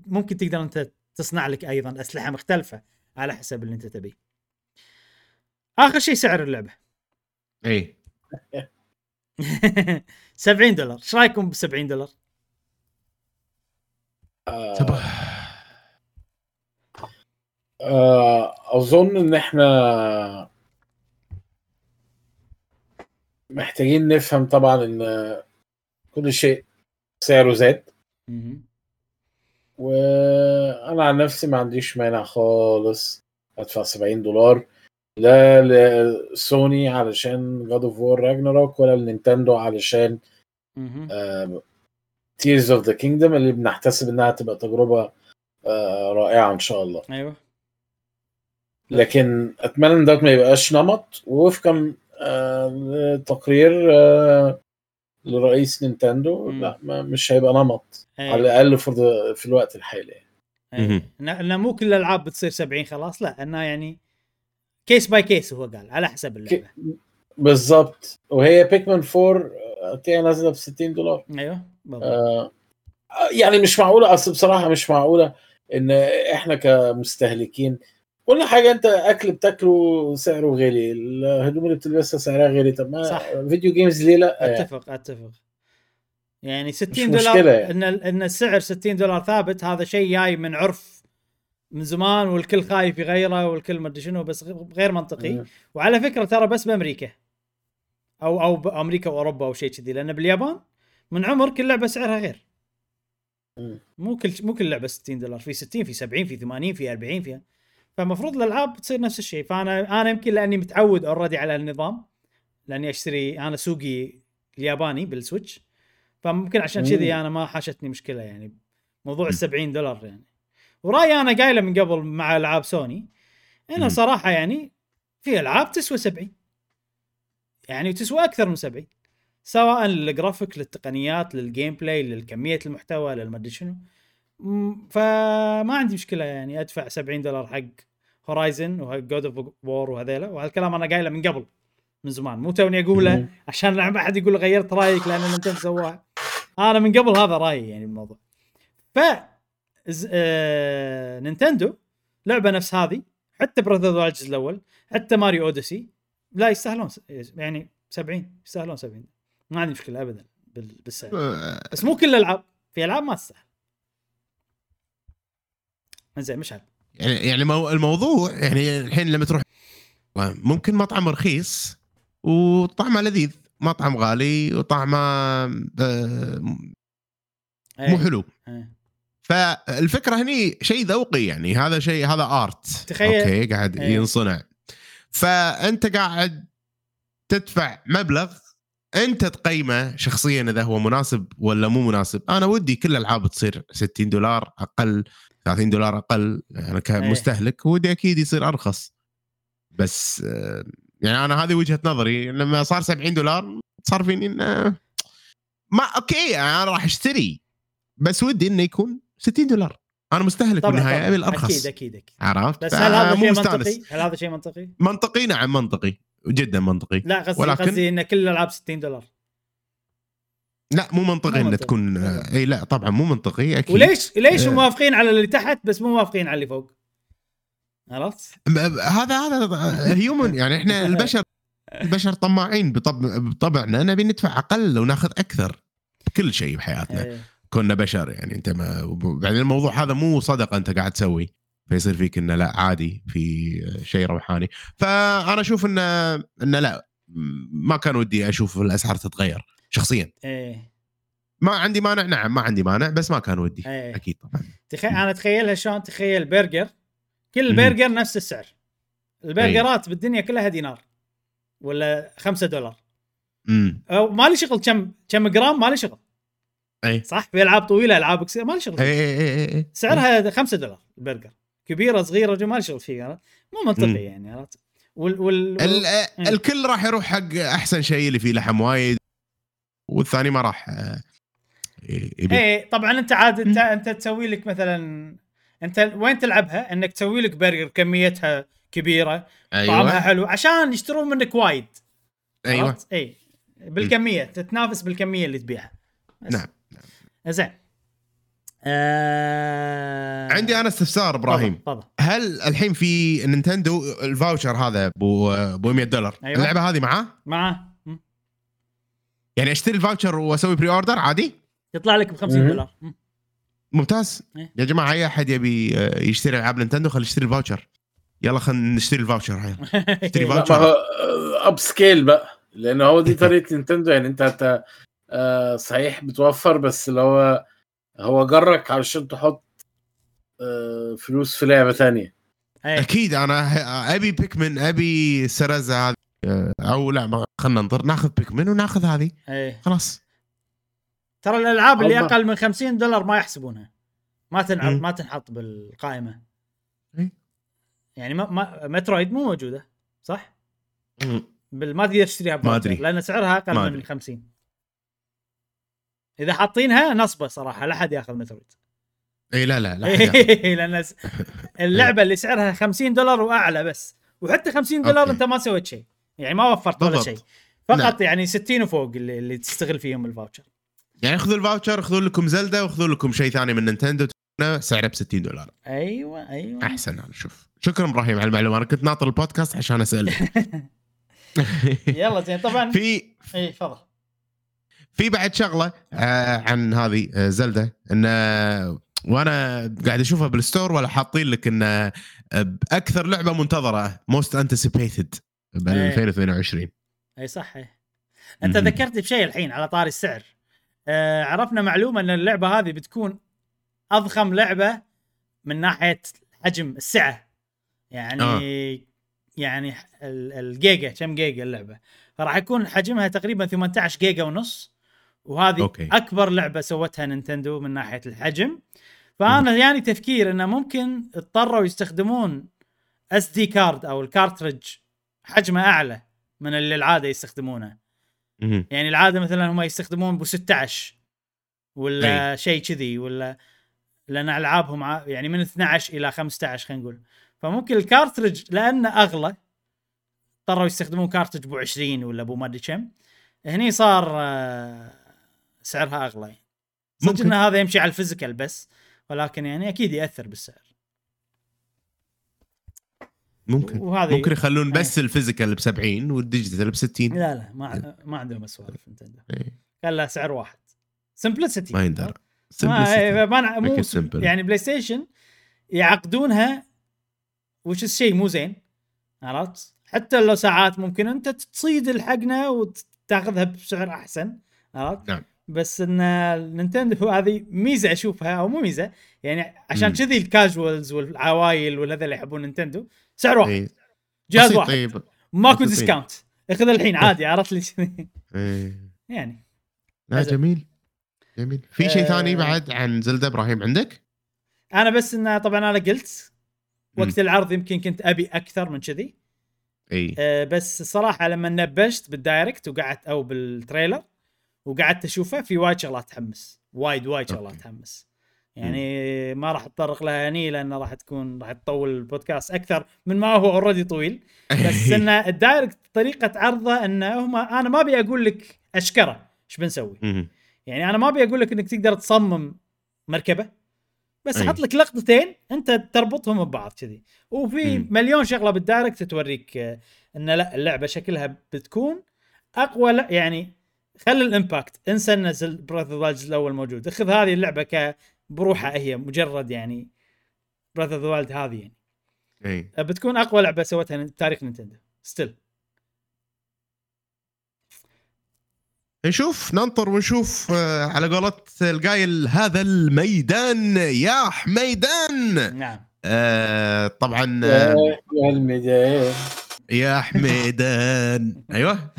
A: ممكن تقدر أنت تصنع لك أيضا أسلحة مختلفة على حسب اللي أنت تبيه. آخر شيء سعر اللعبة.
B: اي
A: 70 دولار. إيش رأيكم ب 70 دولار
B: تبا-
C: آه، أظن إن إحنا محتاجين نفهم طبعا إن كل شيء سعره زاد. وأنا عن نفسي ما عنديش مانع خالص أدفع 70 دولار لا لسوني علشان God of War Ragnarok ولا لنينتندو علشان. Tears of the Kingdom اللي بنحتسب إنها تبقى تجربة آه، رائعة إن شاء الله
A: أيوه
C: لكن أتمنى إن ده ما يبقاش نمط ووفقا آه، لتقرير آه، لرئيس نينتندو. لا ما مش هيبقى نمط. على الأقل في في الوقت الحالي.
A: انه مو كل الألعاب بتصير 70 خلاص لا إنه يعني case by case هو قال على حسب اللعبة.
C: بالظبط وهي Pikmin 4 هتلاقيها نازلة ب 60 دولار.
A: أيوه بالضبط.
C: آه، يعني مش معقولة أصل بصراحة مش معقولة إن إحنا كمستهلكين كل حاجة أنت أكل بتاكله سعره غالي الهدوم اللي بتلبسها سعرها غالي. طب ما
A: صح.
C: فيديو جيمز ليه لا؟ يعني
A: أتفق أتفق. يعني 60
C: مش
A: دولار
C: يعني.
A: إن إن السعر 60 دولار ثابت هذا شيء جاي من عرف من زمان والكل خايف يغيره والكل ما أدري شنو بس غير منطقي
C: مم.
A: وعلى فكرة ترى بس بأمريكا أو أو بامريكا وأوروبا أو شيء كذي لأن باليابان من عمر كل لعبة سعرها غير
C: مم.
A: مو كل مو كل لعبة 60 دولار في 60 في 70 في 80 في 40 في فالمفروض الألعاب تصير نفس الشيء فانا أنا يمكن لأني متعود already على النظام لأني أشتري أنا سوقي الياباني بال Switch فممكن عشان. كذي أنا ما حاشتني مشكلة يعني. موضوع ال 70 دولار يعني. ورأيي أنا قايلة من قبل مع ألعاب سوني
B: مم.
A: صراحة يعني في ألعاب تسوى 70 يعني تسوى أكثر من 70 سواء للجرافيك للتقنيات لل game play للكمية المحتوى للمدري شنو. فما عندي مشكلة يعني أدفع 70 دولار حق Horizon وحق God of War وهذيلا. وهالكلام أنا قايله من قبل من زمان. مو توني
C: أقوله.
A: عشان ما حد يقول غيرت رأيك لأن انت سواها. أنا من قبل هذا رأيي يعني بالموضوع. ف ز... آه... نينتندو لعبة نفس هذه حتى Breath of الجزء الأول حتى Mario Odyssey لا يستاهلون س- يعني 70 يستاهلون 70 ما عندي مشكلة ابدا بال... بالسعر.
B: آه،
A: بس مو كل الألعاب في ألعاب ما تستاهل. زين مشعل
B: يعني يعني مو- الموضوع يعني الحين لما تروح ممكن مطعم رخيص وطعمه لذيذ. مطعم غالي وطعمه آه،
A: إيه،
B: مو حلو.
A: إيه.
B: فالفكرة هني شيء ذوقي يعني هذا شيء هذا art
A: تخيل-
B: okay قاعد
A: إيه.
B: ينصنع. فأنت قاعد تدفع مبلغ أنت تقيمه شخصيا إذا هو مناسب ولا مو مناسب. أنا ودي كل الألعاب تصير 60 دولار أقل 30 دولار أقل أنا كمستهلك ودي أكيد يصير أرخص. بس آه، يعني أنا هذه وجهة نظري لما صار 70 دولار صار فيني إنه ما أوكي أنا راح أشتري بس ودي إنه يكون 60 دولار أنا مستهلك
A: بالنهاية
B: أبي الأرخص
A: أكيد أكيد أكيد
B: عرفت
A: بس هل هذا شيء. منطقي؟ هل هذا شيء منطقي؟
B: منطقي نعم منطقي جدا منطقي
A: لا قصدي
B: ولكن-
A: قصدي إن كل الألعاب 60 دولار
B: لا مو منطقي
A: مو
B: إنه
A: منطقي.
B: تكون
A: أيوة.
B: إي لا طبعا مو منطقي أكيد
A: وليش ليش
B: آه.
A: موافقين على اللي تحت بس مو موافقين على اللي فوق؟ عرفت؟
B: هذا هذا هيومن يعني إحنا البشر البشر طماعين بطبع بطبعنا نبي ندفع أقل وناخذ أكثر بكل شيء بحياتنا.
A: إيه.
B: كنا بشر يعني أنت ما بعدين الموضوع هذا مو صدقه أنت قاعد تسوي فيصير فيك إنه لا عادي في شيء روحاني. فأنا أشوف انه إنه لا ما كان ودي أشوف الأسعار تتغير شخصيا.
A: إيه.
B: ما عندي مانع نعم ما عندي مانع بس ما كان ودي.
A: إيه.
B: أكيد طبعا.
A: تخيل أنا أتخيلها شلون؟ تخيل برجر كل. برجر نفس السعر. البرجرات بالدنيا كلها دينار ولا 5 دولار.
B: امم
A: أو ما لي شغل كم كم جرام ما لي شغل.
B: أي.
A: صح؟ في ألعاب طويلة ألعاب قصيرة ما لي شغل. أي.
B: أي أي أي أي.
A: سعرها 5 دولار البرجر. كبيرة صغيرة ما لي شغل فيها؟ مو. منطقي يعني عرفت؟ وال وال
B: ال-
A: مم.
B: الكل راح يروح حق أحسن شيء اللي فيه لحم وايد والثاني ما راح آه،
A: إيه طبعا أنت عاد أنت أنت تسوي لك مثلا انت وين تلعبها انك تسوي لك برجر كميتها كبيرة طعمها
B: أيوه
A: حلو عشان يشترون منك وايد أيوه؟ إي بالكمية تتنافس بالكمية اللي تبيعها.
B: نعم.
A: زين آه...
B: عندي أنا استفسار إبراهيم
A: تفضل تفضل.
B: هل الحين في نينتندو ال voucher هذا أبو أبو 100 دولار
A: أيوة.
B: اللعبة هذه معاه
A: معاه م.
B: يعني أشتري ال voucher وأسوي pre-order عادي
A: يطلع لك ب 50
C: مم.
A: دولار م.
B: ممتاز.
A: إيه.
B: يا جماعة اي أحد يبي آه، يشتري ألعاب نينتندو؟ خليه يشتري ال voucher يلا خلينا نشتري ال voucher هاي اشتري
C: هو upscale بقى. لأنه هو دي طريقة نينتندو يعني أنت انت آه، صحيح بتوفر بس اللي هو هو جرك علشان تحط آه، فلوس في لعبة ثانية
A: إيه.
B: أكيد أنا أبي Pikmin أبي زلدا هذه آه، أو لا ما- خلينا ننظر ناخذ بيكمن وناخذ هذه.
A: إيه.
B: خلاص.
A: ترى الألعاب اللي. أقل من 50 دولار ما يحسبونها ما تنعرض. ما تنحط
B: بالقائمة.
A: يعني ما, ما مترويد مو موجودة صح؟ ما تقدر تشتريها
B: ما أدري.
A: لأن سعرها
B: أقل
A: من
B: أدري.
A: 50 إذا حاطينها نصبة صراحة لا أحد يأخذ مترويد
B: إي لا لا لا.
A: لأن اللعبة اللي سعرها 50 دولار وأعلى بس وحتى 50 دولار
B: okay.
A: أنت ما سويت شيء يعني ما وفرت ولا. شيء فقط
B: نعم.
A: يعني 60 وفوق اللي, اللي تستغل فيهم الفاوتشر
B: يعني خذوا ال voucher خذوا لكم زلدا وخذوا لكم شيء ثاني من نينتندو. سعره ب 60 دولار.
A: أيوه أيوه.
B: أحسن أنا شوف شكرا إبراهيم على المعلومة. أنا كنت ناطر البودكاست عشان أسألك.
A: يلا زين طبعا.
B: في
A: إي تفضل.
B: في بعد شغلة آه عن هذه آه زلدا إن آه، وأنا قاعد أشوفها بال store ولا حاطين لك إن آه، أكثر لعبة منتظرة most anticipated ب
A: إيه.
B: 2022
A: إي صح
B: أنت.
A: ذكرتني بشيء الحين على طاري السعر. آه عرفنا معلومة أن اللعبة هذه بتكون أضخم لعبة من ناحية حجم السعة يعني
B: آه.
A: يعني ال- الجيجا كم جيجا اللعبة فراح يكون حجمها تقريبا 18 جيجا ونص وهذه okay. أكبر لعبة سوتها نينتندو من ناحية الحجم فأنا يعني تفكير أنه ممكن اضطروا يستخدمون SD card أو ال cartridge حجمه أعلى من اللي العادة يستخدمونه. يعني العادة مثلا هم يستخدمون ب 16 ولا. شيء كذي ولا لأن ألعابهم يعني من 12 إلى 15 خلينا نقول. فممكن ال cartridge لأنه أغلى اضطروا يستخدمون cartridge أبو 20 ولا أبو ما أدري كم. هني صار آه، سعرها أغلى صدق
B: ممكن.
A: إن هذا يمشي على ال physical بس ولكن يعني أكيد يأثر بالسعر.
B: ممكن.
A: وهذه
B: ممكن يخلون بس ال physical ب 70 وال digital ب 60
A: لا لا ما ما عندهم سوالف نتندو.
B: إيه.
A: قال له سعر واحد. simplicity
B: ما يندرى.
A: ما إيه، مو. يعني بلاي ستيشن يعقدونها وش الشيء؟ مو زين. عرفت؟ حتى لو ساعات ممكن أنت تصيد اللعبة وتاخذها بسعر أحسن. عرفت؟
B: نعم.
A: بس إن النينتندو هذه ميزة أشوفها أو مو ميزة يعني عشان. كذي ال casuals والعوايل والهذا اللي يحبون نينتندو سعر واحد
B: إيه.
A: جهاز واحد
B: طيب
A: ماكو. discount إخذ الحين عادي عرفت لي؟
B: إيه.
A: يعني
B: لا. جميل جميل في شيء
A: آه.
B: ثاني بعد عن زلدا إبراهيم عندك؟
A: أنا بس انه طبعا أنا قلت وقت. العرض يمكن كنت أبي أكثر من كذي
B: اي
A: أه بس الصراحه لما نبشت بال Direct وقعدت أو بال trailer وقعدت أشوفه في وايد شغلات تحمس وايد وايد شغلات. تحمس يعني ما راح أتطرق لها هني لأن راح تكون راح تطول البودكاست أكثر من ما هو already طويل بس ان ال Direct طريقة عرضه إنه هم أنا ما أبي أقول لك أشكره إيش بنسوي. يعني أنا ما أبي أقول لك إنك تقدر تصمم مركبة بس. أحط لك لقطتين أنت تربطهم ببعض كذي وفي. مليون شغلة بال Direct توريك آه، إن لا اللعبة شكلها بتكون أقوى يعني خلي ال impact انسى نزل Breath of الجزء الأول موجود. اخذ هذه اللعبة ك بروحها هي مجرد يعني Breath of Wild هذه يعني.
B: إي.
A: آه، بتكون أقوى لعبة سوتها تاريخ نينتندو. still
B: نشوف ننطر ونشوف آه، على قولة القايل هذا الميدان. يا حميدان
A: نعم.
B: آه طبعا
C: يا الميدان.
B: يا حميدان
A: أيوه.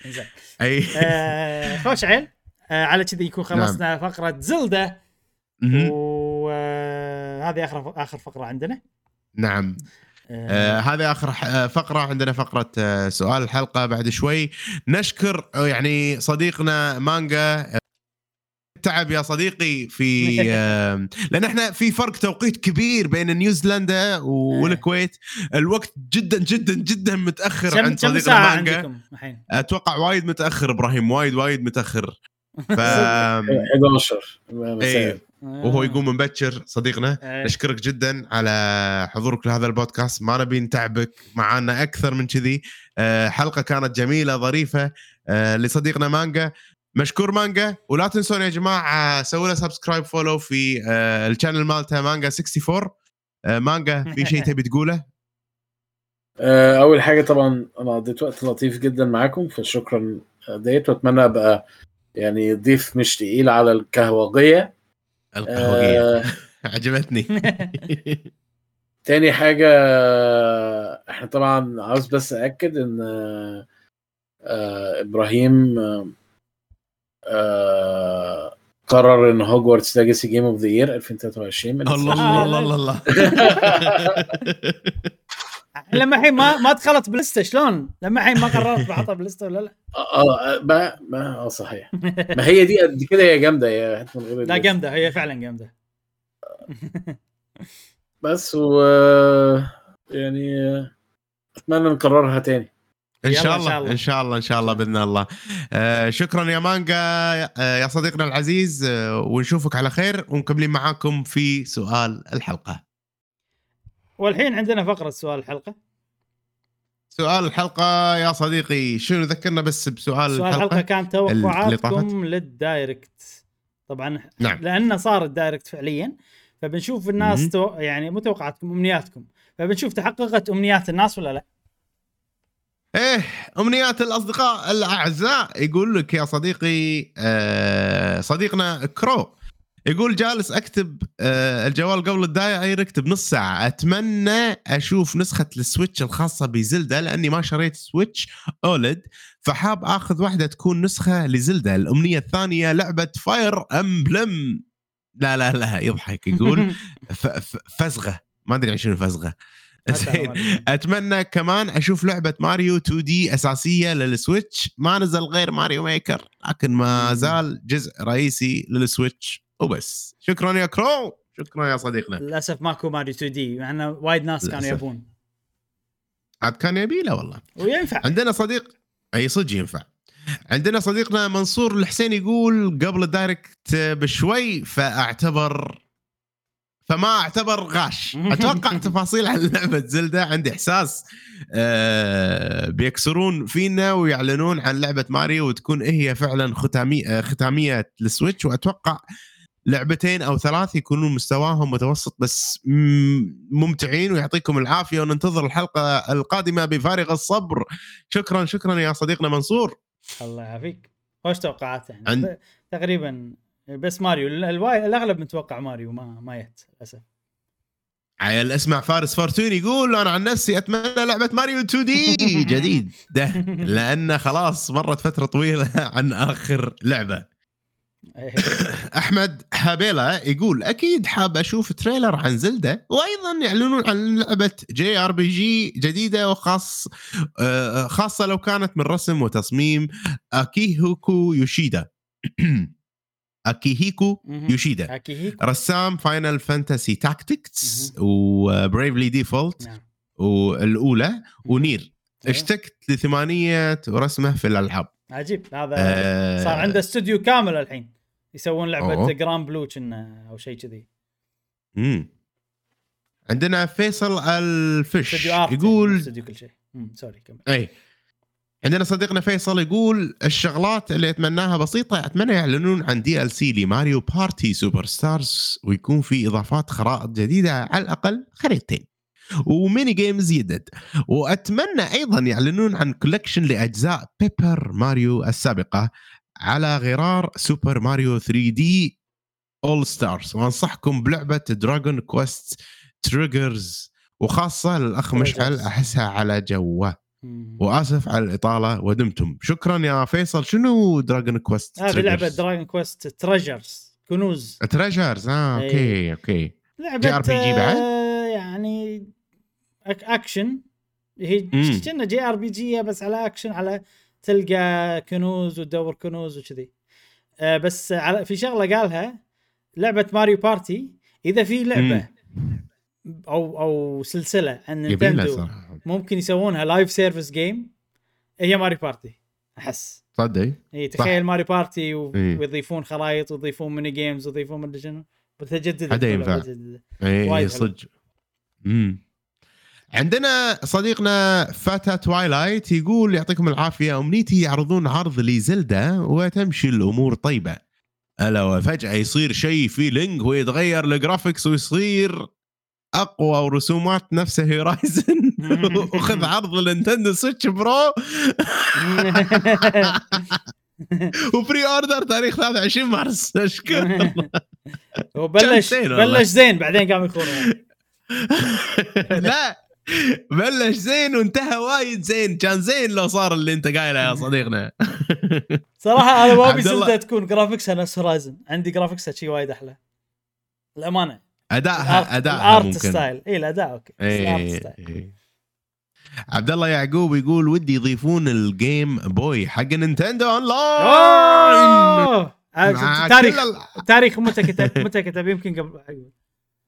B: أي.
A: آه، خوش عيل آه على كذي يكون خلصنا نعم. فقرة زلدة. وهذه آخر آخر فقرة عندنا.
B: نعم. آه. هذه آخر فقرة. عندنا فقرة آه سؤال الحلقة بعد شوي. نشكر يعني صديقنا مانجا تعب يا صديقي في لأن إحنا في فرق توقيت كبير بين نيوزيلندا والكويت. الوقت جدا جدا جدا متأخر
A: عند صديقنا مانجا
B: أتوقع وايد متأخر إبراهيم وايد وايد متأخر. ف
C: 11
B: إيه وهو يقوم مبكر صديقنا. أيه. نشكرك جدا على حضورك لهذا البودكاست. ما نبي نتعبك معانا أكثر من كذي. آه، حلقة كانت جميلة ظريفة آه، لصديقنا مانجا. مشكور مانجا ولا تنسون يا جماعة سووا له subscribe follow في آه، ال channel مالته مانجا 64 مانجا في شيء تبي تقوله؟
C: أول حاجة طبعا أنا قضيت وقت لطيف جدا معاكم فشكرا ديت وأتمنى أبقى يعني ضيف مش تقيل على الكهوجيه
B: القهوجية. آه عجبتني.
C: تاني حاجة إحنا طبعا عاوز بس اكد إن آه إبراهيم آه قرر إن Hogwarts Legacy game of the year 2023
B: الله الله الله الله الله.
A: لما الحين ما ما دخلت بال list شلون؟ لما الحين ما قررت بحطها بال list ولا لا؟
C: آه ما ما آه صحيح. ما هي دي قد كده هي جامدة هي
A: لا جامدة هي فعلا جامدة.
C: بس و يعني أتمنى نكررها تاني.
B: إن شاء الله إن شاء الله إن شاء الله بإذن الله. آه شكرا يا مانجا آه يا صديقنا العزيز آه ونشوفك على خير ومكملين معاكم في سؤال الحلقة.
A: والحين عندنا فقرة سؤال الحلقة.
B: سؤال الحلقة يا صديقي شنو ذكرنا بس بسؤال
A: سؤال الحلقة, الحلقة كان توقعاتكم لل Direct. طبعا
B: نعم.
A: لأنه صار ال Direct فعليا فبنشوف الناس تو... يعني مو توقعاتكم أمنياتكم. فبنشوف تحققت أمنيات الناس ولا لا.
B: إيه أمنيات الأصدقاء الأعزاء. يقول لك يا صديقي آه صديقنا كرو. يقول جالس أكتب آه الجوال قبل ال Direct بنص ساعة. أتمنى أشوف نسخة ال Switch الخاصة بزلدا لأني ما شريت Switch OLED فحاب آخذ واحدة تكون نسخة لزلدا الأمنية الثانية لعبة Fire Emblem لا لا لا يضحك. يقول فزغة. ما أدري عن شنو فزغة. زين. أتمنى كمان أشوف لعبة ماريو 2 D أساسية لل Switch. ما نزل غير ماريو Maker لكن ما زال جزء رئيسي لل Switch. وبس. شكرا يا كرو. شكرا يا صديقنا.
A: للأسف ماكو ماريو 2 D مع انه وايد ناس كانوا يبون.
B: عاد كان يبي له والله.
A: وينفع.
B: عندنا صديق. أي صدق ينفع. عندنا صديقنا منصور الحسين يقول قبل ال Direct بشوي فأعتبر فما اعتبر غاش. أتوقع تفاصيل عن لعبة زلدا. عندي إحساس آه بيكسرون فينا ويعلنون عن لعبة ماريو وتكون هي فعلا ختاميه ختامية لل Switch وأتوقع لعبتين أو ثلاث يكونون مستواهم متوسط بس ممتعين ويعطيكم العافية. وننتظر الحلقة القادمة بفارغ الصبر. شكرا شكرا يا صديقنا منصور.
A: الله يعافيك. وش توقعاته عند... تقريبا بس ماريو الأغلب متوقع ماريو ما ما يت للأسف.
B: عيل اسمع فارس فورتون يقول أنا عن نفسي أتمنى لعبة ماريو 2 D جديد. ده لأن خلاص مرت فترة طويلة عن آخر لعبة. أحمد حابيلا يقول أكيد حاب أشوف trailer عن زلدة وأيضا يعلنون عن لعبة JRPG جديدة وخاص آه، خاصة لو كانت من رسم وتصميم أكيهوكو يوشيدا. أكيهيكو يوشيدا.
A: أكيهيكو.
B: رسام Final Fantasy Tactics و Bravely Default والأولى و Nier. اشتقت لثمانية ورسمه في الألعاب.
A: عجيب. هذا آه صار عنده استوديو كامل الحين. يسوون لعبة Granblue كنا أو شيء كذي.
B: امم عندنا فيصل الفش يقول
A: استوديو كل شيء. سوري كمل.
B: اي عندنا صديقنا فيصل يقول الشغلات اللي أتمناها بسيطة أتمنى يعلنون عن DLC لماريو بارتي سوبر ستارز ويكون في إضافات خرائط جديدة على الأقل خريطتين. و mini games يدد. وأتمنى أيضا يعلنون عن collection لأجزاء بيبر ماريو السابقة على غرار سوبر ماريو 3D اول ستارز وأنصحكم بلعبة دراجون كويست تريجرز وخاصة للأخ مشعل أحسها على جوه. وآسف على الإطالة ودمتم. شكرا يا فيصل. شنو دراجون كويست
A: هذه لعبة دراجون كويست تريجرز كنوز.
B: تريجرز آه
A: إيه.
B: أوكي أوكي.
A: لعبة
B: JRPG بعد؟
A: آه، يعني أك أكشن. هي
B: مم.
A: كنا JRPG بس على أكشن على تلقى كنوز وتدور كنوز وكذي. آه، بس على في شغلة قالها لعبة ماريو بارتي إذا في لعبة أو أو سلسلة عن نينتندو ممكن يسوونها live service game هي ماريو بارتي أحس.
B: تصدق
A: إي تخيل ماريو بارتي و...
B: إيه.
A: ويضيفون خرائط ويضيفون mini games ويضيفون مدري شنو. بتجدد
B: هذا ينفع. إي. صدق. امم عندنا صديقنا فاتا Twilight يقول يعطيكم العافية أمنيتي يعرضون عرض لزلدا وتمشي الأمور طيبة. ألا وفجأة يصير شيء في لينك ويتغير ال graphics ويصير أقوى ورسومات نفس هورايزن وخذ عرض النينتندو سويتش برو. و pre-order تاريخ 23 مارس. اشكر
A: هو بلش
B: زين والله.
A: بلش زين بعدين قام يخون
B: لا بلش زين وانتهى وايد زين. كان زين لو صار اللي انت قايله يا صديقنا.
A: صراحة أنا ما ابي. زلده تكون graphics ها نفس هورايزن عندي graphics ها شيء وايد أحلى. الأمانة.
B: ادائها ادائها
A: ال art
B: ممكن.
A: style اي الأداء أوكي. بس ال art
B: إيه
A: style
B: إيه. عبد الله يعقوب يقول ودي يضيفون الجيم بوي حق نينتندو اون لاين
A: أوه!
B: مع
A: تاريخ تاريخ متى كتب متى كتب؟ يمكن قبل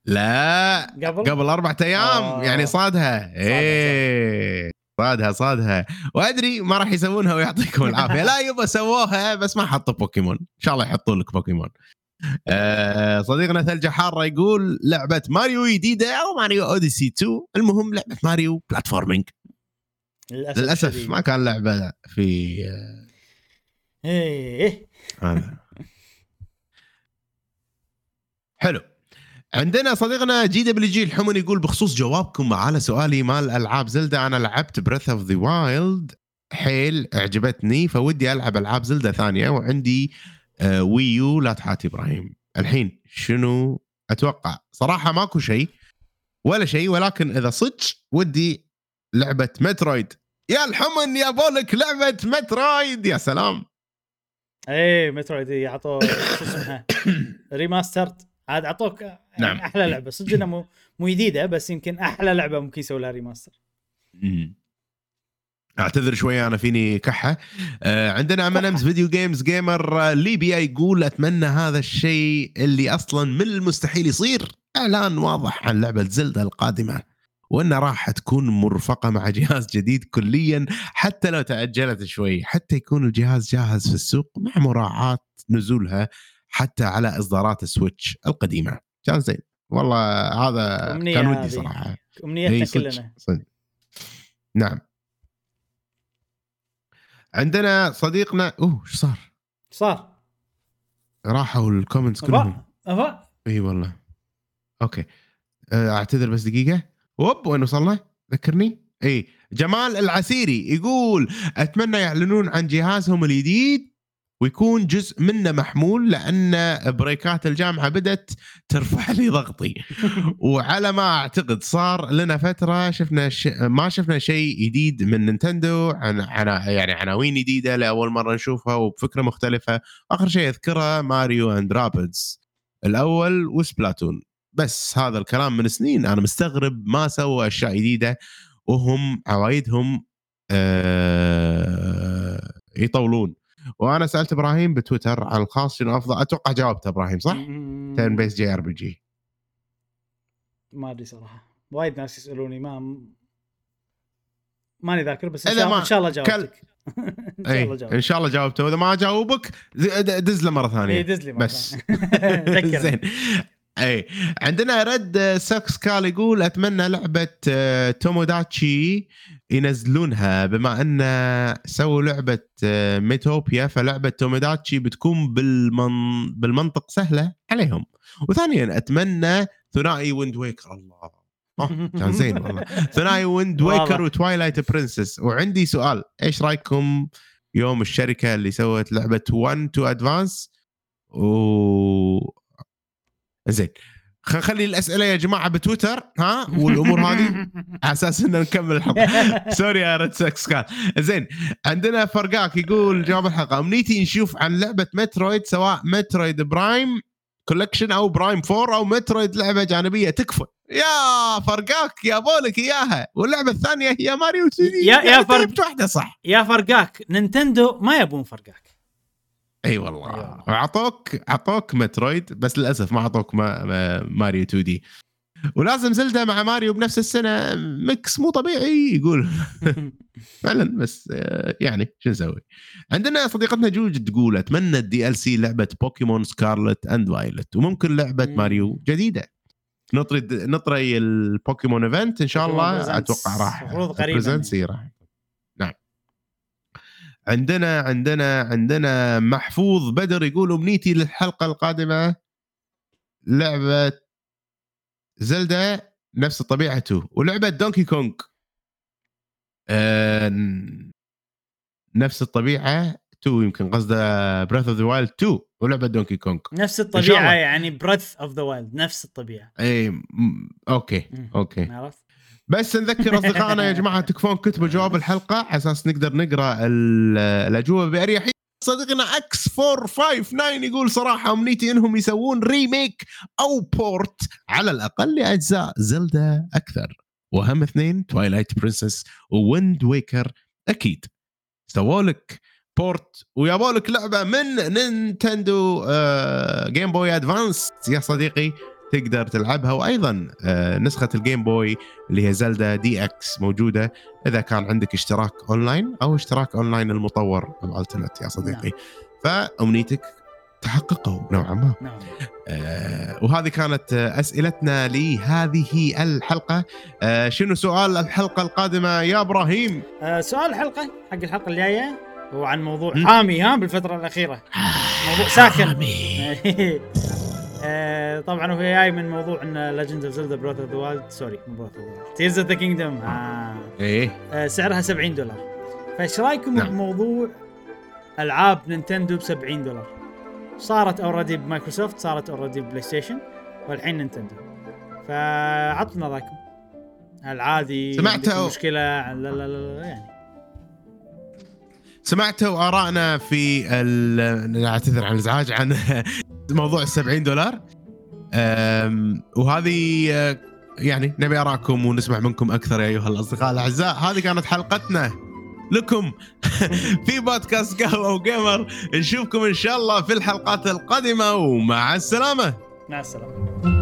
B: لا
A: قبل؟
B: قبل أربعة أيام
A: آه.
B: يعني صادها. إيه صادها صادها. وأدري ما راح يسوونها ويعطيكم العافية. لا يبا سووها بس ما حطوا بوكيمون. إن شاء الله يحطوا لك بوكيمون. آه صديقنا ثلجة حارة يقول لعبة ماريو جديدة أو ماريو أوديسي 2 المهم لعبة ماريو platforming
A: للأسف
B: للأسف
A: الشديد.
B: ما كان لعبة في آه، هذا. حلو. عندنا صديقنا جي دبليو جي الحمن يقول بخصوص جوابكم على سؤالي مال العاب زلدا أنا لعبت بريث اوف ذا وايلد حيل أعجبتني فودي ألعب ألعاب زلدا ثانية وعندي آه ويو لا تحاتي إبراهيم. الحين شنو أتوقع؟ صراحة ماكو شيء ولا شيء ولكن إذا صدق ودي لعبة مترويد. يا الحمن يا بولك لعبة مترويد يا سلام.
A: إيه مترويد يعطوه شو اسمها؟ remastered. عاد اعطوك
B: نعم.
A: أحلى لعبة. صدق إنها مو مو جديدة بس يمكن أحلى لعبة ممكن يسوي لها remaster.
B: مم. أعتذر شوية أنا فيني كحة. آه عندنا ام امز فيديو جيمز جيمر ليبيا يقول أتمنى هذا الشيء اللي أصلا من المستحيل يصير. إعلان واضح عن لعبة زلدا القادمة وأنها راح تكون مرفقة مع جهاز جديد كليا حتى لو تأجلت شوي حتى يكون الجهاز جاهز في السوق مع مراعاة نزولها حتى على إصدارات السويتش القديمة. كان زين. والله هذا كان ودي. صراحة. أمنيتنا
A: كلنا.
B: صدق. نعم. عندنا صديقنا أوه إيش صار؟
A: صار.
B: راحوا ال comments كلهم.
A: أفا.
B: إي والله. أوكي. آه، أعتذر بس دقيقة. وب وين وصلنا؟ ذكرني؟ إي. جمال العسيري يقول أتمنى يعلنون عن جهازهم الجديد. ويكون جزء منه محمول لأن بريكات الجامعة بدأت ترفع لي ضغطي. وعلى ما أعتقد صار لنا فترة شفنا ش... ما شفنا شيء جديد من نينتندو عن... عن... يعني عناوين جديدة لأول مرة نشوفها وبفكرة مختلفة. آخر شيء أذكره ماريو and رابدز الأول وسبلاتون. بس هذا الكلام من سنين. أنا مستغرب ما سووا أشياء جديدة وهم عوايدهم آه يطولون. وأنا سألت إبراهيم بتويتر على الخاص شنو أفضل أتوقع جاوبت إبراهيم صح؟ تيرن بيس جي آر بي جي.
A: ما أدري صراحة. وايد ناس يسألوني ما ماني ذاكر بس
B: إن
A: شاء,
B: ما-
A: إن شاء الله جاوبتك. إن شاء
B: اي
A: الله جاوبتك.
B: إن شاء الله جاوبته. وإذا ما جاوبك د- د- دز له
A: مرة
B: ثانية.
A: دز لي
B: بس. زين. أي. عندنا رد سكس كال يقول أتمنى لعبة آه، توموداتشي ينزلونها. بما أن سووا لعبة آه، ميتوبيا فلعبة توموداتشي بتكون بالمن... بالمنطق سهلة عليهم. وثانيا أتمنى ثنائي ويند ويكر. الله. كان زين والله. ثنائي ويند. ويكر وتوايلايت برنسس وعندي سؤال إيش رأيكم يوم الشركة اللي سوت لعبة 1 تو ادفانس و زين. نخلي الأسئلة يا جماعة بتويتر ها؟ والأمور هذه على أساس ان نكمل الحلقة. سوري يا ريد سكس كان زين عندنا فرقاك يقول جواب الحلقة. أمنيتي نشوف عن لعبة Metroid سواء Metroid Prime Collection أو Prime 4 أو Metroid لعبة جانبية. تكفى. يا فرقاك يابوا لك إياها. واللعبة الثانية هي ماريو 2 دي
A: يا- يا
B: يعني
A: فرق.
B: واحدة صح.
A: يا فرقاك Nintendo ما يبون فرقاك.
B: إي والله. أعطوك أعطوك Metroid بس للأسف ما أعطوك ما ما ماريو 2 دي ولازم Zelda مع ماريو بنفس السنة mix مو طبيعي يقول فعلا بس يعني شو نسوي؟ عندنا صديقتنا جوج تقول أتمنى ال DLC لعبة Pokémon Scarlet and Violet وممكن لعبة
A: مم.
B: ماريو جديدة نطري نطري ال Pokémon event إن
A: شاء
B: الله. أتوقع راح
A: المفروض قريباً
B: راح عندنا عندنا عندنا محفوظ بدر يقول أمنيتي للحلقة القادمة لعبة Zelda نفس طبيعته ولعبة Donkey Kong آه، نفس الطبيعة 2 يمكن قصده Breath of the Wild 2 ولعبة Donkey Kong
A: نفس
B: الطبيعة.
A: يعني Breath of the Wild نفس الطبيعة
B: اي م-
A: okay.
B: okay
A: عرفت؟
B: بس نذكر أصدقائنا يا جماعة تكفون كتبوا جواب الحلقة على أساس نقدر نقرأ ال- الأجوبة بأريحية. صديقنا X 459 يقول صراحة أمنيتي إنهم يسوون remake أو port على الأقل لأجزاء Zelda أكثر. واهم اثنين Twilight Princess و Wind Waker أكيد. سووا لك port ويابوا لك لعبة من Nintendo آه Game Boy Advance يا صديقي تقدر تلعبها. وأيضا آه نسخة ال Game Boy اللي هي Zelda DX موجودة. إذا كان عندك اشتراك اونلاين أو اشتراك اونلاين المطور الالترنت يا صديقي. فأمنيتك تحققوا نوعا ما.
A: نعم.
B: آه وهذه كانت آه، أسئلتنا لهذه الحلقة. آه شنو سؤال الحلقة القادمة يا إبراهيم؟
A: آه سؤال الحلقة حق الحلقة الجاية هو عن موضوع. حامي ها بالفترة الأخيرة. موضوع ساخن. آه، طبعا هو جاي من موضوع إن Legend of Zelda Breath of the Wild sorry مو Breath of the Wild Tears of the Kingdom
B: إيه.
A: سعرها 70 دولار. فإيش رأيكم
B: نعم.
A: بموضوع ألعاب Nintendo ب 70 دولار؟ صارت already ب Microsoft صارت already PlayStation والحين Nintendo. فعطنا رأيكم. هل عادي؟
B: سمعتوا-
A: عندكم مشكلة؟ لا لا لا, لا يعني.
B: سمعتوا آرائنا في ال- أعتذر عن الإزعاج عن موضوع ال 70 دولار وهذه أه، يعني نبي ارائكم ونسمع منكم أكثر يا أيها الأصدقاء الأعزاء. هذه كانت حلقتنا لكم في بودكاست قهوة وجيمر نشوفكم إن شاء الله في الحلقات القادمة ومع السلامة.
A: مع السلامة.